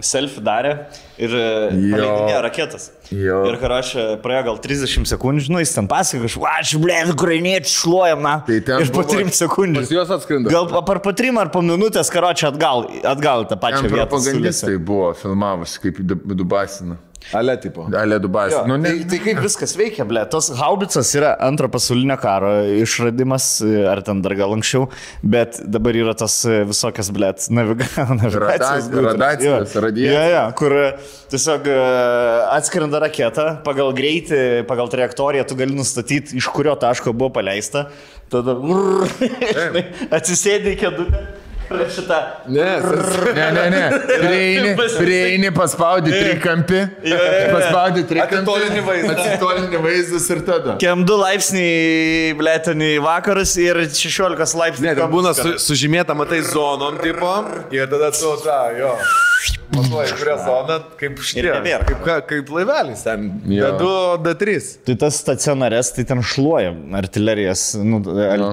selfie darė ir paleidinėjo raketas. Jo. Ir karočią praėjo gal 30 sekundžių, nu jis ten pasakė, aš, va, aš, ble, ukrainiečių šluojam, na. Tai ten ir po buvo- 3 sekundžių. Pas juos atskrenda. Gal par po 3 ar po minutės karočią atgal, atgal tą pačią Ten vietą. propagandistai buvo filmavus, kaip į Dubasiną. Ale tipo. Dalė Dubasiną. Nu, ne, Tai, tai kaip viskas veikia, ble, tos haubicas yra antro pasaulinio karo išradimas, ar ten dar gal anksčiau, bet dabar yra tas visokias, ble, naviga, navigacijos. Rada- radiacijos, Jo. radiacijos. Jo, jo, kur tiesiog e, atskrenda raketa, pagal greitį, pagal trajektoriją tu gali nustatyti, iš kurio taško buvo paleista, tada į kėdutę. ir Šitą. Ne, ne, ne, ne. Prieini, prieini paspaudi trikampį. Paspaudi trikampį. Atitolinį vaizdą. Atitolinį vaizdas ir tada. Kem 2 laipsniai, blėtini į vakarus ir 16 laipsnių. Ne, ten būna su, sužymėta, matai, zonom tipo ir tada tu tą, jo. Matuoji, kurią zoną, kaip šitie. Kaip, ka- kaip laivelis ten. Jo. D2, D3. Tai tas stacionares, tai ten šluoja artilerijas, nu,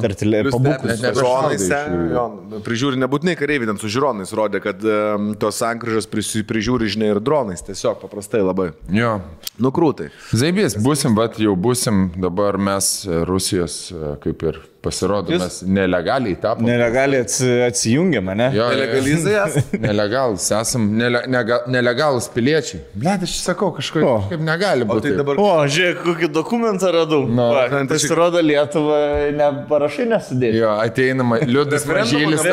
artilerijas, jų. jo, prižiūri nebūtinai kareiviai, ten su žiūronais rodė, kad um, tos sankryžos prisi- prižiūri, žinai, ir dronais, tiesiog paprastai labai. Jo. Nukrūtai. Zaibės, busim, bet jau busim dabar mes e, Rusijos, e, kaip ir pasirodo, mes nelegaliai tapom. Nelegaliai atsi, atsijungiam, ne? Jo, Nelegalizai jas? Nelegalus, esam nele, nega, nelegalus piliečiai. Ble, aš sakau, kažkaip, O. kažkaip negali O būti. tai dabar O, žiūrėk, kokį dokumentą radau. Nu, Va, tai pasirodo Lietuvą, ne parašai nesidėjo. Jo, ateinama, Liudas Mažylis,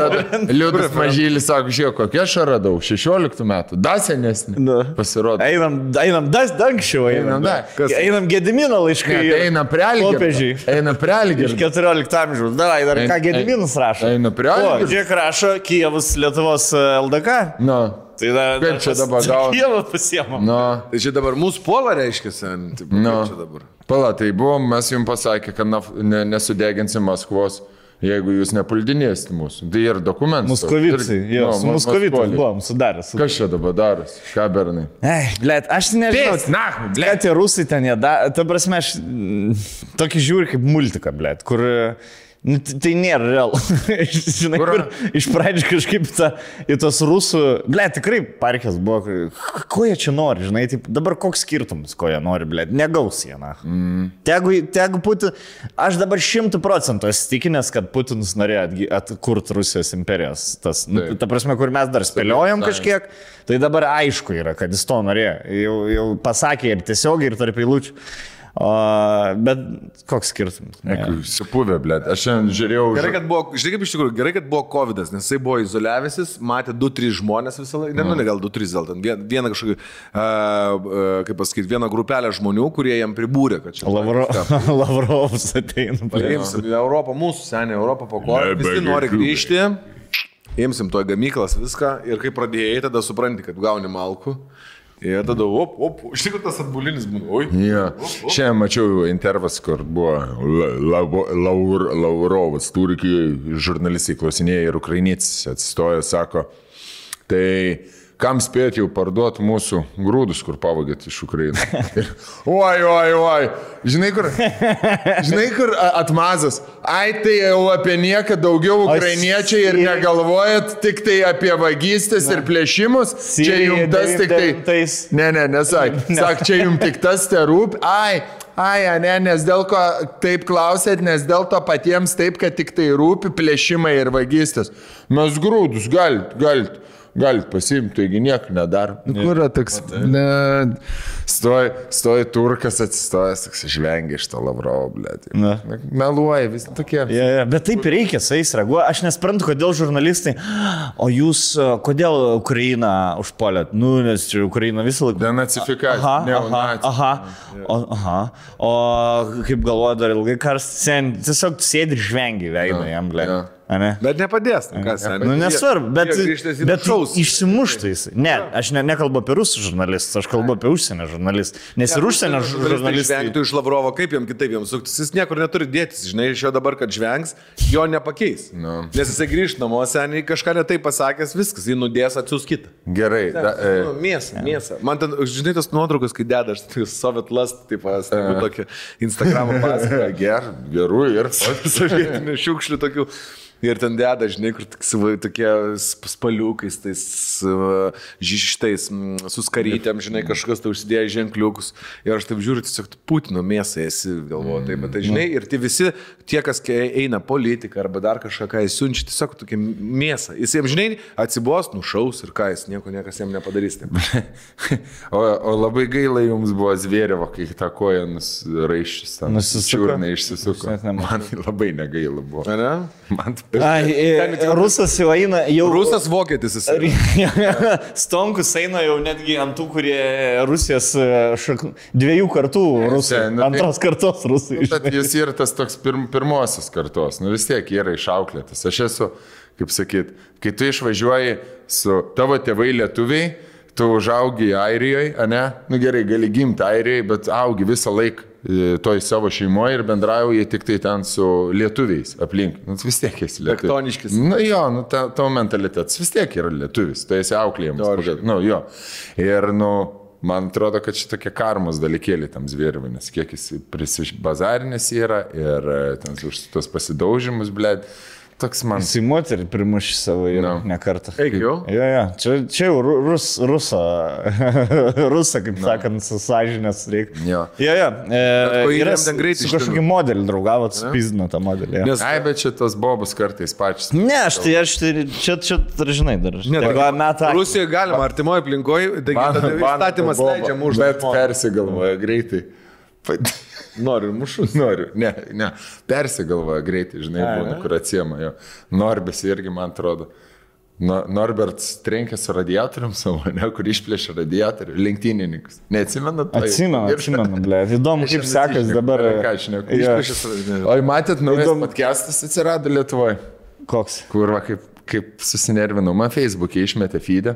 Liudas Mažylis sako, žiūrėk, kokia aš radau, 16 metų, dar senesnį. Nu. Pasirodo. Einam, einam, das dangščiau, einam. Einam dar. Kas? Einam Gedimino laiškai. Ne, tai eina prie Algirdo. Popiežiai. Eina prie Iš Algirdo. 14 amžiaus. Davai, dar ką Gediminas rašo. Eina prie O, Algirdo. žiūrėk, rašo Kijevas Lietuvos LDK. Nu, Tai da, Kaip čia dabar gaut- Kijevą pasiemam. nu. Tai čia dabar mūsų puola reiškia, sen. Nu. Pala, tai buvom, mes jums pasakė, kad naf- ne, nesudeginsim Maskvos, jeigu jūs nepuldinėsite mūsų. Tai ir dokumentas. Muskovicai, jo, Nu, su Maskoliai. buvom sudaręs. Kas čia dabar darosi? Ką bernai? Ei, blėt, aš nežinau. Pės, na, Ble, tie rusai ten jie, da, ta prasme, aš mm, tokį žiūriu kaip multiką, blėt, kur, nu, tai nėra realu. Žinai, Kur? iš pradžių kažkaip ta, į tos rusų, blėt, tikrai parkės buvo, ko jie čia nori, žinai, taip, dabar koks skirtumas, ko jie nori, blėt, negaus jie, na. Mm. Tegu, tegu Putin, aš dabar šimtų procentų įsitikinęs, kad Putinas norėjo atkurti Rusijos imperijos. Tas, nu, ta prasme, kur mes dar spėliojom kažkiek, tai dabar aišku yra, kad jis to norėjo. Jau, jau pasakė ir tiesiogiai, ir tarp eilučių. O, bet koks skirtumas? Ne. Supuvė, blė. Aš šiandien žiūrėjau. Gerai, kad buvo, žinai kaip iš tikrųjų, gerai, kad buvo COVID, nes jisai buvo izoliavęsis, matė 2-3 žmonės visą laiką, ne, nu, ne gal 2-3 gal ten, vien- vieną kažkokį, uh, uh, kaip pasakyti, vieną grupelę žmonių, kurie jam pribūrė, kad čia... Lavro, Lavrovas ateina. Paimsim Europą, mūsų senė Europą po ko, visi nori grįžti, imsim to gamyklas viską ir kai pradėjai, tada supranti, kad gauni malku. Ir tada, op, op, iš tikrųjų tas atbulinis būna, oi. Ja. Šiandien mačiau intervas, kur buvo La- Lavo- Laur, Laurovas, Turkijai, žurnalistai klausinėja ir ukrainietis atsistoja, sako, tai kam spėt jau parduoti mūsų grūdus, kur pavagėt iš Ukrainos. Oi, oi, oi. Žinai, kur, žinai, kur atmazas. Ai, tai jau apie nieką daugiau ukrainiečiai ir negalvojat tik tai apie vagystės ir plėšimus. Čia jums tas tik tai... 99-ais. Ne, ne, nesak. Sak, čia jums tik tas te rūp. Ai, ai, ne, nes dėl ko taip klausėt, nes dėl to patiems taip, kad tik tai rūpi plėšimai ir vagystės. Mes grūdus galit, galit. Galit pasimti, taigi nieko nedar. Nu, kur yra toks... Ne, stoja, stoja turkas atsistojęs, toks žvengia iš to Lavrovo, blė. Meluoja, vis tokie. Ja, ja, bet taip reikia, jais reaguoja. Aš nesprantu, kodėl žurnalistai, o jūs, kodėl Ukrainą užpolėt? Nu, nes čia Ukraina visą laiką. Denacifikacija. Aha, aha, neonacija. aha, o, aha. O kaip galvoju, dar ilgai karstas, sen, tiesiog sėdi ir žvengi veidą Jo, jam, ble. jo. Ane? Bet nepadės, nu kas, Nu, nesvarbu, bet, bet išsimuštų jis. Ne, aš ne, nekalbu apie rusų žurnalistus, aš kalbu apie užsienio žurnalistus. Nes ir užsienio žurnalistai. Žvengtų iš Lavrovo, kaip jam kitaip jam suktis, jis niekur neturi dėtis, žinai, iš jo dabar, kad žvengs, jo nepakeis. Nu. Nes jisai grįžta namo, seniai kažką netai pasakęs, viskas, jį nudės, atsiūs kitą. Gerai. Da, e, Nu, mėsą, mėsą. Man ten, žinai, tas nuotraukas, kai deda, aš tai Soviet Lust, taip, tokia Instagram pasaka. ger, gerų ir. Sovietinių šiukšlių tokių. Ir ten deda, žinai, kur tokie sp- spaliukais, tais žištais, mm, su skarytėm, žinai, kažkas tai užsidėjo ženkliukus. Ir aš taip žiūriu, tiesiog Putino mėsą esi, galvoju, taip, bet tai, žinai, ir tie visi, tie, kas eina politiką arba dar kažką, ką jis siunčia, tiesiog tokia mėsą. Jis jiems, žinai, atsibos, nušaus ir ką jis, nieko niekas jam nepadarys. O, o labai gaila jums buvo zvėrėvo, kai tą koją nusiraišys. Nusisuko? Čiurnai išsisuko. Man labai negaila buvo. Ne? Man Ai, e, rusas jau eina, jau. Rusas vokietis jis. Stonkus eina jau netgi ant tų, kurie Rusijos e, šak... dviejų kartų rusai. Nu tai- Antros kartos rusai. Bet jis yra tas toks pirm, pirmosios kartos, nu vis tiek yra išauklėtas. Aš esu, kaip sakyt, kai tu išvažiuoji su tavo tėvai lietuviai, tu užaugi Airijoje, ne? Nu gerai, gali gimti Airijoje, bet augi visą laiką e, toj savo šeimoje ir bendrauji tik tai ten su lietuviais aplink. Nu, vis tiek esi lietuvis. Tektoniškis. Nu jo, nu, ta, tavo mentalitetas vis tiek yra lietuvis, tu esi auklėjamas. pagal- Nu jo. Ir, nu, man atrodo, kad šitokie karmos dalykėlį tam zvėrivai, nes kiek jis prisibazarinės yra ir e, ten už tos pasidaužimus, blėd, toks man. Jisai moterį primušė savo ir No. ne kartą. Eik jau. Jo, jo, čia, čia jau ru- rus, ruso, rusa, kaip no. sakant, su sąžinės reikia. Jo. Jo, jo. E, yra greitai su kažkokiu modeliu draugavot, supizdino tą modelį. Nes Ai, bet šitos bobus kartais pačios. Ne, aš tai, aš tai, čia, čia, dar žinai, dar. Ne, Ne, gal metą. Rusijoje galima, artimoje aplinkoje, taigi įstatymas leidžia mušti. Bet persigalvoja greitai. Noriu mušus. Noriu, ne, ne, persigalvoja greitai, žinai, Ai, būna, kur atsiema jo. Norbis irgi, man atrodo. No, Norberts trenkė su radiatorium savo, ne, kur išplėšė radiatorių, lenktynininkus. Neatsimenu to. Atsimenu, Ir- atsimenu, ble. Įdomu, kaip sekasi dabar. Ką aš neku. Išplėšė Oi, matėt, naujas Įdomu. podcastas atsirado Lietuvoje, Koks? kur va, kaip, kaip susinervinau, man Facebook'e išmetė feedą.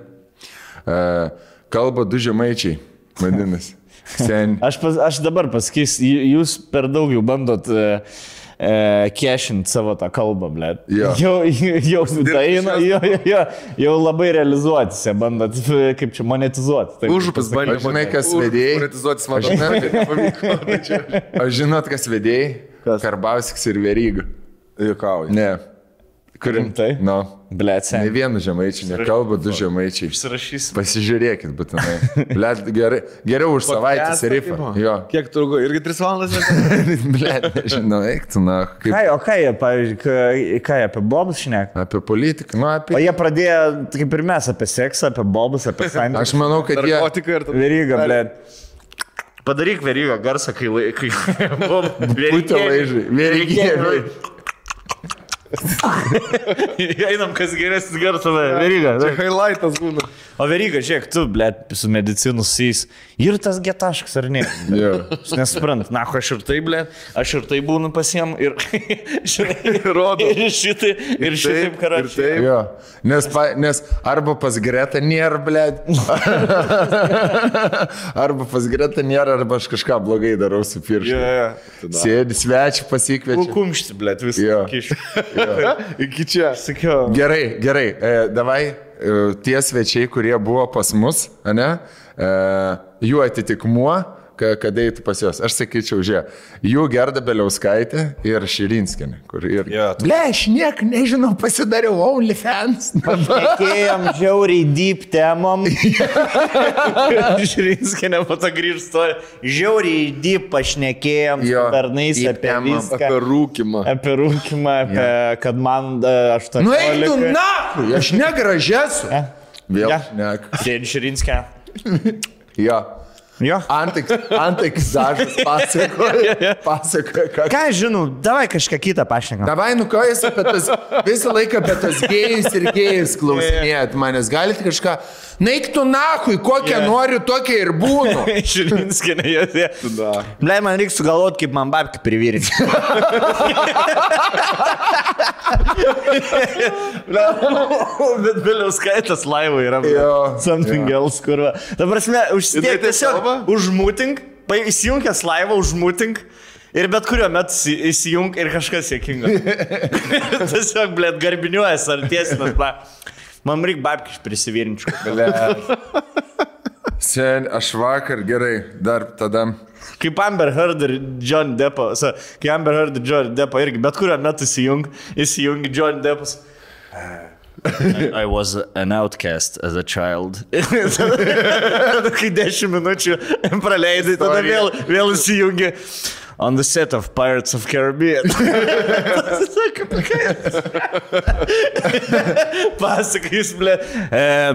Uh, kalba du žemaičiai, vadinasi. Sen. Aš, pas, aš dabar pasakysiu, jūs per daug jau bandot uh, uh, kešinti savo tą kalbą, ble. Jo. Jau, jau, tai jo, jo, jo, jau labai realizuotis, bandot, kaip čia monetizuoti. taip Užupis bandė. Žinai, kas vedėjai? Monetizuotis man nepavyko. Aš žinot, kas vedėjai? Karbauskis ir Veryga. Jokauju. Ne. Kur Rimtai? Nu, Ble, ne sen. vienu žemaičiu, nekalba du žemaičiai. Užsirašysim. Pasižiūrėkit, būtinai. Blet, gerai, geriau už savaitę serifą. Jo. Kiek turgu? Irgi 3 valandas? Blet, nežinau, eik tu, na, kaip Ką, o ką jie, pavyzdžiui, ką, jie apie bobus šnek? apie politiką. Nu, O apie... jie pradėjo, kaip ir mes, apie seksą, apie bobus, apie santykius. Aš manau, kad jie... Narkotikai ir tada. Veryga, ble. Padaryk verygą garsą, kai laikai. Būtų laižai. Verygiai. Einam, kas geresnis garsą, veryga. Tai highlightas būna. O veryga, žiūrėk, tu, ble, su medicinu sys. Ir tas getaškas, ar ne? Jo. Aš nesuprantu, na, aš ir tai, ble, aš ir tai būnu pasiem ir, Rodo. ir šitai, ir šitaip ir karatė. taip. Jo. Nes, pa, nes arba pas Greta nėra, blėt. arba pas Greta nėra, arba aš kažką blogai darau su pirštu. Jo, Sėdi svečių pasikviečia. Kumšti, ble, visą. Jo. Iki čia. Sakiau. Gerai, gerai. E, davai, e, tie svečiai, kurie buvo pas mus, ne, e, jų atitikmuo, ka- kada eitų pas juos. Aš sakyčiau, žiūrėk, jų Gerda Beliauskaitė ir Širinskinė, ir... Jo, tu- Ble, aš niek nežinau, pasidariau OnlyFans. Šnekėjom žiauriai deep temom. Žiūrinskinė po to grįžtų. Žiauriai deep pašnekėjom Jo, bernais apie temom. viską. Apie rūkimą. Apie rūkimą, apie, kad man e, 18. Nu, eik tu, na, aš negražėsiu. E? Vėl, Ja. ne. Sėdi Žirinskė. Jo. Jo. Antiks, antiks dažas pasakoja, pasakoja, ką Ką žinau, davai kažką kitą pašnekam. Davai, nu ką jūs apie tas, visą laiką apie tas gėjus ir gėjus klausinėjat manęs, galite kažką, naik tu nahui, kokią Jo. noriu, tokia ir būnu. Žirinskė, jie. Da. Ble, man reikia sugalvoti, kaip man babki privirti. Bet vėliau skaitas laivo yra. Jo. Something else, kur. va. Ta prasme, Jinai užsidėk taip tiesiog kalba? užmutink, įsijungęs laivą, užmutink. Ir bet kuriuo metu įsi- įsijung ir kažkas sėkinga. tiesiog, blėt, garbiniuojas ar tiesinas, bla. Man reikia babki prisivirinčių. Sen, aš vakar gerai, dar tada. Kaip Amber Heard ir John Deppo, sa, kai Amber Heard ir John Deppo irgi, bet kuriuo metu įsijung, įsijungi John Deppas. I, I was an outcast as a child. Tada, kai 10 minučių praleidai, tada vėl, vėl įsijungi. On the set of Pirates of Caribbean. Ble. E,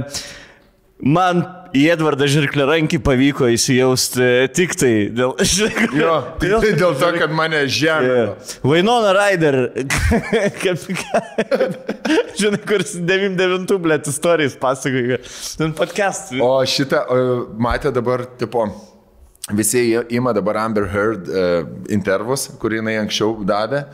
man į Edvardą Žirklį rankį pavyko įsijausti tik tai dėl... Jo, tik tai dėl to, kad mane žemė. Vainona Raider. Kaip, žinai, kuris 99 blėt istorijas pasakoja. Ten podcast. O šitą, matė dabar, tipo, visi ima dabar Amber Heard uh, intervus, kurį jinai anksčiau davė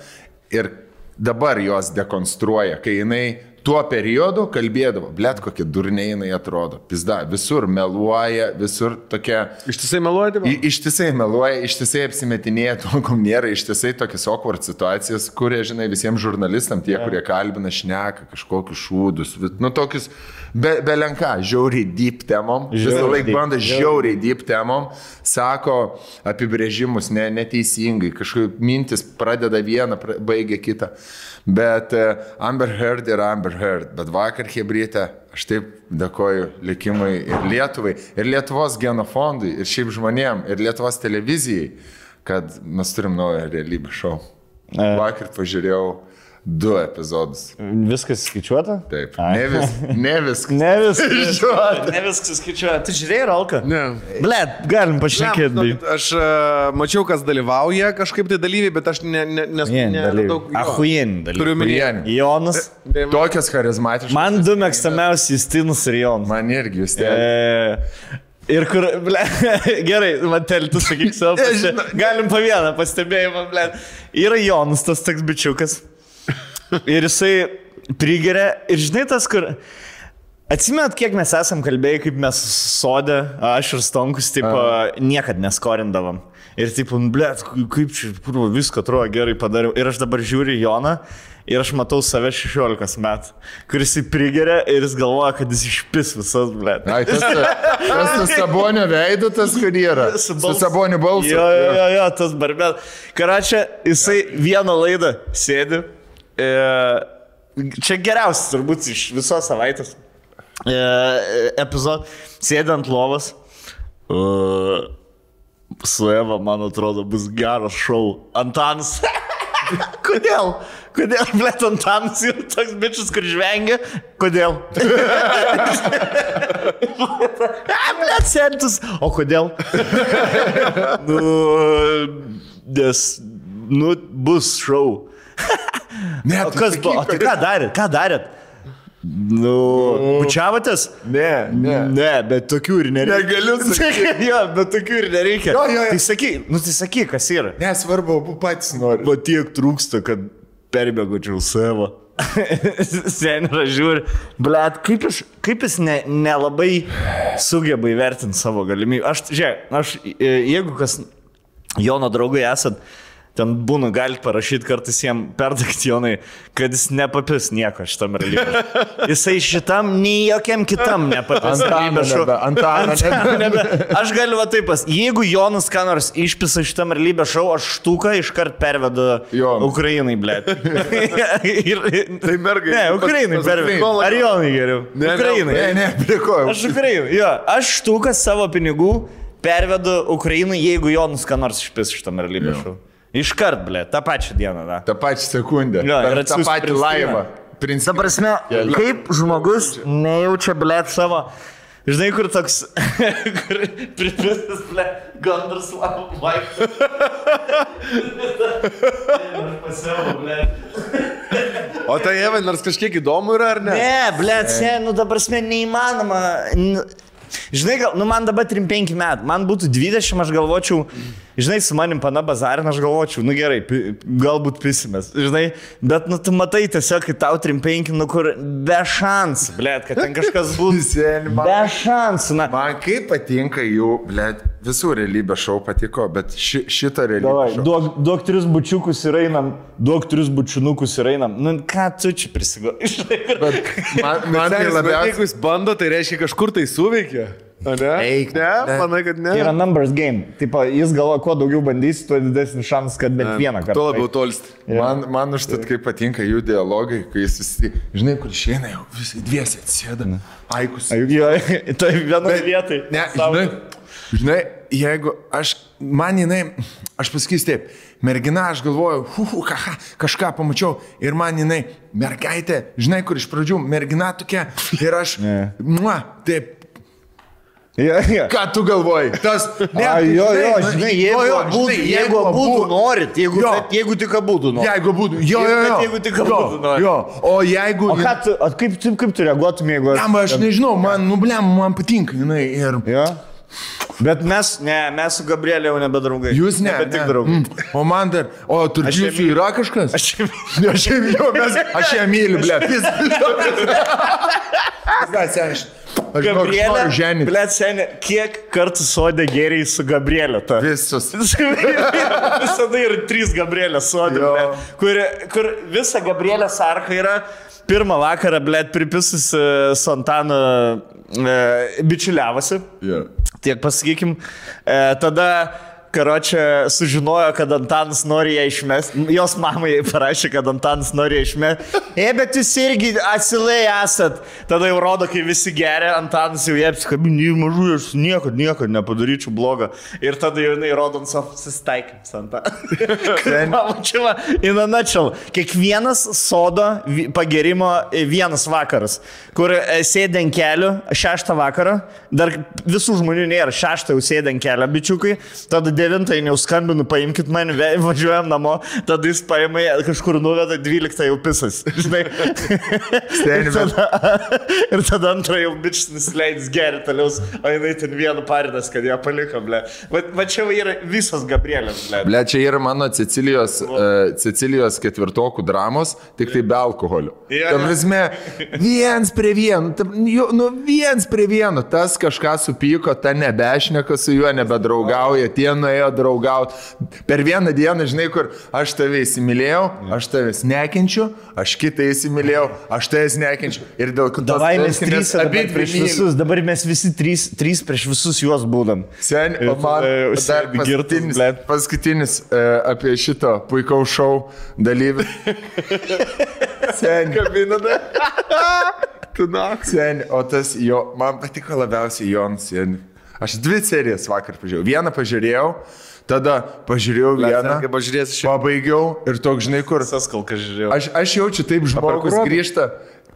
ir dabar jos dekonstruoja, kai jinai tuo periodu kalbėdavo, blėt kokie durniai jinai atrodo, pizda, visur meluoja, visur tokia... Ištisai meluoja, tai Ištisai meluoja, ištisai apsimetinėja to, ko nėra, ištisai tokias awkward situacijas, kurie, žinai, visiems žurnalistam, tie, kurie kalbina, šneka kažkokius šūdus, nu tokius, be, belenka, žiauriai deep temom, visą laiką bando žiauriai. deep temom, sako apibrėžimus ne, neteisingai, kažkaip mintis pradeda vieną, baigia kitą. Bet uh, Amber Heard yra Amber Heard, bet vakar Hebrytė, aš taip dėkoju likimui ir Lietuvai, ir Lietuvos genofondui, ir šiaip žmonėm, ir Lietuvos televizijai, kad mes turim naują realybę šou. Vakar pažiūrėjau du epizodus. Viskas skaičiuota? Taip. Ai. Ne, vis, ne viskas. Ne viskas. Ne viskas skaičiuota. Tu žiūrėjai, Rolka? Ne. Blet, galim pašnekėti. Ne, žinokit, aš uh, mačiau, kas dalyvauja kažkaip tai dalyviai, bet aš ne, ne, nes, neradau. jo. Ahujen Turiu dalyviai. minėti. Vieni. Jonas. Tokias charizmatiškas. Man du mėgstamiausi Justinas ir Jonas. Man irgi jūs ten. E, ir kur, ble, gerai, Matel, tu sakyk savo, galim po vieną pastebėjimą, ble. Yra Jonas, tas toks bičiukas. Ir jisai prigeria, ir žinai tas, kur... Atsimenat, kiek mes esam kalbėję, kaip mes sodė, aš ir Stonkus, tipo, niekad neskorindavom. Ir taip, blėt, kaip čia, kur viską atrodo gerai padariau. Ir aš dabar žiūriu Joną ir aš matau save 16 metų, kuris jį prigeria ir jis galvoja, kad jis išpis visas, blėt. Ai, tas, tas, tas sabonio veido, tas kur yra. Su balsu. sabonio balsu. Jo, jo, jo, jo tas barbel. Karačia, jisai vieną laidą sėdi. E, čia geriausias turbūt iš visos savaitės e, epizodų. Sėdi ant lovos. E, su Eva, man atrodo, bus geras šou. Antanas. Kodėl? Kodėl, blėt, Antanas yra toks bičias, kur žvengia? Kodėl? Blėt, sentus. O kodėl? nu, nes, nu, bus šou. Ne, O kas buvo? O tai ką darėt? Ką darėt? Nu, bučiavotės? Ne, ne. Ne, bet tokių ir nereikia. Negaliu sakyti. jo, bet tokių ir nereikia. Jo, jo, jo. Tai sakyk, nu tai sakyk, kas yra. Nesvarbu, abu patys nori. Va tiek trūksta, kad perbėgočiau savo. Senra žiūri, blėt, kaip jis, kaip jis ne- nelabai sugeba įvertinti savo galimybių. Aš, žiūrėk, aš, e, jeigu kas Jono draugai esat, ten būna, galite parašyti kartais jiem perdakti Jonai, kad jis nepapis nieko šitam realybės. Jisai šitam, nei jokiam kitam nepapis. Šou. nebe, Antano Antano nebe. Aš galiu va taip pas. Jeigu Jonas ką nors išpisa šitam realybės šou, aš štuką iškart pervedu Jonui. Ukrainai, blė. Tai mergai. Ne, Ukrainai pervedu. Ar Jonai geriau? Ne, Ukrainai. Ne, ne, prikoju. Aš Ukrainai. Jo, aš štuką savo pinigų pervedu Ukrainai, jeigu Jonas ką nors išpis šitam realybės šou. Iškart, blė, tą pačią dieną, da. Ta pačią sekundę. Jo, ir tą patį laivą. Ta Principą. prasme, kaip žmogus nejaučia, blė, savo. Žinai, kur toks, kur pripisas, blė, gandras lavo vaikšto. Pasiau, blė. O tai Eva, nors kažkiek įdomu yra, ar ne? Ne, blė, čia, nu, ta prasme, neįmanoma. Žinai, gal, nu, man dabar 35 metų, man būtų 20, aš galvočiau, žinai, su manim pana bazarin, aš galvočiau, nu gerai, pi, galbūt pisimės, žinai, bet, nu, tu matai tiesiog, kai tau 35, nu, kur be šansų, blė, kad ten kažkas man- Be šansų, na. Man kaip patinka jų, ble, visų realybės šou patiko, bet ši, šitą realybę duok, duok tris bučiukus ir einam, duok tris bučiunukus ir einam. Nu, ką tu čia prisigo? Bet man, man tai labiausiai... Jeigu jis bando, tai reiškia kažkur tai suveikia. Ne? Eik, ne, ne. manai, kad ne. Tai yra numbers game. Taip, jis galvoja, kuo daugiau bandys, tuo didesnis šansas, kad bent vieną kartą. Tuo labiau tolsti. Man, man užtat kaip patinka jų dialogai, kai jis visi, žinai, kur išeina jau visi dviesi atsėda. Aikus. Juk jo, tai vienoje vietoje. Ne, žinai, žinai, jeigu aš, man jinai, aš pasakysiu taip, mergina, aš galvoju, hu, hu, kaha, kažką pamačiau ir man jinai, mergaitė, žinai, kur iš pradžių, mergina tokia ir aš, Ne. mua, taip, Ja, ja. ką tu galvoji? Tas, ne, A, jo, jo, nu, žinai, jo, jeigu jo, abu, žinai, jeigu abu norit, jeigu, Jo. bet jeigu tik abu norit. Jeigu būtų, jo, Jeigu- jo, jo. jeigu tik jo, nori. jo, o jeigu... O tu, o kaip, kaip, kaip tu reaguotum, jeigu Jam, aš nežinau, man, nu, blem, man patinka, jinai, ir... Jo. Bet mes, ne, mes su Gabrielė jau nebedraugai. Jūs ne. Bet tik draugai. Mm. O man dar, o Aš jūsų myliu. yra kažkas? Aš jau- Aš ją myliu, mes, aš ją myliu, ble. Pis, pis, aš, aš Gabrielė, ženyti. Blet, seniai, kiek kartų sodė geriai su Gabrielė? Ta? Visus. Visada yra trys Gabrielės sodė, kur, kur visa Gabrielės arka yra pirmą vakarą, blėt, pripisus su Antanu e, bičiuliavosi. Yeah. Tiek pasakykim. E, tada Karočią sužinojo, kad Antanas nori ją išmesti. Jos mamai parašė, kad Antanas nori ją išmesti. E, bet jūs irgi asilai esat. Tada jau rodo, kai visi geria, Antanas jau jie apsikabinė, mažu, aš nieko, nieko nepadaryčiau blogo. Ir tada jau jinai rodo ant savo susitaikym, Santa. Čia va, in a nutshell. Kiekvienas sodo pagerimo e, vienas vakaras, kur e, sėdė ant kelių šeštą vakarą, dar visų žmonių nėra, šeštą jau sėdė ant kelio, bičiukai, tada devintą jau skambinu, paimkit mane, važiuojam namo, tada jis paima kažkur nuveda, dvyliktą jau pisas. Žinai. ir, tada, ir tada antrą jau bičias nusileidęs geri toliau, o jinai ten vienu paridas, kad ją paliko, ble. Va, va čia yra visos Gabrielės, ble. Ble, čia yra mano Cecilijos, uh, Cecilijos ketvirtokų dramos, tik tai be alkoholio. Jo, Ta jo. prasme, viens prie vieno, ta- jo, nu viens prie vieno, tas kažką supyko, ta nebešneka su juo, nebedraugauja, tie nuėjo draugauti. Per vieną dieną, žinai, kur aš tave įsimylėjau, aš tave nekenčiu, aš kitą įsimylėjau, aš tave nekenčiu. Ir dėl kitos Davai mes trys abidvi prieš myliu. visus, dabar mes visi trys, trys prieš visus juos būdam. Sen, o man tada jau dar sėdi girtas, paskutinis, paskutinis e, apie šito puikaus šou dalyvį. Sen, Kabinada. Tu nak. sen, o tas jo, man patiko labiausiai Jons. Sen. Aš dvi serijas vakar pažiūrėjau. Vieną pažiūrėjau, tada pažiūrėjau vieną, Kaip pažiūrėsi šį. pabaigiau ir toks, žinai, kur. Kas žiūrėjau. Aš, aš jaučiu taip žmogus grįžta.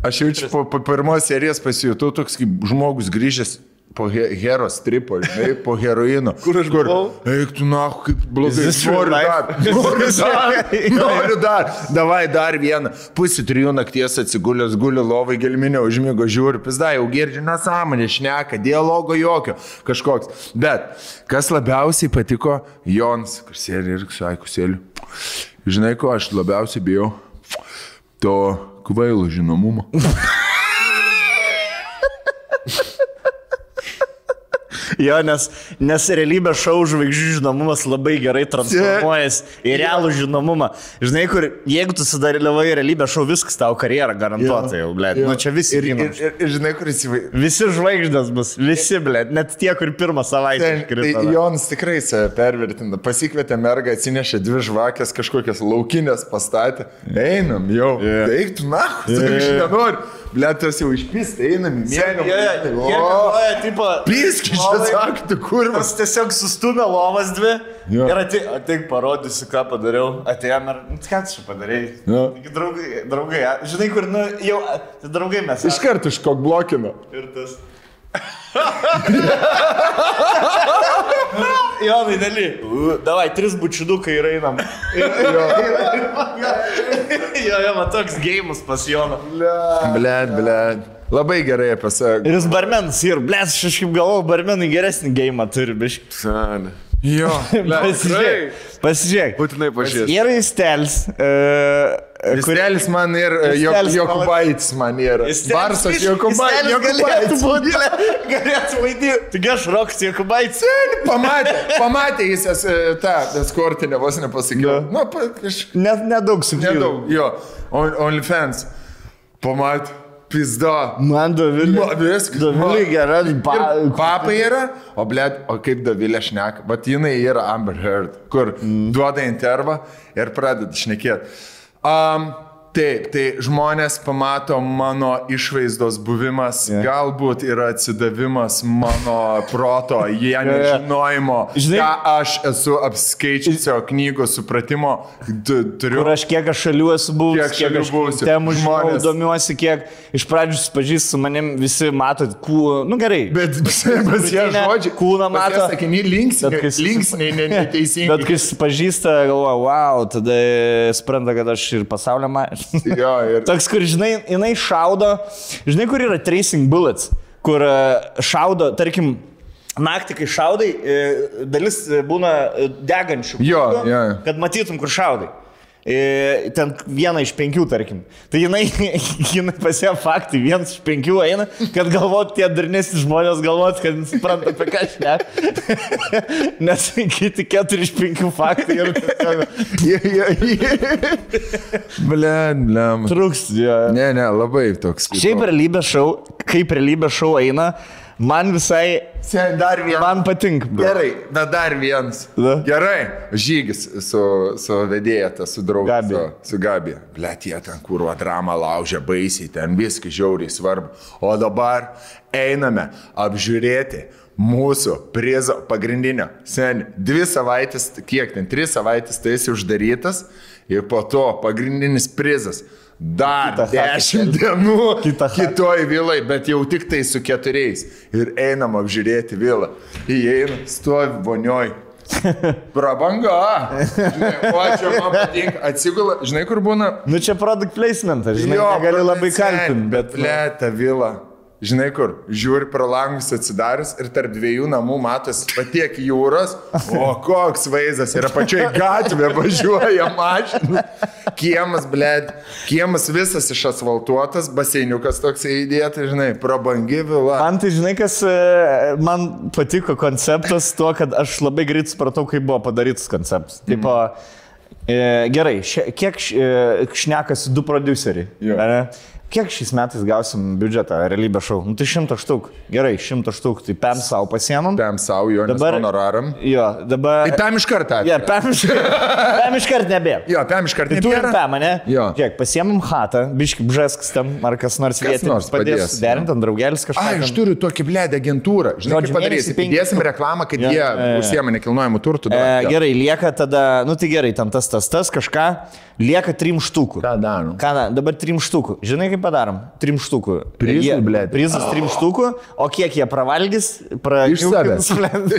Aš jaučiu po, po pirmos serijos pasijutau toks kaip žmogus grįžęs po he, heros tripo, žinai, po heroino. Kur aš buvau? Eik tu, na, kaip blogai. Noriu dar. Noriu dar. Noriu dar. Davai dar vieną. Pusė trijų nakties atsigulęs, guli lovai, gelminio užmygo, žiūri, pizda, jau girdži nesąmonė, šneka, dialogo jokio, kažkoks. Bet kas labiausiai patiko, Jons, kur sėdi ir su Aikusėliu. Žinai, ko aš labiausiai bijau? To kvailo žinomumo. Jo, nes, nes realybės šou žvaigždžių žinomumas labai gerai transformuojasi į realų žinomumą. Žinai, kur jeigu tu sudalyvavai realybės šou, viskas tau karjerą garantuotai jau, blė. Nu čia visi Ir, ir, ir, ir žinai, kur įsivaizduoju. Visi žvaigždės bus, visi, blė, net tie, kur pirmą savaitę Tai iškrito. Jonas tikrai save pervertina. Pasikvietė mergą, atsinešė dvi žvakės, kažkokias laukinės pastatė. Einam jau. Yeah. Eik tu, na, yeah. aš nenoriu. Blėtas jau išpistė, einam į miegą. Jie tipo, Piskis, čia saktų, kurvas. Tiesiog sustumė lovas dvi Jo. ir ateik, ateik parodysiu, ką padariau. Atėjom ir, ką tu čia. Taigi, Draugai, draugai, žinai, kur, nu, jau, draugai mes. Iš karto iškok blokino. Ir tas. Jonai, daly. Davai, tris bučiudukai ir einam. jo, jo, man toks gėjimas pas Joną. Blėt, blėt. Labai gerai apie save. Ir jis barmenas, ir blės, aš kažkaip galvoju, barmenai geresnį gėjimą turi, biškai. Jo. Pasižiūrėk. Pasižiūrėk. Būtinai pažiūrėsiu. Yra įstelis. Uh, Kurelis man ir e, Jokubaitis man yra. Barsas Jokubaitis. Jokubaitis. Būti, galėtų vaidinti. Taigi aš Rokas Jokubaitis. Pamatė, pamatė jis e, tą eskortinę, vos nepasakiau. Jo. Nu, kaž, Net nedaug sužinau. nedaug, jo. On- OnlyFans. Pamatė. Pizdo. Man Dovilė. Ma, viskas. Dovilė Ma. gera. Pa, Ir Papa yra, o blėt, o kaip Dovilė šneka, bet jinai yra Amber Heard, kur mm. duoda intervą ir pradeda šnekėti. Um, taip, tai žmonės pamato mano išvaizdos buvimas, Yeah. yeah. galbūt yra atsidavimas mano proto, jie nežinojimo, Žinai- ką aš esu apskaičiusio knygos supratimo, tu- turiu. Kur aš kiek aš šalių esu buvęs, Kiek šalių aš buvusių. temų Žmonės- domiuosi, kiek iš pradžių susipažįstu su manim, visi matot, kū, nu gerai. Bet pas jie žodžiai, kūną mato. Sakiniai linksniai, linksniai ne- neteisingi. Bet kai susipažįsta, galvoja, wow, tada supranta, kad aš ir pasaulio mažas. Jo, ir Toks, kur, žinai, jinai šaudo, žinai, kur yra tracing bullets, kur e, šaudo, tarkim, naktį, kai šaudai, e, dalis e, būna degančių. Jo, jo. Kad matytum, kur šaudai. E, Ten viena iš penkių, tarkim. Tai jinai, jinai pasie faktai, vienas iš penkių eina, kad galvot tie darnesni žmonės galvot, kad supranta apie ką aš ne. Nes kiti keturi iš penkių faktai ir Blen, blen. trūks. Jo. Ne, ne, labai toks. Šiaip realybės šou, kaip realybės šou eina, man visai, Sen, dar vienas. man patinka. Gerai, na dar vienas. Na. Gerai, žygis su, su vedėja, ta, su draugu. Gabija. Su, su Gabija. Blet, jie ten kūro dramą laužia baisiai, ten viskas žiauriai svarbu. O dabar einame apžiūrėti mūsų prizo pagrindinio. Sen, dvi savaitės, kiek ten, tris savaitės tai esi uždarytas ir po to pagrindinis prizas. Dar chatą dešimt dienų Kitą chatą. kitoj vilai, bet jau tik tai su keturiais. Ir einam apžiūrėti vilą. Įeina, stovi vonioj. Prabanga. Žinai, o čia man patinka. Atsigula, žinai, kur būna. Nu čia product placement, žinai, negali labai kaltinti, bet... nu, Plėta vila. Žinai kur, žiūri pro langus atsidarius ir tarp dviejų namų matosi patiek jūros, o koks vaizdas yra pačioj gatvė važiuoja mašina. Kiemas, blėd, kiemas visas išasfaltuotas, baseiniukas toks įdėtas, žinai, prabangi vila. Man tai žinai, kas e, man patiko konceptas tuo, kad aš labai greit supratau, kaip buvo padarytas konceptas. Taip, e, gerai, šia, kiek e, šnekasi du produceriai? Kiek šiais metais gausim biudžetą realybę šou? Nu tai šimtą štuk. Gerai, šimtą štuk. Tai pem savo pasiemam. Pem savo jo, Dabar- honoraram. Jo, dabar... Tai pem iš karto. Ja, pem iš karto nebėra. Jo, pem iš karto. Tai turim pem, ne? Jo. Žiūrėk, pasiemam hatą, biški bžeskas tam, ar kas nors vietinis padės padės, derinti, ant draugelis kažką. Ai, aš turiu tokį bledę agentūrą. Žodžiu, kaip penki- Įdėsim reklamą, kad Jo, jie jo. užsiema nekilnojimų turtų. E, gerai, lieka tada, nu tai gerai, ten tas, tas, tas kažką, lieka trim štukų. Ką darom? Ką, da- dabar trim štukų. Žinai, kaip padarom? Trim štukų. Prizai, Jie- blet. Prizas trim štukų, o kiek jie pravalgys, pra, Iš savęs.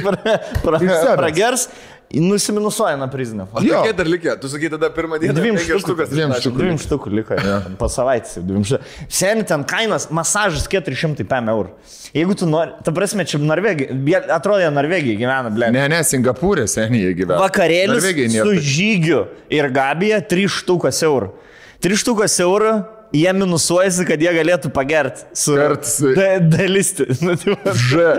pra, pra, pragers, nusiminusuoja nuo prizinio. O Jo. kiek dar likę? Tu sakai tada pirmą dieną. Dviem štukas Dviem štukų. Dviem štukų liko. Ja. Po savaitės. jau dviem štukų. Seniai ten kainas, masažas 400 pm eurų. Jeigu tu nori, ta prasme, čia Norvegija, atrodo, Norvegija gyvena, ble. Ne, ne, Singapūrė seniai gyvena. Vakarėlis su žygiu ir Gabija 3 štukas eurų. 3 štukas eurų, jie minusuojasi, kad jie galėtų pagerti su da, dalisti. Nu, tai, va.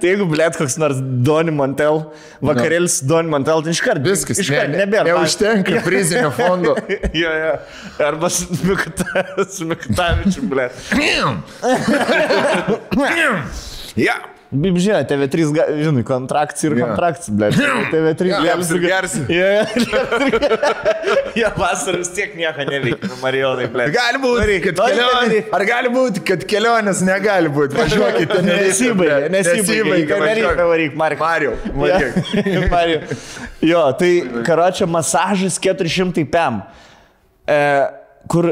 tai jeigu blėt koks nors Doni Montel, vakarėlis Doni Montel, tai iš karto Viskas, iš karto ne, nebėra. Neužtenka prizinio fondo. jo, jo. Arba su Mikta- su Miktavičiu, blėt. Ja. Bim, žinai, TV3, ga- žinai, kontrakcija ir kontrakcija, blėt. TV3 Gems ir gersi. Jie vasarą vis tiek nieko neveikia, Marijonai, blėt. Gali būti, kad daryk. Ar gali būti, kad kelionės negali būti? Važiuokite, Nesibaigė, nesibaigė. Nereikia varyk, Mark. Mario, varyk. Mario. Jo, tai karočią masažas 400 pm. E, kur,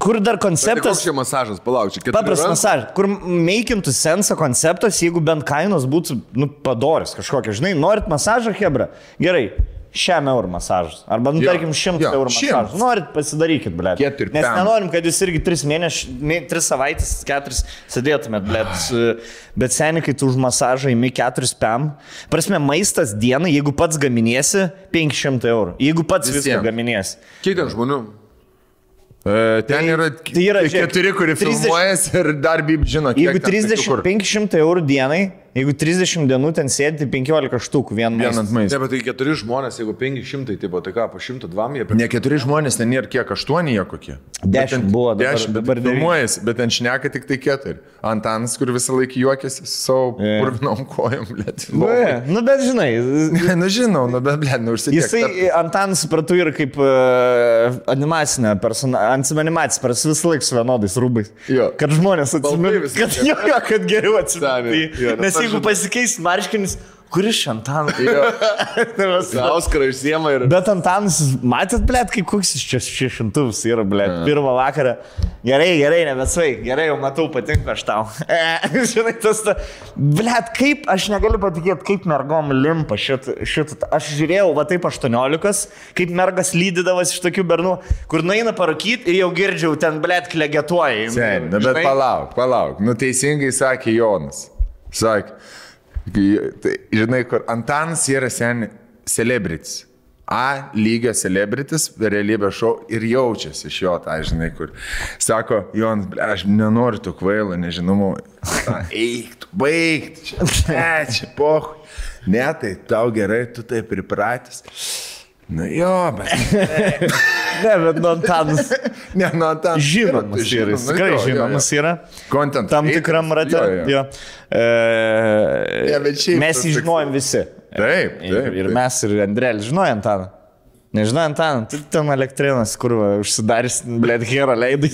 kur dar Tai konceptas. čia masažas, palauk, čia keturi. Paprastas masažas, kur meikintų sensą konceptas, jeigu bent kainos būtų, nu, padoris kažkokia. Žinai, norit masažą, Hebra? Gerai. Šiam eurų masažas. Arba, nu, Jo, tarkim, šimtas jo, eurų masažas. Norit, pasidarykit, blė. Nes nenorim, kad jūs irgi tris mėnesius, mė- tris savaitės, keturis sėdėtumėt, blė. Bet seniai, kai tu už masažą įmi keturis pem. Prasme, maistas dienai, jeigu pats gaminiesi, 500 eurų. Jeigu pats viską Visiem. gaminiesi. Kiek ten žmonių? Ten yra, tai yra, tai žiūrėk, keturi, kurie 30 filmuojasi ir dar bib žino, Jeigu ten 30, kur. 500 eurų dienai, Jeigu 30 dienų ten sėdi, tai 15 štukų vien Vien ant maistas. maisto. Ne, bet tai keturi žmonės, jeigu 500, tai, tai ką, po 102 jie Ne keturi žmonės, ten nėra kiek, aštuoni jie kokie. Dešimt Bet ten- buvo, dabar- dešimt, dabar bet devyni. filmuojasi, bet ten šneka tik tai keturi. Antanas, kur visą laiką juokiasi su savo Jo. purvinom kojom, blėt. Nu, nu, bet žinai, Ne, nu žinau, nu bet, blėt, nu užsidėk. Jisai, Antanas, supratau, ir kaip uh, animacinė persona, animacija, per visą laiką su vienodais rūbais. Jo. Kad žmonės atsimintų, kad, jo, jo, kad geriau atsimintų. Jeigu pasikeis marškinis, kuris čia Antanas? Auskarą išsiema ir... Bet Antanas, matėt, blėt, kaip koks jis čia šešintuvs yra, blėt, pirmą vakarą. Gerai, gerai, nebesvai, gerai, jau matau, patinka aš tau. E, Žinai, tas, ta, blėt, kaip, aš negaliu patikėti, kaip mergom limpa šitą. Šit, aš žiūrėjau, va taip 18, kaip mergas lydydavas iš tokių bernų, kur nueina parūkyti ir jau girdžiau ten, blėt, klegetuoja. Sen, nu, bet palauk, palauk. Nu teisingai sakė Jonas. Tai, žinai, kur Antanas yra sen celebritis. A lygio celebritis, realybės šou ir jaučiasi iš jo, tai žinai, kur. Sako, ble, aš nenoriu tų kvailų, nežinau, eik, baig, čia, čia poh. Ne, tai tau gerai, tu taip pripratęs. Nu jo, bet. Ne, bet nu Antanas Ne, nu, Antanas. žinomas yra, jis tikrai žinomas yra. Content Tam tikram rate. Jo, jo. Jo. E, šiaip mes jį žinojom visi. Taip, Ir, taip. ir taip. mes, ir Andrėlis, žinojom Antaną. Nežinau, Antaną, tu ten elektrinas, kur užsidarys, blėt, herą leidai.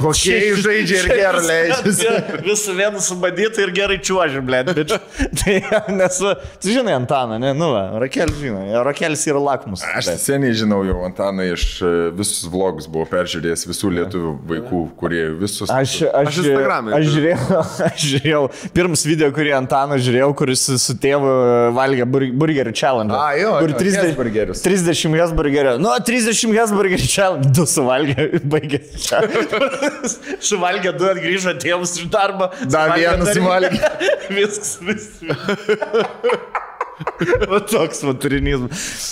Hokėjų žaidžia ir herą leidžiasi. Visų vienu subadyti ir gerai čiuoži, blėt. bič. Tai nes, va, tu žinai Antaną, ne, nu, Rakelis žino, Rakelis yra lakmus. Aš blet. seniai žinau jau Antaną iš e, visus vlogus buvau peržiūrėjęs visų lietuvių vaikų, kurie visus. Aš, aš, Aš Instagram'e aš, žiūrėjau, aš žiūrėjau, pirmas video, kurį Antaną žiūrėjau, kuris su tėvu valgė bur, burgerių challenge. A, jo, kur jo, 30, Hesburgerius. 30 Hesburgerio. Nu, 30 Hesburgerių challenge. Du suvalgė, baigė. suvalgė du, grįžo tėvus iš darbo. Dar dar- suvalgė. Viskas, viskas. O toks va turinys.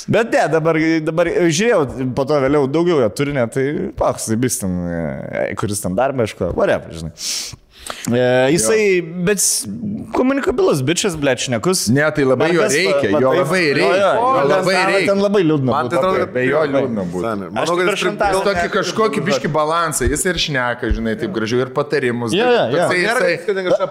Bet ne, dabar, dabar žiūrėjau, po to vėliau daugiau jo turinio, tai paks, tai bis ten, e, kuris ten darbą, aišku, varep, žinai. E, jisai, bet s- komunikabilus, bičias, blečnekus. Ne, tai labai jo reikia, jo labai reikia, jo labai reikia. Ten labai liūdna. Man tai atrodo, kad Be jo liūdna būtų. Manau, kad jis pripildė- tokį kažkokį biški balansą, jis ir šneka, žinai, taip gražiai ir patarimus. Jo, jo, jo.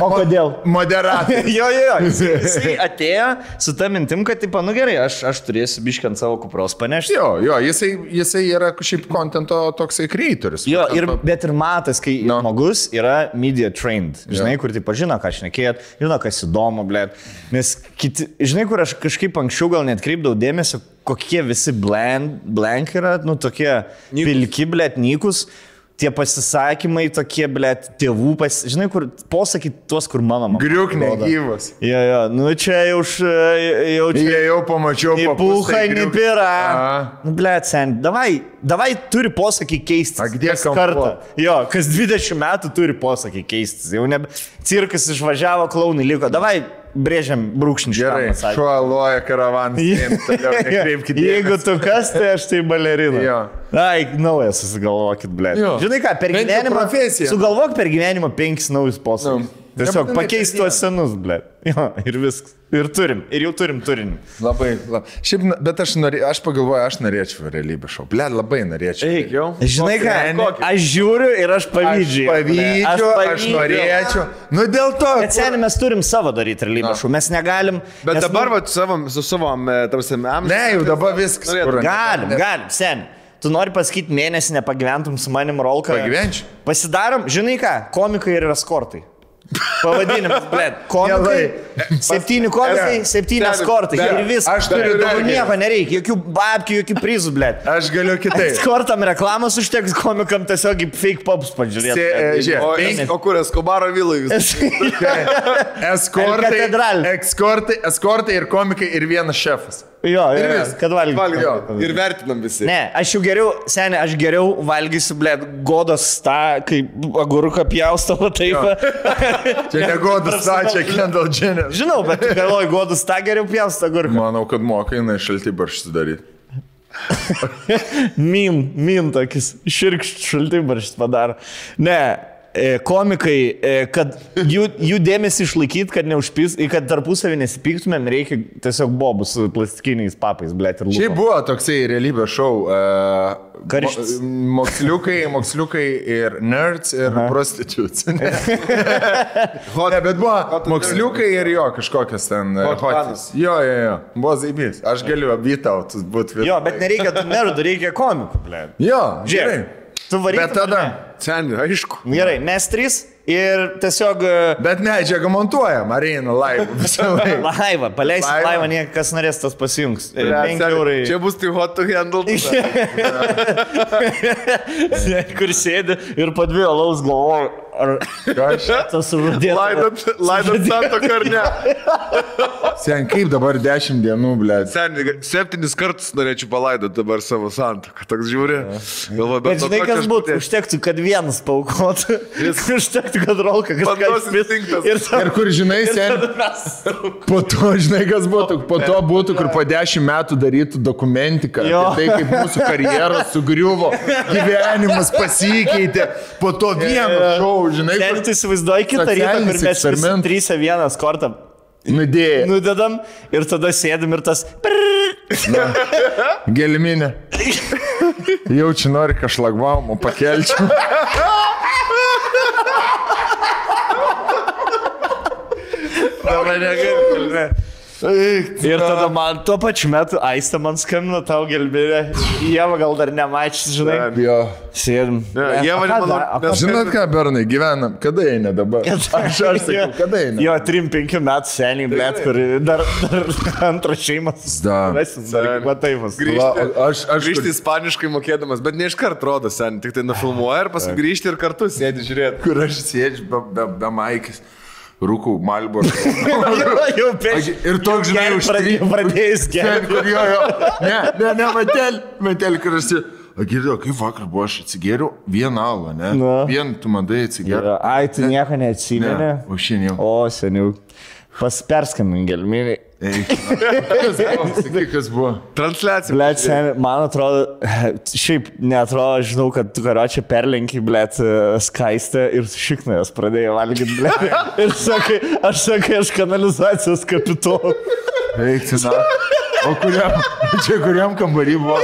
O kodėl? moderatorius. jo, jo, jo. Jisai, atėjo su ta mintim, kad, tipo, nu gerai, aš, aš turėsiu biškiant savo kupros panešti. Jo, jo, jisai, jisai yra šiaip kontento toksai creatorius. Jo, ir, bet ir matas, kai žmogus yra media trained, žinai, Jo. kur tipo žino, ką šnekėt, žino, kas įdomu, blėt. Nes kiti, žinai, kur aš kažkaip anksčiau gal net kreipdavau dėmesio, kokie visi blank, blank yra, nu tokie Nykus. pilki, blėt, nykus tie pasisakymai tokie, ble, tėvų, pas, žinai, kur posakį tuos, kur mano mama. Griuk negyvas. Jo, jo, nu čia jau, jau čia. Jie jau pamačiau. Į pulką įnipira. Nu, ble, sen, davai, davai turi posakį keisti. Agdės kartą. Jo, kas 20 metų turi posakį keisti. Jau ne, cirkas išvažiavo, klaunai liko. Davai, brėžiam brūkšnį Gerai, šuo loja. Nekreipkite. Jeigu tu kas, tai aš tai balerina. Jo. Ai, naują susigalvokit. Jo. Žinai ką, per gyvenimą. profesija. Sugalvok per gyvenimą penkis naujus posakius. Nu. Tiesiog pakeist per tuos senus, ble. Jo, ir viskas. Ir turim, ir jau turim turinį. Labai, labai. Šiaip, bet aš, norė, aš pagalvoju, aš norėčiau realybę šau. Ble, labai norėčiau. Eik jau. Žinai ką, Kokį? aš žiūriu ir aš pavydžiu. pavydžiu, aš, aš norėčiau. Nu dėl to. Bet seniai mes turim savo daryti realybę šou, mes negalim. Bet nes, dabar, nu, va, savam, su savo, tarsi, amžiumi. Ne, jau dabar viskas. Norėtum. Galim, galim, seniai. Tu nori pasakyti mėnesį nepagyventum su manim rolką. Pagyvenčiau. Pasidarom, žinai ką, komikai ir eskortai. Pavadinimas, blė. Komikai. Septyni komikai, septyni Stebit. eskortai. Ne, Ir viskas. aš turiu dar Tau nieko nereikia, jokių babkių, jokių prizų, blė. Aš galiu kitaip. Eskortam reklamos užteks, komikam tiesiog fake pops pažiūrėti. E, žiūrėk, O, kur Eskobaro vilai vis? Eskortai, eskortai, eskortai ir komikai ir vienas šefas. Jo, Ir jo, vis. kad valgytum. Valgiau. Ir vertinam visi. Ne, aš jau geriau, seniai, aš geriau valgysiu, blė, godos tą, kaip agurką pjaustavo taip. Čia negodus, ta čia Kendall Jenner. Žinau, bet galvoju, godus tą geriau pjaustavo agurką. Manau, kad moka jinai šalti barštis daryti. Min, min tokis, širkšt šaltai barštis padaro. Ne, komikai, e, kad jų, jų dėmesį išlaikyti, kad neužpys, kad tarpusavį nesipyktumėm, reikia tiesiog bobus su plastikiniais papais, blėt ir Šiaip lūpom. buvo toksai realybės šou. Uh, Karštis. mo- Moksliukai, moksliukai ir nerds ir prostitutes. Ne, ne bet buvo moksliukai ir jo kažkokias ten. e, Hot hotis. Jo, jo, jo. Buvo zaibys. Aš galiu abytautus būti. Jo, bet nereikia nerdų, reikia komikų, blėt. Jo, Žiūrėk, varyk. Bet tada. Seniai, aišku. Gerai, mes trys ir tiesiog... e, Bet medžiagą montuojam, ar eina laivą visą laiką. Laivą, paleisim Laivą. laivą, niekas norės tas pasijungs. E, Ne, 5 seniai, eurai. Čia bus tai hot to handle. kur sėdi ir po dvi alaus galvoju, ar tas žudėtas. Laidot, laidot santo karne. Sen, kaip dabar 10 dienų, ble. Seniai, septynis kartus norėčiau palaidoti dabar savo santoką. Toks žiūri. Galvoju, Bet nuo žinai, kas būtų, užtektų, kad vienas paukotų. Užtektų, kad rolka kažką Bandos išplis. instinktas. Ir, Ir kur žinai, sen, po to, žinai, kas būtų, po to būtų, kur po 10 metų darytų dokumentiką. Tai kaip mūsų karjera sugriuvo, gyvenimas pasikeitė, po to vieno šou, žinai, kur tu įsivaizduoji kitą rytą, kur mes visi trysę vienas kortą nudėjo. nudedam ir tada sėdim ir tas... Gelminė. Jaučiu, nori kažlagvamų pakelčiau. Dabar negaliu. Ir tada man tuo pačiu metu Aistė man skambino tau gelbėrė. Jėva gal dar nemačius, žinai. Jo. Sėdim. Ką manau, nes- Žinot ką, Bernai, gyvenam, kada eina dabar? Aš, aš sakau, kada eina? Jo, 3-5 metų seniai, blėt, kur dar, dar antrą šeimą. Da. Rasim, dar mataimas. Va, o aš, aš Grįžti ispaniškai mokėdamas, bet ne iš karto rodo sen, tik tai nufilmuoja ir paskui grįžti ir kartu sėdi žiūrėti. kur aš sėdžiu be, be, be maikės, rūkau malbor. jau prieš. Ir toks, žinai, užtry- pradėjus gerti. jo, jo. Ne, ne, ne, matel, matel, kur aš... Girdėjau, kaip vakar buvo, aš atsigėriau vieną alą, ne? Na. Vien tu mandai atsigėriau. Ai, tu nieko neatsimeni. Ne, o šiandien. O, seniau. Pas perskambink gelminį. Eik, kas buvo? Transliacija. Blet, seniai, man atrodo, šiaip netrodo, žinau, kad tu karočią perlenki, blet, skaistę ir šiknės pradėjai valgyti, blet. Ir sakai, aš sakai, aš kanalizacijos kapitonu. Eik, cena. O kuriam, čia kuriam kambarį buvo?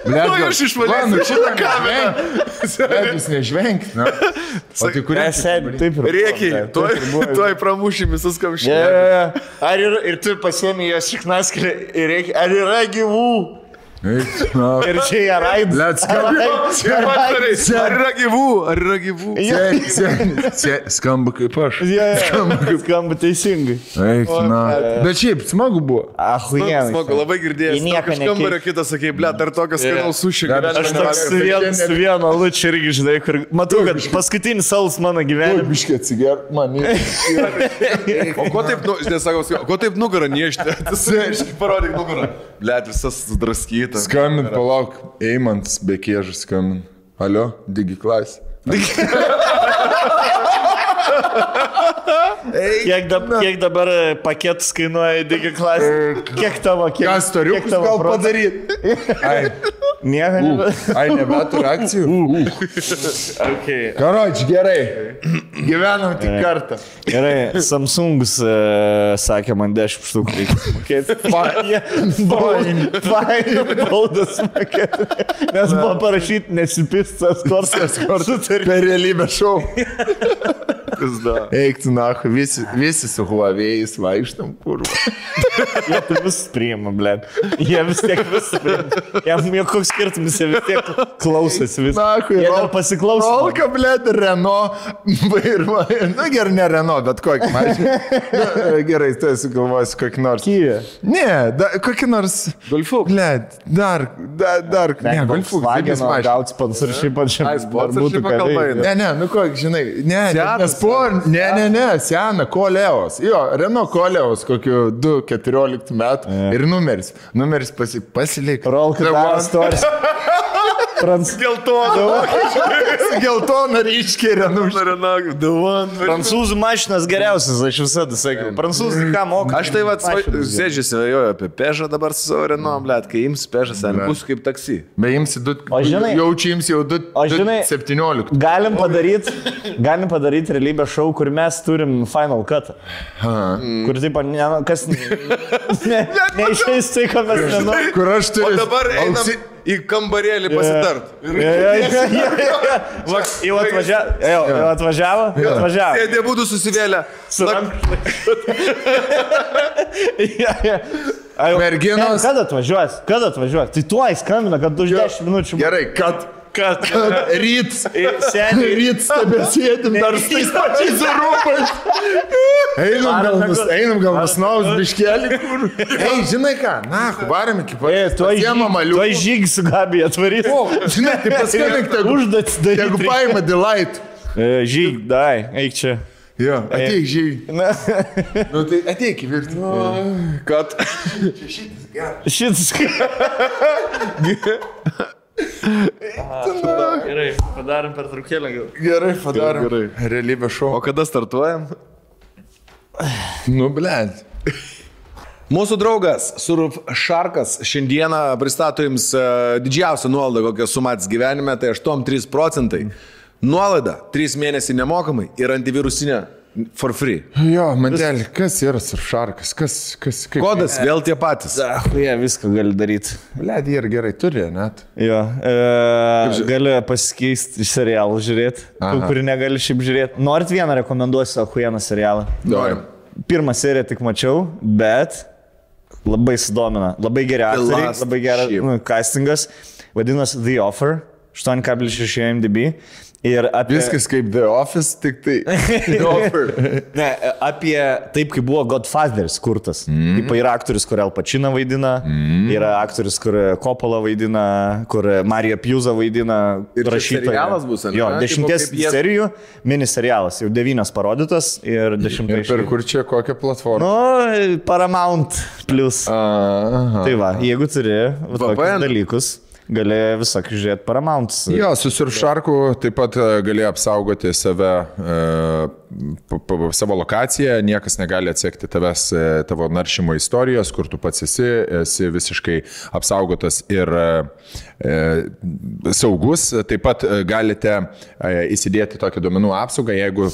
Blet, Nu, aš išvalysiu šitą kamerą. Bet jūs nežvenkit, na. O tai kuriam? Ne, seniai, taip ir. Rėkiai, tuoj, tuoj pramušim visus kamščius. ja. Ar ir, ir tu pasiemi jos šiknaskį ir reikia, ar yra gyvų? Na. Ir čia jie raid. Blet, skamba. Ar yra gyvų? Ar yra gyvų? Skamba kaip aš. Ja, ja, skamba teisingai. Eik, na. Bet šiaip, smagu buvo. Ahujien. Smagu, labai girdėjau. Iš kambario kitas sakė, ble, dar tokias skanaus Dar Aš toks su vienu, su vienu lučiu irgi, žinai, kur matau, kad paskutinis saus mano gyvenime. Biškiai atsigert man. O ko taip, nu, žinai, sakau, ko taip nugarą niežti? Tu parodyk nugarą. Ble, visas sudraskytas. Skambint, palauk. Eimants be kėžų skambint. Alio, digi klasė. Kiek, dab, kiek dabar e, paketas kainuoja digi klasė? Kiek tavo, kiek, Ką storiukus kiek tavo gal procentų? Nieko nebe. ai nebeturiu akcijų. Okay. Karoči, gerai. Gyvenam tik kartą. Gerai, Samsungus e, sakė man 10 štukų reikia mokėti. Fain, fain, baudas mokėti. Nes buvo parašyti nesipistas korsas. Per realybę šau. Eik tu nahu, visi, visi su huavėjais vaikštam kur. Jie tai vis priima, ble. Jie vis tiek vis priima. Jam joks skirtumas, jie vis tiek klausosi vis. Nahu, Jie dar pasiklauso. Rolka, blė, Renault vairuoja. Na gerai, ne Renault, bet kokį mašiną. Na, Gerai, tu esi galvojęs kokį nors. Kyja. Ne, da, kokį nors. Golfuk. Blė, dar, dar, dar. Ne, golfuk, didelis Vagino mašinas. gauti ką kalba veikti. eina. Ne, ne, nu kokį, žinai, ne, ne, Seatas, ne, spor, ne, ne, ne, sena, Koleos. Jo, Renault Koleos, kokiu 2-14 metų. Ir numeris. Numeris pasi, pasilik. Rolka The stories. Prans... Geltona. Geltona ryškiai renu. Prancūzų mašinas geriausias, aš visada sakiau. Prancūzai ką moka? Aš tai vad Mašinas sėdžiu, svajoju apie pežą dabar su savo Renault, blėt, kai ims pežas, ten bus kaip taksi. Be imsi du. O žinai- Jaučiu jums jau du. O žinai- 17. Galim padaryti galim padaryt realybės šou, kur mes turim Final Cut. Kur taip, ne, kas ne, neišeis tai, ko mes nenorime. Kur aš O turiu. dabar einam ausi- į kambarėlį pasitart. Jau atvažiavo, jau, atvažiavo, jau atvažiavo. Sėdė būtų susivėlę. Merginos- Kada atvažiuos? Kada atvažiuos? Tai tuoj skambina, kad už 10 minučių. Gerai, kad. Kad. Ryt. Seniai. Ryt stebėsėdim dar su tais pačiais rūpais. Einam gal, nus, einam gal nusnaus biškelį. Ei, žinai ką, na, varom iki žyg- tuoj žygį su Gabija atvarys. O, žinai, tai paskambink, tegu, Užduotis daryti. paima delight. Žygį, dai, eik čia. Jo, ateik, žygi. Na, Nu, tai ateik į virtuvę. Kad. šitas. Gerai, padarom per trukėlę. Gerai, padarom. Gerai. Realybė šou. O kada startuojam? Nu, blėt. Mūsų draugas Surf Sharkas šiandieną pristato jums e, didžiausią nuolaidą, kokią sumatys gyvenime, tai 8-3 procentai. Nuolaida 3 mėnesiai nemokamai ir antivirusinė for free. Jo, mantelį, kas yra surfšarkas, kas, kas, kaip. Kodas vėl tie patys. Jie viską gali daryti. Jie ir gerai turi, net. Jo, e, gali pasikeisti serialų žiūrėti, kurį negali šiaip žiūrėti. Norit vieną rekomenduosiu, Ahujieną serialą. Norim. Pirmą seriją tik mačiau, bet labai sudomina. Labai geri aktoriai, labai geras nu, castingas. Vadinasi The Offer, 8,6 MDB. Ir apie... Viskas kaip The Office, tik tai. Ne, apie taip, kaip buvo Godfathers kurtas. Mm. Taip, yra aktorius, kur El Pacino vaidina, mm. yra aktorius, kur Coppola vaidina, kur Marija Pjuza vaidina. Ir čia rašytoja. serialas bus, ane? Jo, dešimties jie- serijų, miniserialas, jau devynios parodytas ir dešimtai. Ir per kur čia kokią platformą? Nu, Paramount plus. Aha. Tai va, jeigu turi va, tokius dalykus, gali visokį žiūrėti Paramount. Jo, su surfšarku taip pat e, gali apsaugoti save, e, savo lokaciją, niekas negali atsekti tavęs, e, tavo naršymo istorijos, kur tu pats esi, esi visiškai apsaugotas ir saugus. Taip pat galite įsidėti tokią duomenų apsaugą, jeigu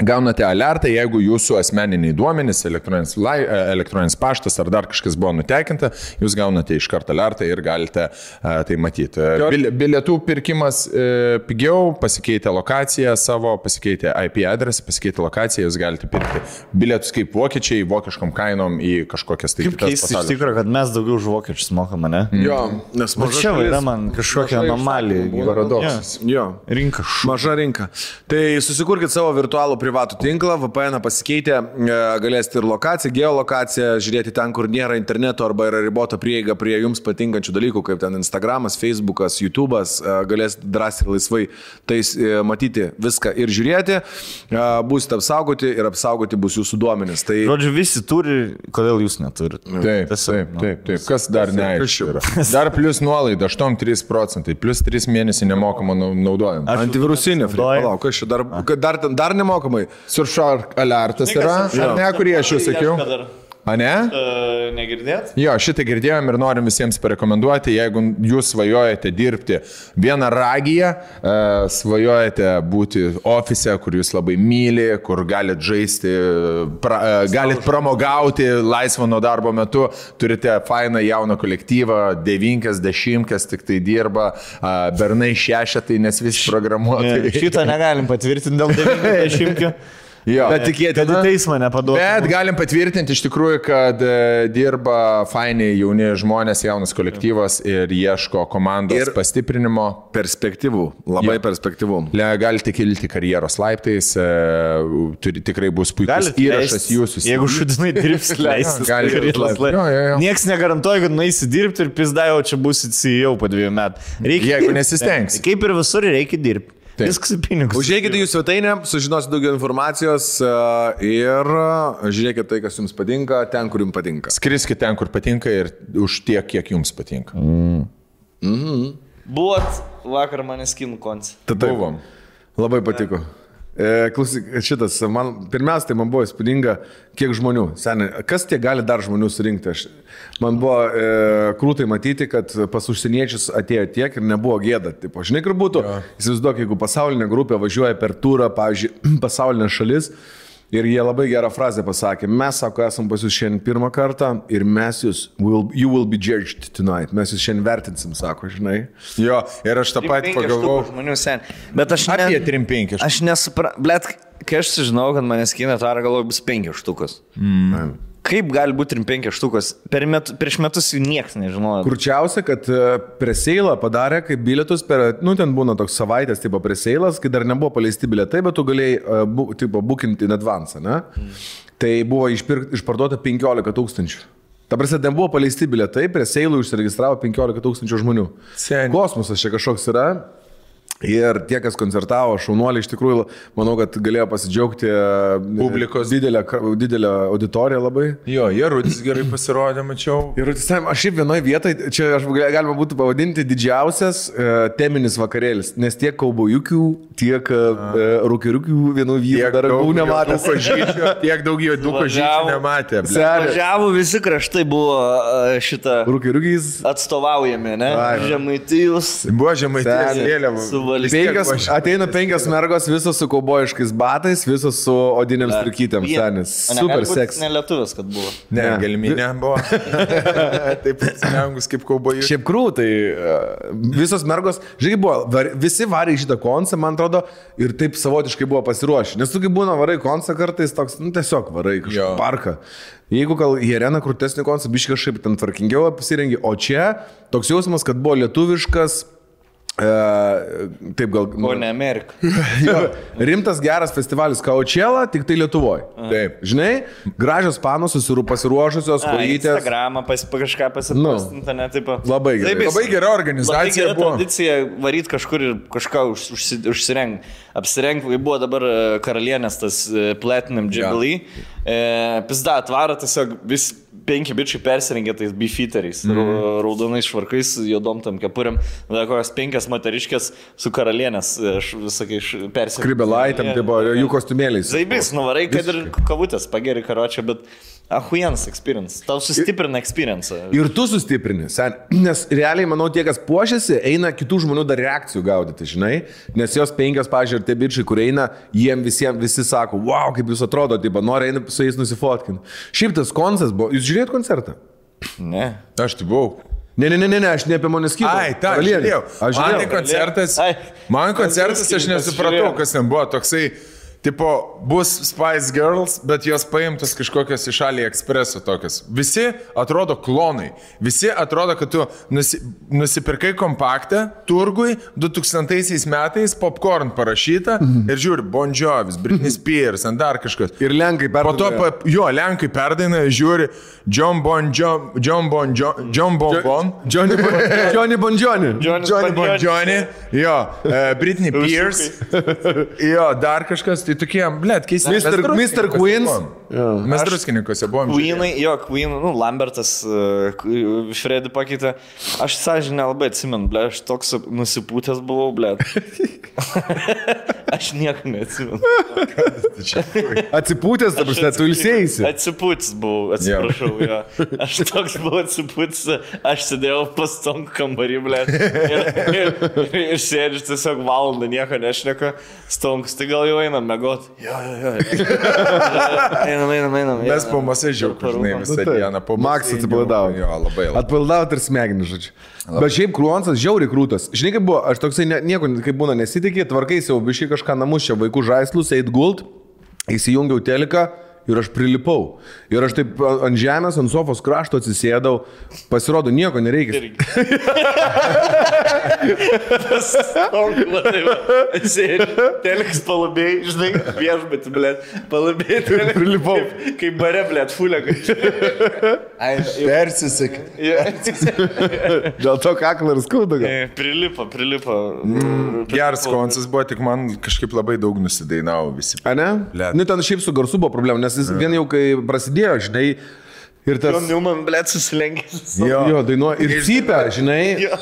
Gaunate alertą, jeigu jūsų asmeniniai duomenys, elektroninis, lai, e, elektroninis paštas ar dar kažkas buvo nutekinta, jūs gaunate iš karto alertą ir galite uh, tai matyti. E, Bil, bilietų pirkimas uh, pigiau, pasikeitė lokaciją savo, pasikeitė IP adresą, pasikeitė lokaciją, jūs galite pirkti bilietus kaip vokiečiai, vokiškom kainom į kažkokias tai kitas keista iš tikrųjų, kad mes daugiau už vokiečius mokame, ne? Jo, nes Bet maža čia yra man kažkokia anomalija. paradoksas. Jo. Rinka šu. Maža rinka. Tai susikurkit savo virtualų privatų tinklą, VPN pasikeitę, e, galėsite ir lokaciją, geolokaciją, žiūrėti ten, kur nėra interneto arba yra ribota prieiga prie jums patinkančių dalykų, kaip ten Instagramas, Facebookas, YouTube'as, e, galėsite drąsiai ir laisvai tais e, matyti viską ir žiūrėti, būsite apsaugoti ir apsaugoti bus jūsų duomenys. Tai Žodžiu, visi turi, kodėl jūs neturite? Taip, taip, nu. taip, taip. Kas dar neaišku? Dar plus nuolaida 8-3 procentai, plus 3 mėnesiai nemokamo nau- naudojimo. antivirusinė, palauk, kas čia dar, dar, dar nemokamai. Surfshark alertas yra, ar ne, kurį aš jau sakiau? A ne? Uh, negirdėt? Jo, šitą girdėjom ir norim visiems parekomenduoti, jeigu jūs svajojate dirbti vieną ragiją, e, svajojate būti ofise, kur jūs labai myli, kur galite žaisti, pra, e, galite pramogauti laisvo nuo darbo metu, turite fainą jauną kolektyvą, devinkas, dešimkas tik tai dirba, a, bernai šešetai, nes visi programuotojai. Šitą negalim patvirtinti dėl 90. Jo. Bet tikėtina. Kad į teismą nepaduotų. Bet galim patvirtinti iš tikrųjų, kad e, dirba fainiai jauni žmonės, jaunas kolektyvas ir ieško komandos Ir- pastiprinimo. Perspektyvų, labai Jo. perspektyvų. Le, galite kilti karjeros laiptais, e, turi, tikrai bus puikus Galit įrašas jūsų. Jeigu šutinai dirbs, leistis. Galit karjeros leistis. lai- Jo, jo, jo. Niekas negarantuoja, kad nueisi dirbti ir pizdai, o čia būsit CEO po dviejų metų. Reikia Jeigu nesistengsi. Kaip ir visur reikia dirbti. Taip. Viskas į pinigus. Užėjkite jūsų svetainę, sužinosite daugiau informacijos e, ir žiūrėkite tai, kas jums patinka, ten, kur jums patinka. Skriskite ten, kur patinka ir už tiek, kiek jums patinka. Buvot vakar manęs kinų konce. Tada Buvom. Labai patiko. E, klausyk, šitas, man, pirmiausia, tai man buvo įspūdinga, kiek žmonių. Seniai, kas tie gali dar žmonių surinkti? Aš, man buvo e, krūtai matyti, kad pas užsieniečius atėjo tiek ir nebuvo gėda. Tipo, žinai, kur būtų, įsivaizduok, jeigu pasaulinė grupė važiuoja per turą, pavyzdžiui, pasaulinė šalis. Ir jie labai gerą frazę pasakė, mes, sako, esam pas jūs šiandien pirmą kartą ir mes jūs, will, you will be judged tonight, mes jūs šiandien vertinsim, sako, žinai. Jo, ir aš tą patį pagalvojau. žmonių sen. Bet aš Apie ne, 3-5. Aš nesuprantu, blėt, kai aš sužinau, kad manęs kina tvara, galvoju, bus penkios štukos. Mm. Kaip gali būti rim penkios štukos? Per met, prieš metus jų niekas nežinojo. Kurčiausia, kad e, preseilą padarė kaip bilietus per, nu ten būna toks savaitės tipo preseilas, kai dar nebuvo paleisti bilietai, bet tu galėjai, uh, bu, tipo, bukinti in advance, ne? Mm. Tai buvo išpirk, išparduota 15 tūkstančių. Ta prasme, ten buvo paleisti bilietai, preseilų užsiregistravo 15 tūkstančių žmonių. Seniai. Kosmosas čia kažkoks yra. Ir tie, kas koncertavo, šaunuoliai iš tikrųjų, manau, kad galėjo pasidžiaugti e, Publikos. didelę, didelę auditoriją labai. Jo, jie rudis gerai pasirodė, mačiau. Tiesiog, aš šiaip vienoje vietoje, čia aš gal- galima būtų pavadinti didžiausias e, teminis vakarėlis, nes tiek kaubojukių, tiek e, rūkiriukių vienų vyrų dar nematęs. Kožyčių, tiek daug juodų kožyčių nematė. Važiavo visi kraštai buvo šitą Rūkiriukais. atstovaujami, ne? Ai. Žemaitijus. Buvo Seniai. vėliava. Tiek Penkios, ateina penkios mergos, visos su kaubojiškais batais, visos su odinėm strikytėm. Vien- Senis. Super seks. Ne lietuvis, kad buvo. Ne, Ne. gelminė buvo. Taip, apsirengus kaip kaubojų. Šiaip krūtai, visos mergos, žiūrėk, buvo, visi varė į šitą koncą, man atrodo, ir taip savotiškai buvo pasiruošę. Nes tu kaip būna varai koncą kartais toks, nu tiesiog varai kažkokį parką. Jeigu gal į areną krūtesnį koncą, biškai kažkaip ten tvarkingiau apsirengi, o čia toks jausmas, kad buvo lietuviškas, e, taip gal... nu, O ne Amerika. rimtas geras festivalis Kaučela, tik tai Lietuvoje. Taip. Žinai, gražios panos pasiruošusios, kojytės. Instagramą pas, pa kažką Nu. pasipastinti, ne taip. Labai gerai. Taip, Labai gera Labai organizacija gera buvo. tradicija varyti kažkur ir kažką už, užsi, užsirenk. Apsirenk, kai buvo dabar e, karalienės tas e, Platinum Jubilee. Yeah. E, Pizda atvaro tiesiog vis penki bičiai persirengė tais beefeateriais, mm. raudonais švarkais, juodom tam kepuriam. Tada kokios penkias moteriškės su karalienės, e, š- visokai persirengė. Skribelaitėm, tai buvo jų kostiumėliais. Zaibis, nuvarai, kad ir kavutės pageri karočią, bet ahuienas experience. Tau sustiprina experience. Ir tu sustiprini, sen, nes realiai, manau, tie, kas puošiasi, eina kitų žmonių dar reakcijų gaudyti, žinai, nes jos penkios, pažiūrėjau, ir tie bičiai, kur eina, jiem visiems visi sako, wow, kaip jūs atrodo, taip, nori eina su jais nusifotkinti. Šiaip tas koncertas buvo, jūs žiūrėjot koncertą? Ne. Aš tai buvau. Ne, ne, ne, ne, ne aš ne apie Moneskį. Ai, ta, aš žiūrėjau. Aš Man tai žiūrėjau. koncertas. Ai. Man koncertas, aš nesupratau, kas ten buvo. Toksai, tipo, bus Spice Girls, bet jos paimtas kažkokios iš AliExpreso tokios. Visi atrodo klonai. Visi atrodo, kad tu nusi, nusipirkai kompaktą turgui 2000 metais, popcorn parašyta ir žiūri, Bon Jovis, Britney Spears, ant dar kažkas. Ir Lenkai per Po to, pa, jo, Lenkai perdaina, žiūri, John Bon John, John Bon John, John Bon Bon. Johnny, Bon- Johnny Bon Johnny. Johnny Bon Johnny, jo, uh, Britney Spears, jo, dar kažkas, tai tokie, blėt, keistai. Mr. Mr. Queens. Mes druskininkose buvom. Queenai, jo, Queen, nu, Lambertas uh, Freddy pakeitė. Aš sąžinę nelabai atsimenu, ble, aš toks nusipūtęs buvau, ble. aš nieko neatsimenu. Atsipūtęs, prasme, tu ilsėjai. Atsipūtis buvau, atsiprašau, jo. Aš toks buvau atsipūtis, aš sėdėjau pastonk kambarį, ble. Ir, ir, ir, ir sėdžiu tiesiog valandą, nieko nešneku. Stonks, tai gal jau einam mėgot. Jo, jo, jo. Einam, einam, einam. Mes po masažių, žinai, visą dieną po masažių. atsipalaidavo. Jo, labai labai. Atpildavo ir smegenį, žodžiu. Bet šiaip kruonsas žiauri krūtas. Žinai, kaip buvo, aš toksai ne, nieko, kaip būna, nesitikė, tvarkai jau biškai kažką namus čia, vaikų žaislus, eit gult, įsijungiau teleką ir aš prilipau. Ir aš taip ant žemės, ant sofos krašto atsisėdau, pasirodo, nieko nereikia. Sėdžiu, Teliks palabėjai, žinai, viešbutį, ble. Palabėjai, Prilipau. Kaip, kaip bare, ble, fulė. Persisek. Dėl to kaklar skauda. gal. Prilipo, prilipo. Geras koncas buvo, tik man kažkaip labai daug nusidainavo visi. A ne? Blet. Nu, ten šiaip su garsu buvo problema, nes jis vien jau kai prasidėjo, žinai, ir tas... Jau man, ble, susilenkęs. Jo, jo dainuoja. Ir cypia, žinai. Jo.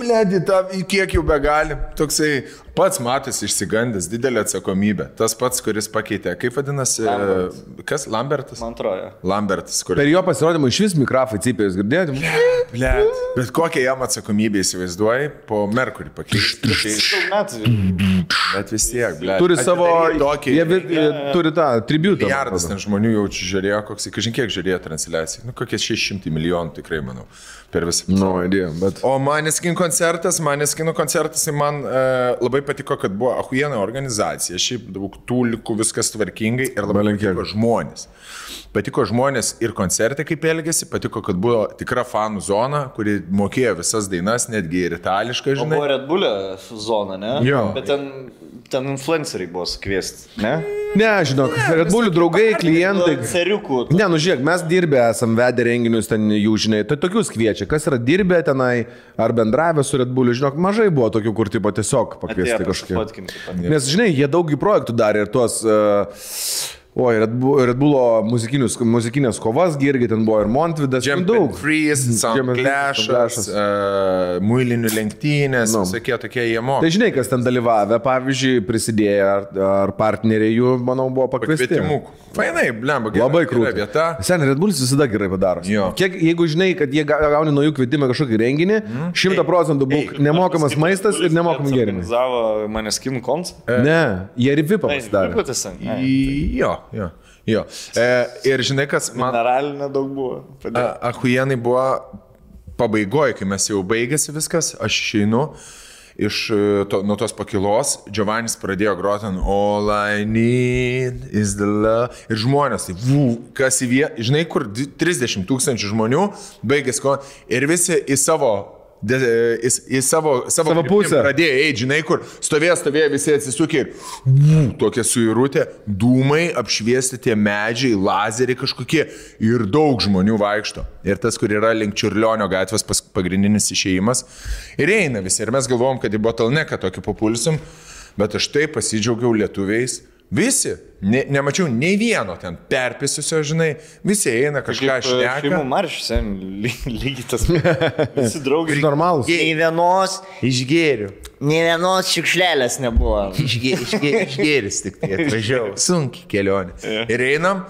Bledi, tam, kiek jau begali. Toksai pats matosi išsigandęs, didelė atsakomybė. Tas pats, kuris pakeitė. Kaip vadinasi? Lambert. Kas? Lambertas? Man atrodo. Lambertas, kuris. Per jo pasirodymą iš vis mikrofai cypė, jūs girdėjote? Bled. Bet kokią jam atsakomybę įsivaizduoji po Merkurį pakeisti. Bet vis tiek, bled. Turi savo... Tokį. Jie, jie turi tą tributą. Milijardas ten žmonių jau čia žiūrėjo, koks, kažin kiek žiūrėjo transliaciją. Nu, kokie 600 milijonų tikrai, manau, per visą. Nu, idėja, bet... O Maneskin koncertas, Maneskinų koncertas, tai man e, labai patiko, kad buvo ahuiena organizacija, šiaip daug tūlikų, viskas tvarkingai ir labai patiko žmonės. Patiko žmonės ir koncerte kaip elgėsi, patiko, kad buvo tikra fanų zona, kuri mokėjo visas dainas, netgi ir itališkai, O žinai. buvo Red Bull'e zona, ne? Jo. Bet ten, ten influenceriai buvo sukviesti, ne? Ne, žinok, Red Bull draugai, klientai. Seriukų. Ne, nu žiūrėk, mes dirbę esam vedę renginius ten jų, žinai, tai tokius kviečia, kas yra dirbę tenai ar bendravę su Red Bullu, žinok, mažai buvo tokių, kur tipo tiesiog pakviesti kažkokie. Nes, žinai, jie daugį projektų darė ir tuos... Uh, Oi, Red, Bull, Red Bullo muzikinius, muzikinės kovas, gi irgi ten buvo ir Montvidas, Jump daug. Freeze, Sound Jump and Freeze, Clash'as, Clash'as. uh, muilinių lenktynės, Nu. no. visokie tokie jie moka. Tai žinai, kas ten dalyvavę, pavyzdžiui, prisidėję ar, ar partneriai jų, manau, buvo pakviesti. Fainai, blemba, gera, Labai krūta. vieta. Sen, Red Bulls visada gerai padaro. Jo. Kiek, jeigu žinai, kad jie ga- gauni nuo jų kvietimą kažkokį renginį, šimta procentų būk nemokamas maistas ir nemokamai gėrimai. Organizavo maneskimų koncertą. Ne, jie ir vipą pasidarė. Jo, jo. jo. E, ir žinai, kas man Mineralinė daug buvo. a- ahuienai buvo pabaigoje, kai mes jau baigėsi viskas, aš išeinu. Iš e, to, nuo tos pakilos Giovannis pradėjo groti ant All I need is the love. Ir žmonės, tai, vū, kas į vietą, žinai, kur di- 30 tūkstančių žmonių baigėsi ko. Ir visi į savo, de, į, į savo, savo, Savo pusę. Pradėjo, eiti, žinai, kur stovėjo, stovėjo visi atsisukė ir vū, tokia suirutė, dūmai, apšviesti tie medžiai, lazeriai kažkokie ir daug žmonių vaikšto. Ir tas, kur yra link Čiurlionio gatvės pas, pagrindinis išėjimas. Ir eina visi. Ir mes galvom, kad į botalneką tokį papulsim, bet aš taip pasidžiaugiau lietuviais. Visi, ne, nemačiau nei vieno ten perpisusio, žinai, visi eina kažką Šeimų šneka. maršas, lygiai tas. Visi draugai. Normalus. Nei vienos, Išgėriu. nei vienos šiukšlelės nebuvo. Išgėris tik tai atvažiavau. Sunkiai kelionė. Ir einam.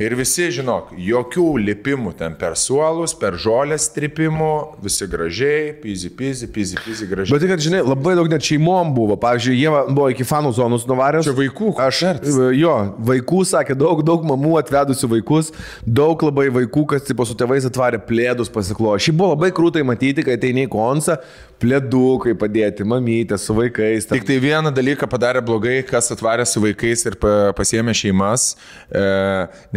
Ir visi, žinok, jokių lipimų ten per suolus, per žolės tripimų, visi gražiai, pizi, pizi, pizi, pizi, gražiai. Bet tai, kad, žinai, labai daug net šeimom buvo. Pavyzdžiui, jie buvo iki fanų zonus nuvaręs. Čia vaikų Aš, jo, vaikų sakė, daug, daug mamų atvedusių vaikus, daug labai vaikų, kas tipo, su tėvais atvarė plėdus pasiklojo. Šiaip buvo labai krūtai matyti, kai ateini į konsą, plėdukai padėti, mamytė su vaikais. ten. Tik tai vieną dalyką padarė blogai, kas atvarė su vaikais ir pa- pasiėmė šeimas, e,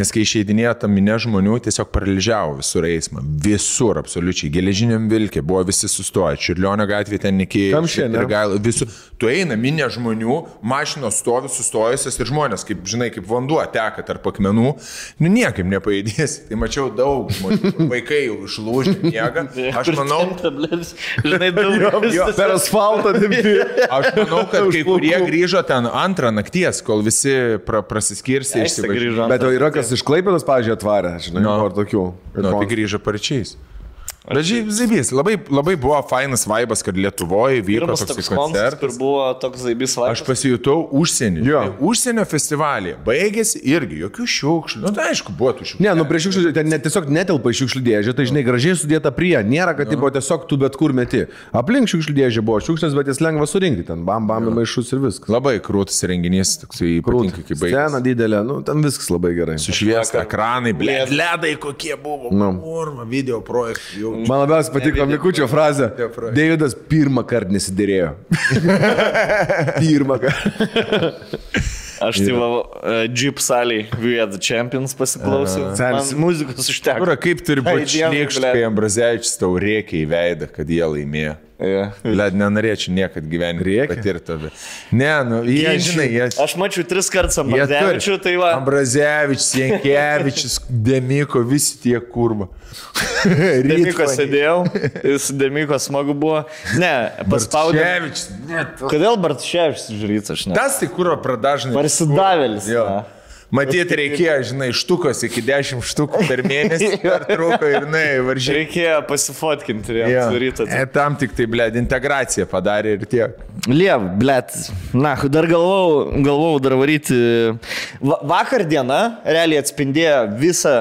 nes kai išeidinėjo tam minė žmonių, tiesiog paralyžiavo visur eismą. Visur, absoliučiai. Geležiniam vilkė buvo visi sustoję. Čiurlionio gatvė ten iki... Ir gal visų. Tu eina minė žmonių, mašinos stovi sustojusios ir žmonės, kaip žinai, kaip vanduo teka tarp akmenų, nu niekaip nepaėdės. Tai mačiau daug žmonių, vaikai jau išlūžę miega. Aš manau, Žinai, daug. jo, Per asfaltą. Aš manau, kad kai kurie grįžo ten antrą nakties, kol visi pra, prasiskirsi. Bet jau yra kas iš Klaipėdos, pavyzdžiui, atvarė, žinai, No. no. ar tokių. Nu, tai grįžo paryčiais. Bet Zibys, labai, labai buvo fainas vaibas, kad Lietuvoje vyko Pirmas toks toks koncertas, koncertas. buvo toks zaibis Aš vaikas. pasijutau užsienį. Jo. Tai Užsienio festivalį. Baigėsi irgi, jokių šiukšlių. Na, tai aišku, buvo tų šiukšlių. Ne, nu prie šiukšlių, ten net tiesiog netelpa į šiukšlių dėžę, tai žinai, gražiai sudėta prie, nėra, kad tai buvo tiesiog tu bet kur meti. Aplink šiukšlių dėžę buvo šiukšlės, bet jas lengva surinkti, ten bam, bam, į maišus ir viskas. Labai krūtas renginys, toksai ypatingai kaip baigėsi. didelė, nu ten viskas labai gerai. Sušviesta ekranai, blėt, ledai kokie buvo. Nu. Urma, video projektai jau. Man labiausiai patiko Mikučio frazė. Davidas pirmą kartą nesidėrėjo. pirmą kartą. Aš tai va, uh, Jeep salėje We Are the Champions pasiklausiau. Senis. Man muzikos užteko. Kaip turi būti kai Ambrazevičius tau rėkia į veidą, kad jie laimėjo. Yeah. Led, nenorėčiau niekad gyvenime patirti tave. Ne, nu, jie, žinai, jie... Aš mačiau tris kartus Ambrazevičių, tai va. Ambrazevičius, Jankievičius, Demiko, visi tie kurva. Demiko sėdėjau, su Demiko smagu buvo. Ne, paspaudė. Bartševičius, net. Kodėl Bartševičius žiūrėt, aš ne. Tas tai kurva pradažnai. Parsidavėlis. Jo. ne. Matyt, reikėjo, žinai, štukos iki 10 štukų per mėnesį truko ir, na, varžyčiai. Reikėjo pasifotkinti, reikėjo daryti. E, tam tik tai, blėd, integraciją padarė ir tiek. Liev, blėt. Na, dar galvau, galvau dar varyti. Va, vakar diena realiai atspindėjo visą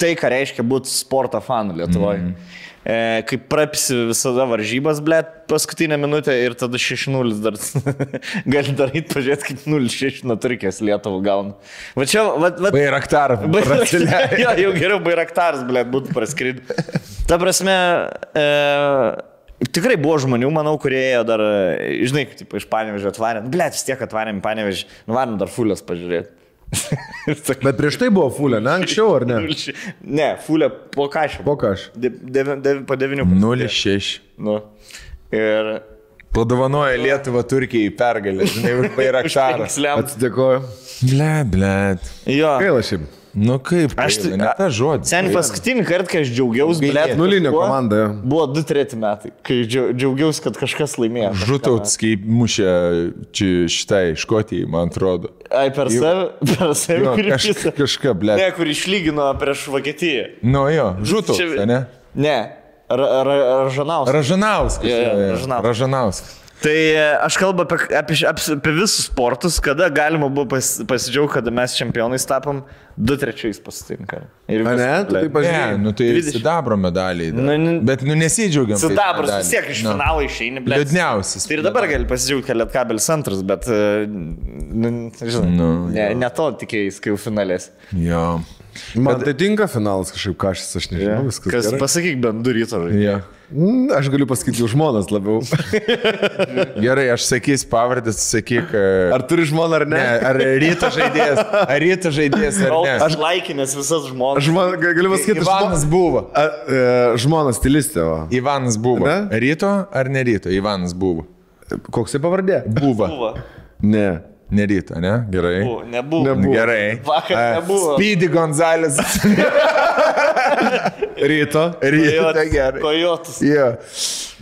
tai, ką reiškia būti sporto fanu Lietuvoje. Mm. E, kaip prapisi visada varžybas, blėt, paskutinę minutę ir tada 6-0 dar gali daryti, pažiūrėti, kaip 0-6 nuo Turkijos Lietuvų gauna. Va čia, va, va, Bairaktar. Bairaktar- jo, jau geriau Bairaktaras, blėt, būtų praskrid. Ta prasme, e, tikrai buvo žmonių, manau, kurie ėjo dar, e, žinai, kaip tipo, iš Panevežio atvarė. Blėt, vis tiek atvarėm Panevežį, nuvarėm dar fulės pažiūrėti. Bet prieš tai buvo fulė, ne anksčiau ar ne? ne, fulė po kažką. Po ką aš? De, de, de, po 9. 0-6. Nu. Ir... Padovanoja Lietuvą Turkijai pergalę, žinai, už Bairaktarą. Atsidėkoju. Ble, ble. Jo. Gaila šiaip. Nu kaip, Aš tai- ne tą žodį. Sen paskutinį kartą, kai aš džiaugiausi, blėt. Nulinė kažkuo, komanda. Buvo 2-3 metai, kai džiau- džiaugiausi, kad kažkas laimėjo. Žutauts, kai mušė šitai Škotijai, man atrodo. Ai, per save, per save, kur išvis. kažką, ble. Ne, kur išlygino prieš Vokietiją. Nu jo, Žutauts, Čia- ne? Ne, ra, ra, Ražanauskas. Ražanauskas. Jo, jo. Ražanauskas. Tai e, aš kalbu apie, apie, apie, visus sportus, kada galima buvo pas, pasidžiaugti, kada mes čempionais tapom 2-3 pasitinka. Ir A, ne? Tu taip Ne, pažiūrėjai. nu tai 20. sidabro medaliai. Nu, nu- Bet nu nesidžiaugiam. Sidabras vis tiek iš Nu. finalo išeini, blė. Liūdniausias. Tai ir dabar gali pasidžiaugti, kad Lietkabelis antras, bet, e, nu, žinai, Nu, ne, ne to tikėjai, kai jau finalės. Jo. Man tai tinka finalas kažkaip kažkas, aš nežinau, viskas. Kas gerai. pasakyk bent du ryto žaidėjai. Jo. Mm, Aš galiu pasakyti už žmonas labiau. Gerai, aš sakysiu pavardės, sakyk. e, Ar turi žmoną ar ne? Ne, ar ryto žaidėjas, ar ryto žaidėjas, ar ne. Aš laikinęs visas žmonas. Žmona, galiu pasakyti, Ivanas buvo. A, e, žmonas stilistė. va. Ivanas buvo. Ne? Ryto ar ne ryto? Ivanas buvo. Koks tai pavardė? Buvo. Buvo. Ne. Ne ryto, ne? Gerai. Buvo. Nebuvo. Nebuvo. Gerai. Vakar nebuvo. Speedy Gonzalez. Ryto. Ryto, tai gerai. Kojotas. Jo.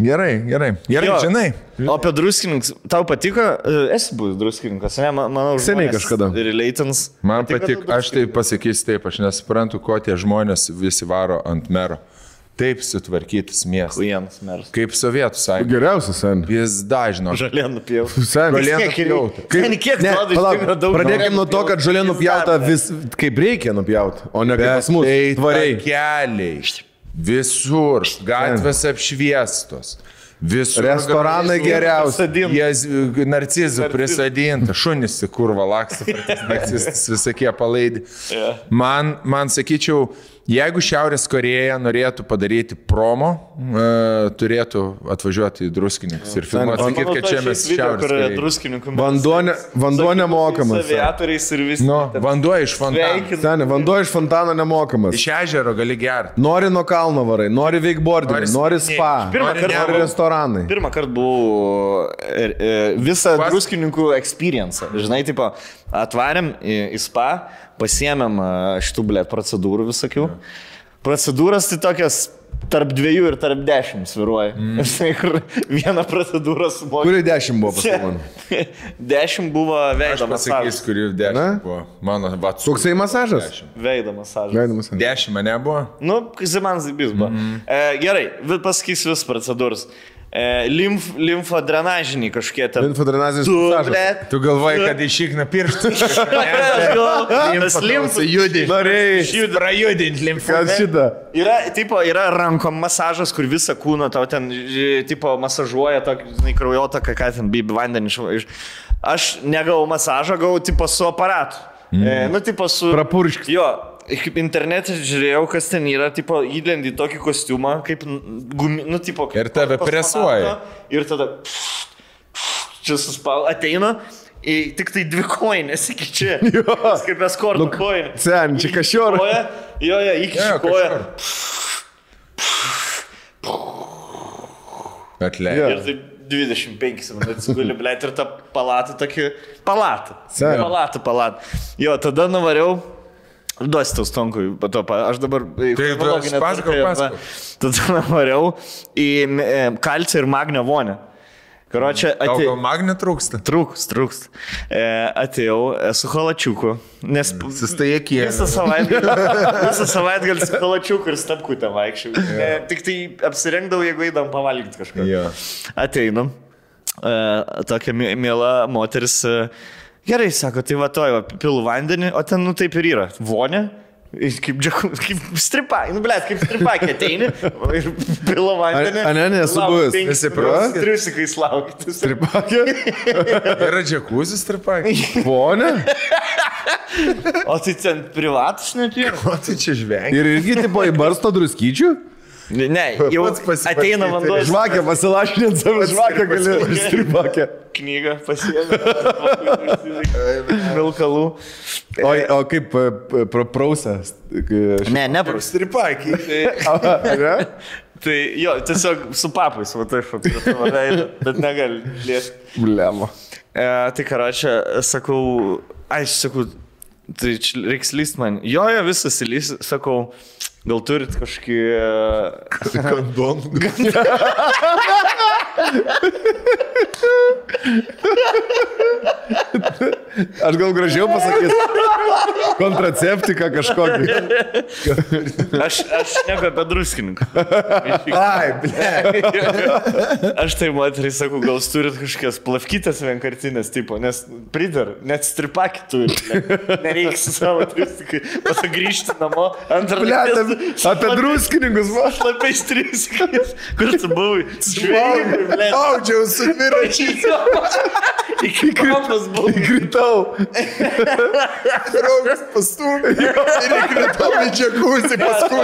Gerai, gerai. Gerai, Jo. žinai. O apie druskininkus, tau patiko, E, esi buvęs druskininkas, ne, Ma- manau, Seniai kažkada. Relaitins. Man patiko, aš tai pasakysiu taip, aš nesuprantu, ko tie žmonės visi varo ant mero. Taip sutvarkytus miestus. Vienas meras. Kaip Sovietų sąjunga. Geriausias, sen. Vis dažno. Žalė nupjau. Sen. Žolė Kiek, nupjauta. kaip, kiek Ne, palauk, daug pradėkime nuo to, kad žolė nupjauta nupjauta. vis kaip reikia nupjauti, o ne kaip pas mus. Tai Tvariai. Keliai. Visur. Gatvės apšviestos. Visur. Restoranai geriausi. Jie narcizų prisadinta, šunis į kurvą laksta, narcistas visokie palaidi. Jo. Man, man sakyčiau, jeigu Šiaurės Koreja norėtų padaryti promo, uh, turėtų atvažiuoti į druskininkus ir filmuoti, sakyti, kad čia mes Šiaurės Koreja. Vanduo ne- vanduo nemokamas. Aviatoriais ir visi. Nu, vanduo iš fontano. Seniai, vanduo iš fontano nemokamas. Iš ežero gali gerti. Nori nuo kalno varai, nori veikbordinį, Nori nori spa, Pirmą nori kartą nori restoranai. Pirmą kartą buvau e, e, visą Pas- druskininkų experience. Žinai, tipo, atvarėm į, į spa, pasiemėm šitų blėt procedūrų visokių. Procedūras tai tokias tarp dviejų ir tarp dešimt sviruoja. Mm. Kur vieną procedūrą sumokė. Kuri dešimt buvo pas man? Dešimt buvo veido masažas. kurį Na? dešimt buvo. Mano vatsu. Koksai masažas? Veido masažas. Veidamas. Dešimt mane buvo. Nu, Zimans Zibis buvo. Mm e, gerai, pasakysiu vis procedūras. E, limf, limfodrenažiniai kažkokie ten. Infodrenazijos Tu, blėt, Tu galvoji, kad išikna pirštų. Tas limfų judinti. Norėjai, Prajudinti limfą. kad šitą. Yra, tipo, yra rankom masažas, kur visą kūną tau ten, tipo, masažuoja, tokį, žinai, kraujotaką, ką ten bibi vandenį iš... Aš negavau masažą, gavau, tipo, su aparatu. Mm. E, nu, tipo, su... Prapuršk. Jo, kaip internete žiūrėjau, kas ten yra, tipo, įlendi tokį kostiumą, kaip, gumi, nu, tipo... kaip Ir tave presuoja. Ir tada... Čia suspau, ateina. Į, tik tai dvi koinės iki čia. Jo. Kaip eskorto koinė. Sen, čia. Koja, jo, jo, iki Jo, koja. Atleidžiu. Ir taip 25 minutės guli, ble, ir ta palata tokia. Palata. Sen. Palata, palata. Jo, tada nuvariau. Duosi tau stonkui, po to, pa- aš dabar... Tai pasakok, tvarką, pasakok. va. Tada nuvariau į e, kalcio ir magnio vonę. Karočią, atėjau. gal magnė trūksta? Trūks, trūks. E, atėjau su halačiuku, nes Sustojėkie. visą savaitgalį, visą savaitgalį su halačiuku ir stapkutę vaikščiau. E, tik tai apsirengdavau, jeigu eidam pavalgyti kažką. Jo. Ateinu. E, tokia miela moteris. E, gerai, sako, tai va toj, va, pilu vandenį, o ten, nu taip ir yra. Vonė. Kaip, kaip stripa, nu blėt, kaip stripa, ateini ir pila vandenį. A- a ne, nesu buvęs. Esi minučius, buvęs? Triusikais laukti. Tripakė. Yra džekuzis tripai. Pone. O tai ten privatus net yra. O tai čia žvengia. Ir irgi tipo į barsto druskyčių. Ne, jau ateina vanduo. Žvakę pasilašinant savo žvakę gali stripakę. Knygą pasiėmė. Milkalų. O, o kaip e, p- pra- prausia? Ne, neprus. Stripakiai. Ne? Tai jo, tiesiog su papais, va taip, bet negali liesti. Blemo. E, tai karočią, sakau, aš sakau, tai reiks lyst man. Jo, jo, visas įlys, sakau, gal turit kažkokį... e, Kandonų. Aš gal gražiau pasakysiu. Kontraceptiką kažkokį. Aš, aš nebe apie druskininką. Ai, ble. Aš tai moteriai sakau, gal turit kažkokias plavkytės vienkartinės tipo, nes pridar, net stripakį turi. Ne- Nereikia su savo triusikai, pasak grįžti namo, antrą Ble, apie, druskininkus, va. Šlapiais triusikais. Kur tu buvai? Žvejai, ble. Audžiau su dviračiais. Iki kampas buvai. Kritau. Draugas pastumė. Ir įkritau į džekuzį paskui.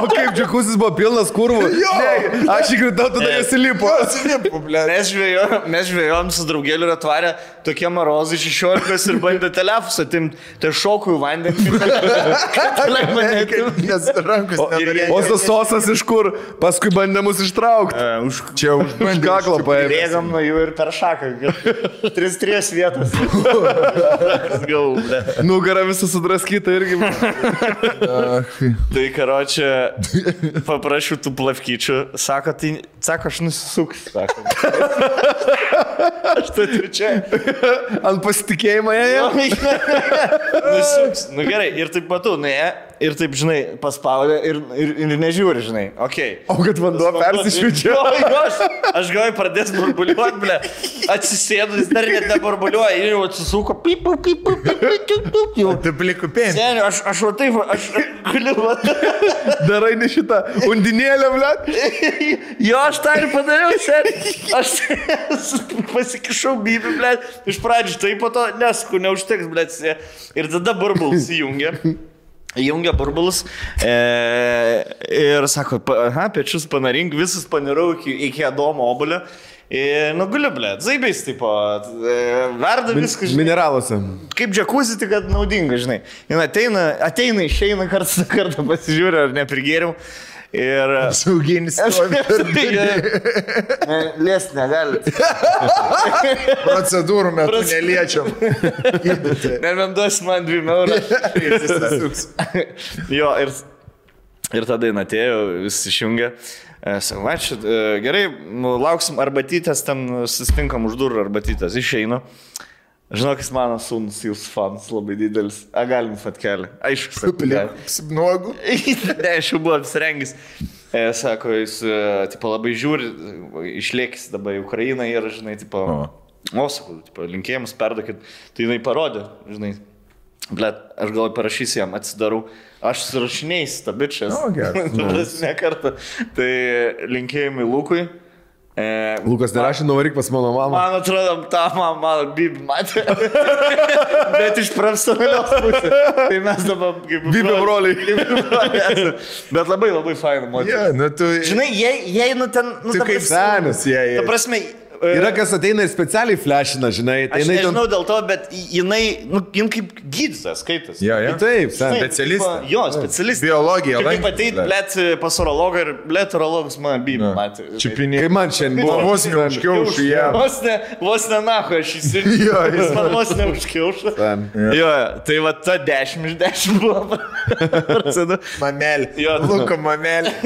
O kaip džekusis buvo pilnas kurvų? Jo. Ne, aš įkritau, tada. Pasilipu, ble. Mes žvėjom, mes žvėjom su draugeliu ir atvarė tokie marozai 16 ir bandė telefus atimti. Tai šokų į vandenį. Nes rankos ir O tas sosas iš kur? Paskui bandė mus ištraukti. E, Už Čia Už kaklą paėmė. Bėgam nuo jų ir per šaką. 3-3 vietas. Gal, ble. Nugara visą sudraskytą irgi. Tai karočią paprašiau tų plavkyčių. Sako, tai, sako, aš nusisuksiu. Sako. Aš tai turiu čia. Ant pasitikėjimo ėjo. Nusuks. Nu gerai, ir taip matau, nu jie, ir taip, žinai, paspaudė ir, ir, ir nežiūri, žinai. Ok. O kad vanduo persišviečia. Aš, aš galvoju, pradės burbuliuoti, ble. Atsisėdu, jis dar net neburbuliuoja ir jau atsisuko. Pip, pip, pip, pip, pip, pip, pip, jau. Tu plikų pėmė. Seniai, aš, aš va taip, aš galiu. Darai ne šitą undinėlę, ble. Jo, aš tą ir padariau, seniai. Aš pasikišau bybį, ble. Iš pradžių tai po to nesku, neužteks, ble. Ir tada burbulas įjungia. Įjungia burbulus e, ir sako, aha, pečius panarink, visus panirau iki, iki Adomo obulio. Ir nuguliu, ble, zaibais, tipo, e, verda viskas, žinai, Mineraluose. kaip džekuzi, tik kad naudinga, žinai. Jis ateina, ateina, išeina kartą kartą pasižiūri, ar neprigėriau. Ir... Sauginis. Aš Lies negali. Procedūrų metu Proce- neliečiam. Nebent duos man 2 eurų. jo, ir, ir tada atėjo, vis išjungė. E, Sakau, ačiū, e, gerai, nu, lauksim arbatytės, ten susitinkam už durų arbatytės, išeinu. Žinokit, mano sūnus, jūs fans labai didelis. A, galim fatkelį. Aišku, sakau, gal. Apsibnuogu. ne, aš jau buvau apsirengęs. E, sako, jis, e, tipo, labai žiūri, išlėkis dabar į Ukrainą ir, žinai, tipo, o, o sakau, tipo, linkėjimus perdokit. Tai jinai parodė, žinai. Blet, aš gal parašysiu jam, atsidarau. Aš surašinėjau stabičias. O, gerai. ne kartą. Tai linkėjimai Lukui. E, Lukas nerašė, nuvaryk pas mano mamą. Man atrodo, tą man, mano bibi matė. Bet iš profesionalios pusės. Tai mes dabar kaip... Bibi broliai. Bibi broliai. Bet labai labai faina moteris. Ja, nu tu. Žinai, jei, jei nu ten... Nu, Tu ta kaip prasme- senis jai. Ta prasme... e, Yra kas ateina ir specialiai flashina, žinai. Tai Aš jinai ten... nežinau dėl to, bet jinai, nu, jin kaip gydytojas skaitas. Ja, ja. Taip, tipo, Jo, specialistas. Biologija, Kaip ateit, blėt, pas urologą ir blėt, urologas man bibi matė. Čiupinė. Kaip man šiandien buvo. Vos neužkiaušų ją. Vos ne, vos ne nahu, aš įsirinkau. Jo, jis man vos neužkiaušo. Ten. Jo, jo, tai va ta 10 iš 10 buvo. Mamelį. Jo. Luko mamelį.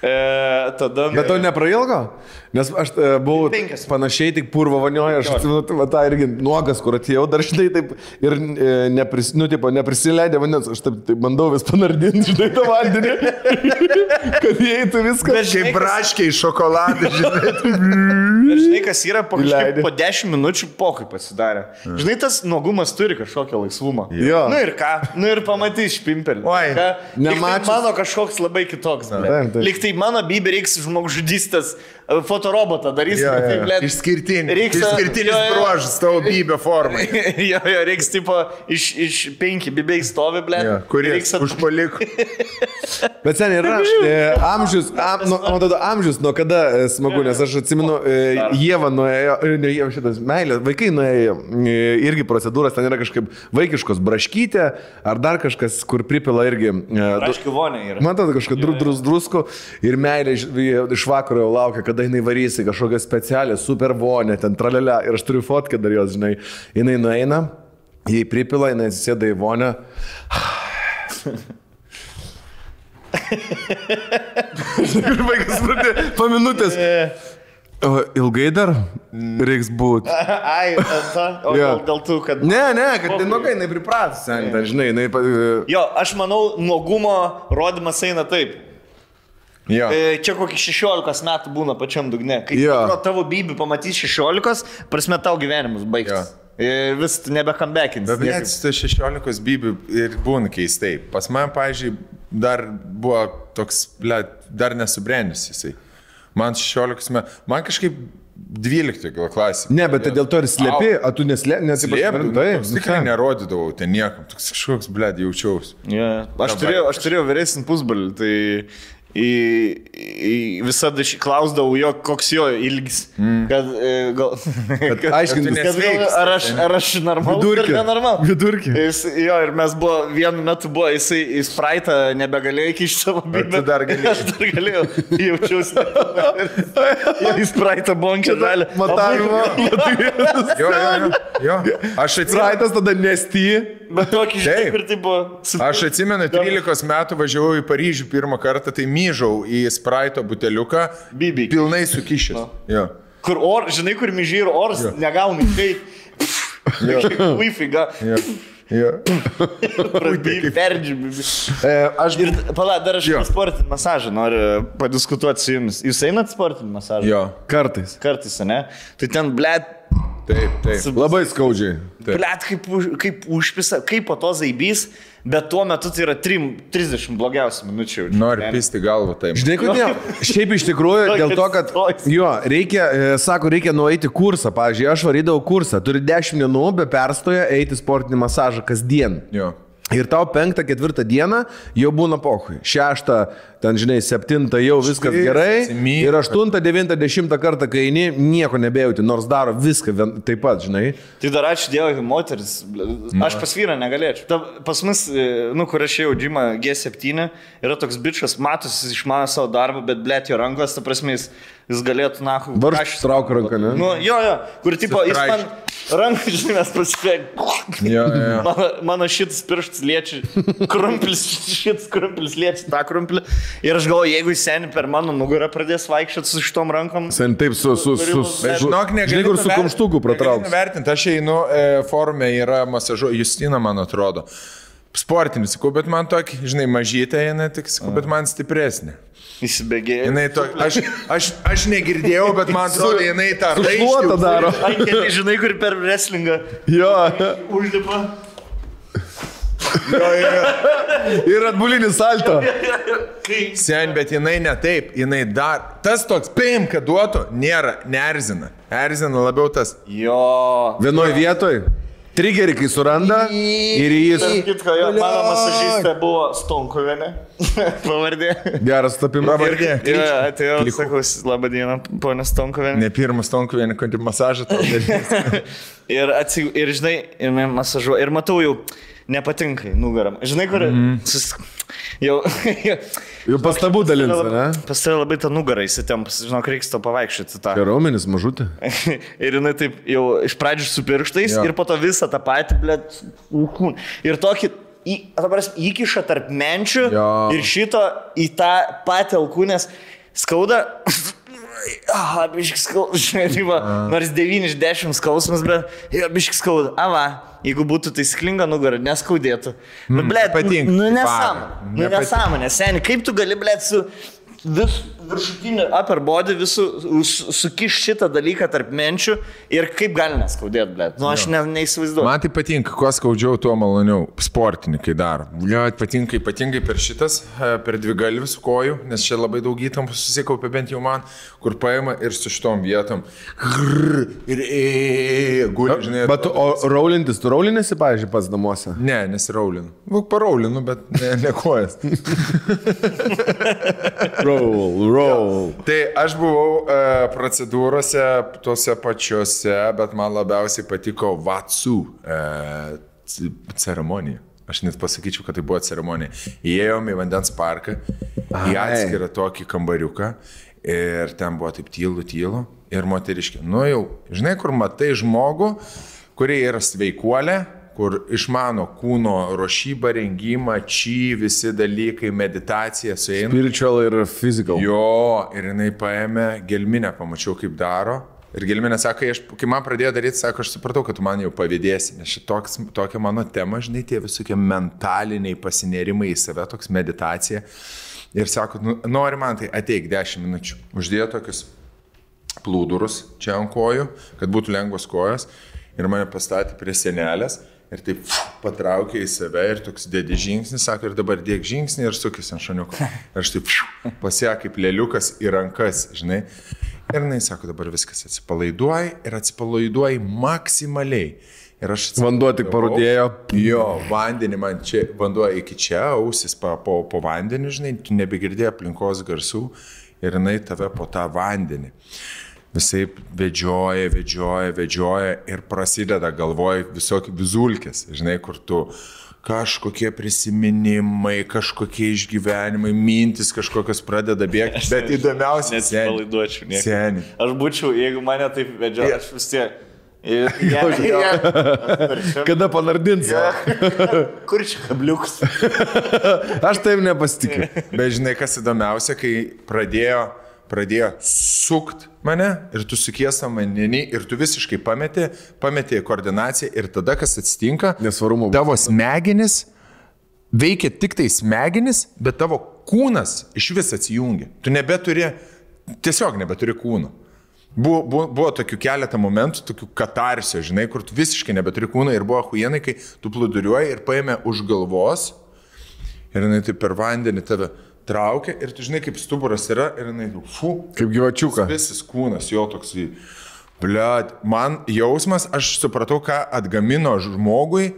E, tada... Bet to neprailgo? Nes aš e, buvau Penkias. panašiai tik purvo vanioje, aš atsimenu, tai va, tą irgi nuogas, kur atėjau, dar žinai taip ir e, nepris, nu, tipo, neprisileidė vandens, aš taip, taip bandau vis panardinti, žinai, tą vandenį, kad įeitų viskas. Bet kas- braškiai šokoladą, žinai. Bet žinai, kas yra po, kažkaip, po 10 minučių pokai pasidarė. Žinai, tas nuogumas turi kažkokią laisvumą. Jo. Nu ir ką, nu ir pamatys špimpelį. Oi, Ką? Lyg tai mano kažkoks labai kitoks. Taip, taip. Lyg tai mano bybė reiks žmogžudystės e, fotorobotą darys. Jo, jo, jo. blet, Išskirtinis. reiks- Išskirtinis bruožas tavo bybė formai. jo, jo, reiks tipo iš, iš penki bibiai stovi, ble. Jo, Kuris reiks at... užpaliko. Bet sen yra e, amžius, am, nu, man atrodo, amžius, nuo kada e, smagu, nes aš atsimenu, e, Jėva nuėjo, e, ne Jėva šitas, meilė, vaikai nuėjo, e, irgi procedūras, ten yra kažkaip vaikiškos braškytė, ar dar kažkas, kur pripila irgi. E, du- Aišku, vonė yra. Man atrodo, kažkas drus, drus, drusko ir meilė iš, vakaro laukia, kada jinai varys į kažkokią specialią super vonę, ten tralelę. Ir aš turiu fotkę dar jos, žinai. Jinai nueina, jį pripila, jinai atsisėda į vonę. ir vaikas pradėjo po minutės. O ilgai dar reiks būti. Ai, ta, o Jo. dėl, dėl tų, kad... Ne, ne, kad tai nuogai jinai pripratus, ten, žinai, jinai... Jo, aš manau, nuogumo rodimas eina taip. Jo. E, Čia kokį 16 metų būna pačiam dugne. Kai yeah. tavo bybį pamatys 16, prasme tau gyvenimus baigtas. Yeah. Vis nebekambekins. Bet net su 16 bybių ir būna keistai. Pas man, pažiūrėjau, dar buvo toks, ble, dar nesubrendęs jisai. Man 16 metų, man kažkaip 12 gal klasė. Ne, bet tai dėl to ir slepi, o tu neslėpi, nes Slėpti, Tai, tikrai nerodydavau ten niekam, toks kažkoks, ble, jaučiausi. Yeah. Aš, turėjau, aš turėjau vyresnį pusbalį, tai į, į, visada klausdavau jo, koks jo ilgis. Mm. Kad, e, gal, kad, aiškintis, kad, nesveiks, ar aš, ar aš normalus, ar Vidurkį. nenormalus. Vidurkį. Jis, jo, ir mes buvo, vienu metu buvo, jisai į spraitą nebegalėjo įkišti savo bibę. tu dar galėjai? Aš dar galėjau, jaučiausi. Į spraitą bonkę dalį. Matavimo. Jo, jo, jo. Aš atsimenu, Raitas tada nesty. Bet tokį Taip. kur tai buvo. Su... aš atsimenu 13 metų važiavau į Paryžių pirmą kartą, tai myžau į spraito buteliuką. Bibi. Pilnai sukišęs. Jo. Kur or, žinai, kur myžiai ir oras negauna. Tai Wi-Fi, ga. Jo. Perdžiu. E, aš Ir pala, dar aš apie sportinį masažą noriu padiskutuoti su jumis. Jūs einat sportinį masažą? Jo. kartais. Kartais, ne? Tai ten, blėt, Taip, taip. Labai skaudžiai. Taip. blėt, kaip, kaip užpisa, kaip po to zaibys, bet tuo metu tai yra 3, 30 blogiausių minučių. Nori pisti galvą taip. Žinai, kodėl? Šiaip iš tikrųjų, dėl to, kad... Jo, reikia, e, sako, reikia nueiti kursą. Pavyzdžiui, aš varydavau kursą, turi 10 dienų be perstojo eiti sportinį masažą kasdien. Jo. Ir tau penktą, ketvirtą dieną jau būna pohui. Šeštą, ten žinai, septintą jau viskas Paskui gerai. atsimyk. Ir aštuntą, devintą, dešimtą kartą, kai eini, nieko nebejauti, nors daro viską vien, taip pat, žinai. Tai dar ačiū Dievui, moteris. Aš pas vyrą negalėčiau. Ta, pas mus, e, nu, kur aš jau džimą G7, yra toks bičias, matosi, jis išmano savo darbą, bet blėt jo rankos, ta prasme, jis, jis galėtų, na, Varžtus traukia ranką, ne? Nu, jo, jo, kur tipo, jis man ranką, žinai, mes. Jo, jo, jo. Mano, mano šitas pirštas liečia, krumpelis, šitas krumpelis liečia tą krumpelį. Ir aš galvoju, jeigu jis seniai per mano nugarą pradės vaikščioti su šitom rankom. Sen taip su... su, su, su žinok, žinai, negali kur su kumštuku pratrauks. Vertinti, aš einu, e, forume yra masažu, Justina, man atrodo. Sportinis, sakau, bet man tokį, žinai, mažytė, jinai tik, sakau, bet man stipresnė. Įsibėgėjo. Jinai to, aš, aš, aš negirdėjau, bet man atrodo, jinai tą Šluotą daro. Ai, keli, žinai, kur per wrestlingą Jo. užlipa. Jo, jo. Ir atbulinis salto. Sen, bet jinai ne taip, jinai dar. Tas toks, paim, kad duotų, nėra, neerzina. Erzina labiau tas. Jo. Vienoje vietoje. Trigerį, kai suranda ir jis. Kitko, jo, mano masažistė buvo Stonkovienė. Pavardė. Geras tapimas. Pravardė. Jo, atėjau, sakau, labą dieną, ponė Stonkovienė. Ne pirmas tonku vieną kokį masažą. tau darys. Ir, atsi, ir žinai, ir masažuoju. Ir matau jau, nepatinka į nugarą. Žinai, kur... Mm. Sus, jau... Jau pastabų dalins, ne? Pas tave labai tą nugarą įsitempus, žinok, reiks to pavaikščioti tą. Raumenis mažutė. ir jinai taip jau iš pradžių su pirštais Jo. ir po to visą tą patį, blėt, ir tokį į, dabar įkiša tarp menčių Jo. ir šito į tą patį alkūnės skauda. Aha, biškis žinai, tai nors 9 iš 10 skausmas, bet jo, biškis skauda. Ava, jeigu būtų taisyklinga nugara, neskaudėtų. Bet, ble, patinka. nu Varo. nesąmonė. Nu nesąmonė, seniai, kaip tu gali, ble, su vis viršutiniu upper body visų sukiš šitą dalyką tarp menčių ir kaip gali neskaudėti, ble. Nu, aš ne, neįsivaizduoju. Man tai patinka, kuo skaudžiau, tuo maloniau. Sportininkai daro. Jo, patinka ypatingai per šitas, e, per dvi galvis kojų, nes čia labai daug įtampų susikaupia bent jau man, kur paima ir su šitom vietom. Grrr, ir e, guli, žinai. Bet tu, o raulintis, tu raulinėsi, pavyzdžiui, pats namuose? Ne, nesiraulinu. Nu, paraulinu, bet ne, ne kojas. Roll, roll. Tai aš buvau e, procedūrose tuose pačiuose, bet man labiausiai patiko Vatsų e, ceremonija. Aš net pasakyčiau, kad tai buvo ceremonija. Įėjome į vandens parką, į atskirą tokį kambariuką ir ten buvo taip tylu, tylu ir moteriškė. Nu jau, žinai, kur matai žmogų, kurie yra sveikuolė, kur išmano kūno ruošybą, rengimą, čį, visi dalykai, meditacija su eina. Spiritual ir physical. Jo, ir jinai paėmė gelminę, pamačiau, kaip daro. Ir gelminė sako, aš, kai man pradėjo daryti, sako, aš supratau, kad tu man jau pavydėsi, nes šitoks, tokia mano tema, žinai, tie visokie mentaliniai pasinerimai į save, toks meditacija. Ir sako, nu, nori man tai ateik 10 minučių. Uždėjo tokius plūdurus čia ant kojų, kad būtų lengvos kojos. Ir mane pastatė prie senelės ir taip patraukė į save ir toks dėdi žingsnis, sako, ir dabar dėk žingsnį ir sukis ant šaniuko. Ir aš taip pasiekia kaip lėliukas į rankas, žinai. Ir jinai sako, dabar viskas atsipalaiduoji ir atsipalaiduoji maksimaliai. Ir aš Vanduo tik parudėjo. Jo, vandenį man čia, vanduo iki čia, ausis pa, po, po vandeniu, žinai, tu nebegirdėjai aplinkos garsų ir jinai tave po tą vandenį. Visai vedžioja, vedžioja, vedžioja ir prasideda galvoj visokie vizulkės, žinai, kur tu kažkokie prisiminimai, kažkokie išgyvenimai, mintis kažkokios pradeda bėgti, bet įdomiausia, Nesipalaiduočiau. Seniai. Aš būčiau, jeigu mane taip vedžioja, aš vis tiek. Ir, ja, ja, Kada panardins? Kur čia kabliukas? Aš taip nepasitikiu. Bet žinai, kas įdomiausia, kai pradėjo, pradėjo sukt mane ir tu sukies tą vandenį ir tu visiškai pameti, pameti koordinaciją ir tada kas atsitinka, Nesvarumo. tavo smegenis veikia tik tai smegenis, bet tavo kūnas iš vis atsijungia. Tu nebeturi, tiesiog nebeturi kūno. Buvo, buvo, buvo tokių keletą momentų, tokių katarsio, žinai, kur tu visiškai nebeturi kūno ir buvo huienai, kai tu plūduriuoji ir paėmė už galvos ir jinai taip per vandenį tave traukia ir tu žinai, kaip stuburas yra ir jinai, fu, Kaip gyvačiuka. Visas kūnas jo toks, bliad, man jausmas, aš supratau, ką atgamino žmogui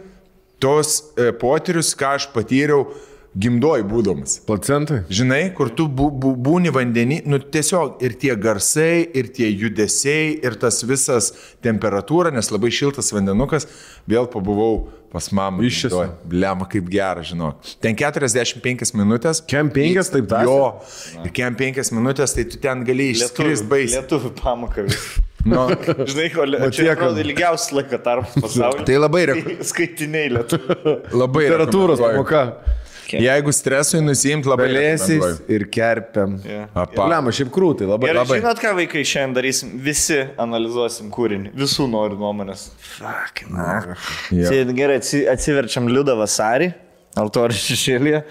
tos e, potyrius, ką aš patyriau gimdoj būdamas. Placentai? Žinai, kur tu bū, bū, būni vandenį, nu tiesiog ir tie garsai, ir tie judesiai, ir tas visas temperatūra, nes labai šiltas vandenukas, vėl pabuvau pas mamą. Iš gimdoj. Blema, kaip gera, žinok. Ten 45 minutės. Kem penkias, taip tąsi? Jo, ir kem 5 minutės, tai tu ten gali išskristi baisiai. Lietuvių pamoka vis. Nu, Žinai, ko čia tiek, atrodo ilgiausias laiko tarpas pasaulyje. tai labai, re, Skaitiniai lietuvių. labai Literatūros rekomenduoju. pamoka. Jeigu stresui nusijimt, labai rekomenduoju. ir kerpiam. Apa. Lema, šiaip krūtai, labai Ir labai. žinot, ką vaikai šiandien darysim? Visi analizuosim kūrinį. Visų noriu nuomonės. Fuck, na. Tai gerai, atsi- atsiverčiam Liudą vasarį, altorių šešėlėje.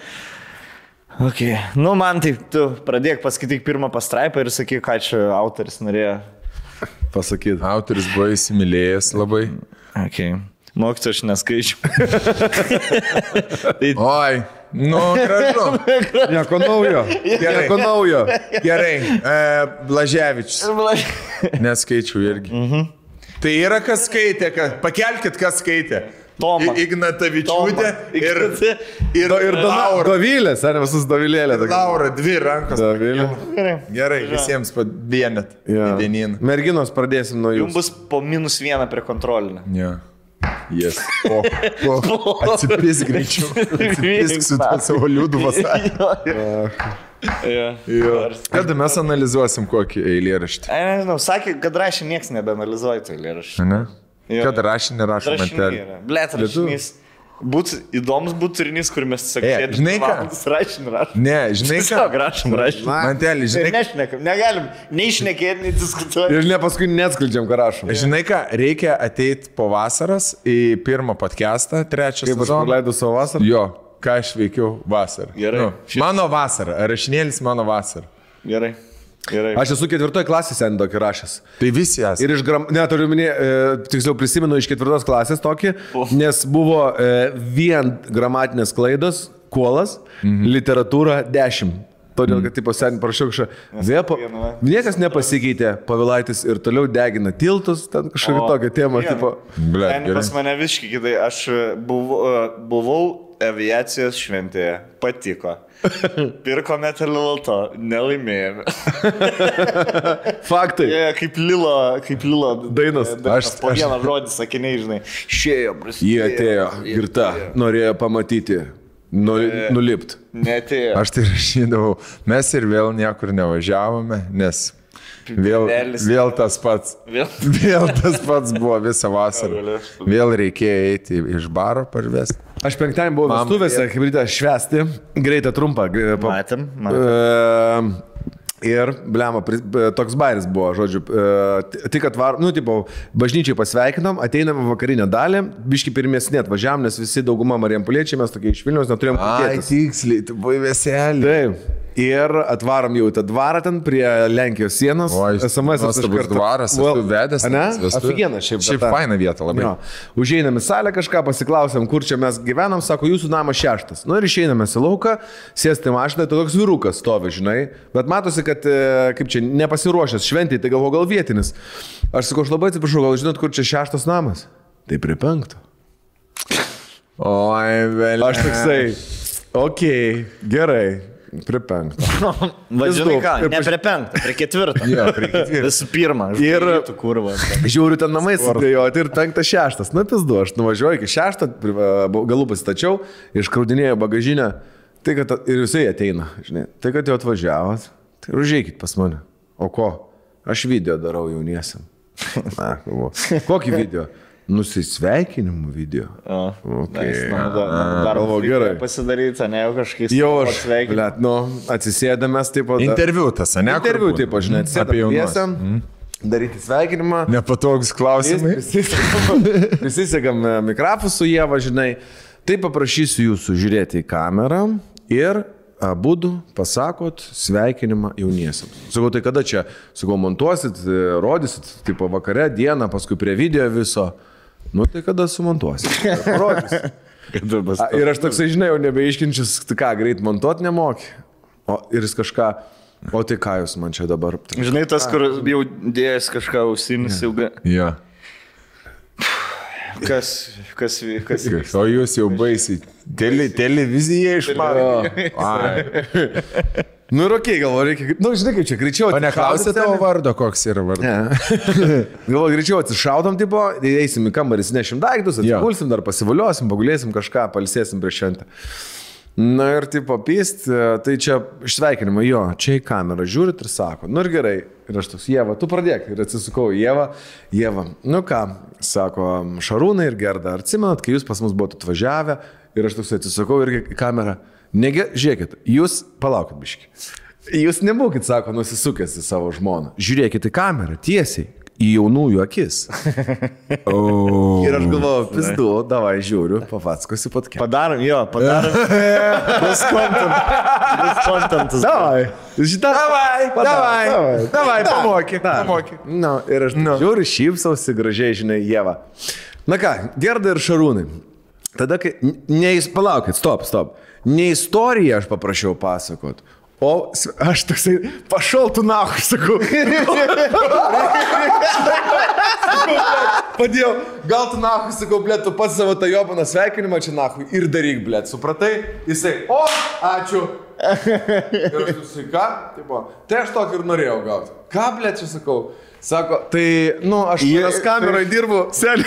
Ok, nu man tai, tu pradėk paskaityk pirmą pastraipą ir sakyk, ką čia autoris norėjo. Pasakyti. Autoris buvo įsimylėjęs labai. Ok, mokytojas aš neskaičiu. tai Oi, nu, gražu. Nieko naujo. Nieko naujo. Gerai, e, Blaževičius. Neskaičiau irgi. Mhm. Tai yra kas skaitė, kas, pakelkit, kas skaitė. Toma. Ignatavičiūtė ir, ir, Ir Laura. Dovilės, ar visus Dovilėlė. Laura, dvi rankos. Dovilė. Gerai, visiems padienet. Ja. Merginos pradėsim nuo Jums jūsų. bus po minus vieną prie kontrolinio. Ja. Yes. Po, po, atsipis greičiau. Atsipisk su tą savo liūdų vasarį. Jo. Kada mes analizuosim kokį eilėraštį? Ai, nežinau, sakė, kad rašė niekas nebeanalizuoja to eilėraščio. Ne? Kad rašė, yra. Blet, rašinys. Būtų įdomus būtų turinys, kur mes E, sėdim žinai ką? rašym, rašym. Ne, žinai ką? Tiesiog rašym, rašym. Mantelį, Ir žinai, nešnekam, negalim nei išnekėti, nei diskutuoti. Ir ne paskui neatskleidžiam, ką rašom. žinai ką, reikia ateiti po vasaros į pirmą podcastą, trečią Kaip aš praleidau savo vasarą? Jo, ką aš veikiau vasarą. Gerai. Nu, mano vasara, rašinėlis mano vasara. Gerai. Gerai. Aš esu ketvirtoje klasėje seniai tokį rašęs. Tai visi esate. Ir iš gram... Ne, turiu minė, e, tiksliau prisimenu iš ketvirtos klasės tokį, nes buvo e, vien gramatinės klaidos, kuolas, mhm. literatūra 10. Todėl, kad, tipo, seniai parašiau kažką. Vėpo. Niekas nepasikeitė, pavilaitis ir toliau degina tiltus, ten kažkokia tokia tema, gerai. tipo. Ble, Ten pas mane viški kitai, aš buvau, buvau aviacijos šventėje, patiko. Pirkome teleloto, nelaimėjome. Faktai. Jie kaip Lilo, kaip Lilo Dainos. Aš, Aš- po aš- vieną žodį sakiniai, žinai, šėjo, Jie prasidėjo. atėjo, girta, norėjo pamatyti, nu, nulipt. Netėjo. Aš tai rašydavau, mes ir vėl niekur nevažiavome, nes vėl, vėl tas pats. Vėl. Vėl tas pats buvo visą vasarą. Vėl reikėjo eiti iš baro parvesti. Aš penktadienį buvau vestuvėse, kaip ryte švesti, greitą trumpą. Matėm, matėm. Ir, blema, pri- e, toks bairis buvo, žodžiu, e, tik atvar, nu, tipo, bažnyčiai pasveikinom, ateinam vakarinę dalį, biški pirmesnė atvažiavam, nes visi dauguma Marijampoliečiai, mes tokie iš Vilnius neturėjom Ai, tiksliai, tu buvai veselė. Taip. Ir atvarom jau į tą dvarą ten prie Lenkijos sienos. Oi, SMS nuostabus dvaras, esu vedęs Ne? Aфиgenas šiaip. Šiaip vieta. faina vieta labai. Jo. Užeinam į salę kažką, pasiklausiam, kur čia mes gyvenam, sako, jūsų namas šeštas. Nu ir išeiname į lauką, sėsti mašiną, tai toks vyrukas stovi, žinai. Bet matosi, kad, e, kaip čia, nepasiruošęs šventį, tai galvo gal vietinis. Aš sakau, aš labai atsiprašau, gal žinot, kur čia šeštas namas? Tai prie penkto. Oi, vėl. Aš toksai, okay, gerai, prie penkto. Vadinai ką, ne prie penktą, prie ketvirto. Jo, prie ketvirto. Visų pirma, Ir- tu kurva. Žiūriu ten namai sudėjoti ir penktas šeštas. Na, pizdu, aš nuvažiuoju iki šešto, galų pasitačiau, iškraudinėjau bagažinę. Tai, kad ir jisai ateina, žinai. Tai, kad jau atvažiavot, tai užėjkit pas mane. O ko? Aš video darau jauniesiam. Na, galvoju. kokį video? Nusisveikinimų video. Okay. Dar galvoju, gerai. Pasidaryti, ne jau kažkaip. Jau aš, sveikinti. blėt, nu, atsisėdamas, taip pat. Interviu tas, ne? Interviu, taip, aš žinai, Apie jaunuosius. atsisėdam, daryti sveikinimą. Nepatogus klausimai. Prisisegam mikrofą su Jėva, žinai. Tai paprašysiu jūsų žiūrėti į kamerą ir abu pasakot sveikinimą jauniesiams. Sakau, tai kada čia, sakau, montuosit, e, rodysit, tipo vakare, dieną, paskui prie video viso. Nu tai kada. A, Ir aš toksai, žinai, jau nebeiškinčius, tai ką, greit montuot nemoki. O ir jis kažką, o tai ką jūs man čia dabar? Žinai, tas, kur jau dėjęs kažką ausinis ilgai. Jo. Kas, kas, kas, kas. O jūs jau baisiai. Tele, televizija išmano. Nu ir okei, okay, galvoju, reikia, nu žinai, kaip čia greičiau. O neklausė tavo vardo, koks yra vardas? Galvoju, greičiau atsišaudom, tipo, eisim į kambarį, nešim daiktus, atsigulsim, dar pasivuliuosim, pagulėsim kažką, palsėsim prieš šventę. Na ir tipo pyst, tai čia išsveikinimai, jo, čia į kamerą žiūrit ir sako, nu ir gerai. Ir aš toks, Jėva, tu pradėk. Ir atsisukau į Jėvą. Jėva, nu ką, sako Šarūnai ir Gerda, ar atsimenat, kai jūs pas mus buvote atvažiavę ir aš toks atsisukau irgi į kamerą. Negi, žiūrėkit, jūs palaukit biški. Jūs nebūkit, sako, nusisukęs į savo žmoną. Žiūrėkit į kamerą tiesiai, į jaunųjų akis. O. Ir aš galvoju, pizdu, davai žiūriu, papasakosiu pat kiek. Padarom, jo, padarom. Bus content. Bus contentas. Davai, žinai, Davai, davai, davai, pamokyk, Na, pamokyk. no, ir aš no. žiūriu, šypsausi gražiai, žinai, Jėva. Na ką, Gerda ir Šarūnai. Tada, kai... Neis, palaukit, stop, stop. Ne istoriją aš paprašiau pasakot. O aš toksai, pašal tu nahu, sakau. Padėjau, gal tu nahu, sakau, blė, tu pats savo tą jobaną sveikinimą čia nahu ir daryk, blė, supratai? Jisai, o, ačiū. Ir aš susai, ką? Tai, buvo, tai aš tokį ir norėjau gauti. Ką, blė, čia sakau? Sako, tai, nu, aš jos kameroje dirbu, seniai.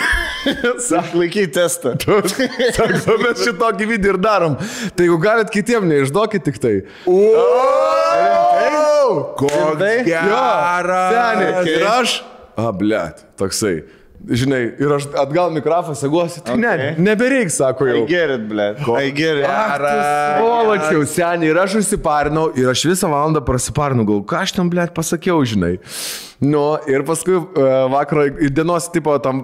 Laiky testą. sako, mes šitokį video ir darom. Tai jeigu galit kitiem, neišduokit tik tai. Geras. seniai. Ir aš. A, blėt, toksai. žinai, ir aš atgal mikrofą saguosi, tai okay. ne, nebereiks, sako jau. Gerit. Ai, gerit. Polačiau, seniai, ir aš užsiparinau, ir aš visą valandą prasiparinau, gal ką aš tam, blėt, pasakiau, žinai. Nu, ir paskui uh, vakaro dienos tipo tam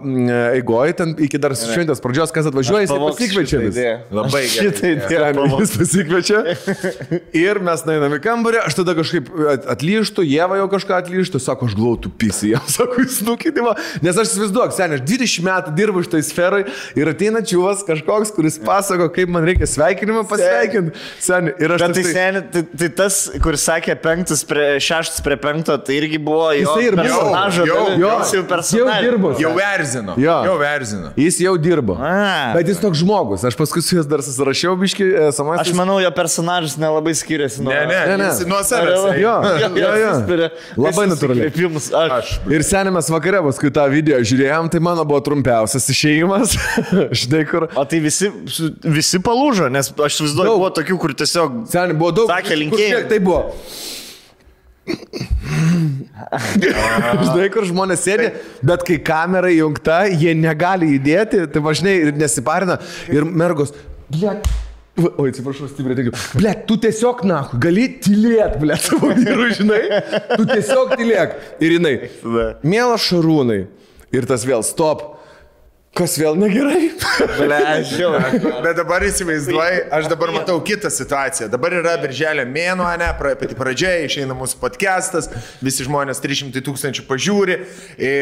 eigoje, ten iki dar šventės pradžios, kas atvažiuoja, jis pasikviečia. Labai gerai. Šitą idėją. Jis pasikviečia. Ir mes nueiname į kambarį, aš tada kažkaip at- atlyštu, Jėva jau kažką atlyštu, sako, aš glautų pisi, jam sako, jūs nukėdimo. Nes aš įsivaizduoju, seniai, aš 20 metų dirbu šitai sferai ir ateina čiūvas kažkoks, kuris pasako, kaip man reikia sveikinimą pasveikinti. Seniai, ir aš Bet tai, toksai- seni, tai, tai tas, kuris sakė penktas prie, šeštas prie penkto, tai irgi buvo jo Jisai ir buvo. personažo. Jau, jau, jau jau personažas. dirbo. Jau erzino. Jo. Jau erzino. Jis jau dirbo. A. Bet jis toks žmogus, aš paskui su juos dar susirašiau, biški, samas. Aš manau, jo personažas nelabai skiriasi nuo... Ne, ne, Ne, ne. jis nuo savęs. eina. Jo, jo, jo. Labai natūraliai. Aš. Ir senėmės vakarė, paskui tą video žiūrėjom, tai mano buvo trumpiausias išėjimas. Štai kur. O tai visi, visi palūžo, nes aš įsivaizduoju, Daug. buvo tokių, kur tiesiog... Seniai buvo daug. Sakė linkėjimai. Tai buvo. Žinai, kur žmonės sėdi, bet kai kamera įjungta, jie negali judėti, tai važinai ir nesiparina. Ir mergos, blėt. Oi, atsiprašau, stipriai tikiu. Blet, tu tiesiog, na, gali tylėt, blet, savo vyrui, žinai. Tu tiesiog tylėk. Ir jinai, mielas šarūnai. Ir tas vėl, stop. Kas vėl negerai? Ble, aš jau. Bet dabar įsivaizduoji, aš dabar matau kitą situaciją. Dabar yra birželio mėnuo, ne, pati pradžia, išeina mūsų podcastas, visi žmonės 300 tūkstančių pažiūri. E,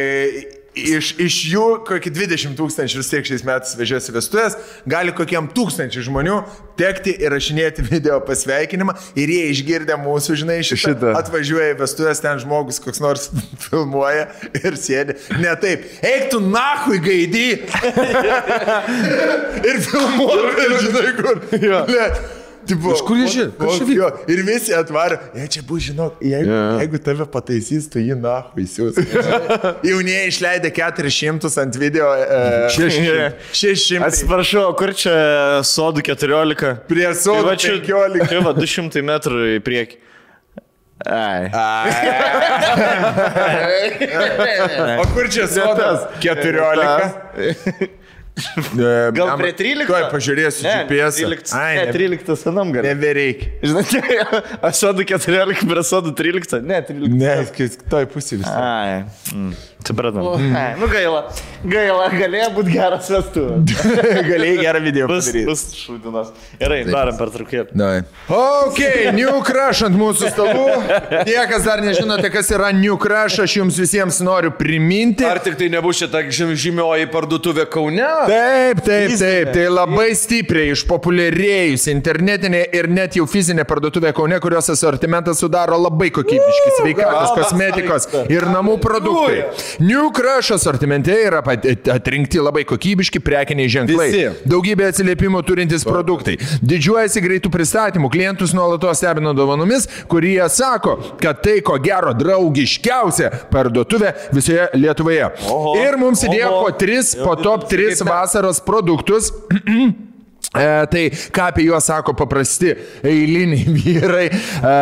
Iš, iš jų kokį 20 tūkstančių vis tiek šiais metais vežiasi vestuvės, gali kokiem tūkstančių žmonių tekti ir rašinėti video pasveikinimą ir jie išgirdę mūsų, žinai, šitą, Šitą. atvažiuoja į vestuvės, ten žmogus koks nors filmuoja ir sėdi. Ne taip, eik tu nahui gaidį ir filmuoja, žinai, kur. Ne, tipo, Iš kur jie žino? Kas čia jo, ir visi atvarė, jie čia bus, žinok, jeigu, Jo. jeigu tave pataisys, tu jį nahui siūs. Jaunieji išleidė 400 ant video. E, 600. 600. Atsiprašau, kur čia sodų 14? Prie Tai sodų va čia 15. Tai va 200 metrų į priekį. Ai. O kur čia sodas? 14. Gal prie 13? Tuoj pažiūrėsiu Ne, GPS. 13. Ai, ne, ne, 13 senam gal. nebereikia. Žinai, aš sodų 14 prie sodų 13. Ne, 13. Ne, kitoj pusė vis. Ai. Mm. Supratau. Ai, nu gaila. Gaila, galėjo būti geras vestuvės. Galėjai gerą video padaryti. bus šūdinas. Gerai, darom per trukėlį. Dai. Ok, New Crush ant mūsų stalų. Tie, kas dar nežinote, kas yra New Crush, aš jums visiems noriu priminti. Ar tik tai nebus šita žym- žymioji parduotuvė Kaune? Taip, taip, taip. Tai labai stipriai išpopuliarėjusi internetinė ir net jau fizinė parduotuvė Kaune, kurios asortimentas sudaro labai kokybiški sveikatos, kosmetikos ir namų produktai. New Crush asortimente yra pat- atrinkti labai kokybiški prekiniai ženklai. Visi. Daugybė atsiliepimų turintys produktai. Didžiuojasi greitų pristatymų, klientus nuolatos stebino dovanomis, kurie sako, kad tai ko gero draugiškiausia parduotuvė visoje Lietuvoje. Oho. Ir mums įdėjo Oho. po tris, po top 3 vasaros produktus. E, tai ką apie juos sako paprasti eiliniai vyrai, e,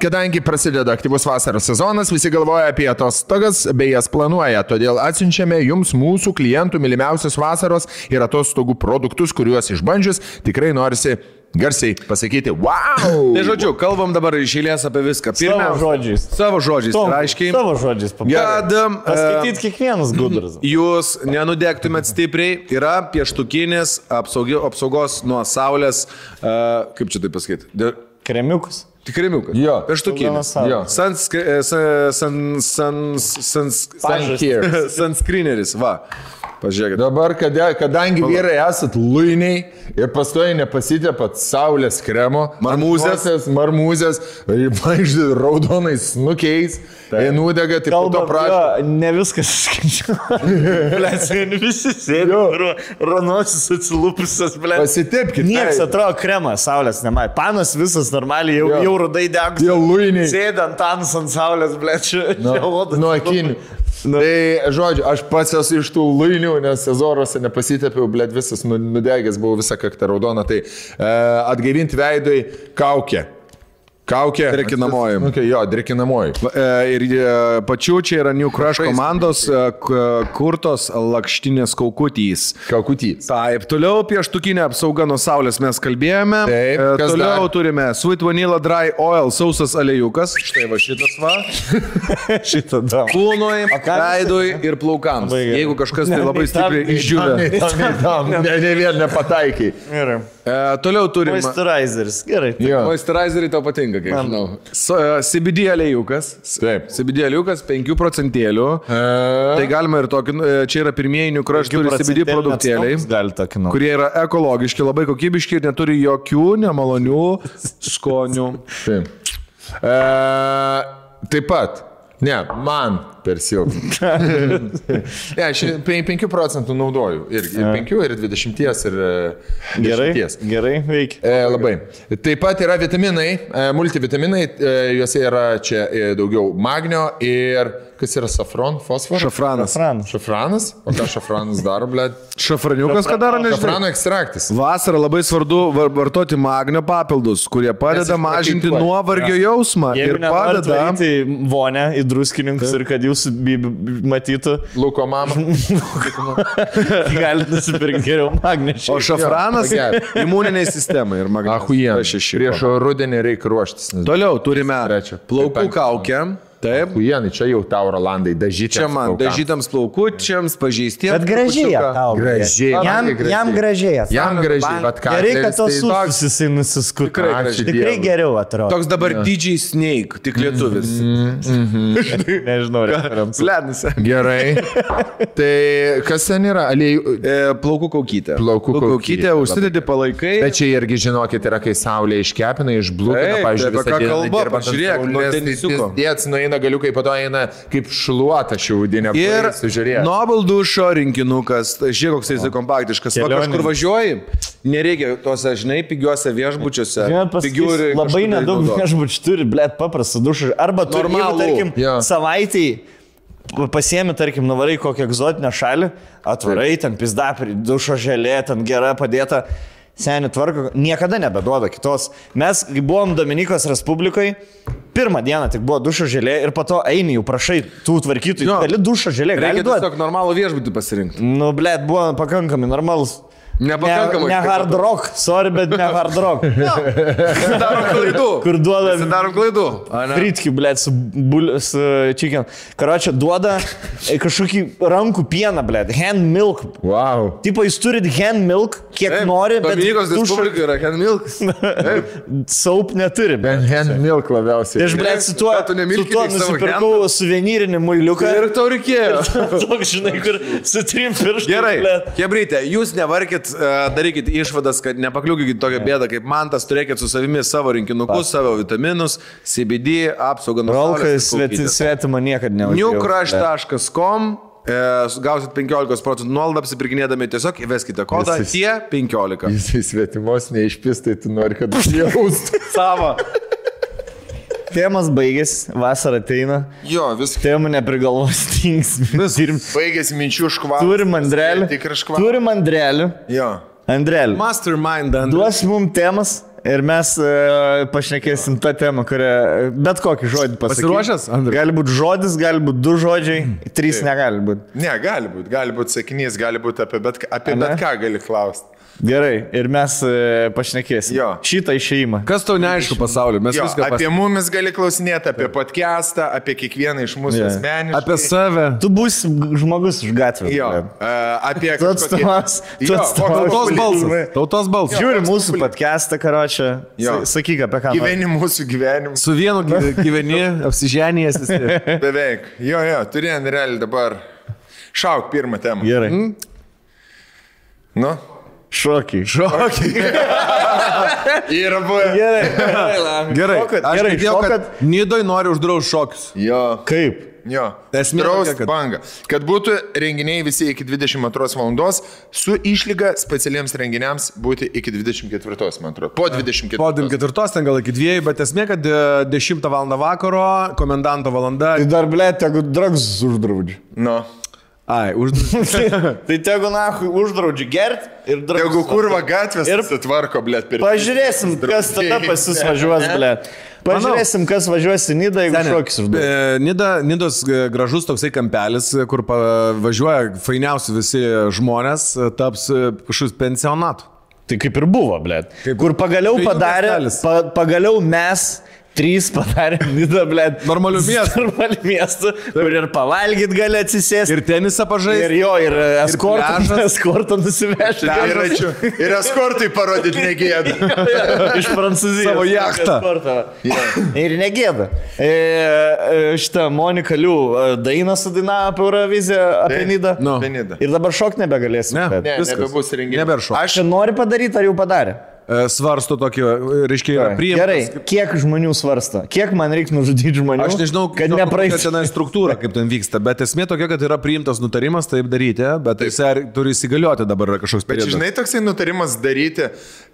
kadangi prasideda aktyvus vasaros sezonas, visi galvoja apie atostogas bei jas planuoja, todėl atsiunčiame jums mūsų klientų mylimiausius vasaros ir atostogų produktus, kuriuos išbandžius tikrai norisi garsiai pasakyti, wow! Tai žodžiu, kalbam dabar iš eilės apie viską. Savo Pirmiausia, žodžiais. savo žodžiais. Tom, aiškiai, Savo žodžiais. kad e, Paskaityt kiekvienas gudras. jūs nenudegtumėt stipriai, yra pieštukinis apsaugi, apsaugos nuo saulės, e, kaip čia tai pasakyti, Kremiukus. Tikrimiukas. Jo. Nuo Jo. saulės. Sanskri, e. Sanskrineris, va. Pažiūrėkit. Dabar, kada, kadangi vyrai esat luiniai ir pastoji nepasitėpat saulės kremo, Marmūzės. marmūzės, važdė raudonais snukiais, tai nudega, tai po to Kalba, prašo. jo, ne viskas skaičiuoja. Blėt, visi sėdi, ro- ronosis atsilupusios, blėt. Pasitepkit. Niekas atrodo kremas, saulės nemai. Panas visas normaliai, jau, Jo. Jau rudai degus. Tie luiniai. Sėdi ant ant saulės, blėt, čia. Nu, nuo akinių. Tai, žodžiu, aš pats esu iš tų luinių, nes Ezorose nepasitepiau, blėt, visas nu- nudegęs, buvau visą kaktą raudona, tai e, atgaivinti veidui kaukę. Kaukė. Drėkinamoji. Okay, jo, drėkinamoji. E, Ir e, pačių čia yra New Crush komandos e, kurtos lakštinės kaukutys. Kaukutys. Taip, toliau pieštukinė apsauga nuo saulės mes kalbėjome. Taip, toliau dar? turime Sweet Vanilla Dry Oil sausas aliejukas. Štai va šitas va. Šitą daug. Kūnui, veidui ir plaukams. Labai. Jeigu kažkas tai Ne, labai nei tam, stipriai nei išdžiūvė. Ne, ne vien nepataikai. Gerai. E, Toliau turime. Moisturizeris. Gerai. Jo. Moisturizeriai tau patinka, kaip žinau. So, e, CBD aliejukas. Taip. CBD aliejukas 5 procentėlių. Tai galima ir tokį, e, čia yra pirmieji New Crush turi CBD produktėliai. Nu. kurie yra ekologiški, labai kokybiški ir neturi jokių nemalonių skonių. Taip. E, taip pat. Ne, man per silpna. ne, aš 5 procentų naudoju. Ir, ir 5, ir 20, ir e, Gerai. 10. Gerai, veikia. E, labai. Taip pat yra vitaminai, e, multivitaminai, e, juose yra čia e, daugiau magnio ir kas yra safron, fosforas? Šafranas. Franas. Šafranas? O ką šafranas daro, ble? Šafraniukas, ką daro, nežinau. Šafrano ekstraktas. Vasarą labai svarbu var- vartoti magnio papildus, kurie padeda mažinti nuovargio jausmą Jeigu ir padeda. į vonę, į druskininkus ir kad jūs matytų, Luko mama. galite nusipirkti geriau magnešį. O šafranas imuniniai sistemai ir. Ahujien. Šeši. Prieš rudenį reikia ruoštis. Toliau turime plaukų Penktą. Taip. Ahujienai, čia jau tau Rolandai, dažyti. Čia man dažytams plaukučiams, pažeistiems. Bet gražiai tau. Gražiai. Jam, gražiai. jam gražiai. Jam gražiai, bet ką. Gerai, kad tos tai ūsus jisai nusiskuto. Tikrai gražiai. Tikrai geriau atrodo. Toks dabar DJ Snake, tik lietuvis. Nežinau, referencijų. Lednis. Gerai. Tai kas ten yra? Aliejų. E, plaukų kaukytė. Plaukų kaukytė. užsidedi palaikai. Bet čia irgi žinokit, yra kai saulė iškepina, išblūkina, pavyzdžiui, tai apie ką kalba, pažiūrėk, nuo tenisiuko. Dėts nueina galiukai, po to eina kaip šluota šiaudinė. Ir. Nobel dušo rinkinukas, tai žiūrėk, koks jisai kompaktiškas. Va, kažkur važiuoji, nereikia tose, žinai, pigiuose viešbučiuose. Žinot, pigių labai tai nedaug naudot. viešbučių turi, blėt, paprastą dušą. Arba tu, jeigu, Normalų. tarkim, Jo. savaitį pasiemi, tarkim, nuvarai kokią egzotinę šalį, atvarai, ten pizdapri, dušo želė, ten gera padėta. Seniai tvarko, niekada nebeduoda kitos. Mes buvom Dominikos Respublikai, pirmą dieną tik buvo dušo želė ir po to eini jau prašai tų tvarkytojų, gali dušo želė, gali duoti. tiesiog normalų viešbutį pasirinkti. Nu, blėt, buvo pakankamai normalus. Nepakankamai. Ne, ne hard rock, sorry, bet ne hard rock. Darom klaidų. Kur duoda Darom klaidų. Fritki, blėt, su, bul, su chicken. Karočią, duoda e, kažkokį rankų pieną, blėt, hand milk. Wow. Tipo, jūs turit hand milk, kiek Taip, nori, bet Dominikos Respublika yra Hand Milk. saup neturi. Bet. Hand milk labiausiai. Tai aš, blėt, su tuo, su tuo nusipirkau suvenyrinį muiliuką. Ir tau reikėjo. Toks, žinai, kur su trim pirštais. Gerai, blet. Hebrytė, jūs nevarkit, darykit išvadas, kad nepakliūkit tokią bėdą kaip man tas, turėkit su savimi savo rinkinukus, savo vitaminus, CBD, apsaugą nuo Rolkas saulės ir kaukytės. svetimą niekada neuždėjau. newcrush.com e, Gausit 15 procentų nuolaidą apsipirkinėdami, tiesiog įveskite kodą Visas- tie 15. Jisai svetimos neišpistai, tu nori, kad jaustų. Savo. Tėmas baigėsi, vasara ateina. Jo, viskas. Temų neprigalvos tings. Turim, Baigėsi minčių škvalas. turim Andrelį. Tikras škvalas. Turim Andrelį. Jo. Andrelį. Mastermind, Andrius. Duos mums temas ir mes uh, pašnekėsim tą temą, kurią bet kokį žodį pasakyti. Pasiruošęs, Andrius? Gali būti žodis, gali būti du žodžiai, trys negali būti. Ne, gali būti, gali būti sakinys, gali būti apie bet, apie Ane? bet ką gali klausti. Gerai, ir mes uh, pašnekėsim. Jo. Šitą išeimą. Kas tau neaišku pasauliu? Mes Jo, viską apie mumis gali klausinėti, apie podcastą, apie kiekvieną iš mūsų yeah. asmeniškai. Apie save. Tu būsi žmogus iš gatvės. Jo, e, apie koks Tautos balsas. Tautos balsas. Žiūri mūsų podcastą, karočią. Sakyk apie ką. nori. Gyveni mūsų gyvenimu. Su vienu gy- gyveni, apsiženijęs esi. Beveik. Jo, jo, turi Andrelį dabar. Šauk pirmą temą. Gerai. Nu. Šokiai. Šokį. Yra buvę. Gerai. Gerai. Šokat, Aš gerai, girdėjau, kad. Nidoj nori uždrausti šokius. Jo. Kaip? Jo. Esmė Draust kad- bangą. Kad būtų renginiai visi iki 22 val. su išlyga specialiems renginiams būti iki 24, man atrodo. Po 24. Po 24, ten gal iki 2, bet esmė, kad e, 10 val. vakaro, komendanto valanda. Tai dar, ble, tegu drags uždraudžiu. Nu. Ai, uždraudžiu. tai tegu nahui uždraudžiu gerti ir draudžiu. Jeigu kurva gatvės Ir- sutvarko, blėt, per... Pažiūrėsim, kas tada pas jūs važiuos, ble. Pažiūrėsim, kas važiuos į Nidą, jeigu šokis užduos. E, Nida, Nidos e, gražus toksai kampelis, e, kur važiuoja fainiausi visi žmonės, taps kažkoks pensionatų. Tai kaip ir buvo, ble. Kur pagaliau Žvejų padarė, pa, pagaliau mes trys padarėm Nidą, ble. Normalių miestų. Normalių miestų, kur ir pavalgyt gali atsisėsti. Ir tenisą Ir pažaisti. jo, ir eskortą, pliažas. eskortą nusivežti. Dviračių. Ir eskortui parodyti negėdą. Iš Prancūzijos. Savo jachtą. Eskortą. Ir negėda. E, e, šitą Monika Liu e, dainą sudainavo apie Euroviziją, apie Taip. Nidą. Nu. Benida. Ir dabar šok nebegalėsim. Ne. bet- Ne, nebebus renginys. Neberšo. Aš Čia nori padaryti, ar jau padarė? E, Svarsto tokį, e, reiškia, yra priimtas. Gerai, kiek žmonių svarsta? Kiek man reikia nužudyti žmonių? Aš nežinau, kad nepraeis. tenai struktūra, kaip ten vyksta, bet esmė tokia, kad yra priimtas nutarimas taip daryti, bet jis ar- turi įsigalioti dabar kažkoks Bet periodas. žinai, toksai nutarimas daryti,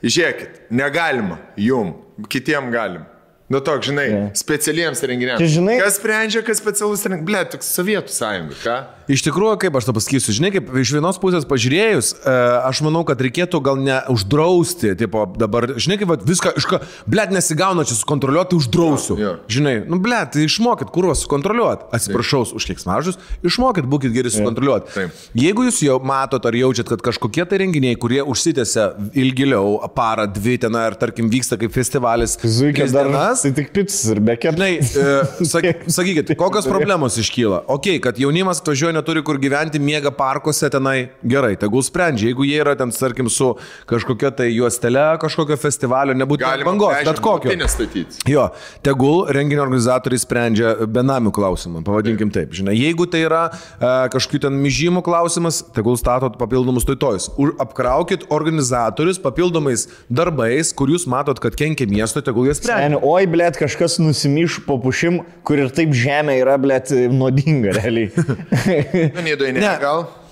žiūrėkit, negalima, jum, kitiem galim. Nu toks, žinai, yeah. specialiems renginiams. Tai žinai- Kas sprendžia, kas specialus renginiams? Ble, toks Sovietų sąjunga, ką? Iš tikrųjų, kaip aš to pasakysiu, žinai, kaip iš vienos pusės pažiūrėjus, e, aš manau, kad reikėtų gal neuždrausti, tipo dabar, žinai, kaip vat viską, iška, blėt, nesigauna čia sukontroliuoti, uždrausiu. Jo, jo. Žinai, nu blėt, tai išmokit, kurva sukontroliuoti. Atsiprašau už keiksmažus, išmokit, būkit geri sukontroliuoti. Taip. Jeigu jūs jau matot ar jaučiat, kad kažkokie tai renginiai, kurie užsitęsia ilgiliau, parą, dvi ten, ar tarkim vyksta kaip festivalis, Zuikė dar. dienas, Tai tik pits ir be kepnai. Žinai, e, sak, sakykit, kokios problemos iškyla? Ok, kad jaunimas atvažiuoja, neturi kur gyventi, miega parkuose tenai, gerai, tegul sprendžia. Jeigu jie yra ten, tarkim, su kažkokia tai juostele, kažkokio festivalio, nebūtų bangos, bet kokio. Jo, tegul renginio organizatoriai sprendžia benamių klausimą, pavadinkim taip. Žinai, jeigu tai yra e, kažkokių ten myžymų klausimas, tegul statot papildomus toitojus. Už- Apkraukit organizatorius papildomais darbais, kur jūs matot, kad kenkia miesto, tegul jie sprendžia. Seni, oi, blėt, kažkas nusimyš po pušim, kur ir taip žemė yra, blėt, nuodinga, realiai. Nu, Nidoje ne, Ne.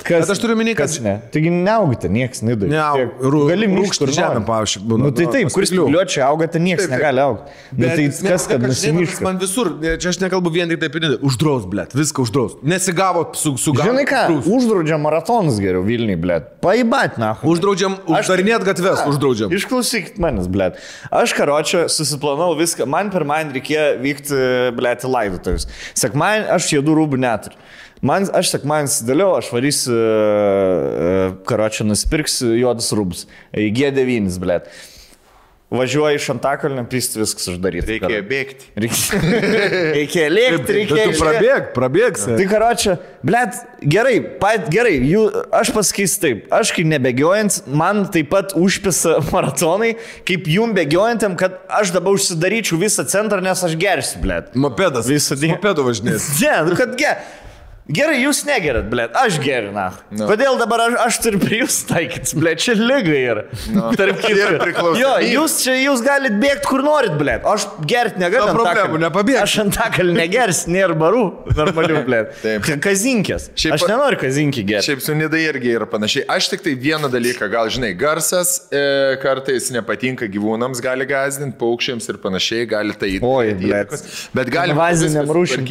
Gal? Bet aš turiu omeny, kad- Kas ne? Taigi neaugite, nieks nidai. Neaug- rū- gali rūgšti mišti žemė, pavyzdžiui, būna, Nu tai nu, taip, kur paspyglių. spygliuočiai auga, tai nieks negali augti. Nu tai esmė kas, kad žinai, nusimiška? Man visur, čia aš nekalbu vien tik taip, uždraus, blėt, viską uždraus. Nesigavo su, su Žinai ką, uždraudžiam maratonus geriau Vilniui, blėt. Paibat, na. Uždraudžiam, uždarinėt gatves, uždraudžiam. Išklausykit manęs, blėt. Aš karočią susiplanau viską. Man man reikėjo vykti, blėt, į laidotuvus. Sekman, aš jėdų rūbų neturiu. Man, aš sekman įsidėliau, aš varysiu, uh, karočią nusipirksiu juodus rūbus. Į G9, blėt. Važiuoju iš Antakalnio, pysti viskas uždaryta. Reikėjo bėgti. Reikia, reikia lėkti, reikia. tu prabėg, prabėgsi. Tai karočią, blėt, gerai, pat, gerai, jų, aš pasakysiu taip, aš kai nebėgiojant, man taip pat užpisa maratonai, kaip jum bėgiojantėm, kad aš dabar užsidaryčiau visą centrą, nes aš gersiu, blėt. Mopedas. Visą dieną. Mopedu važinės. Ne, nu kad ge. Gerai, jūs negerat, blėt, aš geriu, na. No. Kodėl dabar aš, aš turiu prie jūs taikyti, blėt, čia lyga yra. No. Tarp Ir kitko. priklausomybė. Jo, jūs čia, jūs galit bėgti kur norit, blėt. Aš gerti negaliu. Be problemų, nepabėgsi. Aš ant takalį negers, nėra barų normalių, blėt. Kazinkės. Šiaip Aš nenoriu kazinkį gerti. Šiaip su Nidai irgi yra panašiai. Aš tik tai vieną dalyką, gal žinai, garsas e, kartais nepatinka gyvūnams, gali gazdinti, paukščiams ir panašiai, gali tai Oi, įtakoti blet. įtakos. Bet gali Invaziniam rūšim.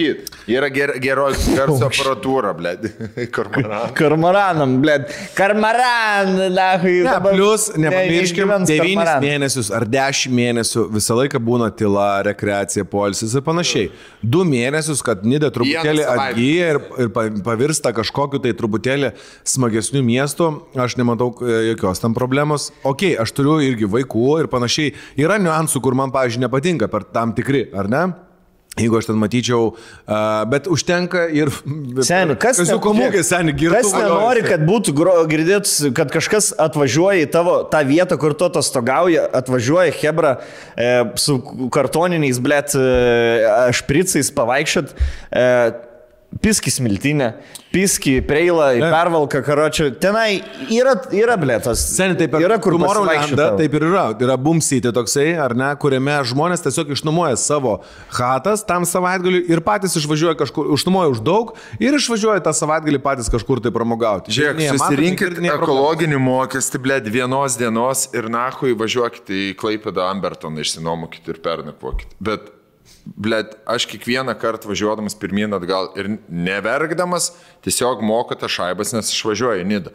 Yra ger, geros garso aparatūra, ble. Kormoran. Karmaranam, blėt. Karmaran, kai Ne, plus, nepamirškim, neišgyvens 9 karmaran. mėnesius ar 10 mėnesių visą laiką būna tyla, rekreacija, polisis ir panašiai. 2 mėnesius, kad Nida truputėlį atgyja ir, ir pa- pavirsta kažkokiu tai truputėlį smagesniu miestu, aš nematau e, jokios tam problemos. Ok, aš turiu irgi vaikų ir panašiai. Yra niuansų, kur man, pavyzdžiui, nepatinka per tam tikri, ar ne? Jeigu aš ten matyčiau, uh, bet užtenka ir... Seni, kas Kas jau komūgė, seni. Kas nenori, kad būtų girdėt, kad kažkas atvažiuoja į tavo tą vietą, kur tu atostogauji, atvažiuoja Hebra e, su kartoniniais, blėt, e, špricais pavaikščiot. E, Piski smiltinė, piski preila, pervalka, karočią. Tenai yra, yra blėtas. Seniai taip ir yra, kur Tomorrowlandą, pasivaikščiot. taip ir yra. Yra bumsyti toksai, ar ne, kuriame žmonės tiesiog išnuomoja savo hatas tam savaitgaliu ir patys išvažiuoja kažkur, išnuomoja už daug ir išvažiuoja tą savaitgalį patys kažkur tai pramogauti. Žiūrėk, susirinkit ekologinį mokestį, ble, vienos dienos ir nahui važiuokite į Klaipėdą Ambertoną, išsinuomokit ir pernakvokit. Bet Blet, aš kiekvieną kartą važiuodamas pirmyn atgal ir neverkdamas tiesiog moku tą šaibas, nes išvažiuoju į Nidą.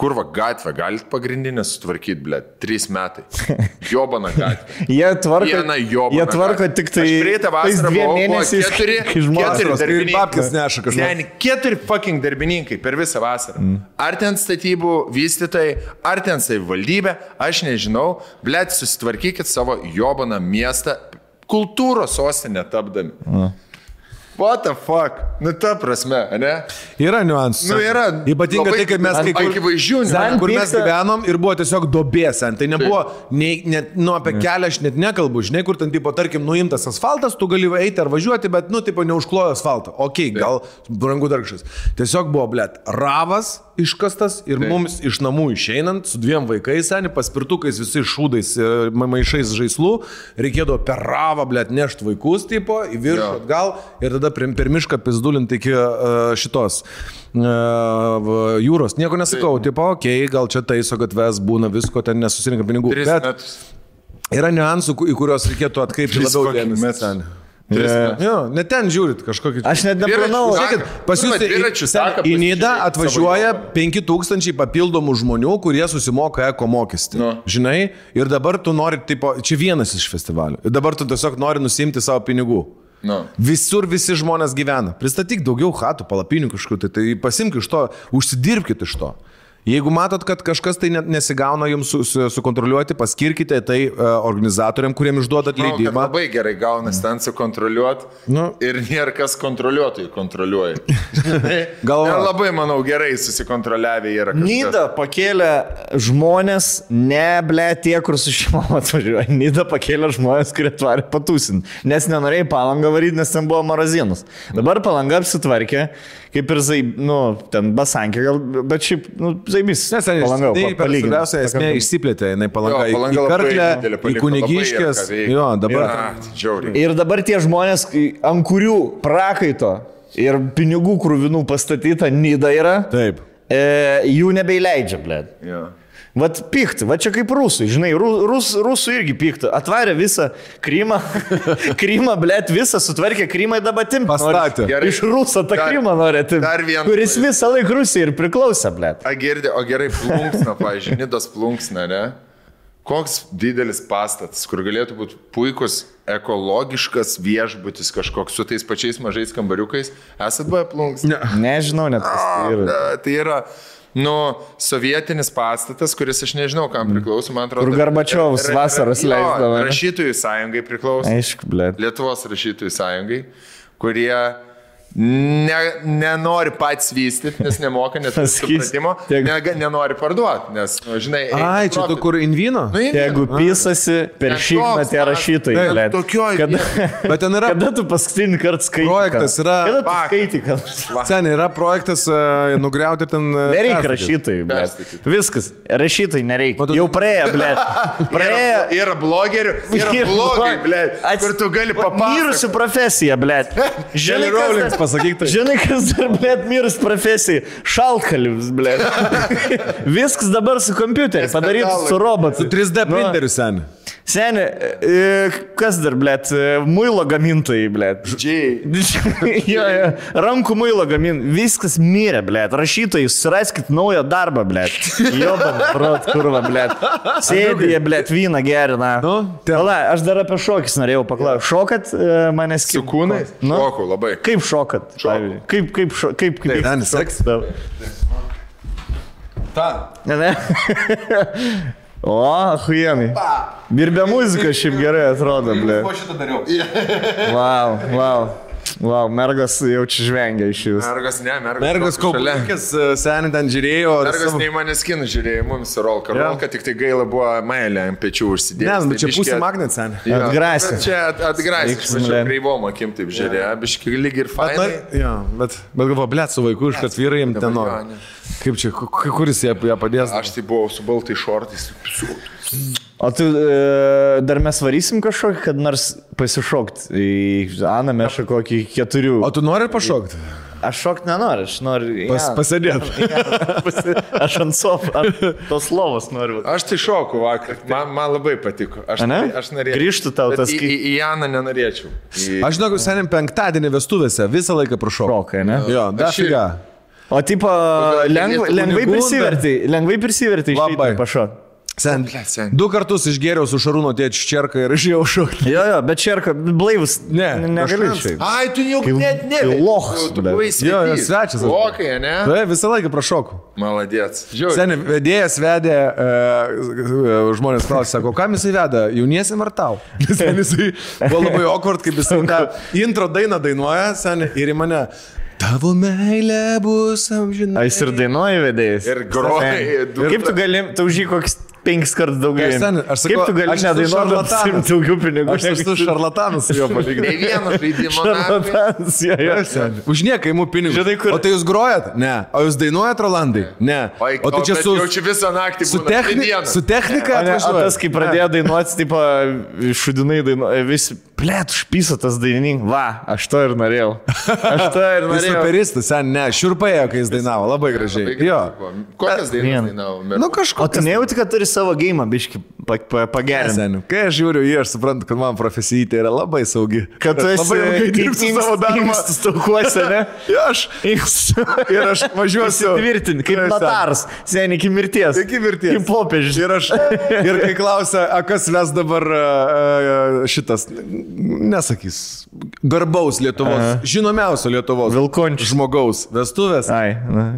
Kurva gatvę, galit pagrindinę sutvarkyti, blet, trys metai. Jobana gatvė. Jie tvarko, Viena jobana jie tvarko gatvė. tik tai tais vasarą buvo mėnesiais, keturi, keturi darbininkai. neša. Ne, keturi fucking darbininkai per visą vasarą. Mm. Ar ten statybų vystytojai, ar ten savivaldybė, aš nežinau, blėt, susitvarkykit savo jobaną miestą kultūros sostinę tapdami. Mm. What the fuck? Nu, ta prasme, ne? Yra niuansų. Nu, yra Ypatingai tai, kaip mes kai kur... akivaizdžių, kur mes gyvenom ir buvo tiesiog dobės ant. Tai nebuvo, nei, net, nu, apie kelią aš net nekalbu, žinai, kur ten, tipo, tarkim, nuimtas asfaltas, tu gali eiti ar važiuoti, bet, nu, tipo, neužklojo asfaltą. Ok, gal brangu darkšas. Tiesiog buvo, blėt, ravas iškastas ir mums iš namų išeinant su dviem vaikais, seniai, paspirtukais, visais šūdais, e, ma- maišais žaislų, reikėdavo per ravą, blėt, nešti vaikus, tipo, į viršų, Jo. atgal ir tada per, per mišką pizdulinti iki uh, šitos uh, jūros. Nieko nesakau, tipo, okei, okay, gal čia taiso gatves, būna visko, ten nesusirinka pinigų. Tris Bet metus. yra niuansų, į kuriuos reikėtų atkreipti labiau dėmesį. Yeah. Jo, net ten žiūrit kažkokį. Aš net neplanau. Žiūrėkit, pas jūs Nu, į, Nidą atvažiuoja savo 5000 papildomų žmonių, kurie susimoka eko mokestį. Nu. Žinai, ir dabar tu nori, tipo, čia vienas iš festivalių. Ir dabar tu tiesiog nori nusimti savo pinigų. Nu. Visur visi žmonės gyvena. Pristatyk daugiau hatų, palapinių kažkur, tai, tai pasimk iš to, užsidirbkite iš to. Jeigu matot, kad kažkas tai nesigauna jums su, su, sukontroliuoti, paskirkite tai uh, organizatoriam, kuriem išduodat kad leidimą. labai gerai gaunasi ten sukontroliuoti Nu. ir nėra kas kontroliuotojai kontroliuoja. Ir labai, manau, gerai susikontroliavę yra. kažkas. Nida pakėlė žmonės, ne ble tie, kur su šeimom atvažiuoja. Nida pakėlė žmonės, kurie tvari patūsinti. Nes nenorėjai palangą varyti, nes ten buvo marazinas. Dabar palanga apsitvarkė, kaip ir zai, nu, ten basankė, gal, bet šiaip, nu, zaibys. Nes ten palanga. tai svarbiausia esmė išsiplėtė, jinai palanga, Jo, į- Palanga į karklę, į kunigiškės. Jo, dabar. Džiauriai. Ir dabar tie žmonės, ant kurių prakaito ir pinigų krūvinų pastatyta Nida yra, Taip. e, jų nebeįleidžia, ble. Jo. Vat pikti, va čia kaip rusai, žinai, ru- rus, rusų irgi pikti. Atvarė visą Krymą, Krymą, blėt, visą sutvarkė Krymą į dabatim. Pastatė. Gerai. Iš Ruso tą Dar- Krymą norė atimti. dar vienas- Kuris visą laiką Rusijai ir priklausė, blėt. A girdė, o gerai, plunksna, pavyzdžiui, Nidos plunksna, ne? Koks didelis pastatas, kur galėtų būti puikus ekologiškas viešbutis kažkoks su tais pačiais mažais kambariukais. Esat buvę plunksna? Nežinau net, kas tai yra. Ne, Tai yra, nu, sovietinis pastatas, kuris aš nežinau, kam priklauso, man atrodo. Kur ra- vasaros leisdavo? Rašytojų sąjungai priklauso. Aišku, blėt. Lietuvos rašytojų sąjungai, kurie ne, nenori pats vystyti, nes nemoka net Pasakys, supratimo, tiek- ne, nenori parduoti, nes, nu, žinai, Ai, čia tu kur invino? Nu, imk- Jeigu pysasi per tie pas- rašytojai, blėt. tokioj Kada, Bet ten yra kada tu paskutinį kartą skaitai? Projektas yra- Kada tu skaitai, kad... Sen yra projektas uh, nugriauti ten. Uh, Nereikia rašytojai. Perskaityt. Viskas, rašytojai nereikia. Tu- Jau praėjo, blėt. Praėjo. Yra, yra blogerių, yra blogai, ble, kur tu gali papasakoti. Mirusi profesija. Jelly Rollins, pasakyk tai. Žinai, kas dar, blėt, mirus profesija. Šaltkalis, blėt. Viskas dabar su kompiuteriu padaryta su robotu. 3D Nu, printeriu sen. Seniai, e, kas dar, blėt, e, muilo gamintojai, blėt. Džiai. jo, jo, rankų muilo gamin, viskas mirė, blėt. Rašytojai, susiraskit naują darbą, blėt. Jobam, prot, kurva, blėt. Sėdė, jie, blėt, vyną gerina. Nu, Pala, aš dar apie šokis norėjau paklausti. Šokat e, manęs Su kūnais? Nu, Šokau labai. kaip šokat? pavyzdžiui? Kaip, kaip, šo, kaip, kaip, Ten kaip seks. Ta. Ne, ne. O, huienai. Ir be muzikos šiaip gerai atrodo, blė. šitą dariau. Wow, wow. Wow, mergas jau čia žvengia iš jūsų. Mergas, ne, mergas. Mergas šalia. kaupikis seniai ten žiūrėjo. Mergas savo- nei manęs kinų žiūrėjo, mums su Rolka. Jo. Rolka tik tai gaila buvo mailė ant pečių užsidėti. Ne, nu čia pusė magnet seniai. Atgrasė. Čia at- atgrasė. Reiks, Aš važiuoju blet. kreivom akim taip žiūrėjo, biški lyg ir Bet, fainai. na, jo, bet, bet galvo, blėt, su vaiku, iš kad vyrai jiems ten nori. Kaip čia, ku- ku- kuris ją, ją padės? Aš tai buvau su baltai šortais. O tu e, dar mes varysim kažkokį, kad nors pasišokti į Aną Mešą kokį keturių. O tu nori pašokti? Aš šok nenoriu, aš noriu. Pas, ja, pasėdėt. pasi- aš ant sofos, tos lovos noriu. Aš tai šoku vakar, man, man labai patiko. Aš, Ane? aš norėčiau. Grįžtų tau tas į, kai- į, į Janą nenorėčiau. Į... Aš žinau, seniai penktadienį vestuvėse visą laiką prašau. Šokai, ne? Jo, da Aš irgi. figa. O tipo, lengvai kunigunda. prisivertai, lengvai prisivertai Labai. iš pašok. Sen, Blet, sen. du kartus išgėriau su Šarūno tėčiu čerką ir išėjau šokti. Jo, jo, bet čerka, blaivus. Ne, negaliu. Ai, tu jau net ne. buvai Jo, jo, svečias. Lokai, ne? Tai visą laiką prašokau. Maladėts. Seniai, vedėjas vedė, uh, žmonės klausė, sako, kam jisai veda, jauniesiam ar tau? Seniai, jisai buvo labai awkward, kaip jisai tą intro dainą dainuoja, seniai, ir į mane. Tavo meilė bus amžina. A, jis ir dainuoja vedėjas. Ir groja, Kaip tu gali, tu už jį koks penkis kartus daugiau. Aš ten- aš sakau, Kaip tu gali nedainuoti daugiau pinigų? Aš esu šarlatanas Ne palyginti. vieno žaidimo. nafai. Šarlatanas, jo, jo. Už nieką įimu pinigus. Žinai, kur- O tai jūs grojat? Ne. O jūs dainuojat, Rolandai? Ne. Oi, O tai čia bet su, Jau čia visą naktį. su, techni, dienas. su technika O, ne, o tas, kai pradėjo dainuoti, tipo, šudinai dainuoja, vis, plėt, užpyso tas dainininkas, va, aš to ir norėjau. Aš to ir Jis norėjau. operistas, sen, ne, šiurpėjo, kai jis dainavo, labai gražiai. Jo. Kokias dainas dainavo? Nu O tu nejauti, kad turi savo gėjimą, biški, pa, pa, pagerinti. Kai aš žiūriu į jį, aš suprantu, kad man profesija tai yra labai saugi. Kad tu esi labai ilgai dirbsiu savo darbą. Staukuose, ne? Jo, aš. Ir aš važiuosiu. Įsitvirtinti, kaip notaras, seniai iki mirties. Iki mirties. Kaip popiežius. Ir aš. Ir kai klausia, kas ves dabar šitas, nesakys, garbaus Lietuvos, Aha. žinomiausio Lietuvos Vilkončius. žmogaus vestuvės. Ai, na.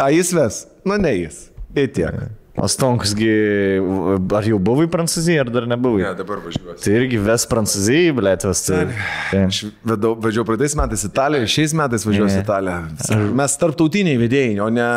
A jis ves? Nu, ne jis. Ir tiek. O Stonkusgi, ar jau buvai Prancūzijoje, ar dar nebuvai? Ne, dabar važiuosiu. Tai irgi ves Prancūzijai, blėt, ves tai. Aš vedau, vedžiau praeitais metais Italiją, šiais metais važiuosiu. Italiją. Mes tarptautiniai vedėjai, o ne...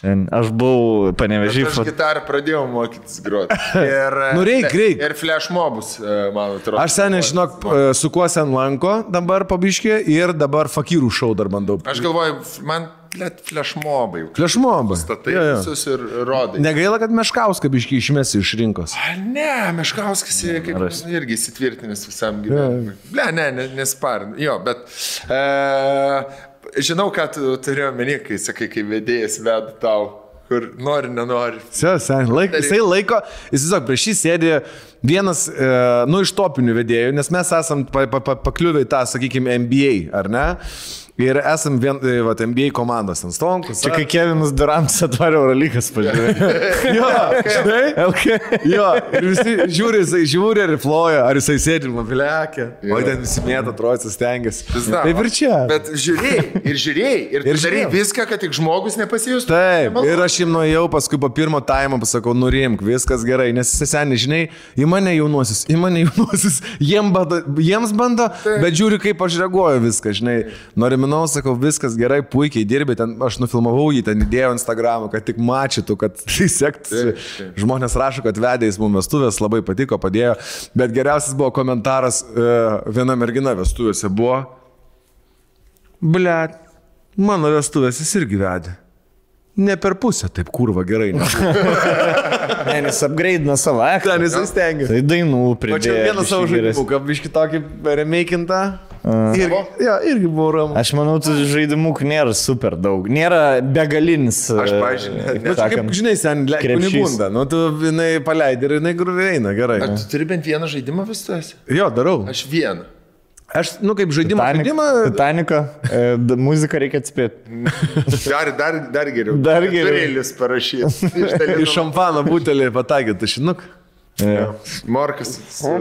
Aš buvau panevežį. Aš gitarą pradėjau mokytis groti. Ir, Nu, reik, reik. Ir flash mobus, e, man atrodo. Aš seniai, žinok, e, su kuo sen lanko dabar pabiškė ir dabar fakyrų šau dar bandau. Aš galvoju, man net flash mobai. Flešmobą. Statai visus ir rodai. Negaila, kad Meškauską biškį išmesi iš rinkos. A, Ne, Meškauskas yra kaip irgi įsitvirtinęs visam gyvenimui. Ne, ne, ne nesparn. Jo, bet e, žinau, ką tu turi omeny, kai sakai, kai vedėjas veda tau, kur nori, nenori. Sen, laik, jisai laiko, jis tiesiog prieš jį sėdė vienas, e, nu, iš topinių vedėjų, nes mes esam pa, pa, pa, pakliuvę į tą, sakykime, NBA, ar ne? Ir esam vien, e, va, NBA komandos ant stonkus. Čia kai Kevinas Durantas atvarė Eurolygas, pažiūrėjau. Jo, žinai? LK. Jo, ir visi žiūri, jisai žiūri ir ploja, ar jisai sėdi ir plekia. O ten visi mėta, trojasi, stengiasi. Taip ir čia. Bet žiūrėjai, ir žiūrėjai, ir, Ir žiūrėjau. viską, kad tik žmogus nepasijustų. Taip, ir aš jam nuėjau, paskui po pirmo taimo pasakau, nurimk, viskas gerai, nes jis seniai, žinai, į mane jaunuosius, į mane jaunuosius, jiem bando, jiems bando, bet žiūri, kaip aš reaguoju viską, žinai. Noriminau, sakau, viskas gerai, puikiai dirbi, ten aš nufilmavau jį, ten įdėjau Instagramą, kad tik mačytų, kad tai sektųsi. Žmonės rašo, kad vedė į mūsų vestuvės, labai patiko, padėjo, bet geriausias buvo komentaras, e, viena mergina vestuvėse buvo, ble, mano vestuvės jis irgi vedė. Ne per pusę, taip kurva gerai. Ne. Jis upgrade'ina savo aktą. Ten jisai stengiasi. Tai dainų pridėjo. Mačiau vieną savo biškį geresnį. žaidimą, biški tokį Irgi, jo, irgi buvo ramu. Aš manau, tų žaidimų nėra super daug. Nėra begalinis. Aš, e, Čia kaip, žinai, sen, krepšys. kunigunda. Nu, tu jinai paleidai ir jinai grūviai eina, gerai. Ar tu turi bent vieną žaidimą visas? Jo, darau. Aš vieną. Aš, nu, kaip žaidimą. Titanic, žaidimą Titanico, e, muziką reikia atspėti. Dar, dar, dar geriau. Dar geriau. Turėlis parašyti. iš šampano butelį pataikė tušinuk. Morkas su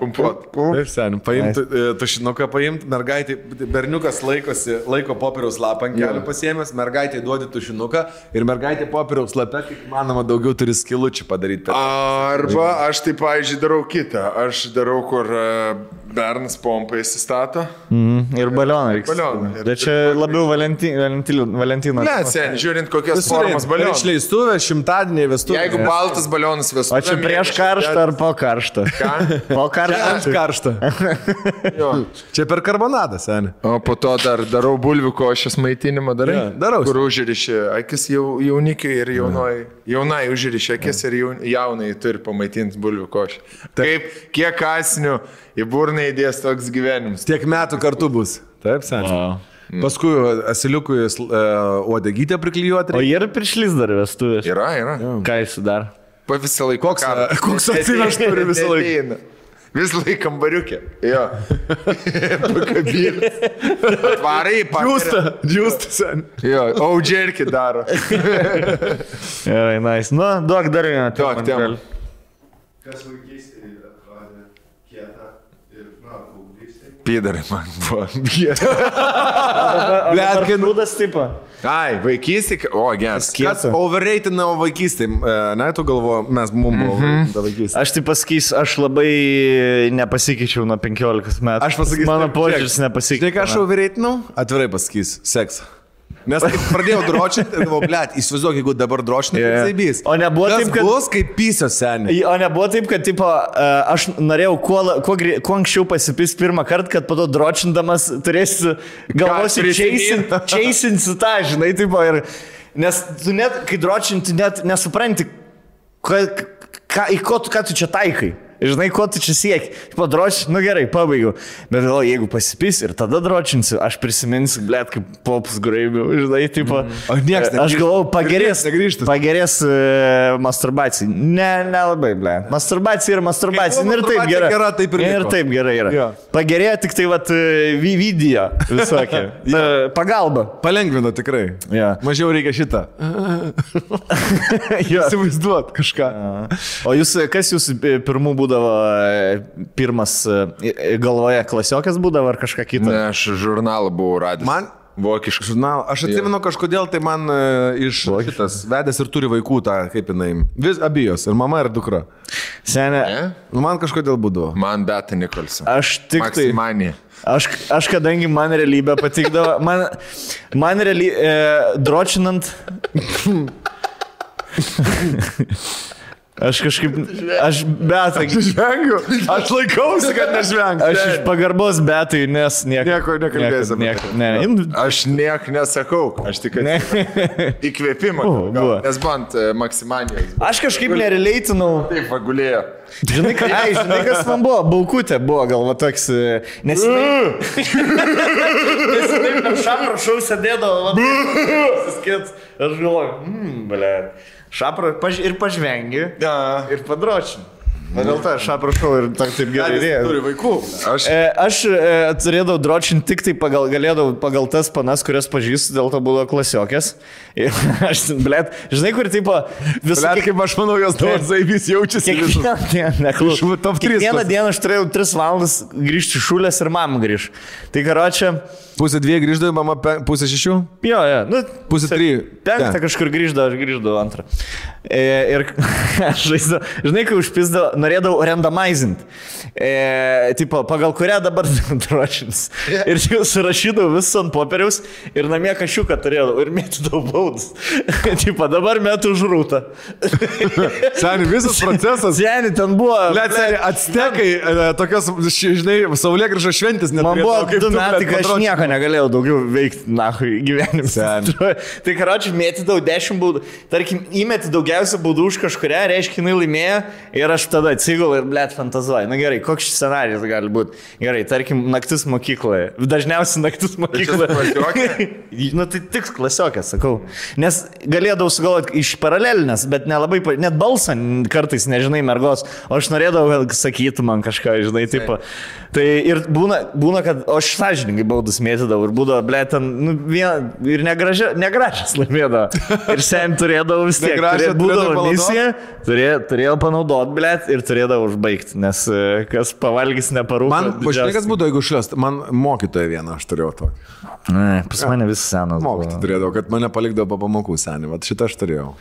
pumpuot. Taip, sen, paimti tušinuką, paimti, mergaitė, berniukas laikosi, laiko popieriaus lapą ant kelių pasiemęs, mergaitė duodi tušinuką ir mergaitė popieriaus lapę, kaip manoma, daugiau turi skilučių padaryti. Arba aš tai, pavyzdžiui, darau kitą. Aš darau, kur e, bernas pompą įsistato. Mhm. Ir balioną reikia. Balioną. Ir- Bet čia labiau Valenti, Valentino. Valentino. Ne, sen, žiūrint, kokias formas balionas. Išleistuvės, šimtadieniai, vestuvės. Jeigu baltas balionas O vestuvės. čia prieš karštą ar po karštą? Ką? Po Ant karštą. karštą. Jo. Čia per karbonadą, seniai. O po to dar darau bulvių košės maitinimą, darai? Jo, darau. Kur užrišė akis jau, jaunikiai ir jaunoji. Jaunai užrišė akis ir jaun, jaunai turi pamaitinti bulvių košę. Kaip, kiek kasnių į burną įdės toks gyvenimas. Tiek metų kartu bus. Taip, seniai. Wow. Paskui asiliukui uodegytę priklijuoti. O jie ir prišlys dar vestuvės. Yra, yra. Ką jis dar? Pa visą laiką. Koks, e, koks atsivež turi visą laiką? Visą laiką kambariukė. Jo. Pakabinti. Atvarai, Džiūsta, džiūsta sen. Jo, audžerkį daro. Gerai, nice. Nu, duok dar vieną. Duok gal. Kas vaikystėje atrodė kieta ir, na, paauglystėje. Pydarai man buvo. Blet, kai nudas tipo. Ai, vaikystė. O, geras. Kas overratinavo vaikystėje? Ne, tu galvo, mes mum buvo overratinta vaikystė. Aš tai pasakysiu, aš labai nepasikeičiau nuo 15 metų. Aš pasakysiu, Mano požiūris žiūrėk. nepasikeitė. Žinai, ką aš overratinau? Atvirai pasakysiu, seksą. Nes kai pradėjau dročinti, ir galvoju, blėt, įsivaizduok, jeigu dabar dročinti, Jo. yeah. tai bys. O nebuvo Kas taip, kad- Bus kaip pysio seniai. O nebuvo taip, kad tipo, e, aš norėjau kuo, kuo, kuo anksčiau pasipis pirmą kartą, kad po to dročindamas turėsiu galvosiu, čeisinsiu tą, žinai, tipo, ir, nes tu net, kai dročinti, net nesupranti, ką, ką, tu, ką tu čia taikai. Žinai, ko tu čia sieki. Padročinti, nu gerai, pabaigiau. Bet gal jeigu pasipis ir tada dročinsiu, aš prisiminsiu, blėt, kaip popus graibiu. Žinai, tipo. O nieks Aš negrįžta. galvoju, pagerės. Pagerės e, masturbacija. Ne, nelabai, ble. Masturbacija ir masturbacija. Ir taip gerai. gera, taip ir Ir taip gerai yra. Jo. Pagerėjo tik tai, vat, e, vi- video visokie. E, Pagalba. Palengvino tikrai. Jo. Mažiau reikia šitą. Įsivaizduot kažką. O jūs, kas jūsų e, pirmų būdavo e, pirmas e, galvoje, klasiokas būdavo ar kažką kitą? Ne, aš žurnalą buvau radęs. Man- Vokiškas. Žurnal, aš atsimenu kažkodėl tai man e, iš šitas vedęs ir turi vaikų tą, kaip jinai. Vis abijos, ir mama, ir dukra. Senė, Ne? Nu, man kažkodėl būdavo. Man Beta Nikolson. aš tik tai... Maksimanė. Aš, aš kadangi man realybė patikdavo, man, man reali, e, dročinant. Aš kažkaip, aš betai. Žvengiu, aš laikausi, kad nežvengiu. Aš iš pagarbos betai, nes nieko. Nieko nekalbėsim. Nieko, ne, ne. Aš niek nesakau, aš tik Ne. įkvėpimą. Buvo. Nes bant Maksimanijos. Aš kažkaip nereleitinau. Taip, pagulėjo. Žinai, ką, ai, žinai, kas man buvo? Baukutė buvo gal va toks. e, Nes jinai... nes jinai per šaprą šau sėdėdavo. Suskėt. Aš galvoju, hmm, ble. Šaprą paž... ir pažvengi. Ja. Ir padročin. Na dėl to aš aprašau ir tak taip gerai Turi idėja. vaikų. Aš E, aš e, turėdavau dročinti tik tai pagal, galėdavau pagal tas panas, kurias pažįstu, dėl to buvo klasiokės. Ir aš, blėt, žinai, kur tipo visą... Blet, kaip aš manau, jos dabar zaibys jaučiasi. Kiekvieną dieną, trys Kiekvieną dieną aš turėjau 3 valandas grįžti šulės ir mam grįž. Tai karočią, Pusė dviejų grįždavo, mama pe- pusė šešių. jo, jo, nu, Pusė trijų. penktą kažkur grįždavo, aš grįždavau antrą. E, ir aš žaisdavau, žinai, kai užpisdavau, norėdavau randomizint. E, tipo, pagal kurią dabar drošins. Ir surašydavau visą ant popieriaus ir namie kažką turėjau ir mėtydavau baudus. tipo, dabar metu už rūtą. Seniai, visas procesas. Seniai, ten buvo. Blet, seniai, atstekai, e, tokios, žinai, saulė grįžo šventis, net Man buvo du metai, kai aš nieko negalėjau daugiau veikti, na, gyvenime. Sen. tai karočiui, mėtydavau 10 baudų. Tarkim, įmeti daugiausia baudų už kažkuria, reiškia, jinai laimėjo ir aš tada atsigulu ir blėt fantazuoju. Na gerai, koks šis scenarius gali būti? Gerai, tarkim, naktis mokykloje. Dažniausiai naktis mokykloje. nu tai tik klasiokė, sakau. Nes galėdavau sugalvoti iš paralelinės, bet nelabai, net balsą kartais nežinai mergos, o aš norėdavau, kad sakytų man kažką, žinai, tipo. Tai ir būna, būna kad aš sąžininkai baudus mėtydavau ir būdavo, ble, ten, nu, vien, ir negražia, negražias laimėdavo. Ir sen turėdavau vis tiek. Negražią turė- Būdavo misija, turė, turėjau panaudot, ble, ir turėdavau užbaigti, nes e, kas pavalgys neparūko. Man, pažiūrėk, kas būtų, jeigu šliast, man mokytoja viena aš turėjau tokį. Ne, pas mane vis senas. Mokytoja turėdavau, kad mane palikdavo po pamokų seniai, va šitą aš turėjau.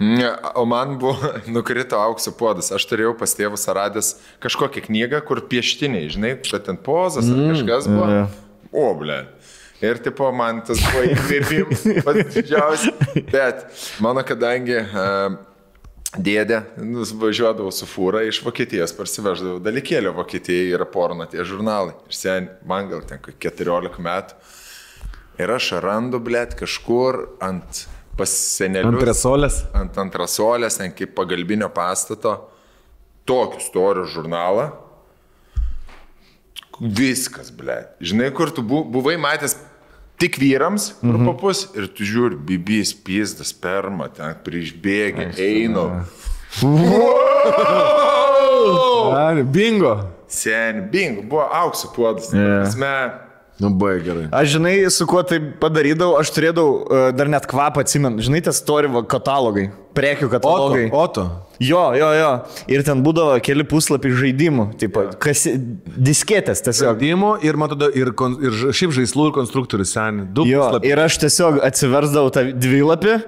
Ne, o man buvo nukrito aukso puodas. Aš turėjau pas tėvus radęs kažkokią knygą, kur pieštiniai, žinai, kad ten pozas ar kažkas buvo. O, ble. Ir tipo, man tas buvo įkvėpimas pats didžiausias. Bet mano, kadangi uh, dėdė nu, važiuodavo su fūra iš Vokietijos, parsiveždavo dalykėlio Vokietijai ir porno tie žurnalai. Ir sen, man gal ten kokie 14 metų. Ir aš randu, ble, kažkur ant pas senelius Ant presolės. ant antrasolės, ant kaip pagalbinio pastato, tokį storį žurnalą. Viskas, ble. Žinai, kur tu bu- buvai matęs tik vyrams, kur mhm. papus, ir tu žiūri, bibis, pizdas, perma, ten priešbėgi, einu. Ar, bingo. Seniai, bing, buvo aukso puodas. Yeah. Nu, bai gerai. Aš žinai, su kuo tai padarydavau, aš turėdavau uh, dar net kvapą atsimenu. Žinai, tas story va, katalogai, prekių katalogai. Oto. oto. Jo, jo, jo. Ir ten būdavo keli puslapiai žaidimų, tipo, kas, disketės tiesiog. Žaidimų ir, man atrodo, ir, kon- ir šiaip žaislų ir konstruktorių seniai. Du Jo, puslapiai. ir aš tiesiog atsiversdavau tą dvilapį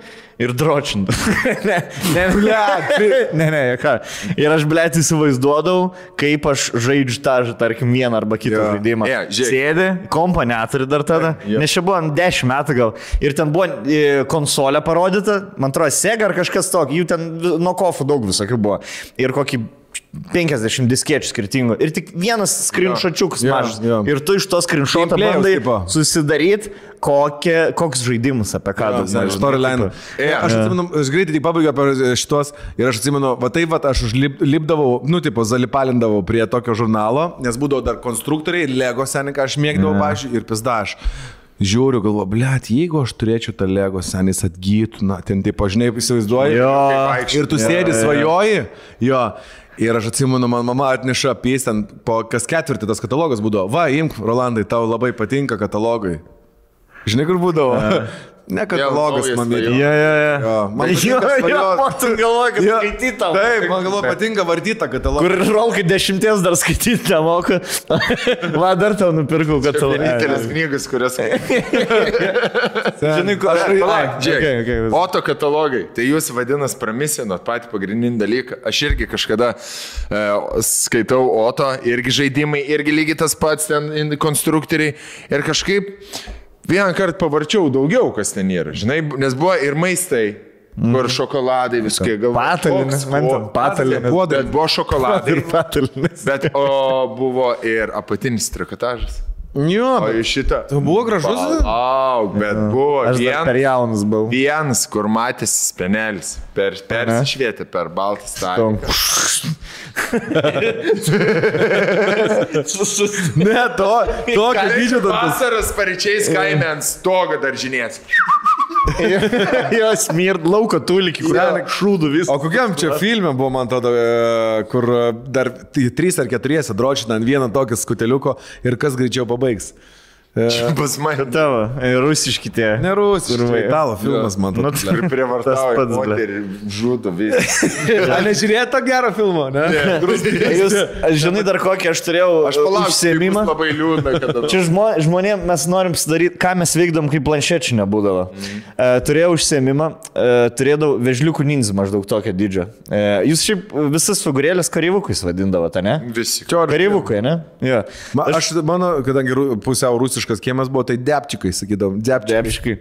ir dročindavau. ne, ne, blėt. ne, ne, ką. Ir aš, blėt, įsivaizduodavau, kaip aš žaidžiu tą, tarkim, vieną arba kitą Jo. žaidimą. Žiūrėk. Sėdi, kompo neturi dar tada, nes čia buvo ant 10 metų gal. Ir ten buvo e, konsolė parodyta, man atrodo, Sega ar kažkas tokio, jų ten nuo kofų daug visokių buvo. Ir kokį 50 diskiečių skirtingų. Ir tik vienas skrinšočiukas Jo, mažas. jo. Ir tu iš to skrinšoto Gameplayaus bandai susidaryti, kokie, koks žaidimas apie ką Jo, dabar. Storyline. E, Aš atsimenu, aš greitai tik pabaigiau per šitos ir aš atsimenu, va taip, va aš užlipdavau, nu, tipo, zalipalindavau prie tokio žurnalo, nes būdavo dar konstruktoriai, Lego seniai, ką aš mėgdavau, pažiūrėjau, ir pizdaš. Žiūriu, galvo, blėt, jeigu aš turėčiau tą Lego senis atgytų, na, ten taip, žinai, įsivaizduoju. Jo. Ir tu sėdi, svajoji, jo. Ir aš atsimenu, man mama atneša pys ten po kas ketvirtį tas katalogas būdavo. Va, imk, Rolandai, tau labai patinka katalogai. Žinai, kur būdavo? Ne katalogas, man svajonė. įdomu. Jo, jo, jo. Jo, man Jo, patinka jo, svajot. tu galvoji, kad Jo. skaitytam. Taip, man galvo patinka vartyta katalogą. Kur rolkai dešimties dar skaityti nemoka. Va, dar tau nupirkau, tau. Vienintelis knygas, kurias... Žinai, ko aš... Palauk, Ai, žiūrėk. okay, okay, Oto katalogai. Tai jūs vadinas pramisinot patį pagrindinį dalyką. Aš irgi kažkada e, skaitau Oto, irgi žaidimai, irgi lygiai tas pats ten konstruktoriai. Ir kažkaip vieną kartą pavarčiau daugiau, kas ten yra. Žinai, nes buvo ir maistai. Kur šokoladai viskai gal. Patalinės, man ten patalinės. Bet buvo šokoladai. Ir patalinės. Bet o buvo ir apatinis trikotažas. Jo, O bet iš šitą. tai buvo gražus. Auk, bet buvo Aš dar per jaunas buvau. vienas, kur matėsi spenelis. Per, persišvietė per baltą stalą. Ne, to, tokio dydžio tas. Vasaras pareičiais kaime ant stogo daržinės. Jos mird lauko tulikį, kur ten šūdų vis. O kokiam čia filme buvo, man atrodo, e, kur e, dar trys ar keturiese drošina ant vieno tokio skuteliuko ir kas greičiau pabaigs. Pas mane. Tavo, e, rusiški tie. Ne rusiškai, Kur- italo filmas, man Nu, atrodo. Ir prievartauja Tas pats, moterį, žudo visą. Ar nežiūrėjote to gero filmo, ne? Jūs, aš žinai dar kokį aš turėjau Aš palauksiu. užsiemimą. Labai liūdna, kad. Čia žmo, žmonėm mes norim sudaryti, ką mes veikdom, kai planšečių nebūdavo. Mm. E, turėjau užsiemimą, e, turėdavau vežliukų ninzą maždaug tokio dydžio. E, jūs šiaip visas figūrėlės karyvukais vadindavote, ne? Visi. Karyvukai, ne? Jo. Ma, aš, mano, kadangi pusiau rusiškas kiemas buvo, tai depčikai, sakydavom, depčikai. Depšikai.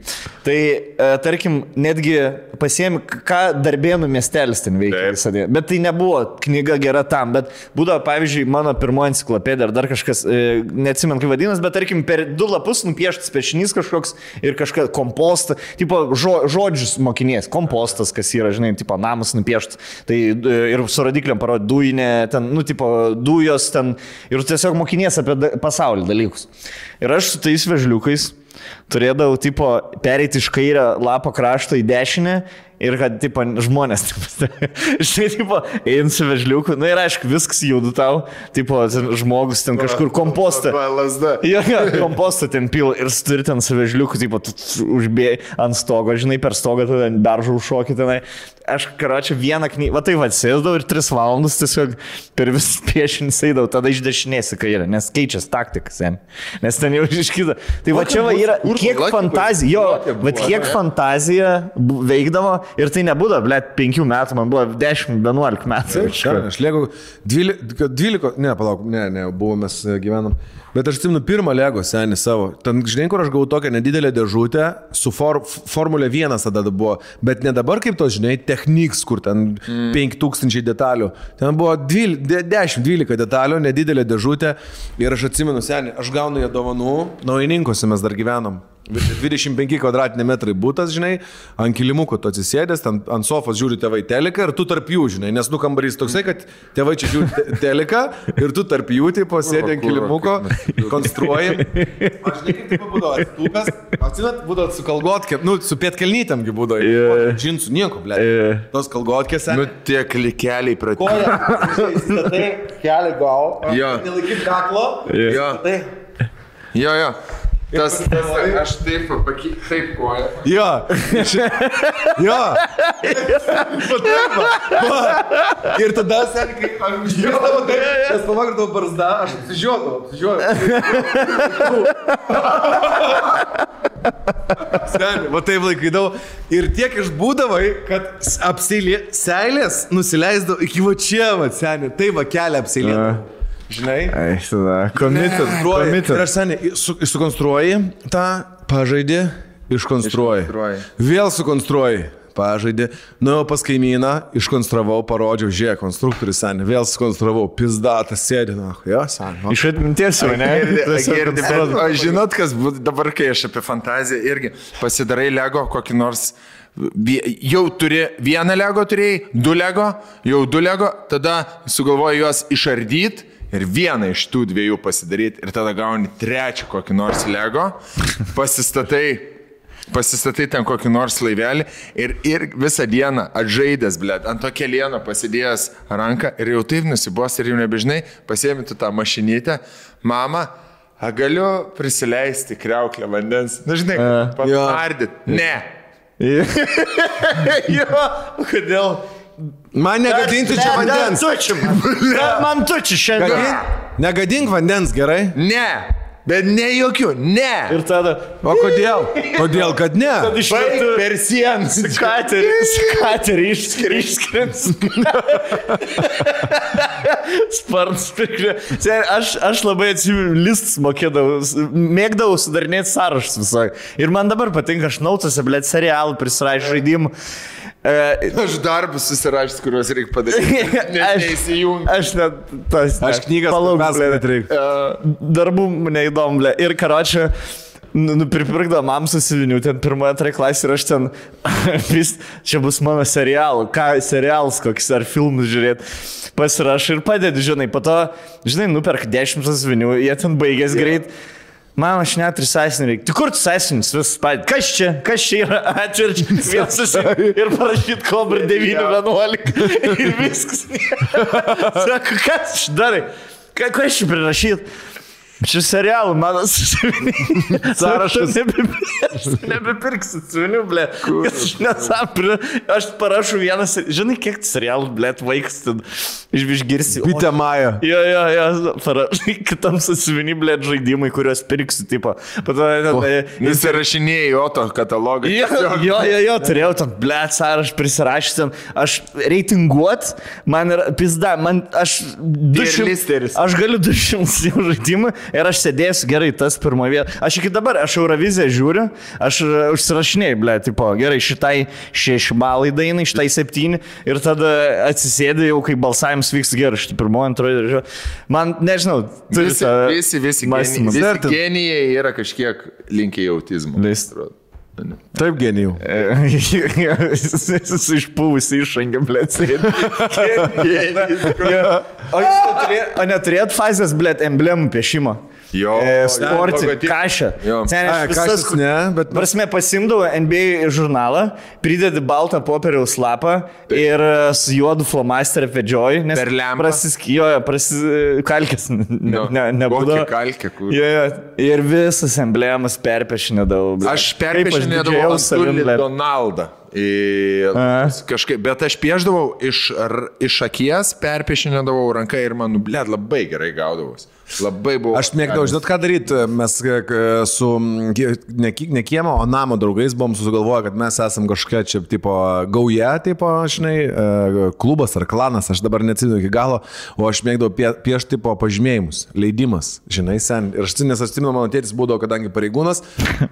Tai, e, tarkim, netgi pasiemi, ką darbėnų miestelis ten veikia visą dieną. Bet tai nebuvo knyga gera tam, bet būdavo, pavyzdžiui, mano pirmoji enciklopedija ar dar kažkas, e, neatsimenu, kaip vadinasi, bet tarkim, per du lapus nupieštas pešinys kažkoks ir kažkas kompostą, tipo žo, žodžius mokinės, kompostas, kas yra, žinai, tipo namas nupieštas. Tai e, ir su rodikliam parodė dujinė, ten, nu, tipo dujos ten ir tiesiog mokinės apie da, pasaulio dalykus. Ir aš su tais vežliukais turėdavau, tipo, pereiti iš kairio lapo krašto į dešinę ir kad, tipo, žmonės, žinai, tipo, einu su vežliuku, na ir aišku, viskas judu tau, tipo, ten žmogus ten kažkur kompostą. Jo, kompostą ten pil ir tu turi ten savežliukų, tipo, užbėjai ant stogo, žinai, per stogą tu ten daržų užšokį tenai. Aš, karočią, vieną knygą, va tai va, sėdau ir tris valandas tiesiog per vis piešinį sėdau, tada iš dešinės į kairę, nes keičiasi taktikas, sen. Nes ten jau iškyda. Tai va čia va yra, kiek fantazija, jo, va kiek fantazija veikdavo ir tai nebūdavo, ble, penkių metų, man buvo 10-11 metų. Ką, Aš liegu 12, 12, ne, palauk, ne, ne, buvome, mes e, gyvenam. Bet aš atsimenu pirmą Lego senį savo. Ten, žinai, kur aš gavau tokią nedidelę dėžutę, su for, Formulė 1 tada buvo, bet ne dabar kaip to, žinai, Technics, kur ten mm. 5000 detalių. Ten buvo 10-12 detalių, nedidelė dėžutė. Ir aš atsimenu senį, aš gaunu ją dovanų, naujininkose mes dar gyvenom. 25 kvadratiniai metrai būtas, žinai, ant kilimuko tu atsisėdęs, ten ant sofos žiūri tėvai teleką ir tu tarp jų, žinai, nes nu kambarys toksai, kad tėvai čia žiūri te- teleką ir tu tarp jų, tipo, sėdi ant kilimuko, konstruoji. Aš žinai, kaip tai būdavo, atstūpęs, atsimėt, būdavo su kalgotkė, nu, su pietkelnytėmgi būdavo, yeah. džinsų nieko, ble. Yeah. Tos kalgotkės, Nu, tie klikeliai pradėjo. tai kelią gau, Jo. nelaikyt kaklo, Jo, tai. jo, jo. Tas, tas, aš taip, paky, taip koją. Jo. Jo. Taip va. Ir tada, seniai, kai aš užžiūrėjau, tai aš pavagardavau barzdą, aš apsižiūrėjau, apsižiūrėjau. Seniai, va taip laikydavau. Ir tiek išbūdavai, kad apsilė, seilės nusileisdavo iki va čia, va, seniai. Tai va kelią apsilė. Žinai? Ai, tada. Committed. Ir Committed. aš seniai, su, sukonstruoji tą, pažaidį, iškonstruoji. Iškonstruoji. Vėl sukonstruoji. Pažaidė, nuėjau pas kaimyną, iškonstravau, parodžiau, žiūrėk, konstruktorius seniai, vėl sukonstravau, pizdatas sėdi, na, jo, seniai. Iš atminties jau, ne? Girdi, bet, o žinot, kas bus dabar, kai aš apie fantaziją irgi pasidarai Lego kokį nors. Jau turi vieną Lego turėjai, du Lego, jau du Lego, tada sugalvoji juos išardyti ir vieną iš tų dviejų pasidaryti ir tada gauni trečią kokį nors Lego, pasistatai pasistatai ten kokį nors laivelį ir, ir visą dieną atžaidęs, blėt, ant to kelieno pasidėjęs ranką ir jau taip nusibos ir jau nebežinai, pasiemi tą mašinytę, mama, a galiu prisileisti kreuklę vandens, na žinai, patardyt. Ne. Jo, kodėl? Man negadinti čia vandens. Man tu čia šiandien. Gadink, negadink vandens, gerai? Ne. Bet ne jokių, ne. Ir tada. O kodėl? Kodėl, kad ne? Iš Baik karto per sieną. Katerį, katerį išskrins. Sparnas pirklė. Aš, aš labai atsimenu, listus mokėdavau, mėgdavau sudarinėti sąrašus visai. Ir man dabar patinka, aš nautose, blėt, serialų prisirašau žaidimų. E, Aš darbus susirašęs, kuriuos reikia padaryti. Aš, neįsijungiu. aš net tas. Aš knygas palauk, perskaityt blėt. reikia. E, Darbų neįdomu, blė. Ir karočią. Nu, nu pripirkdavo mam susivinių ten pirmoje, antroje klasėje ir aš ten vis, čia bus mano serialų, ką serialas koks ar filmus žiūrėti. Pasirašai ir padedi, žinai, po to, žinai, nuperk dešimt susivinių, jie ten baigės greit. Mama, aš net ir sąsininį reikia. Tai kur tu sąsinis vis padedi? Kas čia? Kas čia yra? Atvirkščiai, susitikti ir parašyti kobra 911 ir viskas. Sako, kas čia darai? Ką aš čia prirašyti? Čia serialų, mano susiviniai. Sąrašas. Nebepirksiu susivinių, ble. Kas aš nesapri. Aš parašau vieną, žinai, kiek serialų, ble, vaikas ten išgirsi. Bitė Maja. Jo, jo, jo, parašai kitam susivinį, ble, žaidimai, kuriuos pirksiu, tipo. Pato, Nusirašinėjai Oto katalogą. Jo, jo, jo, jo, turėjau tą blėt sąrašą prisirašęs ten. Aš reitinguot, man yra pizda, man aš... du šim- listeris. Aš galiu 200 jau žaidimų ir aš sėdėsiu gerai, tas pirmo vietą. Aš iki dabar, aš Euroviziją žiūriu, aš e, užsirašinėjau, blė, tipo, gerai, šitai šeši balai dainai, šitai septyni ir tada atsisėdai jau, kai balsavimas vyks gerai, šitai pirmo, antroji, žiūrėjau. man, nežinau, turi Visi, visi, visi, Dar visi genijai yra kažkiek linkę į autizmą. List. Taip genijau. Jis išpūvusi išangė, blėt, jūs neturėjot, o neturėjot fazės, blėt, emblemų piešimo? Jo, E. Jo. Ai, kažkas ne, bet- Prasme, pasimdavo NBA žurnalą, pridedi baltą popieriaus lapą ir e, su juodu flomasteriu vedžioji, nes Per lempą. prasiskijojo, prasikalkės, ne, Jo. ne, nebūdavo. Kalkė, kur- Jo, jo, ir visas emblemas perpešinėdavau. Aš perpešinėdavau. Donaldą. Į, kažkaip, bet aš pieždavau iš, ar- iš akies, perpešinėdavau ranką ir man, nu, blėt, labai gerai gaudavos. Labai buvo. Aš mėgdavau, žinot, ką daryti. Mes e, k- su ne, ne kiemo, o namo draugais buvom susigalvoję, kad mes esam kažkokia čia, tipo, gauja, tipo, žinai, e, klubas ar klanas, aš dabar neatsimenu iki galo, o aš mėgdavau pie, piešti, tipo, pažymėjimus, leidimas, žinai, sen. Ir aš nes aš atsimenu, mano tėtis būdavo, kadangi pareigūnas.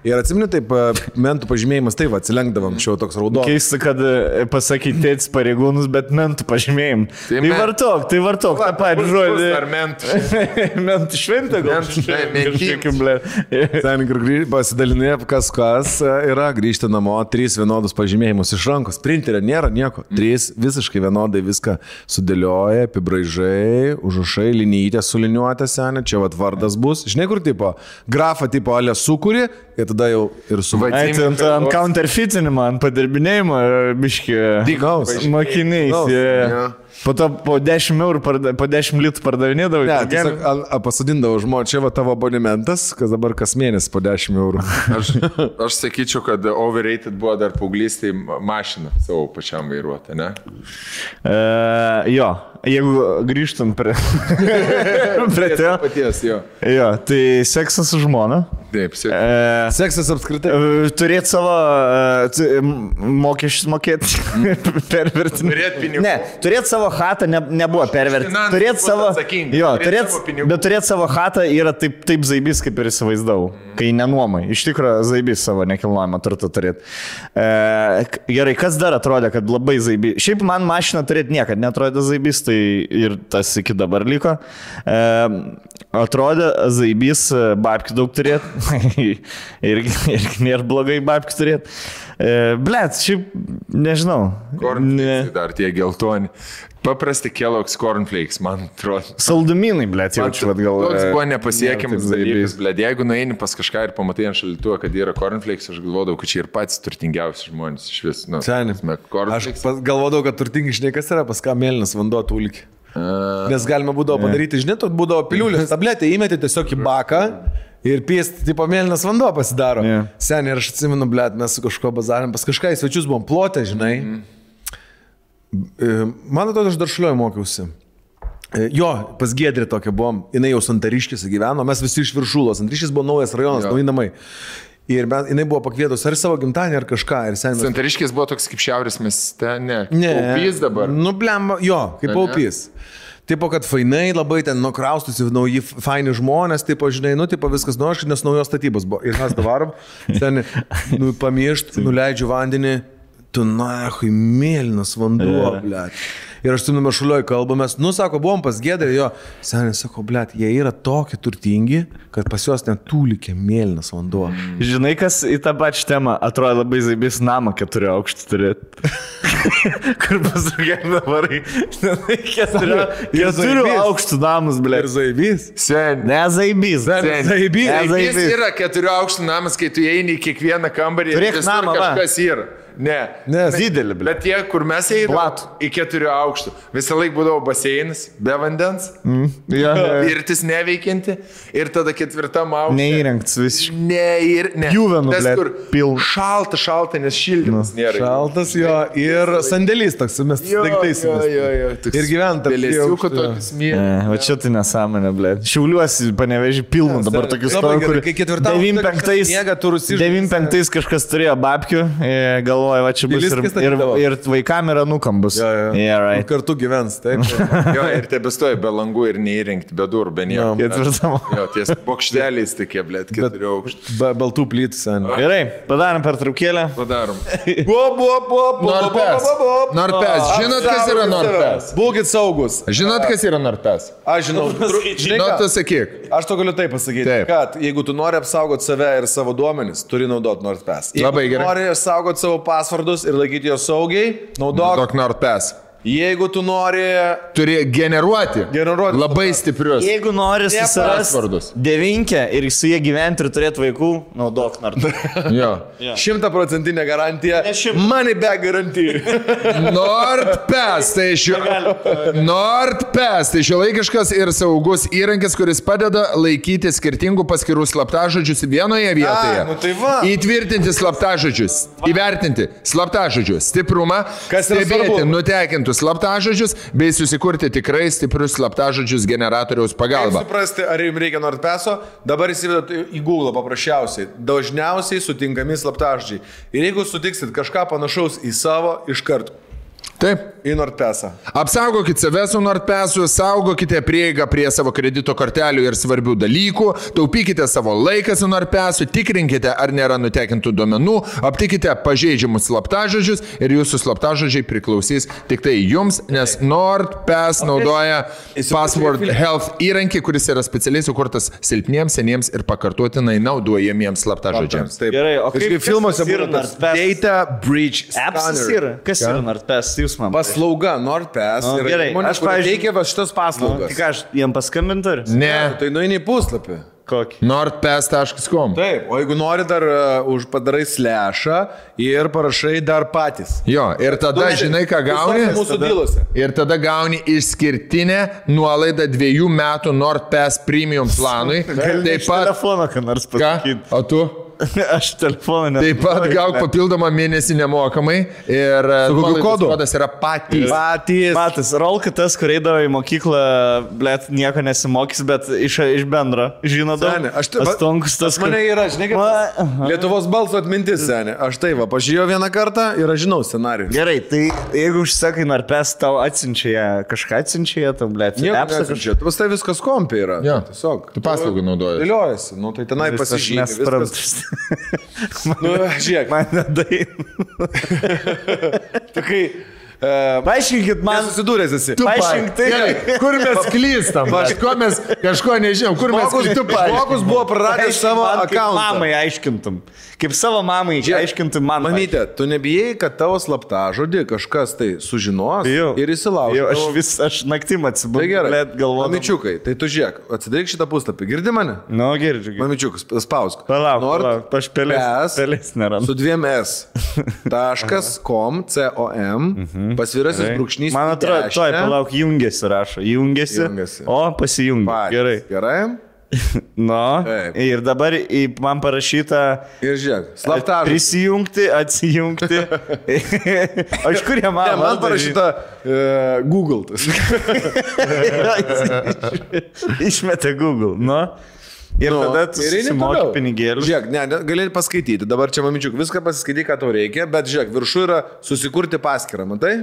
Ir atsimenu, taip, e, mentų pažymėjimas, taip, va, atsilenkdavom, čia toks raudonas. Keista, kad e, pasakyti tėtis pareigūnus, bet mentų pažymėjim. Tai Tai, men- vartok, tai vartok, tą patį žodį. Ar mentų. mentų šventė, gal Mentų šventė, kažkokia, ble. Ten kur grįž- pasidalinė, kas kas e, yra, grįžti namo, trys vienodus pažymėjimus iš rankos. Printerio nėra nieko. Trys visiškai vienodai viską sudėlioja, apibraižai, užrašai, linytė suliniuotė senė, čia vat vardas bus. Žinai, kur tipo, grafą tipo alė sukūri ir tada jau ir su Ai, tai ant, ant counterfeitinimo, ant padirbinėjimo, biški. Gaus. Mokiniais. Gaus. jie. Jo. Po to po 10 eurų, parda, po 10 litų pardavinėdavai. Ne, tai tiesiog gel- a- a- pasodindavo žmonės, čia va tavo abonementas, kas dabar kas mėnesį po 10 eurų. Aš, aš sakyčiau, kad overrated buvo dar paauglystėje mašina savo pačiam vairuoti, ne? E, jo, jeigu grįžtum prie, prie to. Paties jo. Jo, tai seksas su žmona. Taip, sėk. E, Seksas apskritai. Turėti savo e, mokesčius mokėti, pervertinti. Turėt pinigų. Ne, turėti savo hatą ne, nebuvo pervertinti. Turėti savo... Jo, turėt turėt, savo pinigų. bet turėti savo hatą yra taip, taip zaibys, kaip ir įsivaizdavau. Kai nenuomai. Iš tikrųjų, zaibys savo nekilnojamą turtą turėti. E, gerai, kas dar atrodė, kad labai zaibys. Šiaip man mašina turėti niekada netrodė zaibys, tai ir tas iki dabar liko. E, atrodė zaibys, e, babkių daug turėti. irgi, irgi nėra blogai babkių turėti. E, Blet, šiaip nežinau. Cornflakes dar tie geltoni. Paprasti Kellogg's cornflakes, man atrodo. Saldumynai, blėt, jaučiu, kad gal. Toks e, buvo nepasiekiamas dalykas, blėd. Jeigu nueini pas kažką ir pamatai ant šaldytuvo, kad yra cornflakes, aš galvodavau, kad čia ir patys turtingiausi žmonės iš vis. Nu, Seni. prasme, Aš galvodavau, kad turtingi žinai, kas yra, pas ką mėlynas vanduo tūlik. Nes galima būdavo padaryti, žinai, tu būdavo piliulės tabletė, įmeti tiesiog į baką. Ir piesti, tipo, mėlynas vanduo pasidaro. Yeah. Seniai, ir aš atsimenu, blėt, mes su kažkuo bazarėm, pas kažką į svečius buvom plotę, žinai. Mm. Man atrodo, aš dar šliuoju mokiausi. E, Jo, pas Gedrį tokia buvom, jinai jau Santariškėse gyveno, mes visi iš viršulos, Santariškis buvo naujas rajonas, Jo. nauji namai. Ir mes, jinai buvo pakvietus ar savo gimtadienį, ar kažką. Mes Santariškis buvo toks kaip šiaurės mieste, ne. Ne. Paupys dabar. Nu, blem, jo, kaip paupys. Tipo, kad fainai labai ten nukraustusi nauji faini žmonės, tipo, žinai, nu, tipo, viskas nuoškai, nes naujos statybos buvo. Ir mes dabar, ten, nu, pamiršt, nuleidžiu vandenį, tu, na, hui, mėlynas vanduo, ble. Ir aš su numašuliuoju kalbamės, nu, sako, buvom pas Gedrį, jo, seniai sako, ble, jie yra tokie turtingi, kad pas juos net tūlikė mėlynas vanduo. Žinai, kas į tą pačią temą atrodo labai zaibys namą keturių aukštų turėti. Kur pasakė dabar, žinai, keturių, keturių aukštų namus, ble. Ir zaibys. Sen. Ne zaibys. Sen. Zaibys. Ne Jis zaibys. yra keturių aukštų namas, kai tu eini į kiekvieną kambarį Turėk namą, kažkas yra. Ne. Ne, Didelį, ble. Bet tie, kur mes einame, Platų. į keturių aukštų, visą laiką būdavo baseinas, be vandens, Ja, ja. pirtis neveikianti ir tada ketvirtam aukšte. Neįrengts visiškai. Ne, ir ne. Juvenų, Tas, kur pilna. Šalta, šalta, nes šildymas nėra. Šaltas jo ir sandėlys toks, mes daiktais. toks Ir gyvent tarp pelėsiukų aukštų, jo. tokius mėlynis. Ne, va čia tai nesąmonė, ble. Šiauliuosi, paneveži pilną dabar tokius gerai, kur kai ketvirtam aukšte 95 kažkas miega, tu rusiškai- 95 kažkas turėjo babkių, e, galvoja, va čia bus ir, ir, ir vaikam ir anukam bus. Jo, jo. Yeah, right. Kartu gyvens, taip. Jo, ir tebestoja be langų ir neįrengti, be durų, be nieko. Ketvirtam. Jo, ties bokšteliais tokie, blėt, keturių aukštų. Be baltų plytų sen. Gerai, padarom per traukėlę. Padarom. Norpes. Norpes. Žinot, kas yra Norpes? Būkit saugus. Žinot, kas yra Norpes? Aš žinau. Nu, ką? tu sakyk. Aš to galiu taip pasakyti, Taip. kad jeigu tu nori apsaugoti save ir savo duomenis, turi naudoti NordPass. Labai gerai. nori apsaugoti savo pasvardus ir laikyti juos saugiai, naudok. Dok Norpes. Jeigu tu nori Turi generuoti. Generuoti. Labai stiprius. Jeigu nori susirasti devinkę ir su jie gyventi ir turėti vaikų, naudok nart. Jo. šimtaprocentinė garantija, Ne šimta. money back garantija. NordPes, tai šio... NordPes, tai šiuolaikiškas ir saugus įrankis, kuris padeda laikyti skirtingų paskirų slaptažodžius vienoje vietoje. nu tai va. Įtvirtinti slaptažodžius, įvertinti slaptažodžių stiprumą, Kas yra stebėti svarbu? Nutekintus slaptažodžius bei susikurti tikrai stiprius slaptažodžius generatoriaus Kaip pagalba. suprasti, ar jums reikia NordPeso, dabar įsivedat į Google paprasčiausiai. Dažniausiai sutinkami slaptažodžiai. Ir jeigu sutiksit kažką panašaus į savo, iš karto. Taip. Į Nordpesą. Apsaugokite save su Nordpesu, saugokite prieigą prie savo kredito kortelių ir svarbių dalykų, taupykite savo laiką su Nordpesu, tikrinkite, ar nėra nutekintų duomenų, aptikite pažeidžiamus slaptažodžius ir jūsų slaptažodžiai priklausys tik tai jums, nes Nordpes naudoja Password Health įrankį, kuris yra specialiai sukurtas silpniems, seniems ir pakartotinai naudojamiems slaptažodžiams. Taip. Gerai, o kaip- kas filmuose yra Nordpes? Data Breach Scanner. yra. Kas yra Nordpes? Jūs man. Paslauga Nordpes. Nu, yra gerai, įmonė, aš, pavyzdžiui- teikia va šitas Nu, paslaugas. tik aš jiem paskambinti ar? Ne. Tai nueini į puslapį. Kokį? Nordpes.com. Taip, o jeigu nori dar uh, už padarai slešą ir parašai dar patys. Jo, ir tada žinai, ką gauni. Mūsų bylose. Ir tada gauni išskirtinę nuolaidą dviejų metų NordPass premium planui. Taip pat. Telefoną, ką nors Ką? pasakyti. O tu? Aš telefoną ne. Taip pat gauk papildomą mėnesį nemokamai. Ir kokiu nuolaidos kodu? kodas yra patys. Patys. Matas, Rolka tas, kur eidavo į mokyklą, blėt, nieko nesimokys, bet iš, iš bendro. Žino daug. Aš tai- Astonkus tas, Pas mane yra, žinai, kaip aha. Lietuvos balso atmintis, seniai. Aš tai va, pažiūrėjau vieną kartą ir aš žinau scenarijų. Gerai, tai jeigu užsakai narpes, tau atsiunčia ją, kažką atsiunčia ją, tau, blėt, Nieko appsą nesinčia. Pas tai viskas kompiai yra. Jo. Tiesiog. Tu paslaugą naudoji. Dėliojasi. Nu, tai tenai Vis aš pasižymė. nesuprantu. Viskas... Nu, žiūrėk. Man nedai. Tu kai... Uh, Paaiškinkit man. Nesusidūręs esi. Tu Paaiškink tai. Gerai, kur mes klystam? Kažko mes kažko nežinom. Kur mes klystam? žmogus buvo praradęs savo akantą. Mamai aiškintum. Kaip savo mamai aiškintum man. Mamytė, tu nebijai, kad tavo slapta žodį kažkas tai sužinos Bijau. ir įsilauž. Jau, aš vis, aš naktim atsibūdu. Tai gerai. galvoju. Mamičiukai, tai tu žiūrėk, atsidaryk šitą puslapį. Girdi mane? Nu, girdžiu. girdžiu. Mamičiukas, spausk. Palauk, palauk, aš pelės- pelės nerandu. Su dviem S. Taškas, com, com, pasvirasis Gerai. brūkšnys. Man atrodo, dešinę. toj, palauk, jungiasi rašo. Jungiasi. Jungiasi. O, pasijungi. Patys. Gerai. Gerai. Nu. Taip. Ir dabar man parašyta. Ir žiūrėk, slapta žodį. Prisijungti, atsijungti. o iš kur jie man? Ne, man parašyta uh, Google. Išmetė Google. Nu. Ir Nu, tada susimoki toliau. pinigėlius. Žiūrėk, ne, gali paskaityti. Dabar čia mamičiuk, viską pasiskaityk, ką tau reikia, bet žiūrėk, viršų yra susikurti paskirtą, matai?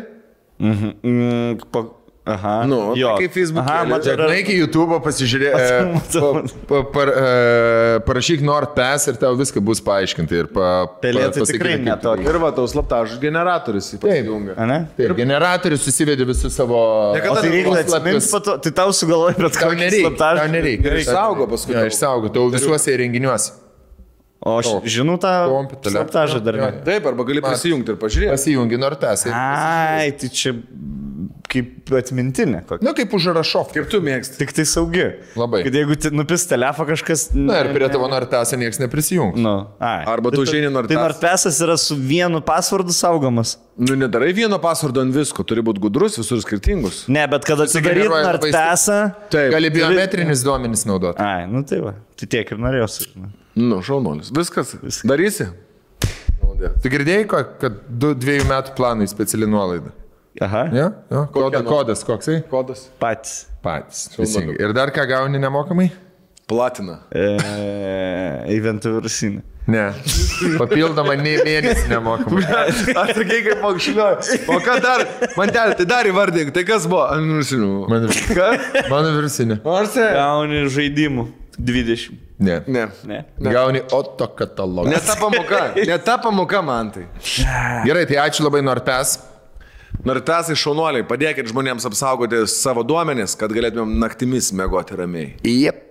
Mm, po, aha. Nu, tai kaip Facebook'e. Aha, matau, Žiūrėk, nueik į YouTube, pasižiūrėk, Matau, pa, pa, e, parašyk NordPass ir tau viską bus paaiškinti. Ir pa, Pelė pa- tai tikrai netokio. Ir va, tau slaptažodžių generatorius įsijungia. Ane? Taip, generatorius susivedi visus savo... Niekada O tai reikia atsimins po to, tai tau sugalvoji, bet Tau nereikia. Tau nereikia. Gerai, saugo paskui Jo, tau. išsaugo, tau visuose įrenginiuose. O aš žinau tą slaptažą dar ne. Taip, arba gali prisijungti ir pažiūrėti. Pasijungi NordPass. Ai, tai čia kaip atmintinė. kokia. Na, kaip užrašov. Kaip tu mėgsti. Tik tai saugi. Labai. Kad jeigu nupis telefoną kažkas... Na ir prie tavo NordPass niekas neprisijungs. Nu, ai. Arba tu užeini nors Tai Nordpesas yra su vienu pasvardu saugomas. Nu, nedarai vieno pasvardo ant visko, turi būti gudrus, visur skirtingus. Ne, bet kad atsidaryt Nordpesą... Taip. Gali biometrinis duomenis naudoti. Ai, nu tai va. Tai tiek ir norėjau sakyti. Nu, šaunuolis. Viskas. Darysi? Tu girdėjai, kad du dviejų metų planui speciali nuolaida? Aha. Ja? Ja? Koda, kodas koksai? Kodas. Patys. Patys. teisingai. Ir dar ką gauni nemokamai? Platina. E, Eventų virusinė. Ne. Papildomą nei mėnesį nemokamai. Atsakai kaip pakšliuoju. O ką dar? Man ten, tai dar įvardink, tai kas buvo? Anusinių. Mano, mano virusinė. Nors. Gauni žaidimų. 20. Ne. Ne. Ne. Gauni Oto katalogą. Ne ta pamoka. Ne ta pamoka man tai. Gerai, tai ačiū labai Norpes. Nartasai šaunuoliai, padėkit žmonėms apsaugoti savo duomenis, kad galėtumėm naktimis mėgoti ramiai. Jep.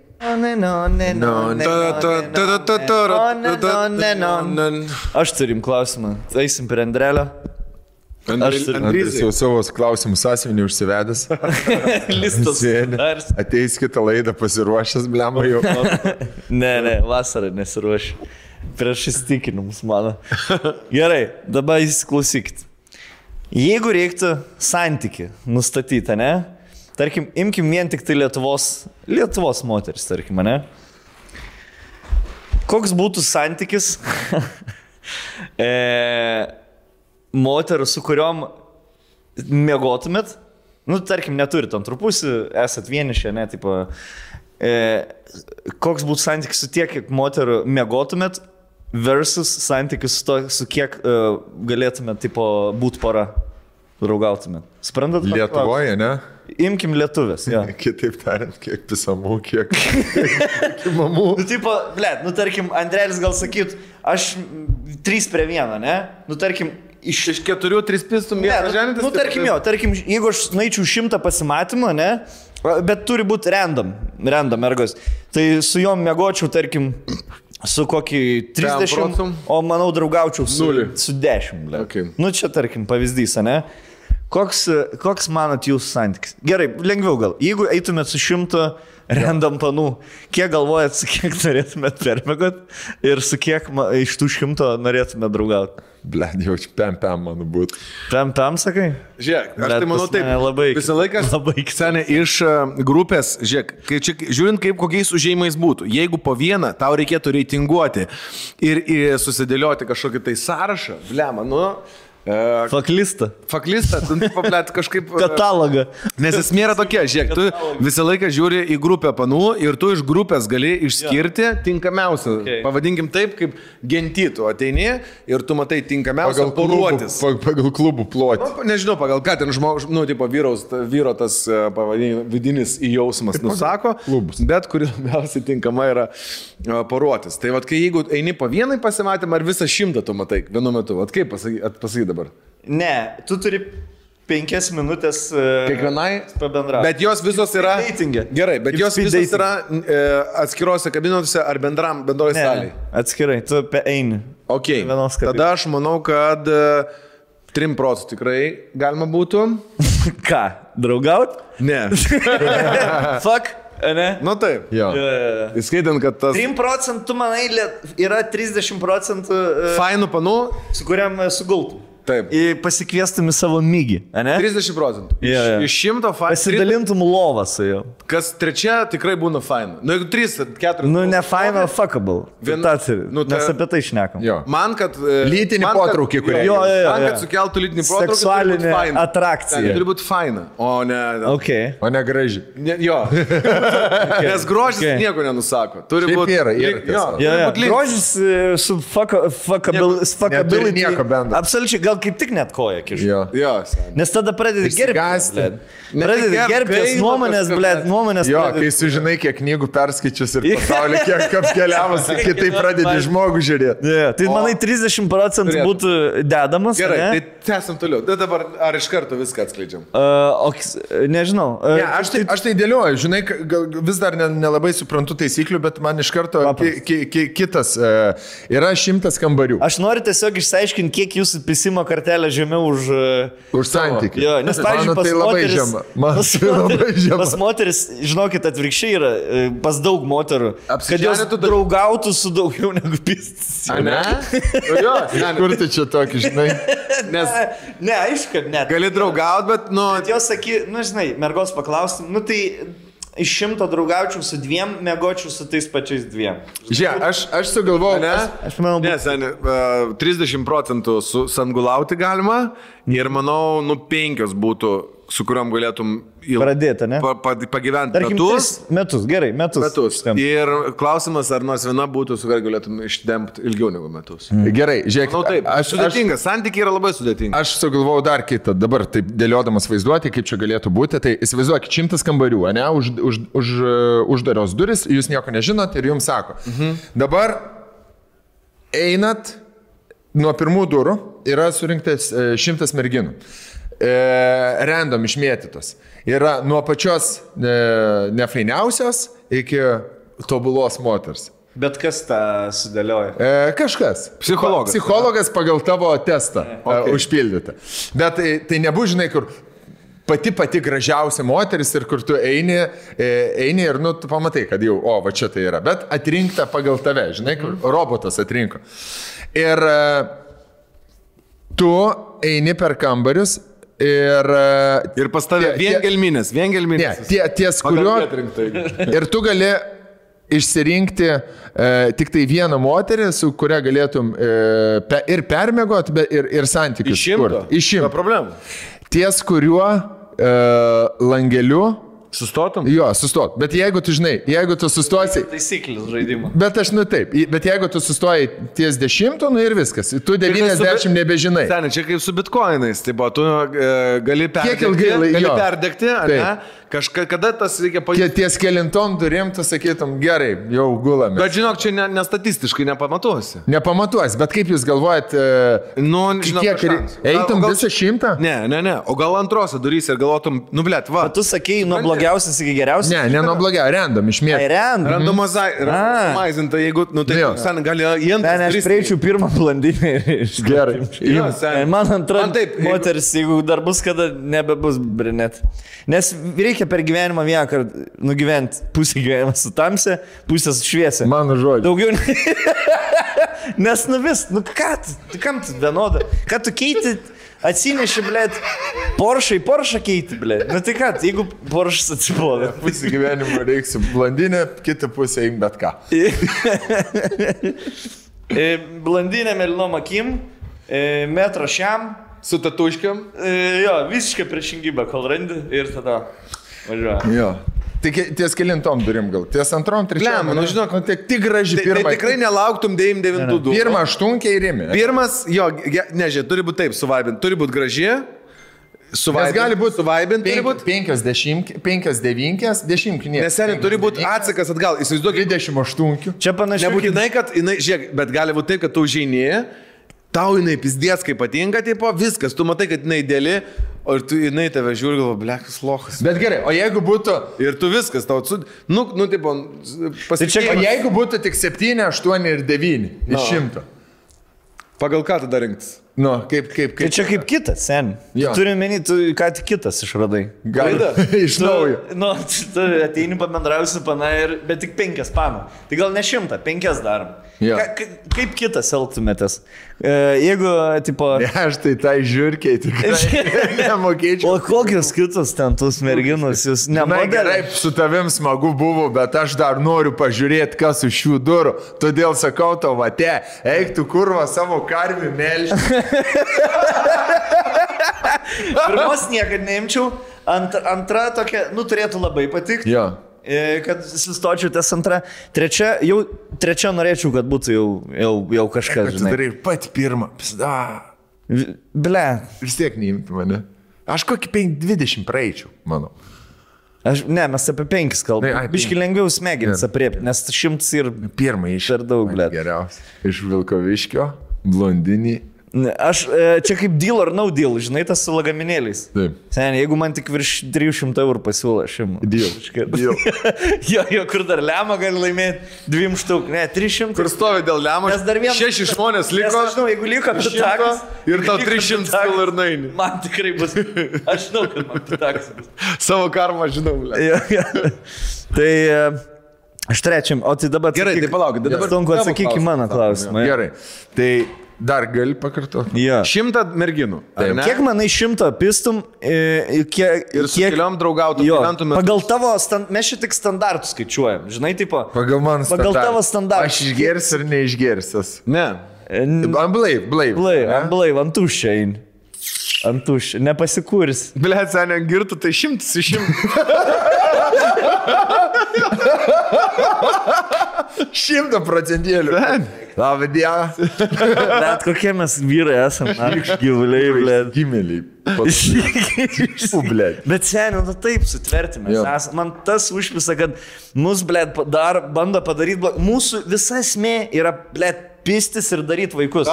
Aš turim klausimą. Eisim prie Andrelio. Aš turiu- Andris jau savo klausimus sąsiuvinį užsivedęs. Listas. Ateis kitą laidą pasiruošęs, blemba jau. Ne, ne, vasarą nesiruošiu. Prieš įstikinimus mano. Gerai, dabar įsiklausykit. Jeigu reiktų santyki nustatyti, ne? Tarkim, imkim vien tik tai Lietuvos, Lietuvos moteris, tarkim, ne? Koks būtų santykis e, moterų, su kuriuom mėgotumėt? Nu, tarkim, neturit antrų pusių, esat vienišė, ne, tipo, e, koks būtų santykis su tiek, kiek moterų mėgotumėt versus santykis su to, su kiek e, galėtumėt, tipo, būti pora. draugautumėt? Suprantat? koks Lietuvoje, ne? Imkim lietuvės, jo. Kitaip tariant, kiek pisamų, kiek, kiek mamų. Nu, tipo, ble, nu, tarkim, Andrėlis gal sakyt, aš mm, trys prie vieno, ne? Nu, tarkim, iš... Iš keturių, tris pistum, Ne, vieną nu, nu, tarkim, jo, tarkim, jeigu aš naičiau šimtą pasimatymą, ne? Bet turi būti random, random mergos. Tai su juom mėgočiau, tarkim, su kokį 30, procentų? o manau draugaučiau su, Nulį. su 10. ble. Okay. Nu, čia, tarkim, pavyzdys, ne? Koks, koks manot jūsų santykis? Gerai, lengviau gal. Jeigu eitumėt su šimtu random panų, kiek galvojat, su kiek norėtumėt permėgot ir su kiek iš tų šimto norėtumėt draugauti? Ble, jau čia pem pem man būtų. Pam, pam, sakai? Žiūrėk, aš Bet tai manau taip. labai- Visą laiką labai Senė iš e, grupės, žiūrėk, kai čia, žiūrint kaip kokiais užėjimais būtų. Jeigu po vieną tau reikėtų reitinguoti ir, ir susidėlioti kažkokį tai sąrašą, blema, nu... E, Faklista. Faklistą, tu pablėt kažkaip... Katalogą. Nes esmė yra tokia, žiūrėk, tu visą laiką žiūri į grupę panų ir tu iš grupės gali išskirti tinkamiausią. Okay. Pavadinkim taip, kaip gentytų ateini ir tu matai tinkamiausią Pagal poruotis. pa- pagal klubų plotį. Nu, nežinau, pagal ką ten žmogus, nu, tipo, vyraus, vyro tas e, pavadinimas, vidinis įjausmas nusako, klubus. bet kuri labiausiai tinkama yra e, poruotis. Tai vad, kai jeigu eini po vienai pasimatymą ar visą šimtą tu matai vienu metu, vad kaip pasaky, pasaky dabar? Ne, tu turi penkias minutės uh, Kiekvienai pabendrauti. Bet jos visos yra. Datinge. Gerai, bet Kaip jos visos dating. yra e, atskirose kabinose ar bendram, bendroje salėje. atskirai, tu pe eini. Ok. Tada aš manau, kad e, 3 procentų tikrai galima būtų. Ką, draugaut? Ne. Fuck, ne? nu taip. Jo. Jo, jo, jo. Įskaitant, kad tas 3 procentų, manai, yra 30 procentų, uh, fainų panų. su kuriam uh, sugultų. Taip. Pasikviestum į savo mygį, ne? 30 procentų. Iš, Jo, jo. iš šimto fainų. Pasidalintum lovą su juo. Kas trečia tikrai būna faina. Nu, jeigu 3, 4. Nu, ne final fuckable. Vien- Vien, nu, ta- Mes apie tai šnekam. Jo. Man, kad... e, Lytinį man, potraukį, kurį- Jo, Jo, jo, Man, kad sukeltų lytinį potraukį. turi Seksualinė faina. atrakcija. Ten Turi būti faina, o ne... Ok. O ne graži. Ne, jo. Nes grožis Okay. okay. nieko nenusako. Turi būti. yra, yra Jo. Jo, turi jo. Grožis e, su fuckability. nieko bendro. Absoliučiai, gal kaip tik net koja kiša. Jo. Jo. Nes tada pradedi gerbti. Ne Pradedi gerbti jos nuomonės, blė, nuomonės. Jo, pradedi- kai sužinai, kiek knygų perskaičius ir pasaulį, kiek apkeliavus, kitaip pradedi žmogų žiūrėti. Jo, tai manai 30 procentų Turėtų. būtų dedamas. Gerai, ne? tai tęsim toliau. Tai dabar ar iš karto viską atskleidžiam? Uh, o, nežinau. Uh, Ne, aš, tai, aš tai dėlioju, žinai, gal vis dar ne- nelabai suprantu taisyklių, bet man iš karto ki, ki, ki, kitas e, yra šimtas kambarių. Aš noriu tiesiog išsiaiškinti, kiek jūsų pisimo kartelė žemiau už... uh, Už santykį. Jo, nes, pavyzdžiui, pas tai labai moteris, žema. Man pas, tai labai moteris, žema. pas moteris, žinokit, atvirkščiai yra, e, pas daug moterų, kad Apsiženė jos tu dar- draugautų su daugiau negu pistis. A, ne? Nu, jo, ne, Kur tu čia tokį, žinai? nes Ne, aišku, kad ne. gali draugauti, bet, nu, Bet jos saky, nu žinai, mergos paklaustum, nu tai iš šimto draugaučiau su dviem, mėgočiau su tais pačiais dviem. Žiūrėk, aš, aš sugalvojau, ne? aš, Aš manau, Ne, seni, uh, 30 procentų su sangulauti galima ir manau, nu, penkios būtų, su kuriuom galėtum il- Pradėti, ne? pa, pa, pagyventi Tarkim, metus. metus, gerai, metus. Metus. Tem. Ir klausimas, ar nors viena būtų, su kuria galėtum ištempti ilgiau negu metus. gerai, žiūrėk, Na, taip, aš, aš, sudėtinga, santykiai yra labai sudėtingi. Aš sugalvojau dar kitą, dabar taip dėliodamas vaizduoti, kaip čia galėtų būti. Tai įsivaizduokit, šimtas kambarių, ne, už, už, už, uždaros duris, jūs nieko nežinot ir jums sako. Mhm. Dabar einat nuo pirmų durų, yra surinktas e, šimtas merginų. E, random išmėtytos. Yra nuo pačios e, nefainiausios iki tobulos moters. Bet kas tą sudėlioja? E, kažkas. Psichologas. Psichologas pagal tavo testą okay. užpildytą. Bet tai, tai nebus, žinai, kur pati pati gražiausia moteris ir kur tu eini, e, eini ir, nu, tu pamatai, kad jau, o, va čia tai yra. Bet atrinkta pagal tave, žinai, kur robotas atrinko. Ir e, tu eini per kambarius ir... e, Ir pas tave tie- vien tie- gelminės, vien Ne, tie, ties kuriuo... Ir tu gali išsirinkti e, tik tai vieną moterį, su kuria galėtum e, pe, ir permėgot, bet ir, ir santykius. Iš šimto. kurt. Iš Be šimto. problemų. Ties kuriuo e, langeliu Sustotum? Jo, sustot. Bet jeigu tu žinai, jeigu tu sustosi, Taisyklės žaidimo. bet aš, nu taip, bet jeigu tu sustoji ties dešimtu, nu ir viskas. Tu 90 nebežinai. Seniai, čia kaip su bitkoinais. Tai buvo, tu e, gali perdegti. ilgai lai- gali jo. perdegti, ar Taip. ne? Kažkada tas reikia pajusti. ties kelintom turim, tu sakytum, gerai, jau gulame. Bet žinok, čia ne- nestatistiškai nepamatuosi. Nepamatuos, bet kaip jūs galvojat, e, Nu, žinok, kiek per rei- šansų. eitum O gal- visą šimtą? Ne, ne, ne. O gal antrose durys ir galvotum, nu, blėt, va. Tu sakei nuo blogiausias iki geriausias. Ne, ne nuo blogiau, random, Ai, išmėtai. random. Randomaizinta, jeigu, nu, tai Jo. sen gali į antrą. Ne, aš prieičiau pirmą blandinę ir iš Gerai. Jo, sen. Man antra Man taip, moteris, jeigu dar bus kada, nebebus brinet. Nes reikia per gyvenimą vieną kartą nugyventi pusę gyvenimo su tamse, pusę su šviesė. Mano žodžiu. Daugiau. ne- Nes nu vis, nu ką, tu- tu kam tu vienoda? Ką tu keiti, atsineši, blėt, Porsche Porsche keiti, blėt. Nu tai ką, jeigu Porsche atsibodo. Pusę gyvenimo reiksiu blandinę, kitą pusę im bet ką. E, Blandinė melinom akim, e, metro šiam, Su tatuškiam. e, jo, visiškai priešingybė, kol randi ir tada važiuoja. Jo. Tai ke- ties kelintom durim gal. Ties antrom, trečiam. Blemba, nu žinok, nu, tik, tik graži Tai, tai pirma. tikrai nelauktum 99 du. Pirmą aštunkį ir imi. Pirmas, jo, ne, žiūrėk, turi būti taip, suvaibint. Turi būti graži. Nes Suvaibint, gali būti suvaibint, turi būti. penkios dešimtki, penkios devynkės, dešimtkinė. Nes seniai turi būti atsakas atgal. Įsivaizduok, 28. Čia panašiai. Nebūtinai, kad jinai, žiūrėk, bet gali būti taip, kad tu užėjai, tau jinai pizdės, kaip patinka, tipo, viskas, tu matai, kad jinai dėlį, o ir tu jinai tave žiūri, galvo, blekas lochas. Bet gerai, o jeigu būtų, Ir tu viskas, tau, su, nu, nu, tipo, o pasitikėjimas. jeigu būtų tik 7, 8 ir 9 No. iš 100. Pagal ką tada rinktis? Nu, kaip, kaip, Tai kaip. čia kaip kitas, sen. Jo. Turi menį, tu ką tik kitas išradai. Gali. iš naujo. Nu, tu ateini pabendrausi pana ir, bet tik penkias pana. Tai gal ne šimtą, penkias darom. Jo. Ka, ka, kaip kitas elgtumėtės? E, jeigu, tipo... Ne, aš tai tai žiūrkiai tikrai nemokėčiau. O kokios kitos ten tos merginos, jūs Na nemokai. gerai, su tavim smagu buvo, bet aš dar noriu pažiūrėti, kas už šių durų. Todėl sakau tau, vate, eik tu kurva savo karvių melžti. Pirmos niekada neimčiau, ant, antra tokia, nu, turėtų labai patikti. Jo. E, Kad sustočiau ties antrą. Trečia, jau trečia norėčiau, kad būtų jau, jau, jau kažkas, žinai. darai pati pirmą. Psda. Ble, Vis tiek neimti mane. Aš kokį 5-20 praeičiau, manau. aš, ne, mes apie penkis Ne, kalbame. ai, Biški lengviau smegenis apriepti, nes šimtas ir... Pirmą iš. Per daug, blet. Geriausia. Iš Vilkoviškio, blondinį. Aš e, čia kaip deal ar no deal, žinai, tas su lagaminėliais. Taip. Sen, jeigu man tik virš 300 eurų pasiūlo, aš imu. Deal. Deal. jo, jo, kur dar lemą gali laimėti, dviem štuk, ne, 300. Kur stovi dėl lemo? Nes dar vienas. Šeši žmonės liko. Nes, aš žinau, jeigu liko pitakas. ir tau jeigu liko 300 pitakas, kil ir naini. Man tikrai bus. Aš žinau, kad man pitakas bus. Savo karmą žinau. Jo, jo. tai e, aš trečiam, o tai dabar... Gerai, tai palaukit, dabar Sunku atsakyti į mano klausimą. Gerai. Tai dar gali pakartoti. Jo. Šimtą merginų. Kiek manai šimtą pistum, e, kiek... Ir su kiek... keliom gyventų metus. pagal tavo, stand... mes čia tik standartus skaičiuojam, žinai, tipo. Pagal man Pagal standartą. tavo standartus. Aš išgersiu ar neišgersiu. Ne. Amblai, blai. Blai, ant blai, ant tuščio eini. Ant tuščio, nepasikūris. Ble, seniai girtų, tai šimtas iš šimtų. Šimtą procentėlių. Labą dieną. Bet kokie mes vyrai esame, gyvuliai, blė. Gimeliai. Ble. Bet seniai, nu taip sutvertime. Man tas užpisa, kad mus, blė, dar bando padaryti blogą. Mūsų visa esmė yra, blė, pistis ir daryti vaikus.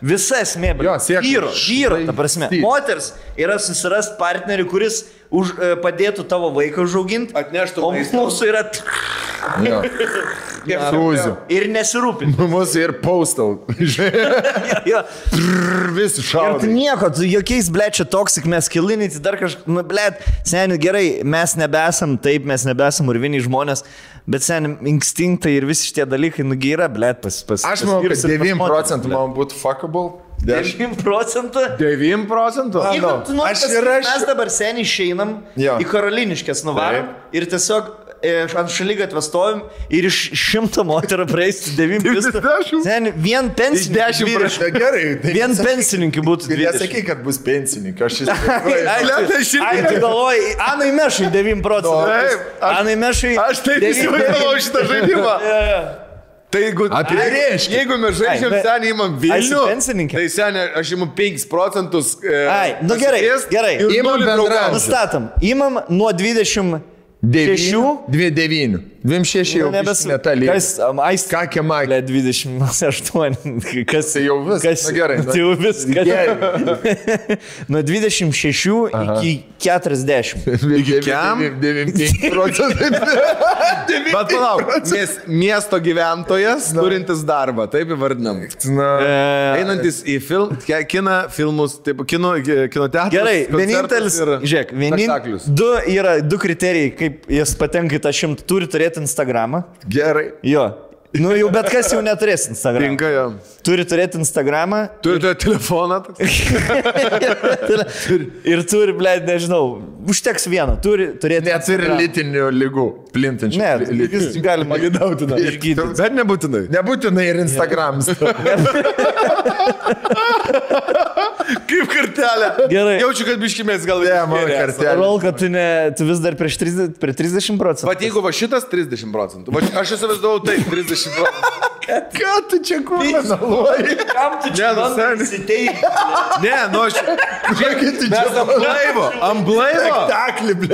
Visa esmė, blė. Vyro, vyro, ta prasme. Moters yra susirast partnerį, kuris už, e, padėtų tavo vaiką užauginti. Atneštų O mūsų yra Jo. Sūziu. ir nesirūpinti. Mūsų ir postal. Jo. Vis Ir nieko, tu jokiais blečia toksik mes kilinyti, dar kažkaip, nu blėt, seniai gerai, mes nebesam taip, mes nebesam urviniai žmonės, bet seniai instinktai ir visi šitie dalykai, nugi yra, blėt, pas pas. Aš manau, kad vyrus ir pas 9 moteris, procentų man būtų fuckable. 9 procentų. 9 procentų. Jeigu tu nori, Aš ir aš- mes dabar seniai išeinam Jo. į karaliniškės nuvarom ir tiesiog e, ant šalygatvės stovim ir iš šimto moterų praeis 9 pistų. Sen, vien pensininkų. Na, Gerai, tai Vien pensininkų būtų 20. Nesakyk, kad bus pensininkai. Aš iš Ai, tikrųjų. tu- galvoji, Anai Mešai 9 procentų. Taip, aš- Anai Mešai. Aš taip 9 įsivaizdavau šitą žaidimą. Tai jeigu, Apibrėžkit. jeigu mes žaidžiam senį, įmam Vilnių, tai senį aš imu 5 procentus. E, Ai, nu gerai, gerai. draugams. Nustatom. Imam nuo 20. Šešių? Dvi devynių. Dvim šeši jau Nebes... neta lyga. Kas, ais... Ką kemak? Ble, 28. Kas Tai jau viskas. Kas, Na gerai, Tai jau viskas. Gerai. Nuo 26 iki 40. Iki kiam? 95 procentai. Bet palauk, mies, miesto gyventojas, turintis darbą, taip įvardinam. Na, Einantis į film, kiną, filmus, taip, kino, kino teatrą. Gerai, vienintelis, žiūrėk, vienintelis. Du yra du kriterijai, kaip jis patenka į tą šimtą. Turi turėti Instagramą. gerai. Jo. Nu jau bet kas jau neturės Instagramą. Tinka jo. Turi turėti Instagramą. Turite telefoną? ir turi, ble, nežinau, užteks vieno. Turi turėti. Neturi Instagramą. lytinių lygų. Plintančių. Ne, jis galima gydautina. Išgydyti. Bet nebūtinai. Nebūtinai ir Instagrams. Kaip kartelė. Gerai. Jaučiu, kad biškimės gal Ne, mano kartelė. Rol, kad tu, ne, tu vis dar prieš 30, prie 30 procentų. Bet jeigu va šitas 30 procentų, va, aš įsivaizdavau taip, 30 procentų. Ką tu čia kūrė meluoji? Kam tu Ne, nu, seni. įsiteikti? Ne, nu aš. Žiūrėkit, tu čia ant blaivo. Ant blaivo.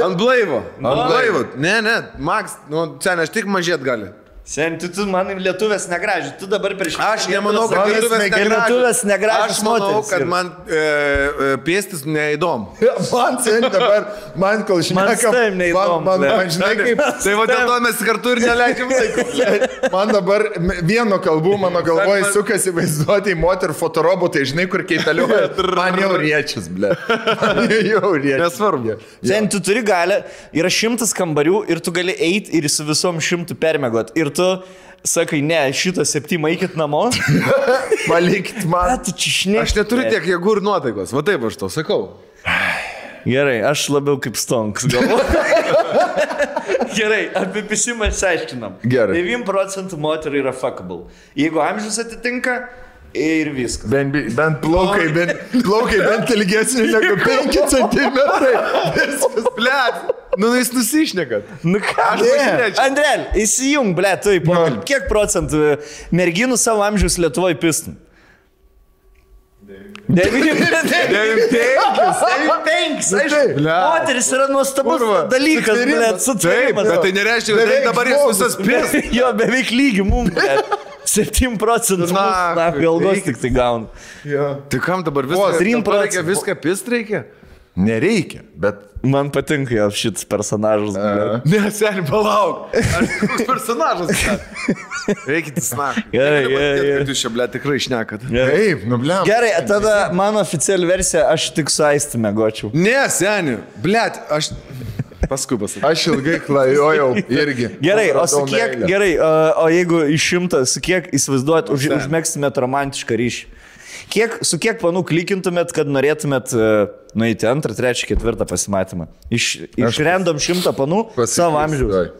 Ant blaivo. Ant blaivo. Ne, ne, Max, nu, sen, aš tik mažėt gali. Sen, tu, tu man lietuvės negraži, tu dabar prieš... Aš nemanau, kad lietuvės negražios. lietuvės negražios Aš manau, moterys kad man e, e, pėstis neįdomu. Man sen dabar, man kol Man šnekam, neįdomu, man, man, ble. man žinai kaip, Tai va dėl to mes kartu ir neleidžiam laiko. man dabar vieno kalbų, mano galvoje man- sukasi vaizduoti į moterų fotorobotai, žinai, kur keitaliuoja. Man jau riečius, ble. Man jau riečius. Nesvarbu. Sen, tu turi galę, yra šimtas kambarių ir tu gali eiti ir su visom šimtų permėgot. Tu sakai, ne, šitą septymą eikit namo. Palikit man. tu čia šneki. Aš neturiu tiek jėgų ir nuotaikos. Va taip aš to sakau. Gerai, aš labiau kaip stonks galvoju. Gerai, apie pisimą išsiaiškinam. Gerai. 9 procentų moterų yra fuckable. Jeigu amžius atitinka, ir viskas. Bent, bent plaukai, bent, plaukai bent ilgesni negu 5 cm. Viskas. Blet, nu jis nusišnekat. Nu ką, Aš pažiūrėčiau. Andrel, įsijung, ble, tu į pokalbį. Kiek procentų merginų savo amžiaus Lietuvoje pistų? 95, aišku. Moteris yra nuostabus dalykas, ble, sutvėrimas. Taip, bet tai nereiškia, kad tai dabar jis visas pis. Jo, beveik lygi mums, ble. 7 procentų. Reikia. tik tai gauna. Tai kam dabar dabar reikia procentų. viską pist reikia? Nereikia, bet Man patinka jo šitas personažas. ble. Ne, seniai, palauk. Koks personažas. Reikia tisnak. Gerai, gerai, gerai. Jūs čia, ble, tikrai šnekat. taip, nubliam. Gerai, tada mano oficiali versija, aš tik su aistu mėgočiau. Ne, seniai, ble, aš... Paskui pasakysiu. Aš ilgai klajojau irgi. Gerai, o su kiek, meilę. gerai, o, jeigu iš šimto, su kiek įsivaizduojat, už, užmėgstumėt romantišką ryšį? Kiek, su kiek panų klikintumėt, kad norėtumėt uh, nueiti antrą, trečią, ketvirtą pasimatymą? Iš, iš random šimto panų savo amžiaus.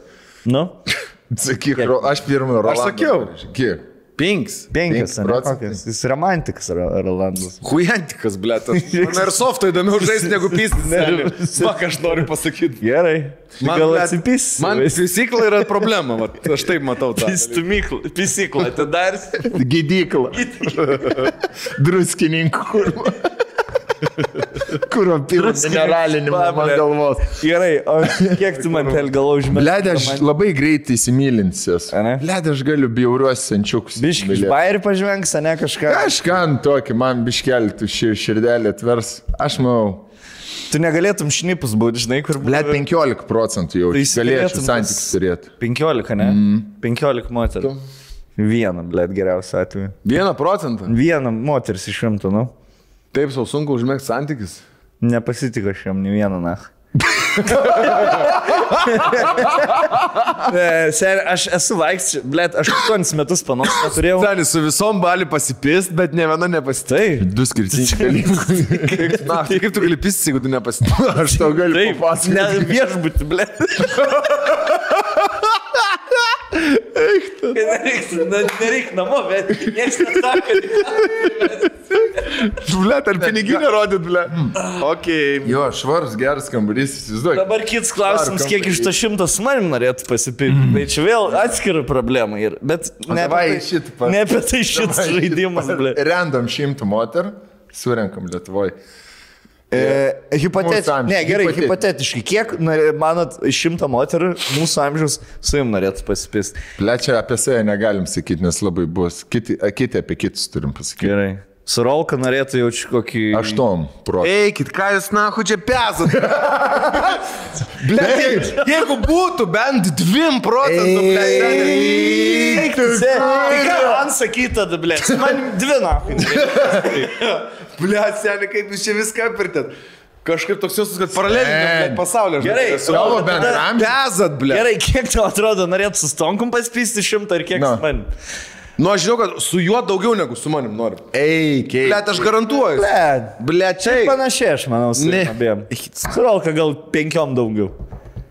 Nu, Sakyk, aš pirmą Rolandą. sakiau. parašiau. Kiek? Ane, procentai. kokias? Jis romantikas, Ro- Rolandas. Hujantikas, ble. Man ir softą įdomiau žaisti negu pistis. Va, ką aš noriu pasakyti. Gerai, Man, gal atsipys. Man pisykla yra problema, va, aš taip matau tą. Pisyklą, tai dar. Gydykla. Druskininkų kur. Kuro pirmo mineralinimo man galvos. Gerai, o kiek tu man tel galvo užmėgai? Bledė, aš labai greitai įsimylinsies. Ane? Bledė, aš galiu bjauriuos senčiukus. Biški iš bairį pažvengs, ne kažką. Kažką ant tokį, man biškeltų šį širdelį atvers. Aš manau. Tu negalėtum šnipus būti, žinai, kur buvo. Blet, 15 procentų jau Tai įsigalėtum santykius turėti. 15, ne? Mm. 15 moterų. Vieną, blėt, geriausiu atveju. Vieną procentą. Vieną moteris iš šimto, nu. Taip, sau sunku užmėgti santykis. Nepasitiko šiam, nei vieną. Ne, Seniai, aš esu vaikščiai, blėt, aš 8 metus panos neturėjau. Senis su visom bali pasipist, bet ne viena nepasitai. Du skirtingi dalykai. Na, tai kaip tu gali pistis, jeigu tu nepasitai? Aš tau galiu Taip, papasakoti. ne viešbutį, blėt. Nereikia, na, nereikia namo, bet niekas nesako. Ble, ar piniginę rodyt, ble. Ok. Jo, švarus, geras kambarys, įsivaizduoju. Dabar kitas klausimas, kiek iš to šimto su manim norėtų pasipirkti. Tai čia vėl atskira problema. Ir, bet ne apie tai, šitą pa- ne apie tai Davai, žaidimas. Random šimtų moterų, surenkam Lietuvoje. E, amžius. Ne, gerai, Hipotetiškai. hipotetiškai. Kiek, manot, šimtą moterų mūsų amžiaus su jum norėtų pasipisti? Plečia apie save negalim sakyti, nes labai bus. Kiti, kiti apie kitus turim pasakyti. Gerai. Su Rolka norėtų jaučiu kokį... Aštuom procentų. Eikit, ką jūs nahu čia pezat? Ble, jeigu būtų bent 2 procentų, ble, Eik, tu, se- Tai ką man sakyta, ble? Man dvi na. ble, seniai, kaip jūs čia viską apirtėt. Kažkaip toks jausmas, kad paralelinė Seni. pasaulio. žinai, Gerai, esu. Tavo tada- bendramžiai. Pezat, ble. Gerai, kiek tau atrodo norėtų su Stonkum paspisti šimtą ir kiek su manim? Nu, aš žinau, kad su juo daugiau negu su manim noriu. Eik, eik. Ble, aš garantuoju. Ble, Ble, čia. panašiai, aš manau, su Ne. abiem. Su Rolka gal penkiom daugiau.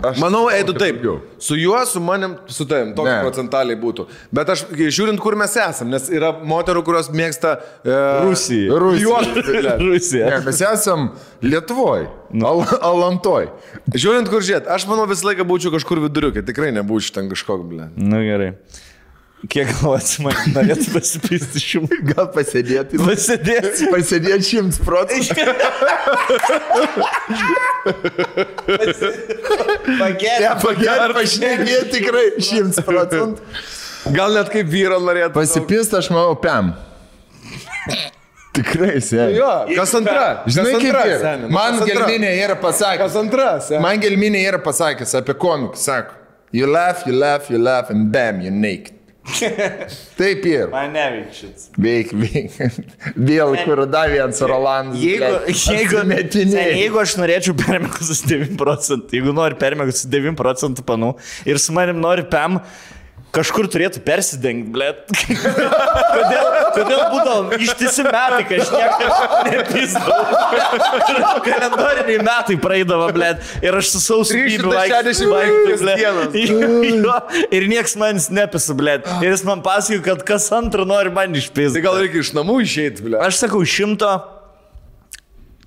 Aš Manau, eitų taip. daugiau. Su juo, su manim, su tavim. Toks Ne. procentaliai būtų. Bet aš žiūrint, kur mes esam, nes yra moterų, kurios mėgsta... E, Rusija. Rusija. Rusija. Ne, mes esam Lietuvoje. Al Alantoj. Žiūrint, kur žiūrėt, aš manau visą laiką būčiau kažkur viduriukė, tikrai nebūčiau ten kažkokio, ble. Nu gerai. Kiek galvojat, man norėtų pasipisti šimtą? Gal pasėdėti? Pasidėti. Pasėdėti šimts procentų. Pagerė. Pagerti, pašnekėti tikrai šimts procentų. Gal net kaip vyro norėtų. Pasipist, aš manau, pem. Tikrai, seniai. Jo, kas antra? Žinai, kas kaip antra, seni? Nu, Man kas antra? gelminė yra pasakęs. Kas antras? Man gelminė yra pasakęs apie komikus, sako. You laugh, you laugh, you laugh, and bam, you naked. Taip ir. Man neveikia. Veik, veik. Vėl, kur dar vienas Rolandas. Jeigu, jeigu. Sen, jeigu aš norėčiau permėgti su 9 procentų, jeigu nori permėgti su 9 procentų panų ir su manim nori PEM, kažkur turėtų persidengti, blėt. kodėl, kodėl būdavo ištisi metai, kai aš nieko nepizdavau. Kalendoriniai metai praeidavo, blėt. Ir aš su 365 dienos. Ir nieks manis nepisa, blėt. Ir jis man pasakoja, kad kas antrą nori man Tai išpėsti. gal reikia iš namų išeiti, ble. Aš sakau, šimto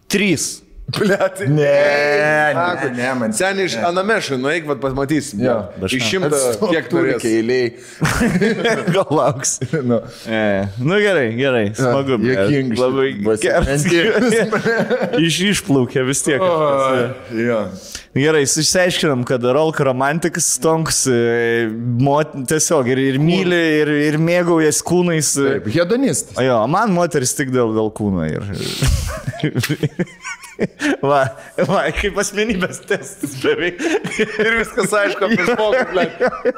trys. Ble, tai... Ne, ne, ne, man. Seniai iš Anamešų, nueik, vad pamatysim. Jo. Iš šimto, kiek turės. eiliai. Gal lauks. Nu, E, nu gerai, gerai, smagu. blet. Juokingai. Labai geras. Iš išplaukė vis tiek. Jo. Gerai, išsiaiškinam, kad Rolka romantikas, stonks, e, mot, tiesiog ir, ir myli, ir, ir mėgaujas kūnais. e. Taip, hedonistas. Jo, man moteris tik dėl, dėl kūno. Ir... va, va, kaip asmenybės testas beveik. Ir viskas aišku apie žmogų, ble.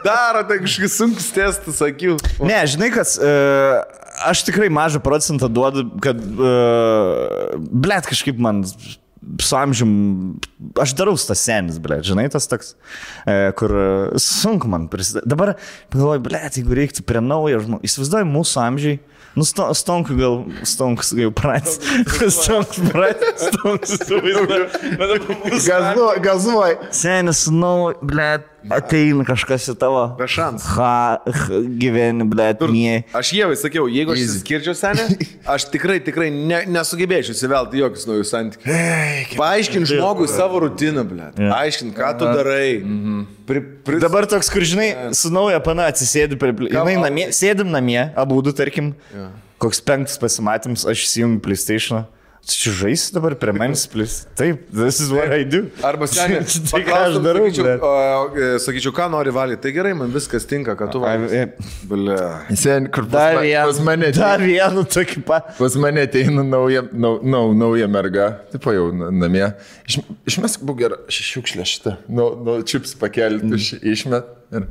Daro tai kažkokius sunkus testus, sakiau. Ne, žinai, kas, uh, aš tikrai mažą procentą duodu, kad, uh, blėt, kažkaip man su amžium, aš darau tas senis, blėt, žinai, tas toks, uh, kur uh, sunku man prisidėti. Dabar pagalvoju, blėt, jeigu reiktų prie naujo žmogaus, įsivaizduoju mūsų amžiai. Nu, sto, stonku gal, stonkus jau pratęs. Stonkus pratęs, stonkus įsivaizduoju. Bet dabar mūsų Gazuoj, gazuoj. Senis, nu, blėt, ateina kažkas į tavo. Be šansų. Ha, gyveni, blėt, nie. Aš Jėvai sakiau, jeigu aš skirčiau senę, aš tikrai, tikrai ne, nesugebėčiau įsivelti jokius naujus santykius. Paaiškink žmogui savo rutiną, ble. Aiškink, ką tu darai. Pri, pri... Dabar toks, kur žinai, su nauja pana atsisėdi prie... Jinai namie, sėdim namie, abu du, tarkim, koks penktas pasimatymas, aš įsijungiu PlayStation. Čia žaisi dabar prie manęs, plus. Taip, this is what I do. Arba senė, tai ką aš darau, sakyčiau, blėt. o, e, sakyčiau, ką nori valyti. Tai gerai, man viskas tinka, ką tu valai. Ai, Ble. Sen, kur pas, Dar ma, pas mane vieną, dar ateina, vieną tokį pat. pas mane ateina nauja, nau, nau, nauja merga, tipo jau na- namie. Iš, išmesk būk gerą šiukšlę šitą, nu, nu, čips pakelti, mm. išmet. Ir...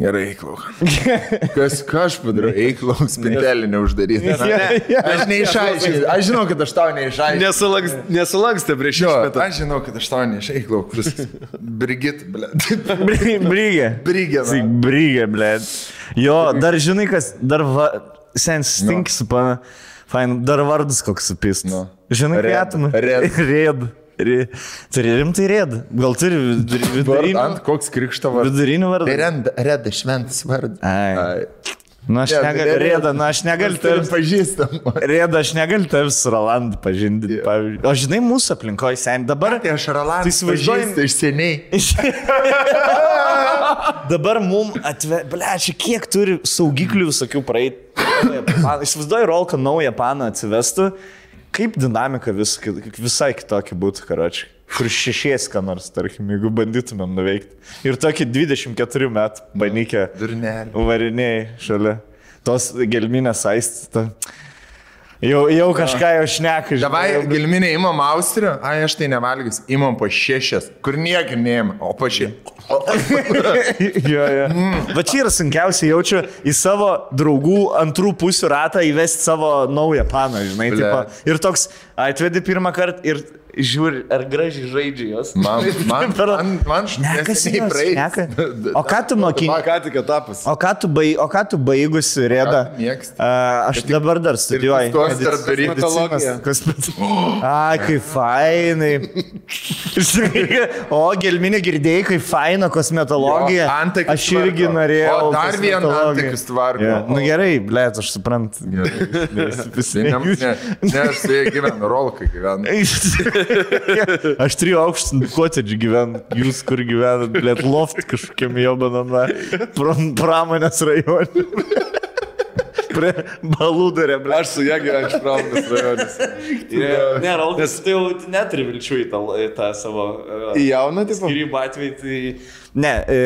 Gerai, eiklau. Kas, ką aš padariau? Eiklau, spintelį neuždaryti. Aš neišaiškinau. Aš žinau, kad aš tau neišaiškinau. Nesulankstė prieš Jo, išmetą. aš žinau, kad aš tau neišaiškinau. Brigit, ble. Na. Tik brygė, blė. Jo, dar žinai, kas, dar va, sens stinks, pana. Fain, dar vardas koks supist. Nu. Žinai, Red. Red. Red. Ri- Turi rimtai rėdą. Gal turi vidurinį, ant koks krikšto vardas. vidurinį vardą? Reda, reda šventas vardas. Ai. Na, aš Ne, negaliu. Rėda. Rėda, na, aš negaliu. Tavęs- pažįstamą. Rėda, aš negaliu tavęs su Rolandu pažinti. pavyzdžiui. O žinai, mūsų aplinkoje sen dabar. Tai aš Rolandas Tai pažįstu iš seniai. Dabar mum atve... Ble, čia kiek turi saugiklių visokių praeiti. Įsivaizduoju, Rolką naują paną atsivestų. Kaip dinamika vis, visai kitokia būtų, karočiui. Kur šešies, ką nors, tarkim, jeigu bandytumėm nuveikti. Ir tokį 24 metų panikę Durnelį. variniai šalia. Tos gelminės aistys. Jau, jau kažką jau šneka, Davai, gilminė, imam Austriją, ai aš tai nevalgys, imam po šešias, kur niekai neima, o po šešias. jo, jo. Mm. Va čia yra sunkiausia, jaučiu į savo draugų antrų pusių ratą įvesti savo naują paną, žinai. Tipo, ir toks atvedi pirmą kartą ir žiūri, ar gražiai žaidžia jos. Man, man, man, man Šnekas neseniai jos, praeis. šneka. O ką tu mokini? Ką tik etapas. O ką tu, bai, o ką tu baigusi? Uh, aš dabar dar studijuoju. tuos dar daryti Ai, kaip fainai. o, gelminė girdėjai, kaip faina kosmetologija. Jo, antakius Aš irgi tvarko. norėjau. O, dar vieną antakius tvarko. Jo, Nu gerai, blėt, aš suprantu. Tai ne, ne, ne, aš su jie gyvenu, rolkai gyvenu. Aš trijų aukštų kotedžių gyvenu, jūs kur gyvenat, blėt, loft kažkokiam jobaname pramonės rajone. Prie balūdarė, blėt. Aš su ją gyvenčiau pramonės rajonės. Ne, Raukas, tai jau neturi vilčių į tą, į tą savo uh, Į jauną tipo? skirybą atvejį. Tai... Ne, e,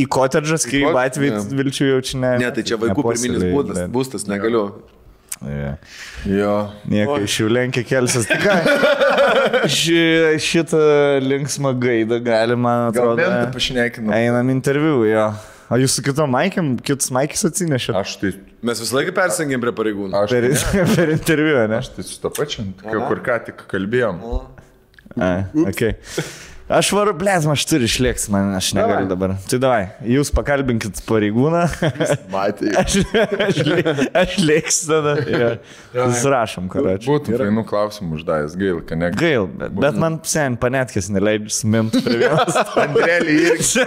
į kotedžą skirybą ne. vilčių jau čia ne. Ne, tai čia vaikų pirminis būdas, būstas, negaliu. Jo. Jo. Nieko iš jų lenkia kelsis. Tai ką, ši, šitą linksmą gaidą galima, man Gal atrodo. bent pašnekinu. Einam interviu, jo. O jūs su kitom Maikėm, kitus Maikis atsinešėte? Aš tai, Mes visą laiką persengėm prie pareigūnų. aš, Per, ne, per interviu, ne? aš tai su to pačiu, kur ką tik kalbėjom. A, okay. Aš varu, blėt, aš turiu išlėks, man aš negaliu dabar. Tai davai, jūs pakalbinkit pareigūną. Matė. Aš, aš, aš lėksiu tada. Ja. Susirašom, karoči. Būtų fainų klausimų uždavęs, gail, kad ne. Gail, bet, bet man sen panetkės neleidžia smint prie vienos. Andrelį irgi.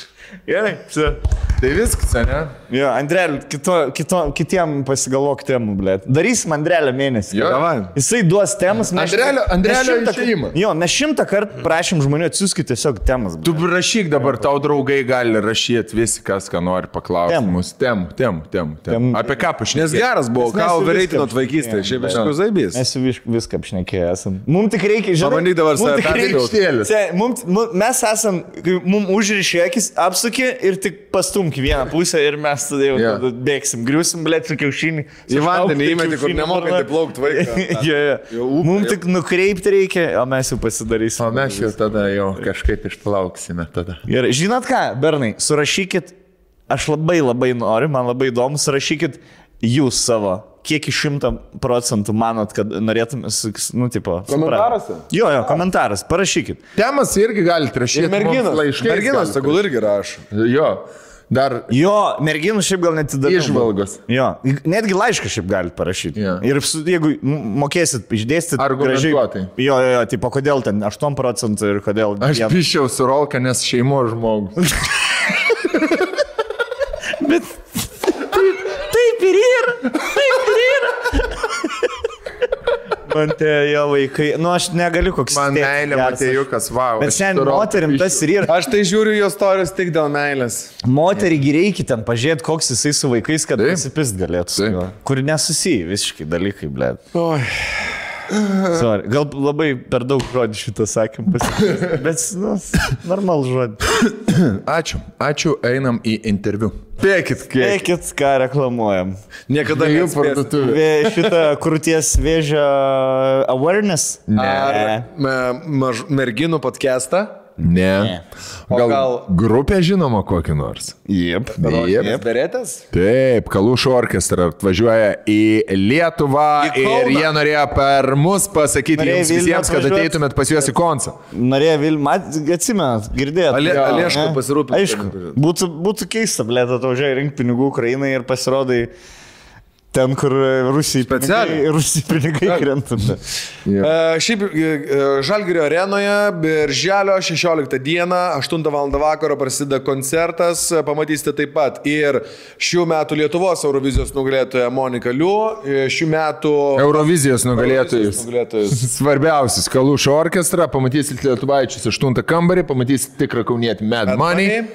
Gerai, čia. Tai viskas, ne? Jo, Andrelį, kito, kito, kitiem pasigalvok temų, blėt. Darysim Andrelį mėnesį. Jo. Davai. Jisai duos temas. mes- Andrelio- Andrelio išėjimą. Jo, mes šimtą kartų prašym žmonių atsiųskite tiesiog temas. Tu rašyk dabar, tau draugai gali rašyti visi, kas ką nori paklausti. Temų. Mūsų temų, temų, temų. Temų. Apie ką Nes pašnekėti? geras buvo, Nes ką overreitinot viską- vaikystėje, šiaip iš tikrųjų zaibys. Mes viską apšnekėję esam. Mums tik reikia, žinai. Pabandyk dabar mum save tik reikia- perskaičiuot. Se, mum, mum, mes esam, kai mum užrišė akis, apsuki ir tik pastumk vieną pusę ir mes tada jau Jo. tada bėgsim, griusim, blėt, su kiaušinį. Į vandenį įmeti, kur nemokai taip plaukti vaiką. jo, jo. Mums tik nukreipti reikia, o mes jau pasidarysim. O mes jau tada jau kažkaip išplauksime tada. Gerai, žinot ką, Bernai, surašykit, aš labai labai noriu, man labai įdomu, surašykit jūs savo. Kiek iš šimto procentų manot, kad norėtumėte, nu, tipo. Komentaruose? suprat- Jo, jo, komentaras, parašykit. Temas irgi galite rašyti. Merginos, laiškai. merginos, tegul irgi rašo. Jo. Dar Jo, merginų šiaip gal net įdomu. Išvalgos. Jo, netgi laišką šiaip galite parašyti. Jo. Ir su, jeigu mokėsit išdėstyti Argumentuotai. Jo, jo, jo, tipo, kodėl ten 8 procentų ir kodėl... aš vien- pišiau su Rolka, nes šeimo žmogus. Bet taip, taip ir yra. Taip ir yra. Man tie jo vaikai, nu aš negaliu koks. Man meilė, Matėjukas, wow. Bet Rolka moterim tas ir yra. Aš tai žiūriu jo istorijas tik dėl meilės. Moterį reikia ten pažiūrėti, koks jisai su vaikais, kad pasipist galėtų. Kur nesusiję visiškai dalykai, ble. Oi. Sorry. Gal labai per daug žodžių šitą sakym pasipist. Bet, nu, normal žodžių. Ačiū. Ačiū, einam į interviu. Pėkit. Eikit, ką reklamuojam. Niekada Jų neatspėsi. parduotuvė. Vė, šitą krūties vėžio awareness? Ar me- maž- merginų podcastą? Ne. O Gal, gal- grupė žinoma kokį nors? Jep. Jep. Beretės? Taip, Kalušų orkestra atvažiuoja į Lietuvą Į Kauną. ir jie norėjo per mus pasakyti Norėjo jums visiems, kad ateitumėt pas juos į koncą. Norėjo Vilma, atsimenat, girdėjot. Ale- Alieško ne? pasirūpins. Aišku, būtų, būtų keista, blėt, atvažiuoji rinkti pinigų Ukrainai ir pasirodai Ten, kur Rusijai Specialiai. pinigai, Rusijai pinigai krenta. E, Šiaip e, Žalgirio arenoje, birželio 16 dieną, 8 val. vakaro prasideda koncertas, e, pamatysite taip pat ir šių metų Lietuvos Eurovizijos nugalėtoja Monika Liu, e, šių metų Eurovizijos nugalėtojus. nugalėtojus. Svarbiausias Kalušo orkestra, pamatysit Lietuvaičius 8 kambarį, pamatysit tikrą kaunietį Mad Money.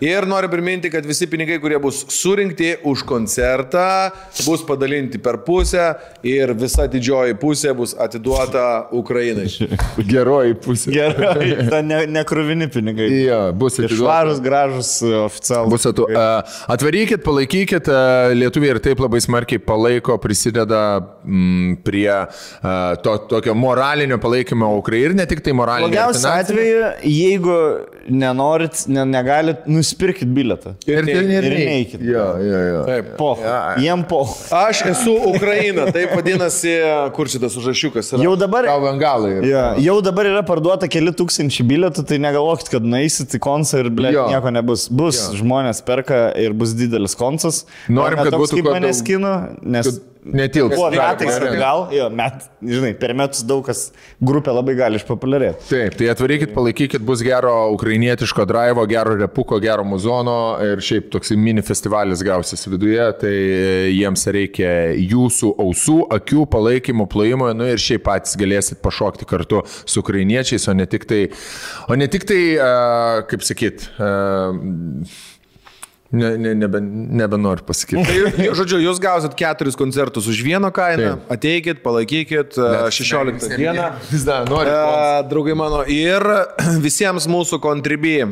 Ir noriu priminti, kad visi pinigai, kurie bus surinkti už koncertą, bus padalinti per pusę ir visa didžioji pusė bus atiduota Ukrainai. Geroji pusė. Gerai, ta ne, nekruvini pinigai. Jo, bus atiduota. Švarus, gražus, oficialus. Bus atu, atvarykit, palaikykit, lietuviai ir taip labai smarkiai palaiko, prisideda mm, prie to tokio moralinio palaikymo Ukrainai ir ne tik tai moralinio. Blogiausiu atveju, jeigu nenorit, ne, negalit, nusipirkit biletą. Ir, ir, ir, ir neikit. Jo, jo, jo. Taip. Po. Jiem po. Aš esu Ukraina, taip vadinasi, kur šitas užrašiukas yra. Jau dabar, ja, jau dabar yra parduota keli tūkstančiai bilietų, tai negalvokit, kad nueisit į koncą ir ble, Jo. nieko nebus. Bus, žmonės perka ir bus didelis koncas. Norim, kad būtų kaip manęs kino, nes Netilps. buvo metais atgal, jo, met, žinai, per metus daug kas grupė labai gali išpopuliarėti. Taip, tai atvarykit, palaikykit, bus gero ukrainietiško drivo, gero repuko, gero muzono ir šiaip toks mini festivalis gausis viduje, tai jiems reikia jūsų ausų, akių, palaikymo, plojimo, nu ir šiaip patys galėsit pašokti kartu su ukrainiečiais, o ne tik tai, o ne tik tai, uh, kaip sakyt, uh, ne, ne, nebe, nebenoriu pasakyti. Tai, žodžiu, jūs gausit keturis koncertus už vieną kainą, Taip. ateikit, palaikykit e, 16 dieną. Vis dar noriu. E, Draugai mano, ir visiems mūsų kontribį e,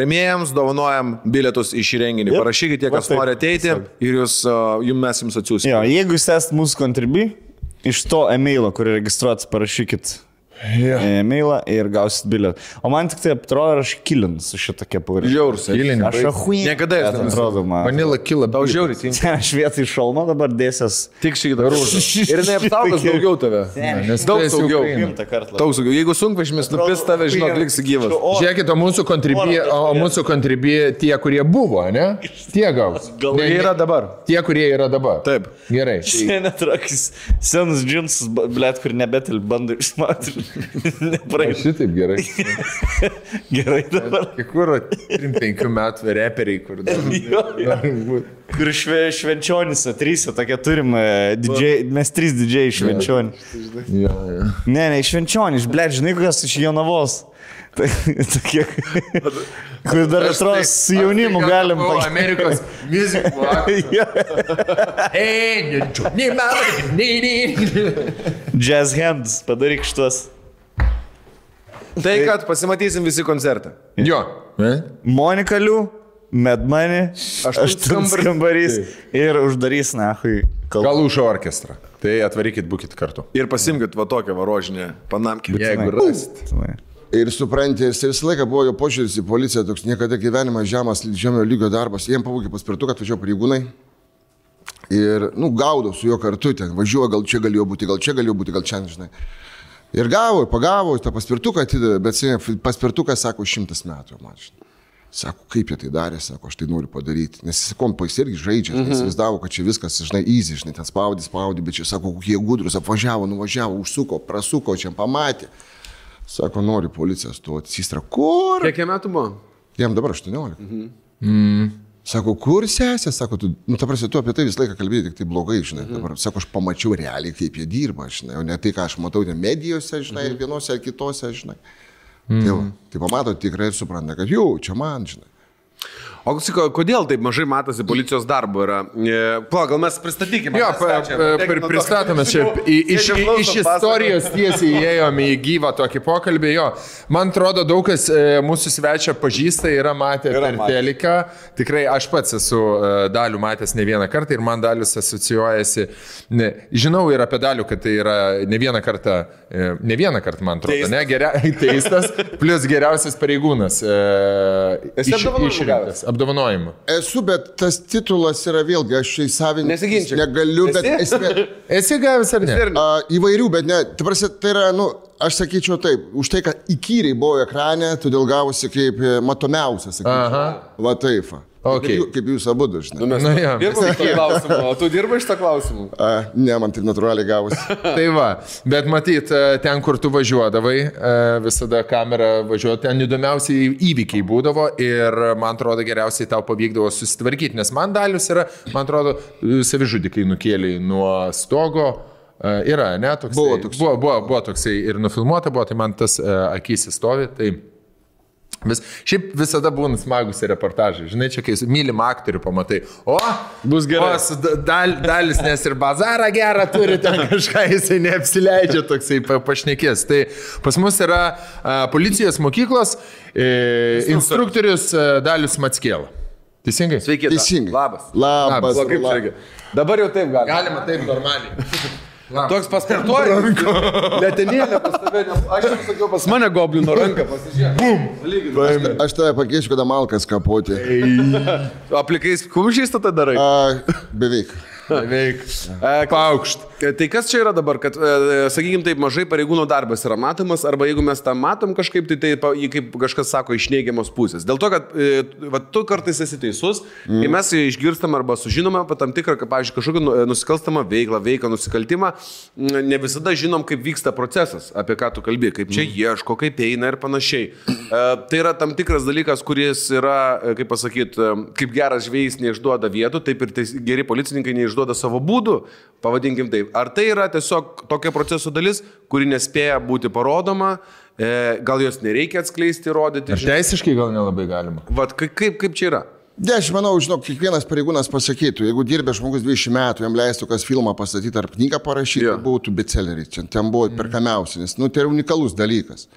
remėjams dovanojam bilietus šį renginį. Yep. Parašykite, kas taip. nori ateiti ir jūs, e, jum mes jums atsiųsime. Jeigu jūs esate mūsų kontribi, iš to e-mailo, kurį registruotis, parašykit Jo. e-mailą ir gausit bilietą. O man tik tai atrodo, aš kilins su šitą kepurę. Žiaurus. Gilinį. Aš ahui. Niekada nenusipirko. atrodo man. Vanila kila. Tau žiauriai tinka. Aš vietoj šalmo dabar dėsias. Tik šį darau. Ir neapsaugos daugiau tave. Nes Daug saugiau. Daug saugiau. Jeigu sunkvežimis nupis tave, žinok, liksi gyvas. Žiūrėkit, o mūsų kontribį, o mūsų kontribį tie, kurie buvo, ne? Tie gaus. Gal Ne, Jie ne- yra dabar. Tie, kurie yra dabar. Taip. Gerai. Šiandien trakis senus džinsus, blėt, kur nebetil bando išmati. Nepraeis. Šitaip gerai. Gerai dabar. Kai kur 3-5 metų reperiai, kur dar. Kur šve, švenčionys, trys, tokie turim, e, didžiai, mes trys didžiai švenčionys. Ja, ja. Ne, ne, švenčionys, blėt, žinai, kokios iš Jonavos. Tai, tokie, kur dar atrodo su jaunimu galim O. Amerikos muzikos. Jazz hands, padaryk šitos. Tai, kad pasimatysim visi koncertą. Jo. Monika Liu, Medmani, Aštuntas kambarys ir uždarys, nahui. Galušo orkestrą. Tai atvarykit, būkit kartu. Ir pasimkit va tokią varožinę panamkį. Jeigu rasit. Ir supranti, jis visą laiką buvo jo požiūris į policiją, toks niekada gyvenimas žemas, žemio lygio darbas. Jiem pavogė paspirtuką, atvažiavo pareigūnai. Ir, nu, gaudo su juo kartu, ten važiuoja, gal čia galėjo būti, gal čia galėjo būti, gal čia, žinai. Ir gavo, pagavo, tą paspirtuką atidavė, bet paspirtukas, sako, šimtas metų, man žinai. Sako, kaip jie tai darė, sako, aš tai noriu padaryti. Nes jis kompas irgi žaidžia, mm -hmm. jis įsivaizdavo, kad čia viskas, žinai, easy, žinai, ten spaudį, spaudį, bet čia, sako, kokie gudrus, apvažiavo, nuvažiavo, užsuko, prasuko, čia pamatė. Sako, nori policija stoti. Sistra, kur? Kiek jam metų buvo? Jam dabar 18. Mhm. Mm. Sako, kur sesė? Sako, tu, nu, ta prasme, tu apie tai visą laiką kalbėjai, tik tai blogai, žinai. Mhm. Dabar, sako, aš pamačiau realiai, kaip jie dirba, žinai, o ne tai, ką aš matau ten medijose, žinai, mhm. vienose ar kitose, žinai. Mhm. Tai, va, tai pamato tikrai ir supranta, kad jau, čia man, žinai. O kodėl taip mažai matosi policijos darbo yra? E, Pala, gal mes pristatykime. Jo, pristatome čia iš, iš istorijos tiesiai įėjome į gyvą tokį pokalbį. Jo, man atrodo, daug kas e, mūsų svečia pažįsta, yra matę Yra per teliką. Tikrai aš pats esu e, dalių matęs ne vieną kartą ir man dalius asocijuojasi. Ne, žinau ir apie dalių, kad tai yra ne vieną kartą, ne vieną kartą, man atrodo, Teistas. ne geria, teistas, plus geriausias pareigūnas. E, Esi apdovanojimų. Esu, bet tas titulas yra vėlgi, aš čia įsavinti Nesiginčyk. negaliu, bet Esi? esmė, Esi gavęs ar ne? a, įvairių, bet ne, tai, prasė, tai yra, nu, aš sakyčiau taip, už tai, kad įkyriai buvo ekrane, todėl gavosi kaip e, matomiausias, sakyčiau. Aha. Va taip. Okay. Kaip, kaip jūs abu, žinai. Nu, mes Nu, jo. dirbam šitą klausimą, o tu dirbai šitą klausimą. A, ne, man taip natūraliai gavosi. Tai va, bet matyt, e, ten, kur tu važiuodavai, e, visada kamera važiuoja, ten įdomiausiai įvykiai būdavo ir man atrodo geriausiai tau pavykdavo susitvarkyti, nes man dalius yra, man atrodo, savižudikai nukėlė nuo stogo. e, Yra, ne, toks. Buvo toks. Buvo, buvo, buvo toksai ir nufilmuota buvo, tai man tas akis įstovi. Tai Vis, šiaip visada būna smagus reportažai. Žinai, čia kai mylim aktorių pamatai. O, Bus gerai. O, dal, dalis, nes ir bazarą gerą turi, ten kažką jisai neapsileidžia toksai pa- pašnekės. Tai pas mus yra a, policijos mokyklos e, instruktorius a, Dalius Matskėla. Teisingai? Sveiki. Teisingai. Labas. Labas. O kaip la- čia reikia? Dabar jau taip galima. Galima taip normaliai. Toks pasportuojamas. Letenėlė pas tave, nes aš jau sakiau, pas mane goblino ranką pasižiūrėk. Bum. Aš tave pakeisiu, kada malkas kapoti. Aplikais kumščiais tada darai. A, beveik. Beveik. E, Paukšt. Tai kas čia yra dabar, kad, e, sakykime, taip mažai pareigūnų darbas yra matomas, arba jeigu mes tą matom kažkaip, tai tai kaip kažkas sako iš neigiamos pusės. Dėl to, kad e, va, tu kartais esi teisus, mm. kai mes išgirstam arba sužinome apie tam tikrą, kaip, pavyzdžiui, kažkokią nu- nusikalstamą veiklą, veiką, nusikaltimą, ne visada žinom, kaip vyksta procesas, apie ką tu kalbė, kaip čia ieško, kaip eina ir panašiai. E, tai yra tam tikras dalykas, kuris yra, e, kaip pasakyti, kaip geras žvėjys neišduoda vietų, taip ir geri policininkai neišduoda savo būdų, pavadinkim taip. Ar tai yra tiesiog tokia proceso dalis, kuri nespėja būti parodoma, e, gal jos nereikia atskleisti, rodyti? Ir teisiškai gal nelabai galima. Vat, kaip, kaip, kaip čia yra? Ne, aš manau, žinok, kiekvienas pareigūnas pasakytų, jeigu dirbė žmogus 20 metų, jam leistų kas filmą pastatyti ar knygą parašyti, Jo. yeah. būtų bestselleris, ten buvo perkamiausi, nes nu, tai yra unikalus dalykas.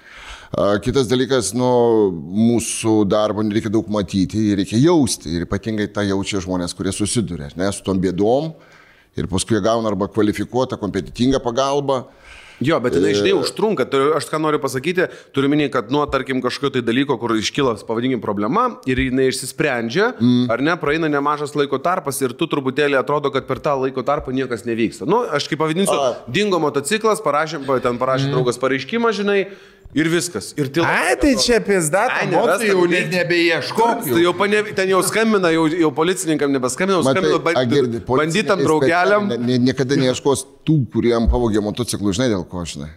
Kitas dalykas, nu, mūsų darbo nereikia daug matyti, reikia jausti ir ypatingai tą jaučia žmonės, kurie susiduria, ne, su tom bėdom ir paskui gauna arba kvalifikuotą, kompetitingą pagalbą. Jo, bet jinai žinai užtrunka. Aš ką noriu pasakyti, turiu minėti, kad nuo, tarkim, kažkokio tai dalyko, kur iškyla, pavadinkim, problema ir jinai išsisprendžia, mm. ar ne, praeina nemažas laiko tarpas ir tu truputėlį atrodo, kad per tą laiko tarpą niekas nevyksta. Na, nu, aš kaip pavadinsiu, A. dingo motociklas, parašė, ten parašė mm. draugas pareiškimą, žinai, ir viskas. Ir tyla. Ai, tai čia pizda, Ai, tai jau net nebeieškok. Tai jau pane, ten jau skambina, jau, jau policininkam nebeskambina, skambina band, banditam draugeliam. Ne, ne, niekada neieškos tų, kuriem pavogė motociklų, žinai dėl ko, žinai.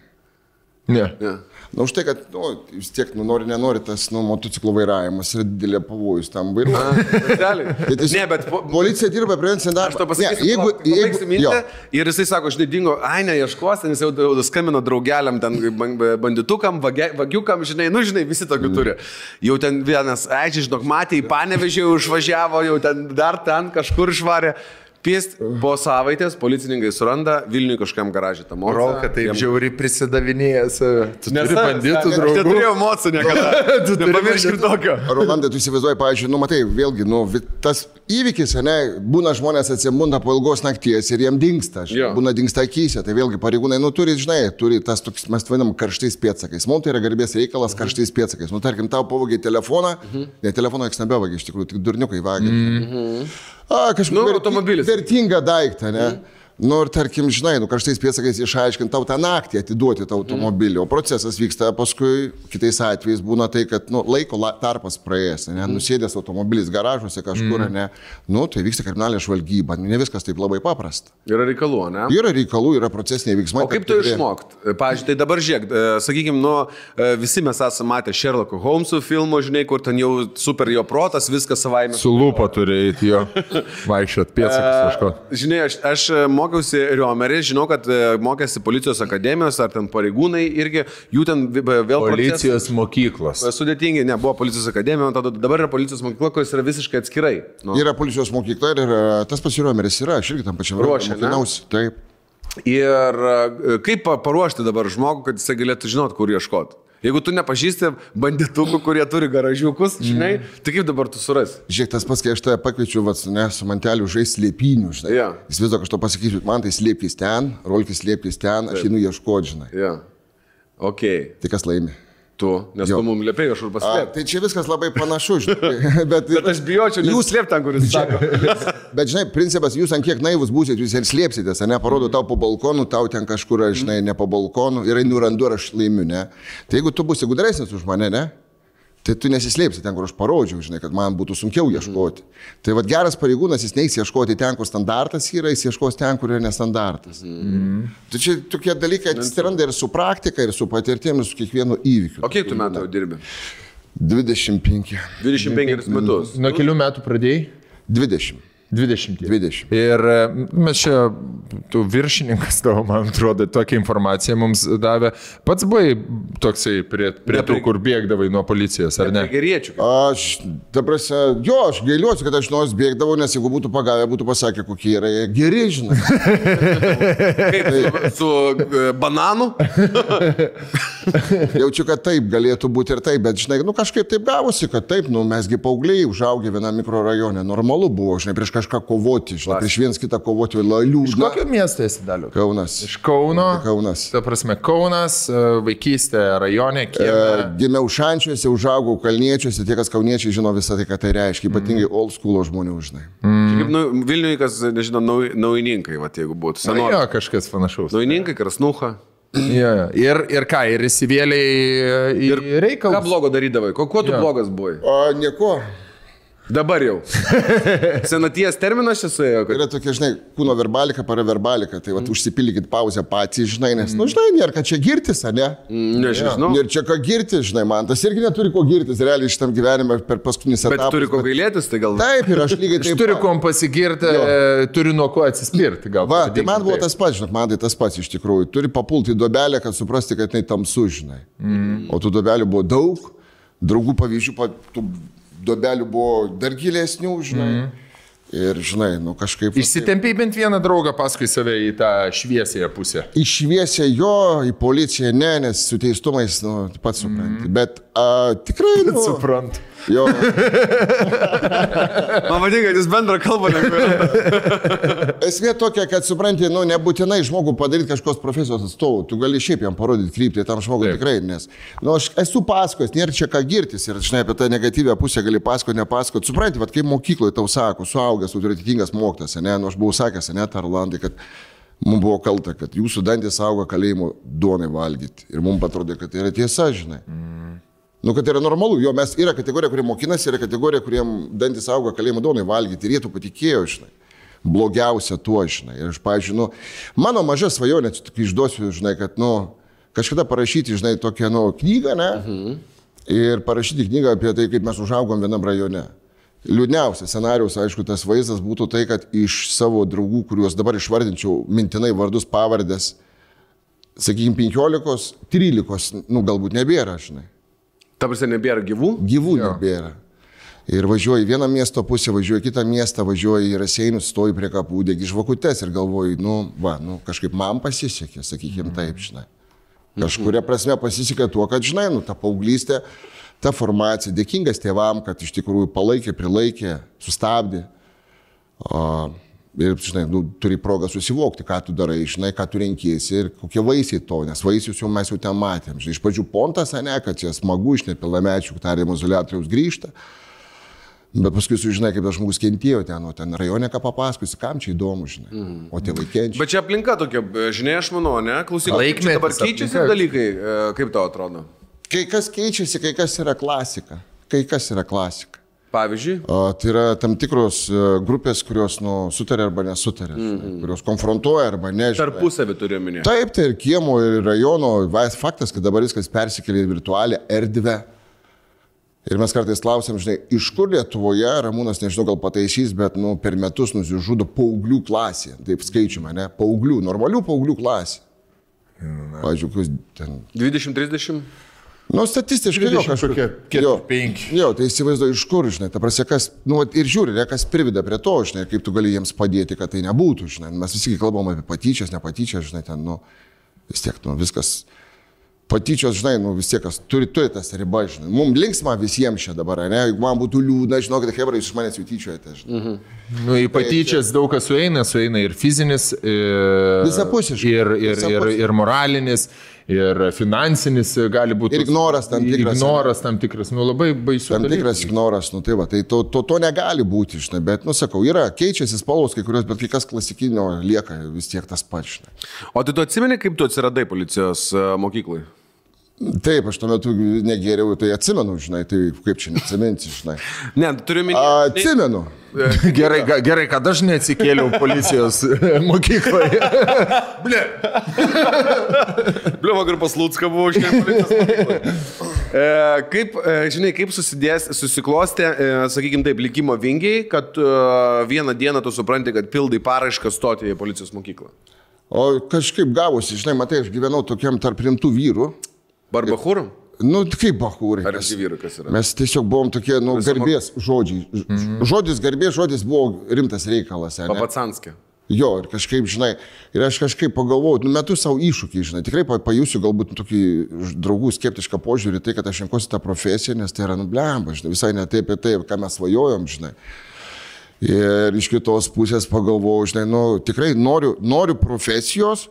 Ne. Ja. Na, už tai, kad, nu, vis tiek, nu, nori, nenori, tas, nu, motociklų vairavimas yra didelė pavojus tam vairuotojui. Tai tiesiog Ne, bet po, Policija dirba prevencinį Aš darbą. to pasakysiu, Ne, jeigu, jeigu, jo, jeigu, ir jisai sako, žinai, dingo, ai, neieškos, nes jau skambino draugeliam, ten ban- banditukam, vagia- vagiukam, žinai, nu, žinai, visi tokių turi. Jau ten vienas, ai, žinok, matė, į panevežį jau išvažiavo, jau ten dar ten kažkur išvarė. Piest, po savaitės policininkai suranda Vilniui kažkam garažį tą morą. Rolka taip žiauriai prisidavinėja save. Tu turi banditų Aš draugų. neturėjau emocijų niekada. Tu turi banditų. tokio. Rolandai, tu įsivaizduoji, pavyzdžiui, nu, matai, vėlgi, nu, tas įvykis, ne, būna žmonės atsimunda po ilgos nakties ir jiem dinksta, žinai, Jo. būna dinksta akise, tai vėlgi pareigūnai, nu, turi, žinai, turi tas, toks, mes vadinam, karštais pėdsakais. Mums tai yra garbės reikalas karštais pėdsakais. Nu, tarkim, tau pavogė telefoną, Mhm. ne telefoną, jis nebevagė, iš tikrųjų, tik durniukai vagė. A, kažkaip Nu, verti- automobilis. vertingą daiktą, ne? Nu ir tarkim, žinai, nu karštais pėdsakais išaiškinti tau tą naktį, atiduoti tą automobilį, o procesas vyksta paskui, kitais atvejais būna tai, kad nu, laiko la, tarpas praėjęs, ne, nusėdęs automobilis garažuose kažkur, ne, nu tai vyksta kriminalinė žvalgyba, ne viskas taip labai paprasta. Yra reikalų, ne? Yra reikalų, yra procesiniai veiksmai. O kaip tu tikri- išmokt? Pavyzdžiui, tai dabar žiūrėk, sakykime, nu, e, visi mes esame matę Sherlock Holmesų filmų, žinai, kur ten jau super jo protas, viskas savaime. Su lūpa turi eiti jo. Vaikščiot pėdsakus kažko. Žinai, aš, aš mokiausi Riomerį, žinau, kad e, mokėsi policijos akademijos ar ten pareigūnai irgi, jų ten vėl Policijos mokyklos. Sudėtingi, ne, buvo policijos akademija, tada dabar yra policijos mokykla, kuris yra visiškai atskirai. Nu. Yra policijos mokykla ir yra, tas pasiromeris yra, aš irgi tam pačiam Ruošia, ne? mokinausi. Taip. Ir e, kaip pa- paruošti dabar žmogų, kad jisai galėtų žinot, kur ieškoti? Jeigu tu nepažįsti banditukų, kurie turi garažiukus, žinai, tai kaip dabar tu surasi? Žiūrėk, tas pats, kai aš tave pakviečiu, vat, ne, su manteliu žais slėpinių, žinai. Jo. Jis vis dėlto, aš to pasakysiu, man tai slėpkis ten, rolkis slėpkis ten, aš einu ieškoti, žinai. Ja. Ok, Tai kas laimi? Tu, nes Jo. tu mums liepėjai kažkur paslėpti. tai čia viskas labai panašu, žinai. Bet, Bet aš bijočiau, jūs slėpti ten, kuris sako. bet, žinai, principas, jūs ant kiek naivus būsit, jūs ir slėpsitės, ne, parodo tau po balkonu, tau ten kažkur, žinai, ne po balkonu ir einu randu aš laimiu, ne. Tai jeigu tu būsi gudresnis už mane, ne, Tai tu nesislėpsi ten, kur aš parodžiau, žinai, kad man būtų sunkiau ieškoti. Mm. Tai vad geras pareigūnas, jis neįs ieškoti ten, kur standartas yra, jis ieškos ten, kur yra nestandartas. Mm. Tai čia tokie dalykai atsiranda ir su praktika, ir su patirtim, ir su kiekvienu įvykiu. O kiek tu metų jau dirbi? 25. 25 metus. Nuo kelių metų pradėjai? 20. 20. 20. Ir e, mes čia, tu viršininkas tavo, man atrodo, tokią informaciją mums davė. Pats buvai toksai prie, prie tų, kur bėgdavai nuo policijos, ar ne? Geriečių. Aš, ta prasme, jo, aš gailiuosi, kad aš nors bėgdavau, nes jeigu būtų pagavę, būtų pasakę, kokie yra jie geri, žinai. Kaip su, su e, bananu? Jaučiu, kad taip galėtų būti ir taip, bet, žinai, nu kažkaip taip gavosi, kad taip, nu mesgi paaugliai užaugę viename mikrorajone, normalu buvo, žinai, prieš kažką kovoti, žinai, prieš vienas kitą kovoti, Iš liūdna. kokio miesto esi daliu? Kaunas. Iš Kauno. Kaunas. Ta prasme, Kaunas, e, vaikystė rajone, E, kiek. Gimiau šančiuose, užaugau kalniečiuose, tie, kas kauniečiai žino visą tai, ką tai reiškia, ypatingai old school žmonių, žinai. Čia Kaip nu, Vilniuje, kas, nežinau, nau, naujininkai, va, jeigu būtų. Jo, Senori. kažkas panašaus. Naujininkai, krasnuha. Jo, jo. ir, ir ką, ir įsivėliai į Ir Ką reikalą. blogo darydavai? Kuo tu Jo. blogas buvai? O nieko. Dabar jau. Senaties terminas čia suėjo, kad Yra tokia, žinai, kūno verbalika, paraverbalika, tai va, užsipildykit pauzę patys, žinai, nes, nu, žinai, nėra ką čia girtis, ar ne? nežinau. Ir čia ką girtis, žinai, man tas irgi neturi ko girtis, realiai šitam gyvenime per paskutinis Bet etapas. turi ko gailėtis, tai gal. Taip, ir aš lygiai Aš taip. turiu pat. kuom pasigirti, e, turiu nuo ko atsispirti. Gal, Va, tai man buvo taip. tas pats, žinok, man tai tas pats iš tikrųjų. Turi papulti į duobelę, kad suprasti, kad tai tamsu, žinai. Mm. O tų duobelių buvo daug, draugų pavyzdžių, pa- tų duobelių buvo dar gilesnių, žinai. Mm. Ir, žinai, nu kažkaip... Išsitempiai bent vieną draugą paskui save į tą šviesąją pusę. Išviesė jo, į policiją ne, nes su teistumais, nu, pats supranti. Mm. Bet a, tikrai, nu, Suprantu. Jo, Man patinka, kad jūs bendrą kalbą negalite. esmė tokia, kad supranti, nu, nebūtinai žmogų padaryti kažkokios profesijos atstovų, tu gali šiaip jam parodyti kryptį tam žmogui Taip. tikrai, nes, nu, aš esu pasakojęs, nėra čia ką girtis ir, žinai, apie tą negatyvę pusę gali pasakoti, nepasakoti. Supranti, vad kaip mokykloje tau sako, suaugęs, autoritetingas mokytas, ne, nu, aš buvau sakęs, ne, Tarlandai, kad mums buvo kalta, kad jūsų dantis auga kalėjimo duonai valgyti. Ir mums atrodė, kad tai yra tiesa, žinai. Nu, kad yra normalu, jo mes yra kategorija, kurie mokinasi, yra kategorija, kuriem dantis auga kalėjimo duonai valgyti ir jie tu patikėjo, žinai. Blogiausia tuo, žinai. Ir aš, pavyzdžiui, nu, mano maža svajonė, tik išduosiu, žinai, kad, nu, kažkada parašyti, žinai, tokią, nu, knygą, ne? Mhm. Ir parašyti knygą apie tai, kaip mes užaugom vienam rajone. Liūdniausias scenarius, aišku, tas vaizdas būtų tai, kad iš savo draugų, kuriuos dabar išvardinčiau mintinai vardus, pavardės, sakykime, 15, 13, nu, galbūt nebėra, žinai Ta prasme, nebėra gyvų? gyvų nebėra. Ir važiuoji į vieną miesto pusę, važiuoji kitą miestą, važiuoji į Raseinus, stoji prie kapų, degi žvakutes ir galvoji, nu, va, nu, kažkaip man pasisekė, sakykime taip, žinai. Kažkuria prasme pasisekė tuo, kad, žinai, nu, ta paauglystė, ta formacija, dėkingas tėvam, kad iš tikrųjų palaikė, prilaikė, sustabdė. O, ir, žinai, nu, turi progą susivokti, ką tu darai, žinai, ką tu renkiesi ir kokie vaisiai to, nes vaisius jau mes jau ten matėm. Žinai, iš pradžių pontas, ne, kad čia smagu iš nepilnamečių tariamo izolatoriaus grįžta. Bet paskui sužinai, kaip tas žmogus kentėjo ten, o ten rajone ką papasakosi, kam čia įdomu, žinai. Mm. O tėvai kenčia. Bet čia aplinka tokia, žinai, aš manau, ne? Klausyk, Laikmetis, dabar keičiasi aplinka. dalykai, e, kaip tau atrodo? Kai kas keičiasi, kai kas yra klasika. Kai kas yra klasika. Pavyzdžiui, tai yra tam tikros e, grupės, kurios nu, sutarė arba nesutarė, mm -hmm. kurios konfrontuoja arba ne. tarpusavį turiu minėti. Taip, tai ir kiemo, ir rajono, faktas, kad dabar viskas persikėlė į virtualią erdvę. Ir mes kartais klausim, žinai, iš kur Lietuvoje, Ramūnas, nežinau, gal pataisys, bet nu, per metus nusižudo paauglių klasė, taip skaičiuma, ne, paauglių, normalių paauglių klasė. Pavyzdžiui, kokius ten. 20-30? Nu, statistiškai jo, 20 kažkur- kokie keturi, jo. penki. Jo, tai įsivaizduoju, iš kur, žinai, ta prasme, kas, nu, ir žiūri, ne, kas priveda prie to, žinai, kaip tu gali jiems padėti, kad tai nebūtų, žinai. Mes visi kalbam apie patyčias, nepatyčias, žinai, ten, nu, vis tiek, nu, viskas. Patyčios, žinai, nu vis tiek, kas turi, turi tas ribas, žinai. Mums linksma visiems čia dabar, ne? Jeigu man būtų liūdna, žinokit, hebrai, jūs iš manęs jau tyčiojate, žinai. Mhm. Nu, į patyčias daug kas sueina, sueina ir fizinis, ir, Visapusiškai. ir, ir, ir, Visapusiškai. ir moralinis, ir finansinis gali būti. Ir ignoras tam Ir tikras, Ignoras tam tikras, nu labai baisu. Tam tikras ignoras, nu tai va, tai to, to, to negali būti, žinai, bet, nu sakau, yra, keičiasi spalvos kai kurios, bet kai kas klasikinio lieka vis tiek tas pats, žinai. O tai tu atsimeni, kaip tu atsiradai policijos e, mokyklai? Taip, aš tuo metu negeriau, tai atsimenu, žinai, tai kaip čia neatsiminti, žinai. Ne, turiu minėti. Atsimenu. Gerai, ga- gerai, kad aš neatsikėliau policijos mokykloje. Ble. Ble, vakar pas Lūtską buvo šiandien. E, kaip, e, žinai, kaip susidės, susiklostė, e, sakykime taip, likimo vingiai, kad e, vieną dieną tu supranti, kad pildai paraišką stoti į policijos mokyklą. O kažkaip gavosi, žinai, matai, aš gyvenau tokiam tarp rimtų vyrų. Barbahūrų? Nu, kaip bahūrai. Ar mes- esi vyrai, kas yra? Mes tiesiog buvom tokie, nu, Visi mo- garbės žodžiai. Mhm. Žodis garbės žodis buvo rimtas reikalas. Papatsanskė. Jo, ir kažkaip, žinai, ir aš kažkaip pagalvojau, nu, metu savo iššūkį, žinai, tikrai pa- pajusiu galbūt tokį draugų skeptišką požiūrį, tai, kad aš renkuosi tą profesiją, nes tai yra, nu, blemba, žinai, visai ne taip apie tai, ką mes svajojom, žinai. Ir iš kitos pusės pagalvojau, žinai, nu, tikrai noriu, noriu profesijos,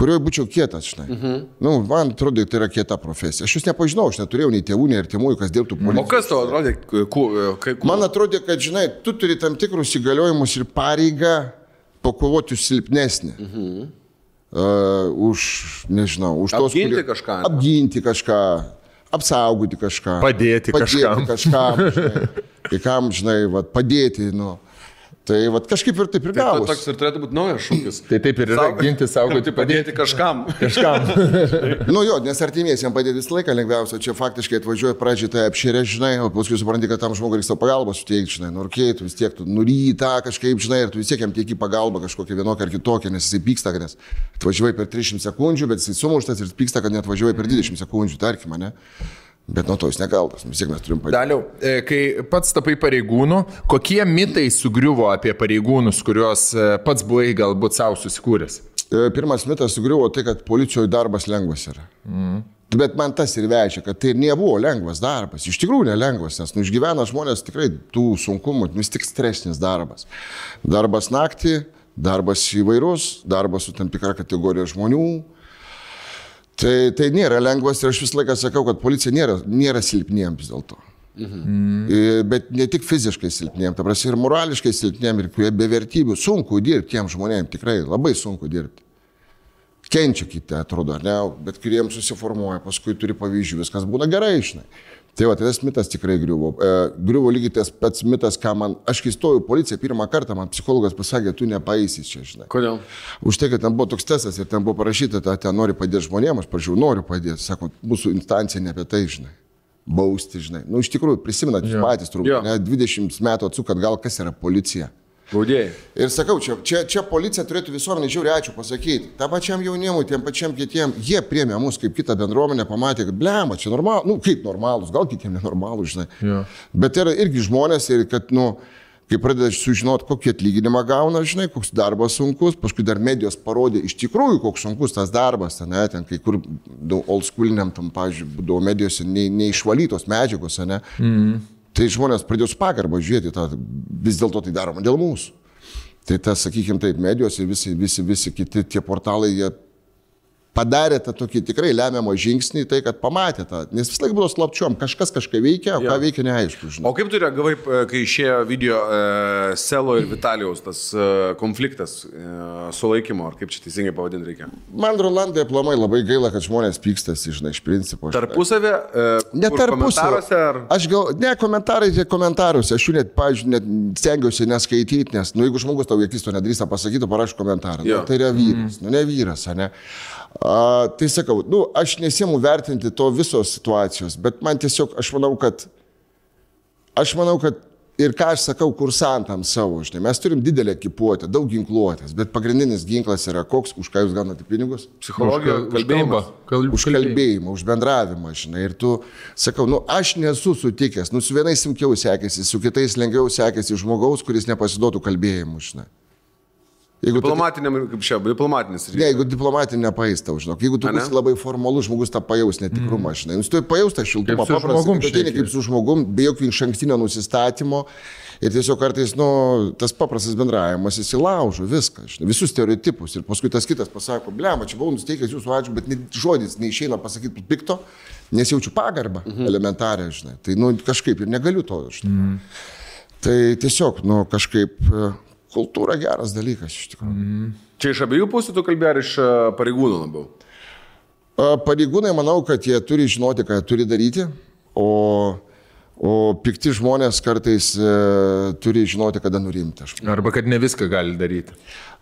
kurioje būčiau kietas, žinai. Mhm. Nu, man atrodo, tai yra kieta profesija. Aš jūs nepažinau, aš neturėjau nei tėvų, nei artimųjų, kas dirbtų O policijoje. kas tau atrodė, ku, kai, ku, Man atrodo, kad, žinai, tu turi tam tikrus įgaliojimus ir pareigą pakovoti už silpnesnį. Mhm. Uh, už, nežinau, už tos. Apginti kažką, ne? Apginti kažką, apsaugoti kažką. Padėti kažkam. kažkam. Žinai, kai kam, žinai, vat, padėti, nu. Tai vat, kažkaip ir taip ir tai gavosi. toks ir turėtų būti naujas šūkis. Tai taip ir yra Saugoti- ginti, saugoti, Padėti padėti kažkam. kažkam. Nu jo, nes artimiesiems padėti visą laiką lengviausia. Čia faktiškai atvažiuoja pradžiai tai apšėrė, žinai, o paskui supranti, kad tam žmogui reikia pagalbos suteikti, žinai, nu orkiai, tu vis tiek, tu nuryta kažkaip, žinai, ir tu vis tiek jam tieki pagalbą kažkokią vienokią ar kitokią, nes jisai pyksta, kad nes atvažiuoji per 300 sekundžių, bet jisai sumuštas ir pyksta, kad net atvažiuoji per 20 sekundžių, tarkim, ne? Bet nuo to jis nekaltas, vis tiek mes turim padėti. Daliau, e, kai pats tapai pareigūnų, kokie mitai sugriuvo apie pareigūnus, kuriuos e, pats buvai galbūt savo susikūręs? E, Pirmas mitas sugriuvo tai, kad policijoje darbas lengvas yra. Mm. Bet man tas ir veikia, kad tai nebuvo lengvas darbas. Iš tikrųjų nelengvas, nes nu, išgyvena žmonės tikrai tų sunkumų, vis tik stresnis darbas. Darbas naktį, darbas įvairus, darbas su tam tikra kategorija žmonių. Tai, tai nėra lengvas ir aš visą laiką sakau, kad policija nėra, nėra silpniems vis dėlto. Mhm. Bet ne tik fiziškai silpniem, ta prasme ir morališkai silpniem, ir be vertybių. Sunku dirbti tiem žmonėms, tikrai labai sunku dirbti. Kenčia kiti, atrodo, ne, bet kuriems susiformuoja, paskui turi pavyzdžių, viskas būna gerai, žinai. Tai va, tai tas mitas tikrai griuvo. E, griuvo lygiai tas pats mitas, ką man, aš kai stojau policiją pirmą kartą, man psichologas pasakė, tu nepaeisi čia, žinai. Kodėl? Už tai, kad ten buvo toks testas ir ten buvo parašyta, kad ten nori padėti žmonėms, aš prašiau, noriu padėti. Sako, mūsų instancija ne apie tai, žinai. Bausti, žinai. Nu, iš tikrųjų, prisimenat jūs patys, turbūt, ne, 20 metų atsukat, gal kas yra policija. Gaudėjai. Ir sakau, čia, čia, čia policija turėtų visuomenė žiūri ačiū pasakyti. Ta pačiam jaunimui, tiem pačiam kitiem, jie priemė mus kaip kitą bendruomenę, pamatė, kad blema, čia normalu, nu kaip normalus, gal kitiem nenormalus, žinai. Jo. Bet yra irgi žmonės ir kad, nu, kai pradeda sužinoti, kokį atlyginimą gauna, žinai, koks darbas sunkus, paskui dar medijos parodė iš tikrųjų, koks sunkus tas darbas, ten, ne, ten kai kur old schooliniam, tam, pažiūrėjau, būdavo medijose nei, neišvalytos medžiagos, ne. Mm. Tai žmonės pradėjo su pagarba žiūrėti, tą, vis dėlto tai daroma dėl mūsų. Tai tas, sakykime, taip, medijos ir visi, visi, visi kiti tie portalai, jie padarė tą tokį tikrai lemiamą žingsnį, tai kad pamatė tą, nes vis laik buvo slapčiom, kažkas kažką veikia, o ką veikia neaišku, žinai. O kaip tu reagavai, e, kai išėjo video e, Selo ir Vitalijaus tas e, konfliktas e, sulaikymo, ar kaip čia teisingai pavadinti reikia? Man Rolandai aplamai labai gaila, kad žmonės pykstasi, žinai, iš principo. Tarpusavė? E, Ne komentaruose Ar... Aš gal, ne komentarai, tai komentaruose, aš jų net, pavyzdžiui, net stengiuosi neskaityti, nes, nu, jeigu žmogus tau akis to nedrįsta pasakyti, parašy komentarą. Jo. Nu, tai yra vyras, mm. nu, ne vyras, ne. A, tai sakau, nu, aš nesiemu vertinti to visos situacijos, bet man tiesiog, aš manau, kad, aš manau, kad ir ką aš sakau kursantams savo, žinai, mes turim didelę ekipuotę, daug ginkluotės, bet pagrindinis ginklas yra koks, už ką jūs gaunate pinigus? Psichologija, kalbėjimas. už kalbėjimą, už bendravimą, žinai. Ir tu sakau, nu aš nesu sutikęs, nu su vienais sunkiau sekėsi, su kitais lengviau sekėsi žmogaus, kuris nepasiduotų kalbėjimu, žinai. Jeigu tu, Diplomatiniam, kaip čia, diplomatinis. ne, jeigu diplomatinė nepaistau, žinok, jeigu tu esi labai formalus žmogus, tą pajaus netikrumą, žinai. Nu, tu pajaus tą šiltumą, Kaip paprastai, šneki. kaip su žmogum, be jokio iš ankstinio nusistatymo. Ir tiesiog kartais, nu, tas paprastas bendravimas įsilaužo viską, žinai, visus stereotipus. Ir paskui tas kitas pasako, blema, čia buvau nusteikęs jūsų atžvilgiu, bet net žodis neišeina pasakyti pikto, nes jaučiu pagarbą mhm. elementarią, žinai. Tai, nu, kažkaip ir negaliu to, žinai. Mhm. Tai tiesiog, nu, kažkaip kultūra geras dalykas iš tikrųjų. Mhm. Čia iš abiejų pusių tu kalbėjai ar iš e, pareigūnų labiau? A, Pareigūnai, manau, kad jie turi žinoti, ką turi daryti, o, o pikti žmonės kartais e, turi žinoti, kada nurimti. Arba kad ne viską gali daryti.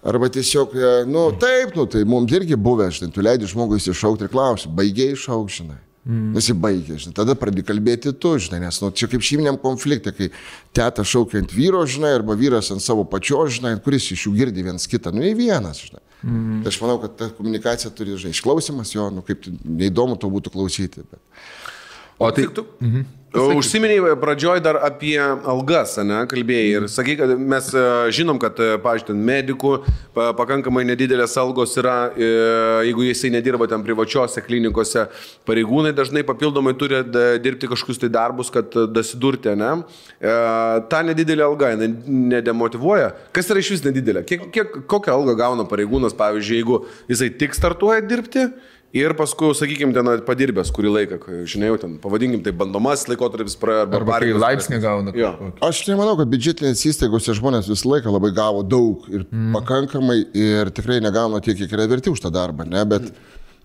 Arba tiesiog, e, nu taip, nu tai mums irgi buvę, žinai, tu leidži žmogui iššaukti ir klausi, baigiai iššaukti, žinai. Mm. Nesibaigė, žinai, tada pradedi kalbėti tu, žinai, nes, nu, čia kaip šeiminiam konflikte, kai teta šaukia ant vyro, žinai, arba vyras ant savo pačios, žinai, kuris iš jų girdi vienas kitą, nu, nei vienas, žinai. Mm. Tai aš manau, kad ta komunikacija turi, žinai, išklausimas jo, nu, kaip neįdomu to būtų klausyti. Bet... O tai tu. Mhm. Užsiminiai pradžioj dar apie algas, ne, kalbėjai ir sakai, kad mes e, žinom, kad, e, pažiūrėjau, medikų pa- pakankamai nedidelės algos yra, e, jeigu jisai nedirba ten privačiose klinikose, pareigūnai dažnai papildomai turi dirbti kažkokius tai darbus, kad dasidurti, ne. Ta nedidelė alga, jinai nedemotivuoja. Kas yra iš vis nedidelė? Kiek, kiek, kokią algą gauna pareigūnas, pavyzdžiui, jeigu jisai tik startuoja dirbti? Ir paskui, sakykime, ten padirbęs kurį laiką, kai, žinai, jau ten, pavadinkim, tai bandomasis laikotarpis praėjo. Arba kai pareigos- laipsnį gauna. Jo. Aš nemanau, kad biudžetinės įstaigose žmonės visą laiką labai gavo daug ir mm. pakankamai ir tikrai negauna tiek, kiek yra verti už tą darbą, ne, bet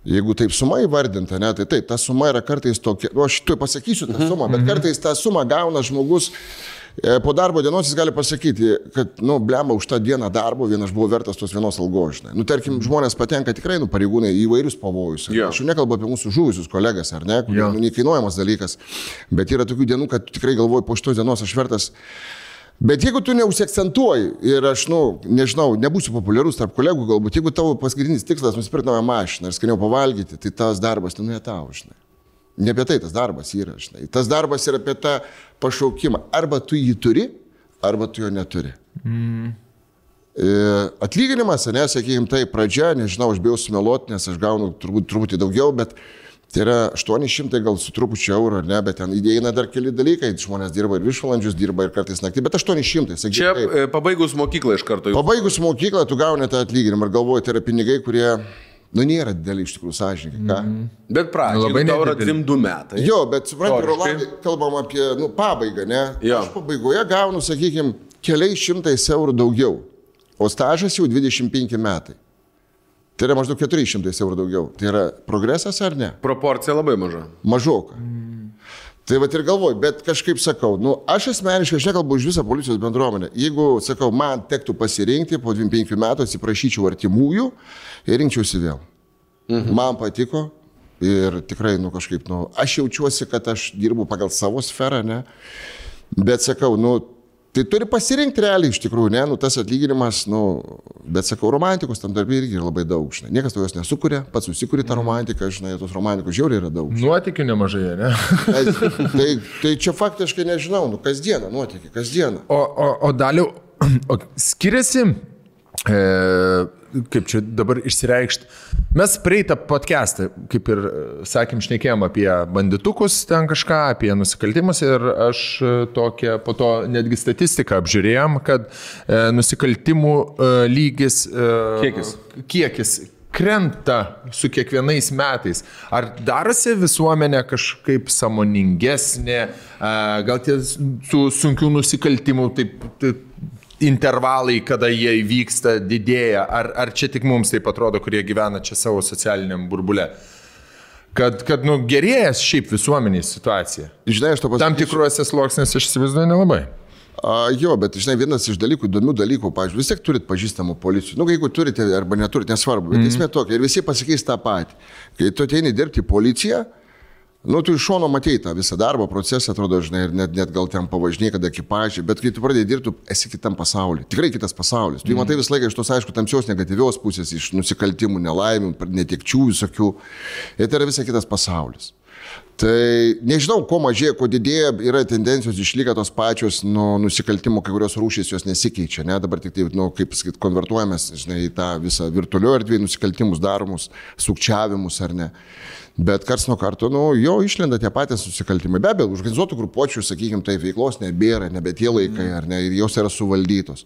jeigu taip suma įvardinta, ne, tai taip, ta suma yra kartais tokia, nu, aš tu pasakysiu tą sumą, bet kartais tą sumą gauna žmogus. E, Po darbo dienos jis gali pasakyti, kad, nu, blemba, už tą dieną darbo vienas buvo vertas tos vienos algos, žinai. Nu, tarkim, žmonės patenka tikrai, nu, pareigūnai į įvairius pavojus. Jo. Aš jau nekalbu apie mūsų žuvusius kolegas, ar ne, kurie, Jo. nu, neįkainuojamas dalykas. Bet yra tokių dienų, kad tikrai galvoju, po šitos dienos aš vertas Bet jeigu tu neusiakcentuoji ir aš, nu, nežinau, nebūsiu populiarus tarp kolegų, galbūt jeigu tavo paskutinis tikslas nusipirkti naują mašiną ir skaniau pavalgyti, tai tas darbas, nu, ne tau, žinai. Ne apie tai tas darbas yra, žinai. Tas darbas yra apie tą pašaukimą. Arba tu jį turi, arba tu jo neturi. Mm. Atlyginimas, ne, sakykime, tai pradžia, nežinau, aš bijau sumeluoti, nes aš gaunu turbūt truputį daugiau, bet tai yra 800 gal su trupučiu eurų, ne, bet ten įeina dar keli dalykai, žmonės dirba ir viršvalandžius, dirba ir kartais naktį, bet 800, sakykime. Čia taip. e, pabaigus mokyklą iš karto jau. Pabaigus mokyklą, tu gauni tą atlyginimą ir galvoji, tai yra pinigai, kurie, nu, nėra dideli iš tikrųjų sąžininkai. Ką? Mm. Bet pradžioje Labai tau yra nedidelį. 2 metai. Jo, bet suprantu, Teoriškai. Rolandai, kalbam apie nu, pabaigą, ne? Jo. Aš pabaigoje gaunu, sakykime, keliais šimtais eurų daugiau, o stažas jau 25 metai. Tai yra maždaug 400 eurų daugiau. Tai yra progresas ar ne? Proporcija labai maža. Mažoka. Mm. Tai va ir galvoju, bet kažkaip sakau, nu, aš asmeniškai, aš nekalbu už visą policijos bendruomenę. Jeigu, sakau, man tektų pasirinkti po 25 metų, atsiprašyčiau artimųjų ir rinkčiausi vėl. Mhm. Man patiko ir tikrai, nu, kažkaip, nu, aš jaučiuosi, kad aš dirbu pagal savo sferą, ne. Bet sakau, nu, tai turi pasirinkti realiai iš tikrųjų, ne, nu, tas atlyginimas, nu, bet sakau, romantikos tam darbė irgi labai daug, žinai. Niekas to jos nesukuria, pats susikuri tą romantiką, žinai, tos romantikos žiauriai yra daug. Nuotikių nemažai, ne? Tai, tai, tai čia faktiškai nežinau, nu kasdieną nuotykį, kasdieną. O, o, o daliu, o skiriasi, e, kaip čia dabar išsireikšti, mes prieitą podcastą, kaip ir e, sakėm, šnekėjom apie banditukus ten kažką, apie nusikaltimus ir aš e, tokią, po to netgi statistiką apžiūrėjom, kad e, nusikaltimų e, lygis, e, Kiekis. kiekis krenta su kiekvienais metais. Ar darosi visuomenė kažkaip samoningesnė, a, gal tie tų sunkių nusikaltimų taip, taip intervalai, kada jie įvyksta, didėja, ar, ar čia tik mums taip atrodo, kurie gyvena čia savo socialiniam burbule? Kad, kad nu, gerėja šiaip visuomeniai situacija. Žinai, aš to pasakysiu. Tam tikruose sluoksniuose aš įsivaizduoju nelabai. A, jo, bet žinai, vienas iš dalykų, įdomių dalykų, pavyzdžiui, vis tiek turit pažįstamų policijų. Nu, jeigu turite arba neturite, nesvarbu, bet mm. esmė tokia ir visi pasakys tą patį. Kai tu ateini dirbti į policiją, nu, tu iš šono matei tą visą darbo procesą, atrodo, žinai, ir net, net gal ten pavažinėjai, kada ekipažiai, bet kai tu pradėjai dirbti, esi kitam pasauliu. Tikrai kitas pasaulis. Tu mm. matai visą laiką iš tos, aišku, tamsios negatyvios pusės, iš nusikaltimų, nelaimių, netikčių visokių. Ir tai yra visai kitas pasaulis. Tai nežinau, ko mažėja, ko didėja, yra tendencijos išlieka tos pačios nu, nusikaltimo, kai kurios rūšys jos nesikeičia, ne, dabar tik tai, nu, kaip sakyt, konvertuojamės, žinai, į tą visą virtualių erdvį, nusikaltimus daromus, sukčiavimus ar ne. Bet kars nuo karto, nu, jo išlenda tie patys nusikaltimai. Be abejo, organizuotų grupuočių, sakykime, tai veiklos nebėra, nebe tie laikai, ar ne, ir jos yra suvaldytos.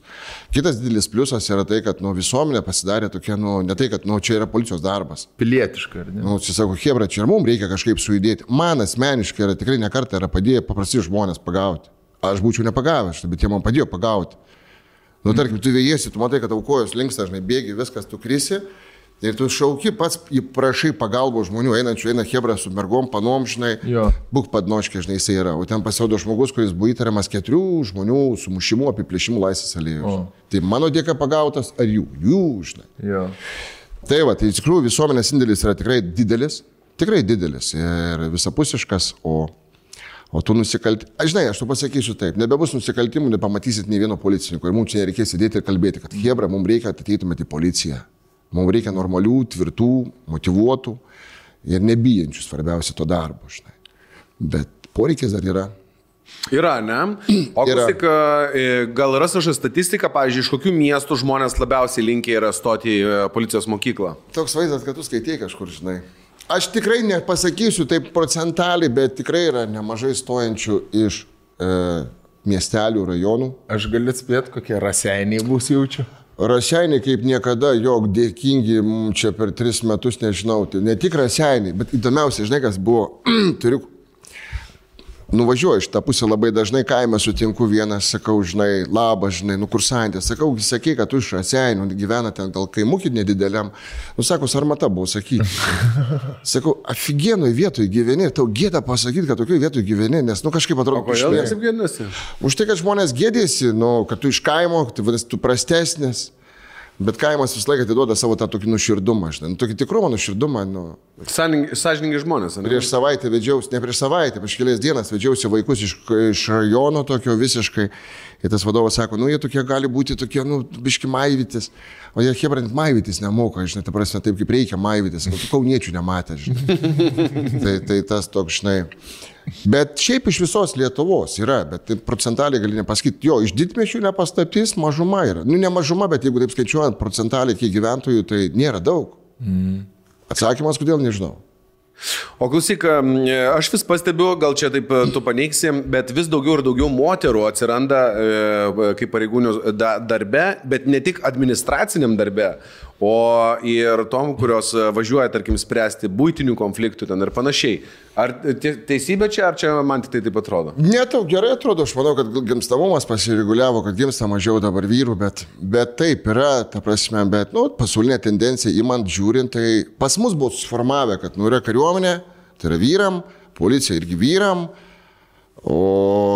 Kitas didelis pliusas yra tai, kad, nu, visuomenė pasidarė tokia, nu, ne tai, kad, nu, čia yra policijos darbas. Pilietiška, ar ne? Nu, čia sako, Hebra, čia ir mums reikia kažkaip sujudėti. Man asmeniškai yra tikrai nekartą yra padėję paprasti žmonės pagauti. Aš būčiau nepagavęs, bet jie man padėjo pagauti. Nu, tarkim, tu vėjėsi, tu matai, kad tavo kojos linksta, žinai, bėgi, viskas, tu krisi. Ir tu šauki pats, prašai pagalbos žmonių, einančių, eina Hebra su mergom, panom, žinai, Jo. būk padnoškė, žinai, jisai yra. O ten pasirodo žmogus, kuris buvo įtariamas keturių žmonių sumušimų, apiplėšimų laisvės alėjų. Tai mano dėka pagautas, ar jų? Jų, žinai. Jo. Tai va, tai iš tikrųjų visuomenės indėlis yra tikrai didelis, tikrai didelis ir visapusiškas, o, o tu nusikalti. Aš žinai, aš tu pasakysiu taip, nebebus nusikaltimų, nepamatysit nei vieno policininko ir mums čia nereikės sėdėti ir kalbėti, kad Hebra, mums reikia, kad ateitumėte į policiją. Mums reikia normalių, tvirtų, motivuotų ir nebijančių svarbiausia to darbo, žinai. Bet poreikis dar yra. Yra, ne? O Yra. klausyk, e, gal yra kažkokia statistika, pavyzdžiui, iš kokių miestų žmonės labiausiai linkia yra stoti į e, policijos mokyklą? Toks vaizdas, kad tu skaitai kažkur, žinai. Aš tikrai nepasakysiu taip procentaliai, bet tikrai yra nemažai stojančių iš e, miestelių, rajonų. Aš galiu atspėti, kokie raseiniai bus jaučiu. Raseiniai kaip niekada, jog dėkingi čia per tris metus, nežinau, tai ne tik raseiniai, bet įdomiausia, žinai, kas buvo, turiu, nuvažiuoju iš tą pusę labai dažnai kaime sutinku vieną, sakau, žinai, labas, žinai, nukursantė, sakau, sakai, kad tu iš raseinių gyvena ten gal kaimukį nedideliam, nu sako, sarmata buvo sakyti. Sakau, aфиgenoj vietoj gyveni, tau gėda pasakyti, kad tokioj vietoj gyveni, nes, nu kažkaip atrodo, Kodėl išlė- jie taip gėdinasi? Už tai, kad žmonės gėdėsi, nu, kad tu iš kaimo, tai vadinasi, tu prastesnis. Bet kaimas visą laiką atiduoda savo tą tokį nuširdumą, žinai, nu, tokį tikrumą nuširdumą. Nu. Sąžininkai žmonės, ne? Prieš savaitę vedžiausi, ne prieš savaitę, prieš kelias dienas vedžiausi vaikus iš, iš rajono tokio visiškai. Ir tas vadovas sako, nu jie tokie gali būti tokie, nu, biški maivytis. O jie hebrant maivytis nemoka, žinai, ta prasme, taip kaip reikia maivytis. Tu kauniečių nematė, žinai. tai, tai tas toks, žinai. Bet šiaip iš visos Lietuvos yra, bet procentaliai gali nepasakyti, jo, iš didmešių nepastatys mažuma yra. Nu, ne mažuma, bet jeigu taip skaičiuojant procentaliai kiek gyventojų, tai nėra daug. Atsakymas, kodėl nežinau. O klausyk, aš vis pastebiu, gal čia taip e, tu paneigsi, bet vis daugiau ir daugiau moterų atsiranda e, kaip pareigūnių da, darbe, bet ne tik administraciniam darbe, o ir tom, kurios e, važiuoja, tarkim, spręsti būtinių konfliktų ten ir panašiai. Ar te- teisybė čia, ar čia man tik tai taip atrodo? Ne, tau gerai atrodo, aš manau, kad gimstamumas pasireguliavo, kad gimsta mažiau dabar vyrų, bet, bet taip yra, ta prasme, bet, nu, pasaulinė tendencija, įmant žiūrint, tai pas mus buvo suformavę, kad, nu, yra kariuomenė, tai yra vyram, policija irgi vyram, o...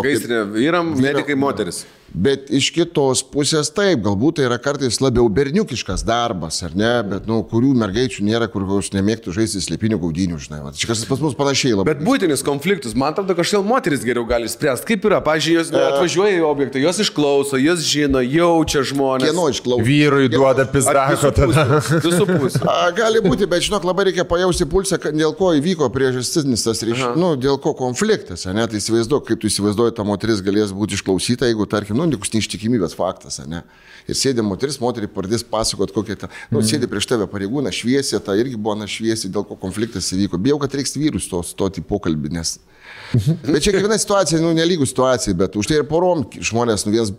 kaip- Gaisrinė vyram, medikai moteris. Bet iš kitos pusės taip, galbūt tai yra kartais labiau berniukiškas darbas, ar ne, bet, nu, kurių mergaičių nėra, kur jos nemėgtų žaisti slėpinių gaudinių, žinai. Va, Čia kas pas mus panašiai labai. Bet būtinis konfliktus, man atrodo, kažkaip moteris geriau gali spręsti. Kaip yra, pažiūrėjau, jos atvažiuoja į objektą, jos išklauso, jos žino, jaučia žmonės. Kieno išklausyti? Vyrui duoda Ar pizdako visų tada. Visų pusių. Gali būti, bet žinok, labai reikia pajausti pulsą, dėl ko įvyko priežastinis tas ryšys, nu, dėl ko konfliktas, ne, tai įsivaizduok, kaip tu įsivaizduoji, ta moteris galės būti išklausyta, jeigu, tarkim, nu, likus neištikimybės faktas, ne. Ir sėdė moteris, moteriai pradės pasakot, kokia ta, nu, sėdė prieš tave pareigūną, šviesė, ta irgi buvo na šviesė, dėl ko konfliktas įvyko. Bijau, kad reiks vyrus to stoti pokalbį, nes... Bet čia kiekviena situacija, nu, nelygų situacija, bet už tai ir porom žmonės, nu, vienas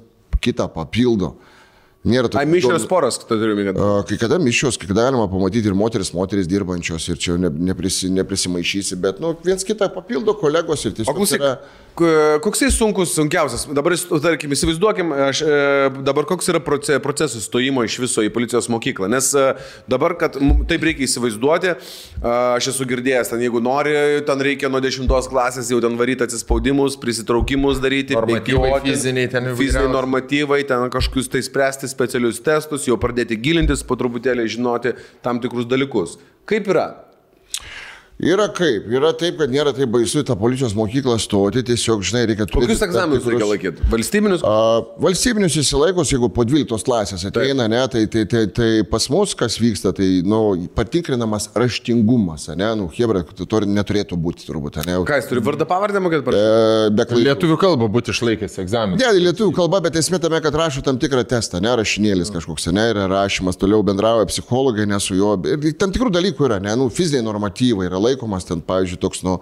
kitą papildo. Nėra Ai, tokių mišrios įdomių- poros, tu turiu minėti. Kai kada mišios, kai kada galima pamatyti ir moteris, moteris dirbančios ir čia ne, neprisi, neprisimaišysi, bet nu, viens kitą papildo kolegos ir O tiesiog klausyk, yra... koks tai sunkus, sunkiausias? Dabar, jis- tarkim, įsivaizduokim, aš, e, dabar koks yra proce- procesas stojimo iš viso į policijos mokyklą. Nes e, dabar, kad taip reikia įsivaizduoti, aš esu girdėjęs, ten jeigu nori, ten reikia nuo 10 klasės jau ten varyti atsispaudimus, prisitraukimus daryti, Normatyvai bėgioti, fiziniai ten Fiziniai normatyvai, ten kažkokius tai spręsti specialius testus, jau pradėti gilintis, po truputėlį žinoti tam tikrus dalykus. Kaip yra? Yra kaip, yra taip, kad nėra taip baisu į tą policijos mokyklą stoti, tiesiog, žinai, reikia turėti... Kokius egzaminus reikia laikyti? Valstybinius? A, valstybinius įsilaikus, jeigu po 12 klasės ateina, ne, tai, tai, tai, tai pas mus kas vyksta, tai nu, patikrinamas raštingumas, ne, nu, Hebra, to neturėtų būti turbūt, ne. Ką jis turi vardą pavardę mokėti? par- E, be klaidų. Lietuvių kalbą būti išlaikęs egzaminą. Ne, lietuvių kalba, bet esmė tame, kad rašo tam tikrą testą, ne rašinėlis kažkoks, ne, yra rašymas, toliau bendrauja psichologai, ne su juo. Ir tam tikrų dalykų yra, ne, nu, fiziniai normatyvai yra laikomas ten, pavyzdžiui, toks, nu,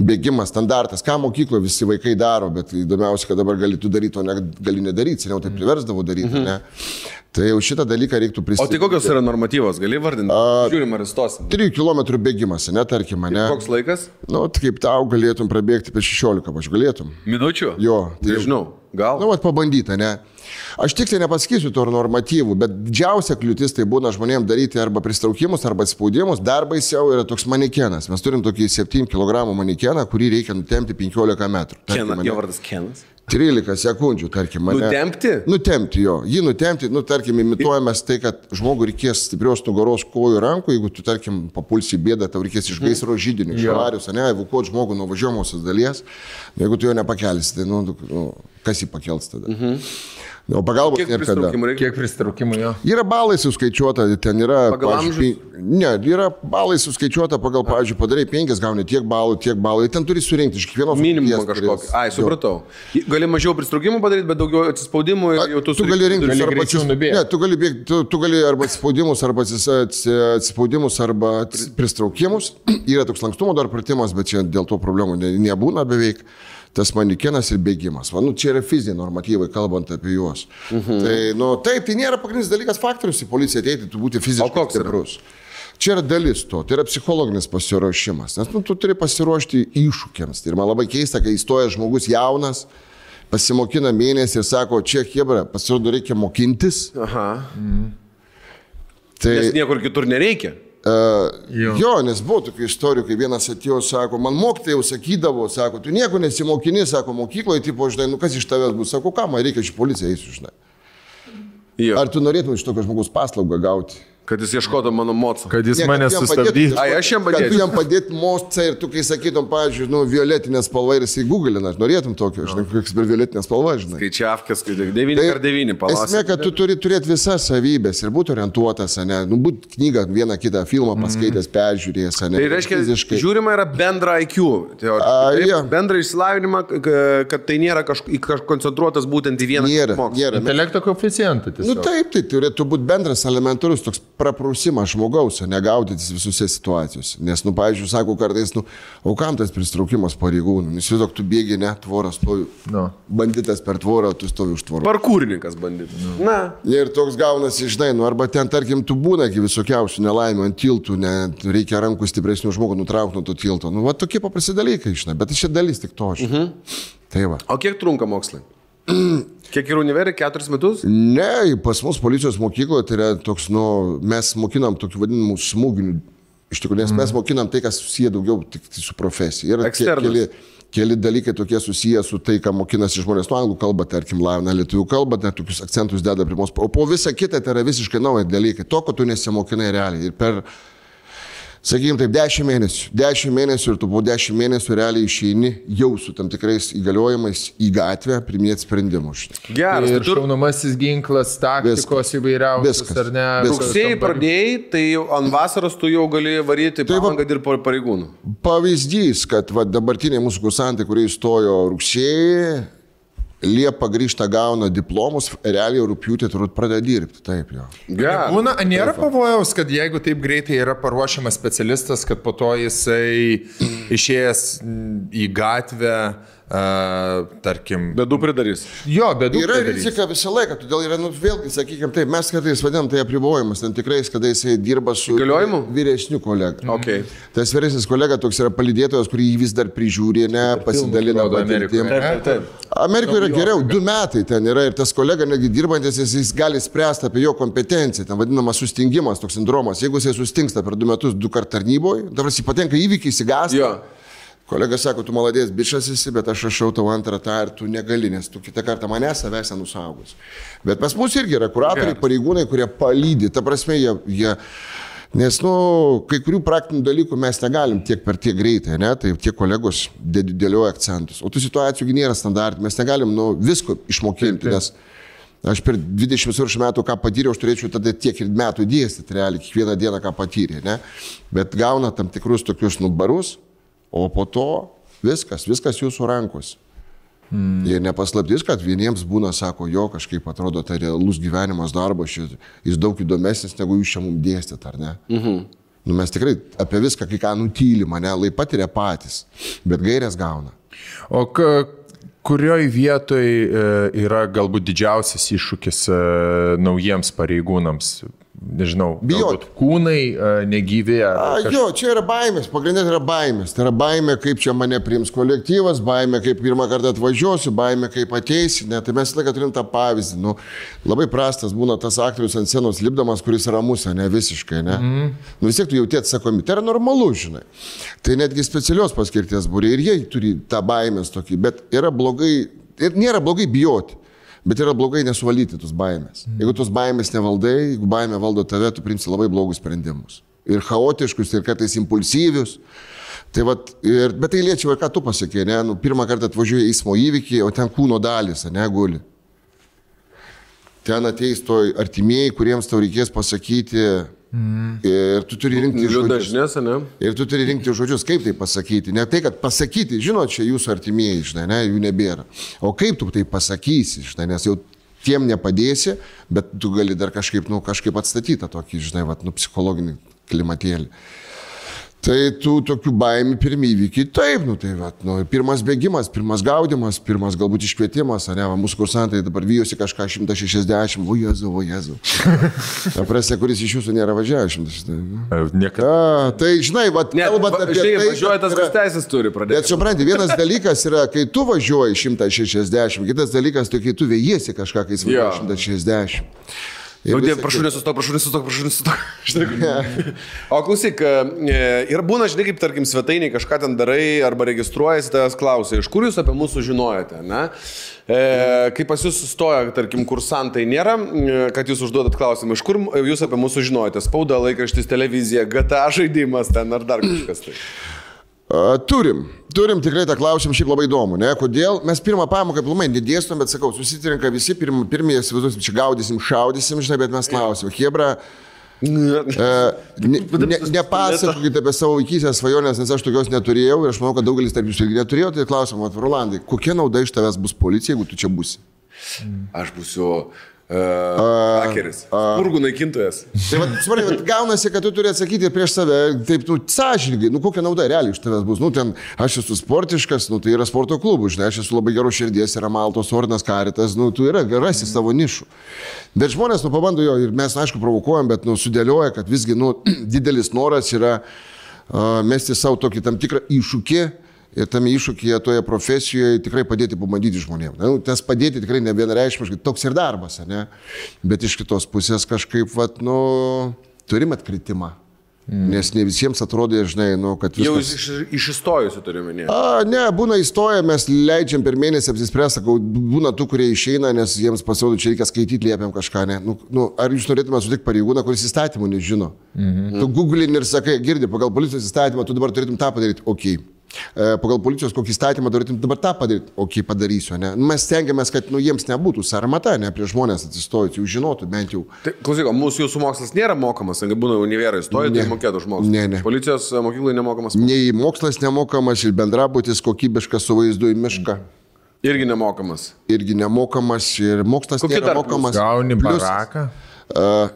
bėgimas, standartas, ką mokykloje visi vaikai daro, bet įdomiausia, kad dabar gali tu daryti, o ne, gali nedaryti, seniau tai priversdavo daryti, ne. Tai jau šitą dalyką reiktų O pristatyti. tai kokios yra normatyvos, gali vardinti? Žiūrim, ar įstosim. 3 km bėgimas, ne, tarkim, ne. Koks laikas? Nu, tai kaip tau galėtum prabėgti per 16, aš galėtum. Minučių? Jo, Tai žinau. gal. Nu, vat pabandyta, ne? Aš tiksliai nepasakysiu to normatyvų, bet didžiausia kliūtis tai būna žmonėms daryti arba pristraukimus, arba spaudimus. Dar baisiau yra toks manikenas. Mes turim tokį 7 kg manikeną, kurį reikia nutemti 15 metrų. Kenas, jo vardas Kenas. 13 sekundžių, tarkim, mane. Nutempti? Nutempti jo. Jį nutempti, nu, tarkim, imituojamas tai, kad žmogui reikės stiprios nugaros kojų rankų, jeigu tu, tarkim, papulsi į bėdą, tau reikės iš gaisro žydinio, iš avarius, ne, evakuoti žmogų nuo važiuojamosios dalies. Jeigu tu jo nepakelsi, tai, nu, nu kas jį pakels tada? Mhm. O pagalbos Kiek nėra kada. pristraukimų reikia? Kiek pristraukimų jo? Yra balai suskaičiuota, ten yra... Pagal pi- Ne, yra balai suskaičiuota pagal, pavyzdžiui, padarai penkias, gauni tiek balų, tiek balų. Ten turi surinkti iš kiekvienos Minimumą kažkokį. Ai, Jo. supratau. Gali mažiau pristraukimų padaryti, bet daugiau atsispaudimų ir jau tu tu gali rinktis gali arba greičiau atsis- nubėgt. Ne, tu gali, bėgti, tu, tu gali arba atsispaudimus, arba atsis- atsi- atsispaudimus, arba pristraukimus. Yra toks lankstumo dar pratimas, bet čia dėl to problemų ne, nebūna beveik. Tas manikenas ir bėgimas. Va, nu, čia yra fiziniai normatyvai, kalbant apie juos. Mhm. Tai, nu, taip, tai nėra pagrindinis dalykas faktorius į policiją ateiti, tu būti fiziškai koks yra? stiprus. Čia yra dalis to, tai yra psichologinis pasiruošimas, nes nu, tu turi pasiruošti iššūkiams. Tai ir man labai keista, kai įstoja žmogus jaunas, pasimokina mėnesį ir sako, čia hebra, pasirodo reikia mokintis. Aha. Tai, Nes niekur kitur nereikia. Uh, jo. jo, nes buvo tokių istorijų, kai vienas atėjo, sako, man mokytojai jau sakydavo, sako, tu nieko nesimokini, sako, mokykloje, tipo, žinai, nu kas iš tavęs bus, sako, ką man reikia iš policijos eisiu, žinai. Jo. Ar tu norėtum iš tokio žmogus paslaugą gauti? Kad jis ieškotų mano moco. Kad jis Ne, mane kad sustabdytų. Ai, aš jam Kad tu padėčiau. jam padėtum mostą ir tu, kai sakytum, pavyzdžiui, nu, violetinė spalva ir jisai googlina, aš norėtum tokio, žinai, koks per violetinė spalva, žinai. Skaičiavkės, 9 ar 9 Esmė, palasė. kad tu turi turėti visas savybės ir būti orientuotas, ne, nu, būti knygą, vieną kitą filmą paskaitęs, peržiūrėjęs, ne. Tai reiškia, fiziškai. žiūrima yra bendra IQ. teoriškai. A, Taip, jo. Bendra išsilavinimą, kad tai nėra kažkoks koncentruotas būtent į vieną Nėra, nėra. Intelekto koeficientą Nu tiesiog. taip, tai turėtų būti bendras elementarus toks praprausimas žmogaus, o negaudytis visose situacijose. Nes, nu, pavyzdžiui, sako kartais, nu, o kam tas pristraukimas pareigūnų? Nes įsivaizduok, tu bėgi, ne, tvoras stovi. Nu. Banditas per tvorą, tu stovi už tvoros. Parkūrininkas bandyti. Na, Ir toks gaunasi, žinai, nu, arba ten, tarkim, tu būna iki visokiausių nelaimių ant tiltų, ne, reikia rankų stipresnių žmogų nutraukti nuo to tilto. Nu, va tokie paprasti dalykai, žinai, bet čia dalis tik to, žinai. Mhm. Tai va. o kiek trunka mokslai? Kiek yra univerį? Keturis metus? Ne, pas mus policijos mokykloje tai yra toks, nu, mes mokinam tokių vadinamų smūginių, iš tikrųjų, nes mes mokinam tai, kas susiję daugiau tik tai su profesija. Yra keli, keli dalykai tokie susiję su tai, ką mokinasi žmonės nuo anglų kalbą, tarkim, lavina lietuvių kalbą, net tokius akcentus deda primos. O po visą kitą tai yra visiškai nauji dalykai, to, ko tu nesimokinai realiai. Ir per, sakykime, taip, 10 mėnesių. 10 mėnesių ir tu po 10 mėnesių realiai išeini jau su tam tikrais įgaliojimais į gatvę priminėti sprendimus. Geras. Ir Tai šaunamasis ginklas, taktikos įvairiausios, Viskas. ar ne? Rugsėjai pradėjai, tai ant vasaros tu jau gali varyti Tai va- palangą ir pareigūnų. Pavyzdys, kad va, dabartiniai mūsų kursantai, kurie įstojo rugsėjį, Liepa grįžta, gauna diplomus, realiai rūpjūtį turbūt pradeda dirbti. Taip, jo. Geras. Būna, nėra pavojaus, kad jeigu taip greitai yra paruošiamas specialistas, kad po to jisai išėjęs į gatvę, a, tarkim, Bedų pridarys. jo, bet Yra rizika visą laiką, todėl yra, nu, vėlgi, sakykime, taip, mes kartais vadinam tai apribojimas, ten tikrai, kada jisai dirba su Įgaliojimu? vyresniu kolega. Okay. Tas vyresnis kolega toks yra palidėtojas, kurį jį vis dar prižiūri, ne, pasidalina patirtim. Amerikoje. Yra geriau, du metai ten yra ir tas kolega netgi dirbantis, jis, jis gali spręsti apie jo kompetenciją, ten vadinamas sustingimas, toks sindromas. Jeigu jisai sustingsta per du metus, du kart tarnyboje, dabar jis patenka įvykiai, įsigąsta. Kolega sako, tu maladės bičias esi, bet aš rašau tau antrą tą ir tu negali, nes tu kitą kartą mane savęs nenusaugus. Bet pas mus irgi yra kuratoriai, pareigūnai, kurie palydi, ta prasme, jie, jie Nes, nu, kai kurių praktinių dalykų mes negalim tiek per tiek greitai, ne, tai tie kolegos dė- dėlioja akcentus. O tų situacijų nėra standartų, mes negalim, nu, visko išmokinti, nes aš per 20 virš metų ką patyriau, aš turėčiau tada tiek ir metų dėstyti, realiai, kiekvieną dieną ką patyrė, ne. Bet gauna tam tikrus tokius nubarus, o po to viskas, viskas jūsų rankose. Mm. Ir nepaslaptis, kad vieniems būna, sako, jo kažkaip atrodo, tai realus gyvenimas, darbas, šis, jis daug įdomesnis, negu jūs čia mums dėstėt, ar ne? Mhm. Nu, mes tikrai apie viską, kai ką nutylim, ne, lai patiria patys, bet gairės gauna. O ka, kurioj vietoj e, yra galbūt didžiausias iššūkis e, naujiems pareigūnams? Nežinau, Bijot. kūnai e, negyvi. kaž- jo, čia yra baimės, pagrindinė yra baimės. Tai yra baimė, kaip čia mane priims kolektyvas, baimė, kaip pirmą kartą atvažiuosiu, baimė, kaip ateisi. Ne, tai mes laiką turim tą pavyzdį. Nu, labai prastas būna tas aktorius ant scenos lipdamas, kuris ramus, ne visiškai. Ne? Mm. Nu, vis tiek tu jauti atsakomybę. Tai yra normalu, žinai. Tai netgi specialios paskirties būrė ir jie turi tą baimės tokį, bet yra blogai, ir nėra blogai bijoti. Bet yra blogai nesuvalyti tos baimės. Jeigu tos baimės nevaldai, jeigu baimė valdo tave, tu priimsi labai blogus sprendimus. Ir chaotiškus, ir kartais impulsyvius. Tai vat, ir, bet tai liečia, ką tu pasakė, ne? Nu, pirmą kartą atvažiuoji į eismo įvykį, o ten kūno dalis, ne, guli. Ten ateis to artimieji, kuriems tau reikės pasakyti. Mm. Ir tu turi rinkti Liūdna žodžius. žinias, ne? Ir tu turi rinkti žodžius, kaip tai pasakyti. Ne tai, kad pasakyti, žinot, čia jūsų artimieji, žinai, ne, jų nebėra. O kaip tu tai pasakysi, žinai, nes jau tiem nepadėsi, bet tu gali dar kažkaip, nu, kažkaip atstatyti tą tokį, žinai, vat, nu, psichologinį klimatėlį. Tai tų tokių baimių pirmie įvykiai, taip, nu tai, vat, nu, pirmas bėgimas, pirmas gaudimas, pirmas galbūt iškvietimas, ne, va, mūsų kursantai dabar vyjosi kažką 160, o jezu, o jezu. Prasė, kuris iš jūsų nėra važiavęs 160. E, Niekada. A, tai žinai, vat, Ne, kalbant va- apie žinai, tai, važiuoja tas, kas teisės turi Bet pradėti. supranti, vienas dalykas yra, kai tu važiuoji 160, kitas dalykas, tai kai tu vėjėsi kažką, kai jis važiuoja 160. Ir Nu, diev, prašau, nesustok, prašau, nesustok, prašau, nesustok. O klausyk, e, ir būna, žinai, kaip, tarkim, svetainiai kažką ten darai arba registruojasi, tavęs klausia, iš kur jūs apie mūsų žinojate, ne? E, kai pas jūs sustoja, tarkim, kursantai, nėra, e, kad jūs užduodat klausimą, iš kur jūs apie mūsų žinojate? Spauda, laikraštis, televizija, GTA žaidimas ten ar dar kažkas tai. Turim, turim tikrai tą klausimą, šiaip labai įdomu, ne? Kodėl? Mes pirmą pamoką pilnai nedėstom, bet sakau, susitirinka visi, pirm, pirmieji įsivaizduosim, čia gaudysim, šaudysim, žinai, bet mes klausim. Hebra, e, ne, ne, nepasakokite apie savo vaikystės svajonės, nes aš tokios neturėjau ir aš manau, kad daugelis tarp jūsų irgi neturėjo, tai klausim, vat, Rolandai, kokia nauda iš tavęs bus policija, jeigu tu čia būsi? Aš būsiu uh, hakeris, spurgų naikintojas. Tai va, suprantate, vat gaunasi, kad tu turi atsakyti prieš save, taip, nu, sąžininkai, nu, kokia nauda realiai iš tavęs bus. Nu, ten, aš esu sportiškas, nu, tai yra sporto klubų, žinai, aš esu labai geros širdies, yra Maltos ordinas, karitas, nu, tu yra gerasi savo nišų. Bet žmonės, nu, pabando jo ir mes, aišku, provokuojam, bet, nu, sudėlioja, kad visgi, nu, didelis noras yra uh, mesti savo tokį tam tikrą iššūkį. Ir tame iššūkyje, toje profesijoje tikrai padėti pabandyti žmonėms. Na, nu, tas padėti tikrai ne vienareišmiškai, toks ir darbas, ne? Bet iš kitos pusės kažkaip, vat, nu, turim atkritimą. Mm. Nes ne visiems atrodo, žinai, nu, kad Jau viskas... iš, iš įstojusių turiu minėti. A, ne, būna įstoję, mes leidžiam per mėnesį apsispręsti, sakau, būna tų, kurie išeina, nes jiems pasirodo, čia reikia skaityti, liepiam kažką. Ne? Nu, nu, ar jūs norėtumėte sutikti pareigūną, kuris įstatymų nežino? Mhm. Tu googlini ir sakai, girdi, pagal policijos įstatymą, tu dabar turėtum tą padaryti, ok. E, Pagal policijos kokį įstatymą turėtum dabar tą padaryti, ok, padarysiu. Ne? Nu, Mes stengiamės, kad nu, jiems nebūtų sarmata, ne prie žmonės atsistojus, jau žinotų bent jau. Tai, klausyk, o mūsų jūsų mokslas nėra mokamas, kai būna univerai, stoja, tai mokėtų mokslą. Ne, ne. Policijos e, mokyklai nemokamas. Nei mokslas nemokamas, ir bendrabutis kokybiškas su vaizdu į mišką. Irgi nemokamas. irgi nemokamas ir mokslas Kokie nėra mokamas. Gauni baraką. A,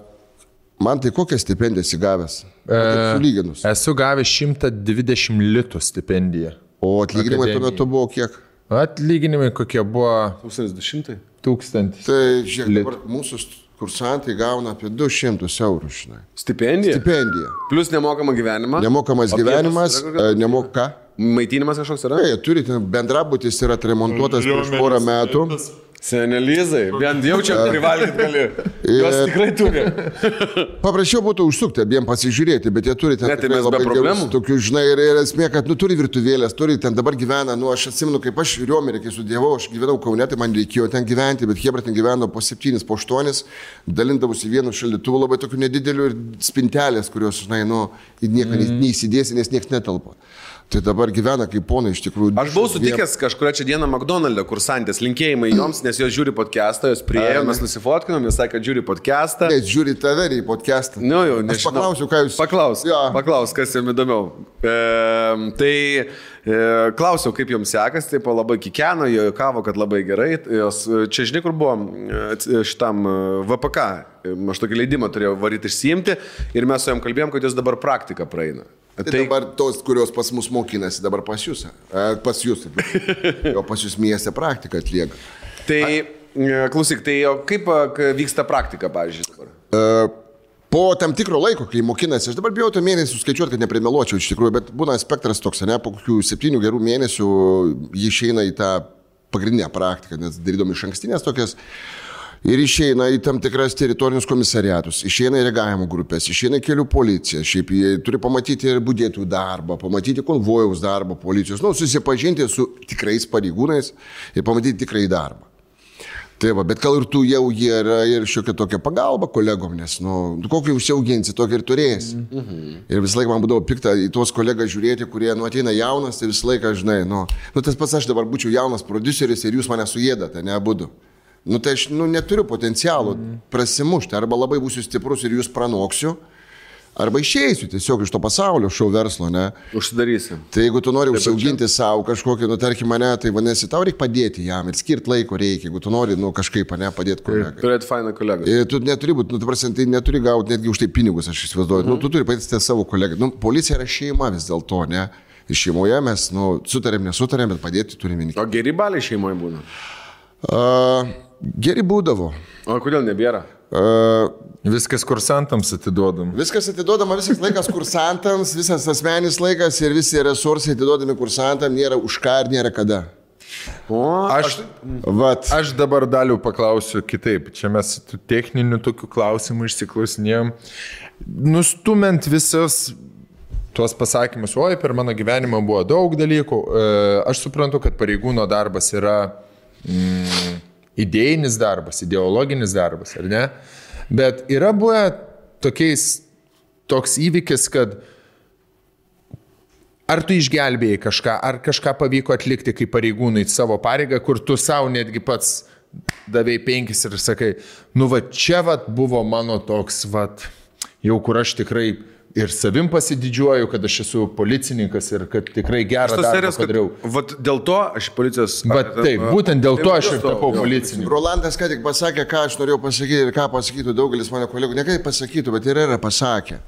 man tai kokią stipendiją esi gavęs? E, Sulyginus. Esu gavęs 120 litų stipendiją. O atlyginimai tuo metu buvo kiek? Atlyginimai kokie buvo 1200. tūkstantis. Tai žiūrėk, dabar mūsų kursantai gauna apie 200 eurų, žinai. Stipendija. Stipendija. Plus nemokama gyvenimą. Nemokamas O gyvenimas, e, nemoka. Maitinimas kažkoks yra? Jie turi, ten bendrabutis yra remontuotas prieš porą metų. Senelizai, bent jau čia privalgyti gali. Jos tikrai turi. Paprasčiau būtų užsukti abiem pasižiūrėti, bet jie turi ten Ne, tai labai problemų. tokių, žinai, ir, ir esmė, kad nu, turi virtuvėlės, turi ten dabar gyvena, nu aš atsimenu, kaip aš Riomerį, kai studijavau, aš gyvenau Kaune, tai man reikėjo ten gyventi, bet Hebra ten gyveno po 7, po 8, dalindavosi vienu šaldytuvu labai tokių nedidelių ir spintelės, kurios, žinai, nu, į nieką mm. neįsidėsi, nes niekas netelpa. Tai dabar gyvena kaip ponai iš tikrųjų. Aš buvau sutikęs kažkuria čia dieną McDonald'e, kur santės linkėjimai joms, nes jos žiūri podcastą, jos priejo, mes nusifotkinom, jis sakė, žiūri podcastą. Nes žiūri tave į podcastą. Nu jau, Aš nežinau. paklausiu, ką jūs. Paklaus, Jo. paklaus, kas jums įdomiau. E, tai e, klausiau, kaip jums sekasi, tai po labai kikeno, jie kavo, kad labai gerai. Jos, e, čia žinai, kur buvo e, šitam e, VPK. E, Aš tokį leidimą turėjau varyti išsiimti ir mes su jom kalbėjom, kad jos dabar praktiką praeina. Tai, tai dabar tos, kurios pas mus mokinasi, dabar pas jūs. Pas jūs. O pas jūs mieste praktiką atlieka. Tai, e, klausyk, tai o kaip vyksta praktika, pavyzdžiui, dabar? E, Po tam tikro laiko, kai mokinasi, aš dabar bijau to mėnesių skaičiuoti, kad neprimeluočiau iš tikrųjų, bet būna spektras toks, ne, po kokių septynių gerų mėnesių jie išeina į tą pagrindinę praktiką, nes darydom iš ankstinės tokias. Ir išeina į tam tikras teritorinius komisariatus, išeina į reagavimo grupės, išeina į kelių policiją, šiaip jie turi pamatyti ir būdėtų darbą, pamatyti konvojaus darbą policijos, nu, susipažinti su tikrais pareigūnais ir pamatyti tikrai darbą. Tai va, bet gal ir tu jau jie yra ir šiokia tokia pagalba kolegom, nes, nu, kokį užsiauginsi, tokį ir turėsi. Mhm. Ir visą laiką man būdavo pikta į tuos kolegas žiūrėti, kurie, nu, ateina jaunas, tai visą laiką, žinai, nu, nu, tas pats aš dabar būčiau jaunas produceris ir jūs mane sujėdate, ne abu. Nu, tai aš, nu, neturiu potencialo mhm. prasimušti, arba labai būsiu stiprus ir jūs pranoksiu. Arba išeisiu tiesiog iš to pasaulio šou verslo, ne? Užsidarysi. Tai jeigu tu nori užsiauginti savo kažkokį, nu, tarkim, mane, tai vadinasi, tau reikia padėti jam ir skirti laiko reikia, jeigu tu nori, nu, kažkaip, ne, padėti kolegai. Turėti fainą kolegą. Ir tu neturi būti, nu, tu prasme, tai neturi gauti netgi už tai pinigus, aš įsivaizduoju. Mhm. Nu, tu turi padėti savo kolegai. Nu, policija yra šeima vis dėlto, ne? Ir šeimoje mes, nu, sutarėm, nesutarėm, bet padėti turime vieni. O geri baliai šeimoje būna. Uh, geri būdavo. O kodėl nebėra? Uh, Viskas kursantams atiduodam. Viskas atiduodama, visas laikas kursantams, visas asmenis laikas ir visi resursai atiduodami kursantam, nėra už ką ir nėra kada. O, Aš, Vat. aš dabar daliu paklausiu kitaip. Čia mes tų techninių tokių klausimų išsiklausinėjom. Nustumint visas tuos pasakymus, oi, per mano gyvenimą buvo daug dalykų. e, Aš suprantu, kad pareigūno darbas yra mm, idėjinis darbas, ideologinis darbas, ar ne? Bet yra buvę tokiais, toks įvykis, kad Ar tu išgelbėjai kažką, ar kažką pavyko atlikti kaip pareigūnai savo pareigą, kur tu savo netgi pats davai penkis ir sakai, nu va čia va buvo mano toks va, jau kur aš tikrai ir savim pasididžiuoju, kad aš esu policininkas ir kad tikrai gerą darbą serijos, kad padariau. vat, dėl to aš policijos... Bet taip, būtent dėl to aš ir tapau policininku. Rolandas ką tik pasakė, ką aš norėjau pasakyti ir ką pasakytų daugelis mano kolegų. Ne kaip pasakytų, bet ir yra pasakę.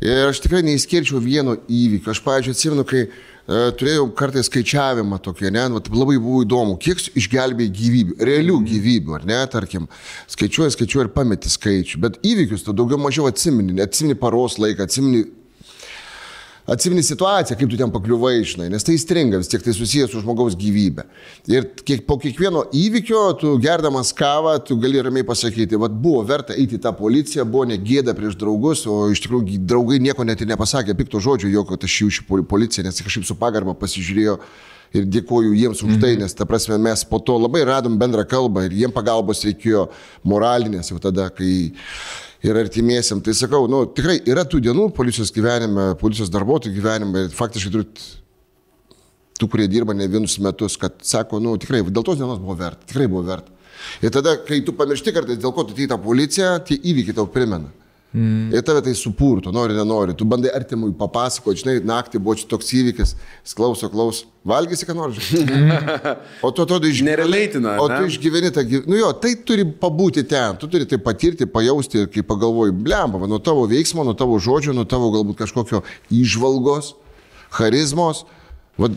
Ir aš tikrai neįskirčiau vieno įvykio. Aš, pavyzdžiui, atsimenu, kai turėjau kartais skaičiavimą tokį, ne, vat, labai buvo įdomu, kiek išgelbėjai gyvybių, realių gyvybių, ar ne, tarkim, skaičiuoji, skaičiuoji ir pameti skaičių, bet įvykius tu daugiau mažiau atsimeni, atsimeni paros laiką, atsimeni atsimeni situaciją, kaip tu ten pakliuvai, žinai, nes tai įstringa, vis tiek tai susijęs su žmogaus gyvybė. Ir kiek, po kiekvieno įvykio, tu gerdamas kavą, tu gali ramiai pasakyti, vad buvo verta eiti tą policiją, buvo negėda prieš draugus, o iš tikrųjų draugai nieko net ir nepasakė, pikto žodžio, jokio, kad aš jų iš policiją, nes kažkaip su pagarba pasižiūrėjo. Ir dėkoju jiems už tai, nes ta prasme mes po to labai radom bendrą kalbą ir jiem pagalbos reikėjo moralinės jau tada, kai ir artimiesiam. Tai sakau, nu, tikrai yra tų dienų policijos gyvenime, policijos darbuotojų gyvenime faktiškai turit tų, kurie dirba ne vienus metus, kad sako, nu, tikrai dėl tos dienos buvo verta, tikrai buvo verta. Ir tada, kai tu pamiršti kartais, dėl ko tu atėjai tą policiją, tie įvykiai tau primena. Mm. Ir tave tai supurto, nori, nenori. Tu bandai artimui papasakoti, žinai, naktį buvo čia toks įvykis, jis klauso, klauso, valgysi, ką nori. o tu atrodo išgyveni. Nereleitina, O ne? tu išgyveni tą gyvenimą. Nu jo, tai turi pabūti ten, tu turi tai patirti, pajausti ir kai pagalvoji, blemba, nuo tavo veiksmo, nuo tavo žodžio, nuo tavo galbūt kažkokio išvalgos, charizmos. Va,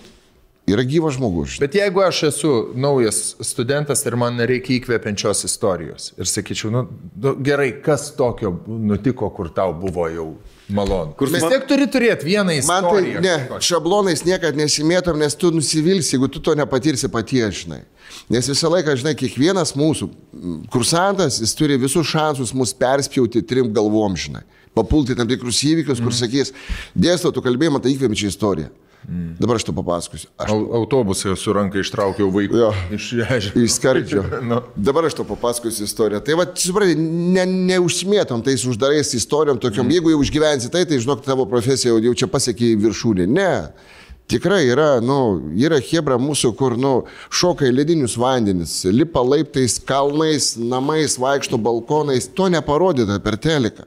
yra gyvas žmogus. Bet jeigu aš esu naujas studentas ir man reikia įkvepiančios istorijos ir sakyčiau, nu, nu gerai, kas tokio nutiko, kur tau buvo jau malonu. Kur Man- tiek turi turėti vieną Man tai istoriją. ne, kažkokią. šablonais niekada nesimėtom, nes tu nusivilsi, jeigu tu to nepatirsi paties, žinai. Nes visą laiką, žinai, kiekvienas mūsų mm, kursantas, jis turi visus šansus mus perspjauti trim galvom, žinai. Papulti tam tikrus įvykius, kur sakys, dėsto, tu kalbėjai, man tai įkvėpia istoriją. Dabar aš to papasakosiu. Aš Au- Autobusai su ranka ištraukiau vaikų Jo. iš ežero. Iš skardžio. Nu. Dabar aš to papasakosiu istoriją. Tai va, suprantate, ne, neužsimėtom tais uždarais istorijom tokiom. Mm. Jeigu jau išgyvensi tai, tai žinok, tavo profesija jau, jau čia pasiekė į viršūnę. Ne. Tikrai yra, nu, yra hebra mūsų, kur, nu, šoka į ledinius vandenis, lipa laiptais, kalnais, namais, vaikšto balkonais, to neparodyta per teleką.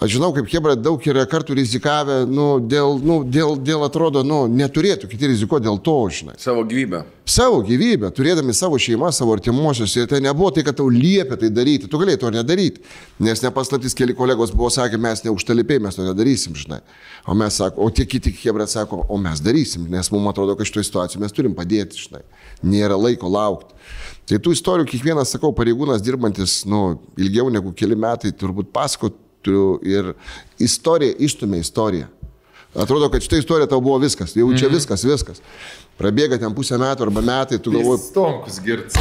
Aš žinau, kaip Hebra daug yra kartų rizikavę, nu, dėl, nu, dėl, dėl atrodo, nu, neturėtų kiti rizikuoti dėl to, žinai Savo gyvybę. savo gyvybę, turėdami savo šeimą, savo artimuosius. Ir tai nebuvo tai, kad tau liepia tai daryti. Tu galėjai to nedaryti. Nes nepaslaptis keli kolegos buvo sakę, mes neužtalipiai, mes to nedarysim, žinai. O mes sako, o tie kiti hebra sako, o mes darysim, nes mums atrodo, kad šitoje situacijoje mes turim padėti, žinai. Nėra laiko laukti. Tai tų istorijų kiekvienas, sakau, pareigūnas dirbantis, nu, ilgiau negu keli metai, turbūt pasako tu ir istorija išstumė istoriją. Atrodo, kad šitą istoriją tau buvo viskas, jau čia viskas, viskas. Prabėga ten pusę metų arba metai, tu galvoji, Stonkus girts.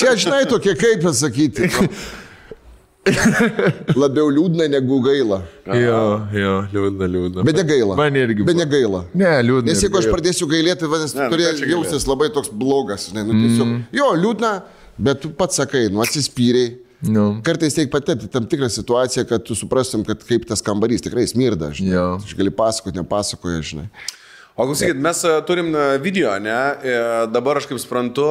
čia žinai tokie, kaip pasakyti. Labiau liūdna negu gaila. Jo, jo, liūdna, liūdna. Bet negaila. Man irgi. Bet negaila. Ne, liūdna. Nes jeigu aš pradėsiu gailėti, vadinasi, nu, turės ką čia jaustis labai toks blogas. Žinai, nu, tiesiog, jo, liūdna, bet tu pats sakai, nu atsispyriai. Nu. Kartais reikia patirti tam tikrą situaciją, kad tu suprastum, kad kaip tas kambarys tikrai smirda. Žinai. Jo. Aš gali pasakoti, nepasakoju, žinai. O klausykit, mes e, turim e, video, ne? E, Dabar aš kaip suprantu,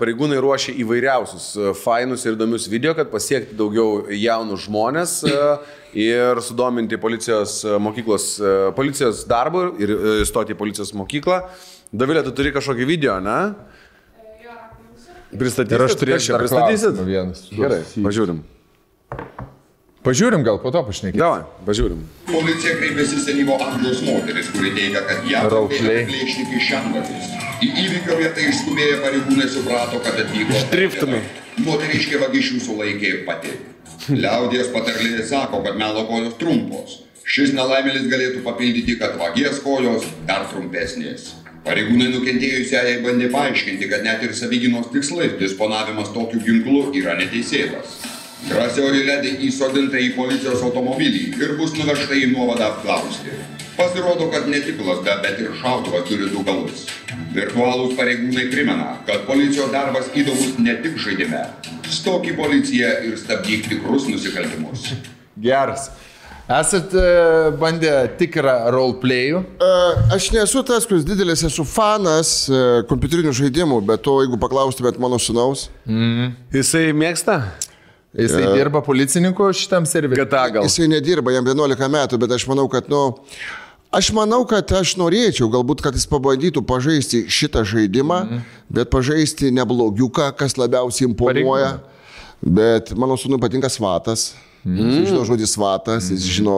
pareigūnai ruošia įvairiausius fainus ir įdomius video, kad pasiekti daugiau jaunų žmonės ir sudominti policijos mokyklos, policijos darbą ir stoti į policijos mokyklą. Davilė, tu turi kažkokį video, ne? Pristatysi. Ir aš turėsiu dar pristatysit. vienas. Gerai, pažiūrim. Pažiūrim gal po to pašnekėti. Davai, pažiūrim. Policija kreipėsi senyvo amžiaus moteris, kuri teigia, kad ją Raukliai. plėšti kišenvagis. Į įvykio vietą išskubėję pareigūnai suprato, kad atvyko. Štriftinai. Moteriškė vagišių sulaikė pati. Liaudės patarlė sako, kad melo kojos trumpos. Šis nelaimėlis galėtų papildyti, kad vagies kojos dar trumpesnės. Pareigūnai nukentėjusiai bandė paaiškinti, kad net ir savyginos tikslais disponavimas tokiu ginklu yra neteisėtas. Grasioji ledė įsodinta į policijos automobilį ir bus nuvežta į nuovadą apklausti. Pasirodo, kad ne tik lasda, bet ir šautuvas turi du galus. Virtualūs pareigūnai primena, kad policijos darbas įdomus ne tik žaidime. Stok į policiją ir stabdyk tikrus nusikaltimus. Geras. Esat e, bandę tikrą roleplayų? E, Aš nesu tas, kuris didelis esu fanas e, kompiuterinių žaidimų, bet to, jeigu paklaustumėt mano sunaus, Jisai mėgsta? Jisai dirba policininku šitam serveriui. Jisai nedirba, jam 11 metų, bet aš manau, kad, nu, aš manau, kad aš norėčiau, galbūt, kad jis pabandytų pažaisti šitą žaidimą, mm. bet pažaisti neblogiuką, kas labiausiai imponuoja. Bet mano sūnui patinka svatas. Mm. Jis žino žodį svatas, jis žino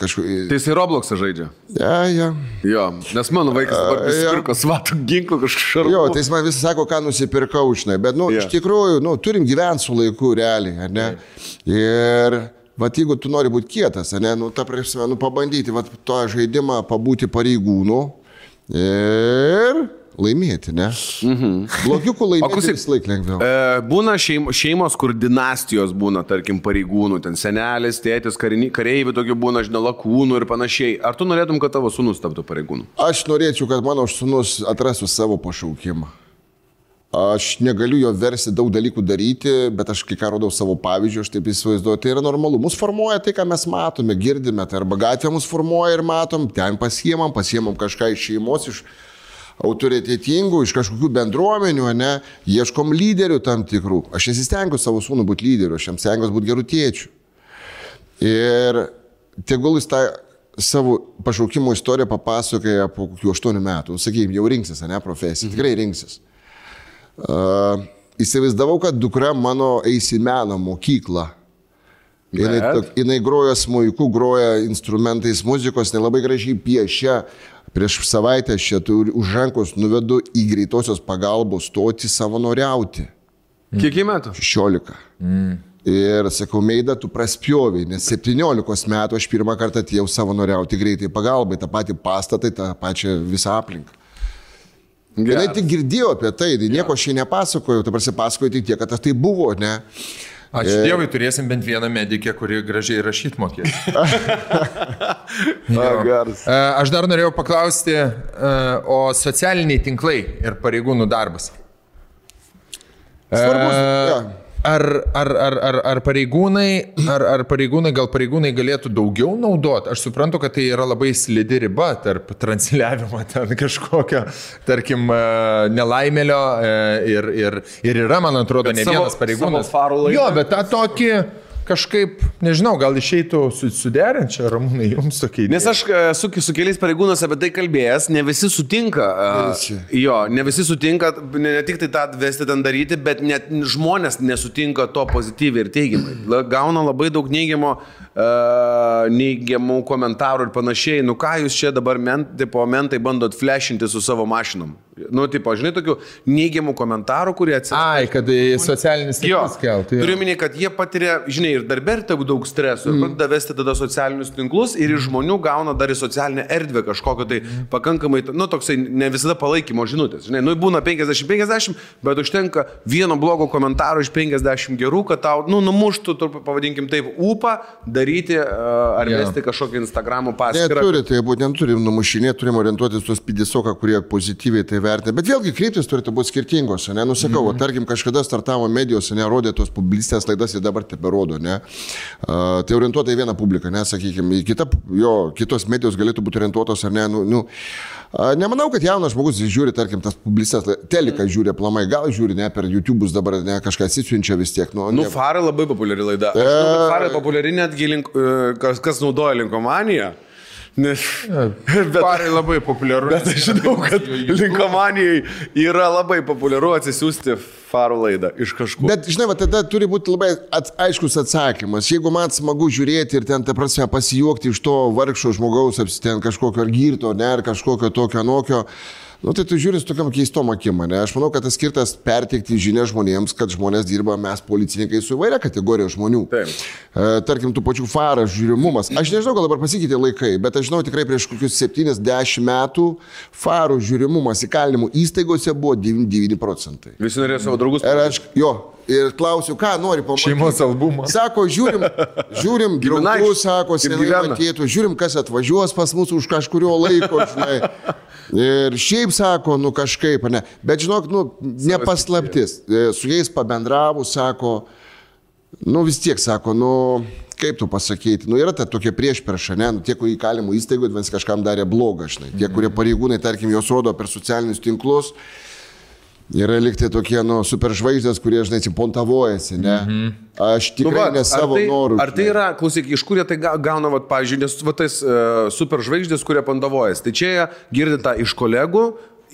kažkokį... Tai jisai Robloxą žaidžia. Ja, ja. Jo, nes mano vaikas dabar nusipirko svatų ginklų kažkaip. Jo, tai jis man vis sako, ką nusipirkau, žinai, bet, nu, yeah. iš tikrųjų, nu, turim gyventi su laiku realiai, ar ne? Ir, va, jeigu tu nori būti kietas, ne, nu, ta prasme, nu, pabandyti, va, to žaidimą pabūti pareigūnų ir laimėti, ne? Mhm. Blogiukų laimėti klausyk, vis laik lengviau. E, būna šeim, šeimos, kur dinastijos būna, tarkim, pareigūnų, ten senelis, tėtis, kareivių tokių būna, žinau, lakūnų ir panašiai. Ar tu norėtum, kad tavo sūnus taptų pareigūnu? Aš norėčiau, kad mano sūnus atrastų savo pašaukimą. Aš negaliu jo versti daug dalykų daryti, bet aš kai ką rodau savo pavyzdžių, aš taip įsivaizduoju, tai yra normalu. Mus formuoja tai, ką mes matome, girdime, tai arba gatvė mus formuoja ir matom, ten pasiemam, pasiemam kažką iš šeimos, iš autoritetingų, iš kažkokių bendruomenių, ne, ieškom lyderių tam tikrų. Aš nesistengiu savo sūnų būti lyderiu, aš jam stengiuosi būti gerų tėčių. Ir tegul jis tą savo pašaukimo istoriją papasakoja po kokių aštuonių metų, sakykime, jau rinksis, ne, profesija, tikrai rinksis. Uh, įsivaizdavau, kad dukra mano eis į meno mokyklą. Jinai, jinai groja smuiku, groja instrumentais muzikos, nelabai gražiai piešia. Prieš savaitę aš čia turiu- už rankos nuvedu į greitosios pagalbos stoti savanoriauti. Kiek į metų? 16. Mm. Ir sakau, Meida, tu praspjoviai, nes 17 metų aš pirmą kartą atėjau savanoriauti greitai pagalbai, tą patį pastatą, tą pačią visą aplinką. Jis tik girdėjo apie tai, tai nieko aš jai nepasakojau, tai prasipasakoju tik tiek, kad tai buvo, ne? Ačiū Dievui, turėsim bent vieną medikę, kuri gražiai rašyti mokės. E, Aš dar norėjau paklausti, e, o socialiniai tinklai ir pareigūnų darbas. Svarbus. E, Ja. Ar, ar, ar, ar, ar, pareigūnai, ar, ar pareigūnai, gal pareigūnai galėtų daugiau naudoti? Aš suprantu, kad tai yra labai slidi riba tarp transliavimo ten kažkokio, tarkim, e, nelaimėlio e, ir, ir, ir yra, man atrodo, Bet ne savo- vienas pareigūnas. Jo, bet tą tokį kažkaip, nežinau, gal išeitų su- suderinti čia, ramūnai, jums tokie. Nes aš e, esu su keliais pareigūnais apie tai kalbėjęs, ne visi sutinka. E, visi. Jo, ne visi sutinka, ne, ne tik tai tą vesti ten daryti, bet net žmonės nesutinka to pozityviai ir teigiamai. Gauna labai daug neigiamo, uh, neigiamų komentarų ir panašiai. Nu ką jūs čia dabar men, tipo, mentai bandot flešinti su savo mašinom? Nu, tipo, žinai, tokių neigiamų komentarų, kurie atsiranda. Ai, kad socialinis Jo, tinklus keltų. turiu minėti, kad jie patiria, žinai, ir darbė ir taip daug streso, ir pradeda vesti tada socialinius tinklus ir iš žmonių gauna dar į socialinę erdvę kažkokio tai pakankamai, nu, toksai ne visada palaikymo žinutės. Žinai, nu, būna 50-50, bet užtenka vieno blogo komentaro iš 50 gerų, kad tau, nu, numuštų, turp- pavadinkim taip, ūpą daryti uh, ar Jo. vesti kažkokį Instagramo paskyrą. Neturi, tai būtent turim numušinėti, turim orientuotis tuos pidisoką, kurie pozityviai tai vertina. Bet vėlgi kryptis turėtų būti skirtingos, ne? Nusakau, mm -hmm. tarkim, kažkada startavo medijos, nerodė tos publicistės laidas ir dabar tebe rodo, ne? Uh, tai orientuota į vieną publiką, nesakykime, į kitą, jo, kitos medijos galėtų būti orientuotos ar ne. Nu, nu, uh, nemanau, kad jaunas žmogus žiūri, tarkim, tas publicistės, teliką žiūri plamai, gal žiūri, ne, per YouTube'us dabar, ne, kažką atsisiunčia vis tiek. Nu, Nu, ne, Farai labai populiari laida. Kad Farai populiari netgi link, e, kas, kas naudoja linkomaniją. Ne, bet, Parai labai populiarus. bet aš žinau, kad linkomanijai yra labai populiaru atsisiųsti farų laidą iš kažkur. Bet, žinai, va, tada turi būti labai ats, aiškus atsakymas. Jeigu man smagu žiūrėti ir ten, ta prasme, pasijuokti iš to vargšo žmogaus, apsi- ten kažkokio ar girto, ne, ar kažkokio tokio anokio, nu, tai tu žiūri su tokiam keistom akim, ne. Aš manau, kad tas skirtas perteikti žinią žmonėms, kad žmonės dirba, mes policininkai su įvairia kategorija žmonių. Taip. E, tarkim, tų pačių farą žiūrimumas. Aš nežinau, gal dabar pasikeitė laikai, bet aš žinau tikrai prieš kokius 70 metų farų žiūrimumas įkalinimų įstaigose buvo 99 procentai. Visi norėjo savo draugus. Ir aš, jo, ir klausiu, ką nori pamatyti. Šeimos albumas. Sako, žiūrim, žiūrim, draugus, sako, matytų, žiūrim, kas atvažiuos pas mus už kažkurio laiko, žinai. Ir šiaip sako, nu kažkaip, ne. Bet žinok, nu, nepaslaptis. E, Su jais pabendravus, sako, nu vis tiek, sako, nu, kaip tu pasakyti, nu yra ta tokia priešperša, ne, nu, tie, kurie įkalimų įstaigoje, vienas kažkam darė blogą, žinai. Tie, kurie pareigūnai, tarkim, juos rodo per socialinius tinklus. Yra liktai tokie, nu, superžvaigždės, kurie, žinai, atsipontavojasi, ne? Aš tikrai va, ne savo Nu tai, norų. Ar tai yra, klausyk, iš kur jie tai ga- gauna, vat, pavyzdžiui, nes va, tais uh, superžvaigždės, kurie pandavojas. Tai čia jie girdi tą iš kolegų,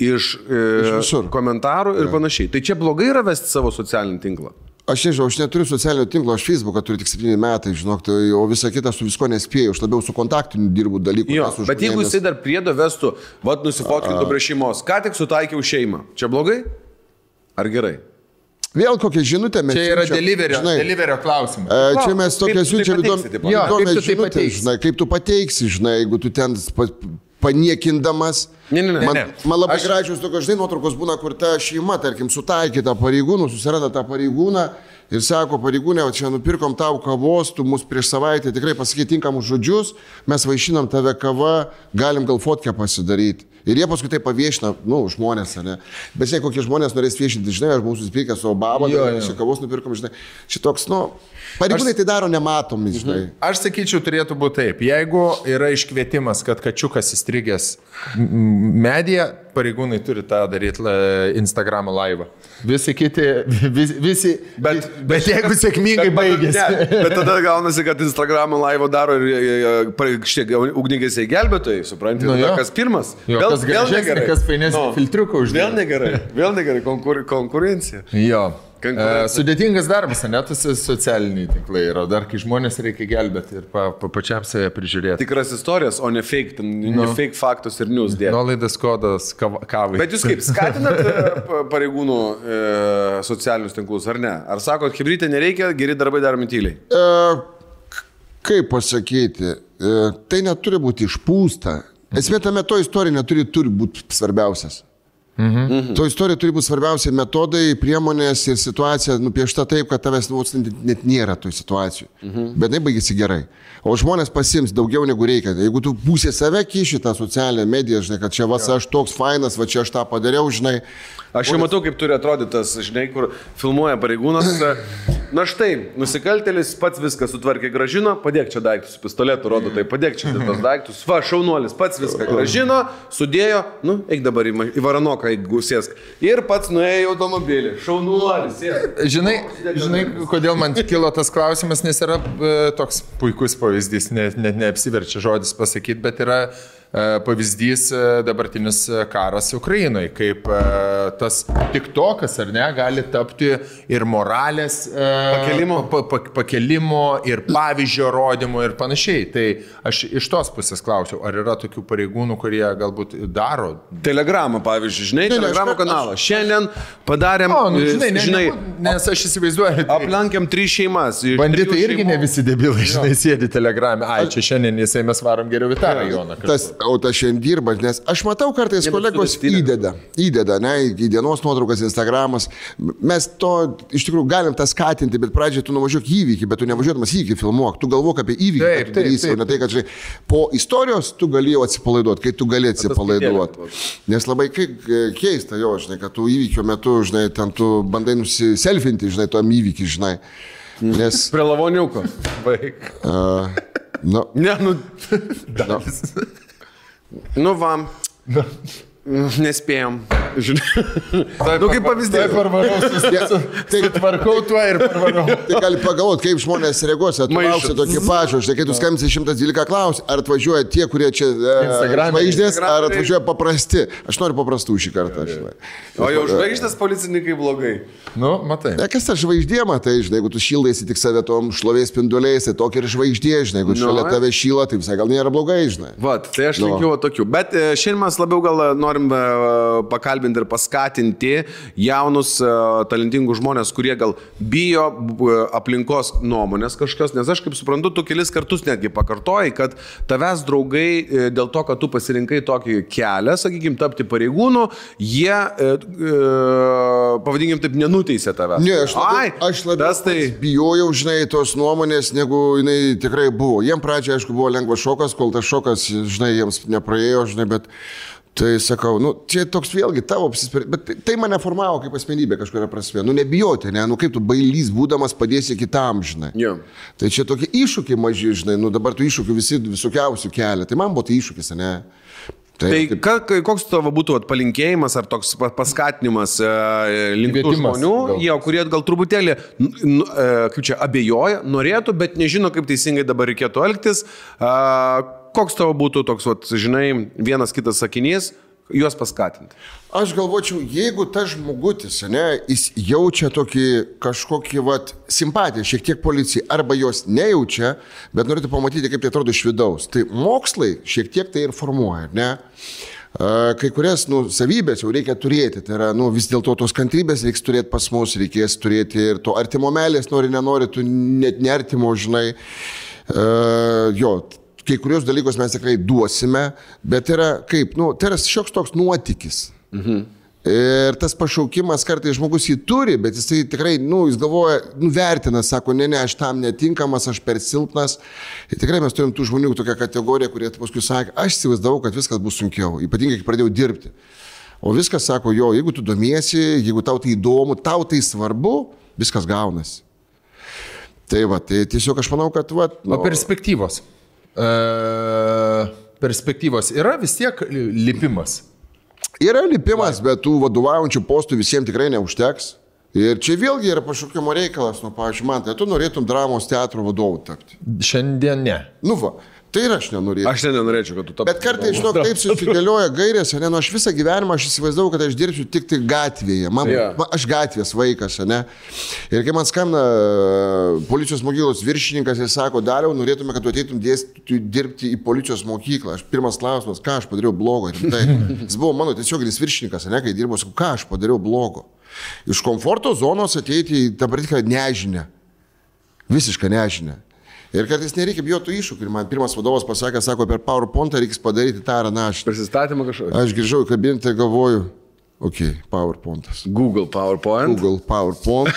iš, Iš uh, visur. komentarų ir panašiai. Tai čia blogai yra vesti savo socialinį tinklą. Aš nežinau, aš neturiu socialinio tinklo, aš Facebooką turiu tik 7 metai, žinok, tai, o visą kitą su visko nespėjau, aš labiau su kontaktiniu dirbu dalyku. Jo, bet jeigu žmonėmis. jisai dar priedo vestų, vad nusifotkintų prie šeimos, ką tik sutaikiau šeimą, čia blogai? Ar gerai? Vėl kokią žinutę mes Čia yra siunčiam, deliverio, žinai, deliverio klausimas. E, Čia mes tu tokia tai siunčiam įdomią tu tai žinutę, pateiksi? žinai, kaip tu pateiksi, žinai, jeigu tu ten pa, paniekindamas. Ne, ne, ne. Man, Ne, ne. man labai Aš- gražios tokios, žinai, nuotraukos būna, kur ta šeima, tarkim, sutaikyta pareigūnų, susiranda tą pareigūną ir sako, pareigūnė, čia nupirkom tau kavos, tu mus prieš savaitę tikrai pasakė tinkamus žodžius, mes vaišinam tave kava, galim gal fotkę pasidaryti. Ir jie paskui tai paviešina, nu, žmonės, ne? Bet žinai, kokie žmonės norės viešinti, žinai, aš buvau susipirkęs su Obama, čia kavos nupirkom, žinai. Šitoks, nu, pareigūnai tai daro nematomi, žinai. Aš sakyčiau, turėtų būti taip. Jeigu yra iškvietimas, kad kačiukas įstrigęs medyje, pareigūnai turi tą daryti Instagram laivą. Visi kiti, vis, visi. Bet, bet jeigu sėkmingai baigėsi. Ne, bet tada gaunasi, kad Instagram laivo daro ir šiek tiek ugnigesiai gelbėtojai, suprantate, Nu nu, jo. kas pirmas. Jo, kas gražesnį, kas fainesnį filtriuką uždėjo. Vėl negerai, vėl negerai, konkur, konkurencija. Jo. Konkurencija. E, sudėtingas darbas, ne, tas socialiniai tinklai yra. Dar kai žmonės reikia gelbėti ir pa, pa, pačiam save prižiūrėti. Tikras istorijas, o ne fake, ten, Nu. ne fake faktus ir news dėti. Nuolaidas kodas kav- kavai. Bet jūs kaip, skatinat e, pa- pareigūnų e, socialinius tinklus, ar ne? Ar sakot, hybridė nereikia, geri darbai daromi tyliai? E, kaip pasakyti, e, tai neturi būti išpūsta. Esmė tame to istorija neturi turi būti svarbiausias. Mhm. To istorija turi būti svarbiausia metodai, priemonės ir situacija nupiešta taip, kad tavęs vos net nėra toj situacijų. Mhm. Bet tai baigėsi gerai. O žmonės pasims daugiau negu reikia. Jeigu tu pusė save kiši tą socialinę mediją, žinai, kad čia vas aš toks fainas, va čia aš tą padariau, žinai. Aš jau matau, kaip turi atrodyti tas, žinai, kur filmuoja pareigūnas. Na štai, nusikaltelis pats viską sutvarkė, gražino, padėk čia daiktus, su pistoletu rodo, tai padėk čia tos daiktus. Va, šaunuolis pats viską gražino, sudėjo, nu, eik dabar į, į varanoką, jeigu sėsk. Ir pats nuėjo automobilį. Šaunuolis. Žinai, žinai, kodėl man kilo tas klausimas, nes yra e, toks puikus pavyzdys, net ne, neapsiverčia žodis pasakyti, bet yra e, pavyzdys e, dabartinis e, karas Ukrainoje, kaip e, tas tik tokas, ar ne, gali tapti ir moralės e, Pakelimo. pa, pa, pakelimo, ir pavyzdžio rodymo ir panašiai. Tai aš iš tos pusės klausiau, ar yra tokių pareigūnų, kurie galbūt daro. Telegramą, pavyzdžiui, žinai, aš- kanalą. Šiandien padarėm, O, nu, e, žinai, ne, žinai ne, nes aš įsivaizduoju. tai- aplankėm tris šeimas. Banditai irgi šeimų- ne visi debilai, žinai, sėdi telegramė. Ai, čia šiandien jisai mes varom geriau į tą rajoną. Tas, o tas šiandien dirba, nes aš matau kartais Ne, kolegos įdeda, įdeda, ne, į dienos nuotraukas, Instagramas. Mes to iš tikrųjų galim tą skatinti, bet pradžioje tu nuvažiuok įvykį, bet tu nevažiuodamas įvykį filmuok, tu galvok apie įvykį, Taip, taip, darysi, taip. ne tai, kad žinai, po istorijos tu galėjai atsipalaiduoti, kai tu gali atsipalaiduoti. Nes labai keista jo, žinai, kad tu įvykio metu, žinai, ten tu bandai nusiselfinti, žinai, tom įvykį, žinai. Nes, Prie lavoniuko. Baig. uh, nu, Ne, nu. nu, Nu, vam. Nespėjom. Žinai. Nu, kaip pavyzdys. Taip, parvarau, tai, tvarkau tuo ir parvarau. Tai gali pagalvoti, kaip žmonės reaguos, lauksi tokį pažą, štai kai tu skambsi 112 klausi, ar atvažiuoja tie, kurie čia e, žvaigždės, ar atvažiuoja paprasti. Aš noriu paprastų šį kartą. Žinai. O jau žvaigždės policininkai blogai. Nu, matai. Ne, kas ta žvaigždė, matai, žinai, jeigu tu šildaisi tik save tom šlovės spinduliais, tai tokia ir žvaigždė, žinai, jeigu Nu, šalia tave šyla, tai visai gal nėra blogai, žinai. Vat, tai aš Nu. linkiu tokių. Bet e, šiandien mes labiau gal e, norim e, pakalbinti ir paskatinti jaunus e, talentingus žmonės, kurie gal bijo b- aplinkos nuomonės kažkas, nes aš kaip suprantu, tu kelis kartus netgi pakartojai, kad tavęs draugai e, dėl to, kad tu pasirinkai tokį kelią, sakykime, tapti pareigūnu, jie, e, e, pavadinkim taip, nenuteisė tavęs. Ne, aš labiau, Ai, aš tas tai... bijojau, žinai, tos nuomonės, negu jinai tikrai buvo. Jiem pradžioje, aišku, buvo lengvas šokas, kol tas šokas, žinai, jiems nepraėjo, žinai, bet tai sakau, nu, čia toks vėlgi tavo apsisprendimas, bet tai, tai mane formavo kaip asmenybė kažkuria prasme. Nu, nebijoti, ne, nu kaip tu bailys būdamas padėsi kitam, žinai. Jo. Tai čia tokie iššūkiai maži, žinai, nu dabar tų iššūkių visi visokiausių kelia. Tai man buvo tai iššūkis, ne? Tai taip. ka, ka- koks tavo būtų vat, palinkėjimas ar toks pa- paskatinimas e, link tų žmonių, gal. jo, kurie gal truputėlį, n- n- e, kaip čia, abejoja, norėtų, bet nežino, kaip teisingai dabar reikėtų elgtis. E, Koks tavo būtų toks, vat, žinai, vienas kitas sakinys, juos paskatinti? Aš galvočiau, jeigu tas žmogutis, ne, jis jaučia tokį kažkokį, vat, simpatiją šiek tiek policijai, arba jos nejaučia, bet norėtų pamatyti, kaip tai atrodo iš vidaus. Tai mokslai šiek tiek tai ir formuoja, ne? Kai kurias nu, savybės jau reikia turėti, tai yra nu, vis dėlto tos kantrybės reiks turėti pas mus, reikės turėti ir to artimo meilės, nori, nenori, tu net neartimo, žinai. Uh, jo, kai kurios dalykus mes tikrai duosime, bet yra kaip, nu, tai yra šioks toks nuotykis. Mhm. Ir tas pašaukimas kartais žmogus jį turi, bet jisai tikrai, nu, jis galvoja, nuvertina, sako, ne, ne, aš tam netinkamas, aš per silpnas. Ir tikrai mes turim tų žmonių tokią kategoriją, kurie paskui sakė, aš įsivaizdavau, kad viskas bus sunkiau, ypatingai kai pradėjau dirbti. O viskas sako, jo, jeigu tu domiesi, jeigu tau tai įdomu, tau tai svarbu, viskas gaunasi. Tai va, tai tiesiog aš manau, kad, va, O perspektyvos. Perspektyvos yra vis tiek lipimas. Yra lipimas, bet tų vadovaujančių postų visiems tikrai neužteks. Ir čia vėlgi yra pašaukimo reikalas, nu, pavyzdžiui, man, tai tu norėtum dramos teatro vadovu tapti. Šiandien ne. Nu, va, tai ir aš nenorėčiau. Aš nenorėčiau, kad tu taptum. Bet kartais, žinok, taip susidėlioja gairės, ne, nu aš visą gyvenimą aš įsivaizdavau, kad aš dirbsiu tik tai gatvėje. Man, yeah. man, aš gatvės vaikas, ne. Ir kai man skambina e, policijos mokyklos viršininkas ir sako, dariau, norėtume, kad tu ateitum dėstyti dirbti į policijos mokyklą. Aš pirmas klausimas, ką aš padariau blogo. Tai jis buvo mano tiesioginis viršininkas, ne, kai dirbau, sakau, ką aš padariau blogo. Iš komforto zonos ateiti į dabar tikrą nežinę. Visišką nežinę. Ir kartais nereikia bijoti iššūkių. Ir man pirmas vadovas pasakė, sako, per PowerPoint reikia padaryti tą ar aną. Aš, Prisistatymą kažkokį. aš grįžau į kabinetą ir galvoju, okei, okay, PowerPointas. Google PowerPoint. Google PowerPoint.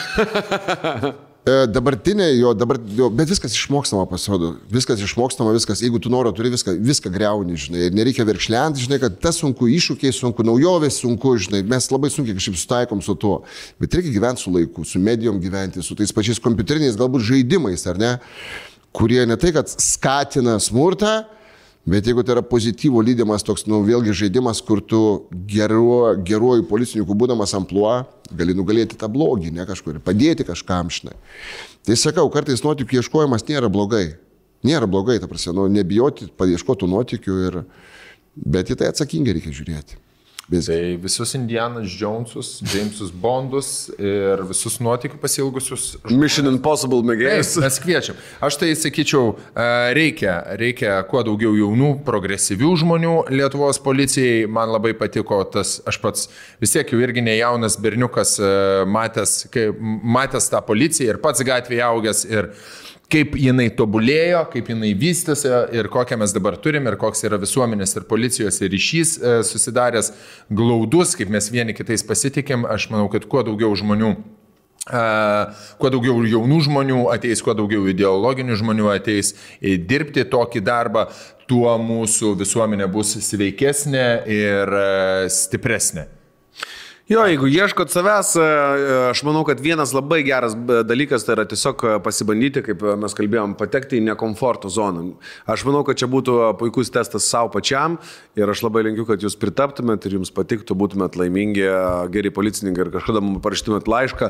E, Dabartinė jo, dabar, jo, bet viskas išmokstama pasirodo. Viskas išmokstama, viskas, jeigu tu nori, turi viską, viską greuni, žinai. Ir nereikia verkšlenti, žinai, kad tas sunku iššūkiai, sunku naujovės, sunku, žinai. Mes labai sunkiai kažkaip sutaikom su tuo. Bet reikia gyventi su laiku, su medijom gyventi, su tais pačiais kompiuteriniais galbūt žaidimais, ar ne? Kurie ne tai, kad skatina smurtą, Bet jeigu tai yra pozityvo lydimas toks, nu, vėlgi žaidimas, kur tu geruo, geruoju policininku būdamas ampluo, gali nugalėti tą blogį, ne kažkur, padėti kažkam šnai. Tai sakau, kartais nuotykių ieškojimas nėra blogai. Nėra blogai, ta prasme, nu, nebijoti, paieškoti nuotykių ir, Bet į tai atsakingai reikia žiūrėti. Visgi. Tai visus Indianas Jonesus, Jamesus Bondus ir visus nuotykių pasilgusius Mission Impossible mėgėjus. Taip, mes kviečiam. Aš tai sakyčiau, e, reikia, reikia kuo daugiau jaunų, progresyvių žmonių Lietuvos policijai. Man labai patiko tas, aš pats vis tiek jau irgi ne jaunas berniukas, e, matęs, kai, matęs tą policiją ir pats gatvėje augęs. Ir kaip jinai tobulėjo, kaip jinai vystėsi ir kokią mes dabar turim ir koks yra visuomenės ir policijos ryšys e, susidaręs glaudus, kaip mes vieni kitais pasitikim. Aš manau, kad kuo daugiau žmonių Uh, kuo daugiau jaunų žmonių ateis, kuo daugiau ideologinių žmonių ateis e, dirbti tokį darbą, tuo mūsų visuomenė bus sveikesnė ir uh, stipresnė. Jo, jeigu ieškot savęs, e, aš manau, kad vienas labai geras e, dalykas tai yra tiesiog e, pasibandyti, kaip mes kalbėjom, patekti į nekomforto zoną. Aš manau, kad čia būtų puikus testas savo pačiam ir aš labai linkiu, kad jūs pritaptumėt ir jums patiktų, būtumėt laimingi, geri policininkai ir kažkada mums parašytumėt laišką,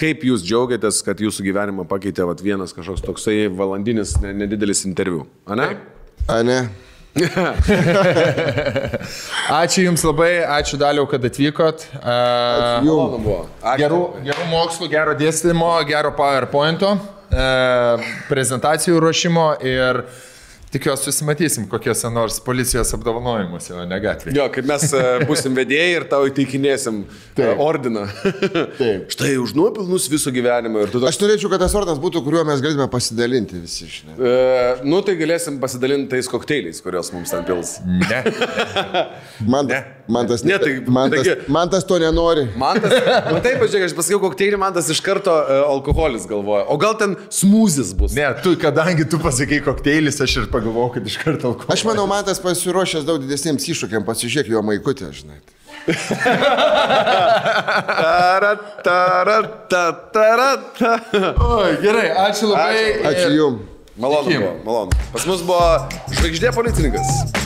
kaip jūs džiaugiatės, kad jūsų gyvenimą pakeitė vat, vienas kažkoks toksai valandinis nedidelis interviu. Ane? A ne? Ačiū Jums labai, ačiū Daliau, kad atvykot. Uh, Malonu buvo. Ačiū. gerų, gerų mokslų, gero dėstymo, gero PowerPoint'o, uh, prezentacijų ruošimo ir tikiuosi susimatysim kokiuose nors policijos apdovanojimuose, o ne gatvėje. Jo, kaip mes e, busim vedėjai ir tau įteikinėsim e, ordiną. Taip. Štai už nuopilnus viso gyvenimo toks. Aš norėčiau, kad tas ordas būtų, kuriuo mes galėtume pasidalinti visi. Žinai. E, nu, tai galėsim pasidalinti tais kokteiliais, kuriuos mums ten pils. Ne. Man, Ne. man, tas, Ne, tai- man, tas, taigi- man tas to nenori. Man tas, na taip, pažiūrėk, aš pasakiau kokteilį, man tas iš karto uh, alkoholis galvoja. O gal ten smūzis bus? Ne, tu, kadangi tu pasakai kokteilis, aš ir pagalvojau, kad iš karto alkoholis. Aš manau, man tas pasiruošęs daug didesniems iššūkiams, pasižiūrėk jo maikutę, žinai. Oi, gerai, ačiū labai. Ačiū jums. Malonu malonu. Pas mus buvo žvaigždė policininkas.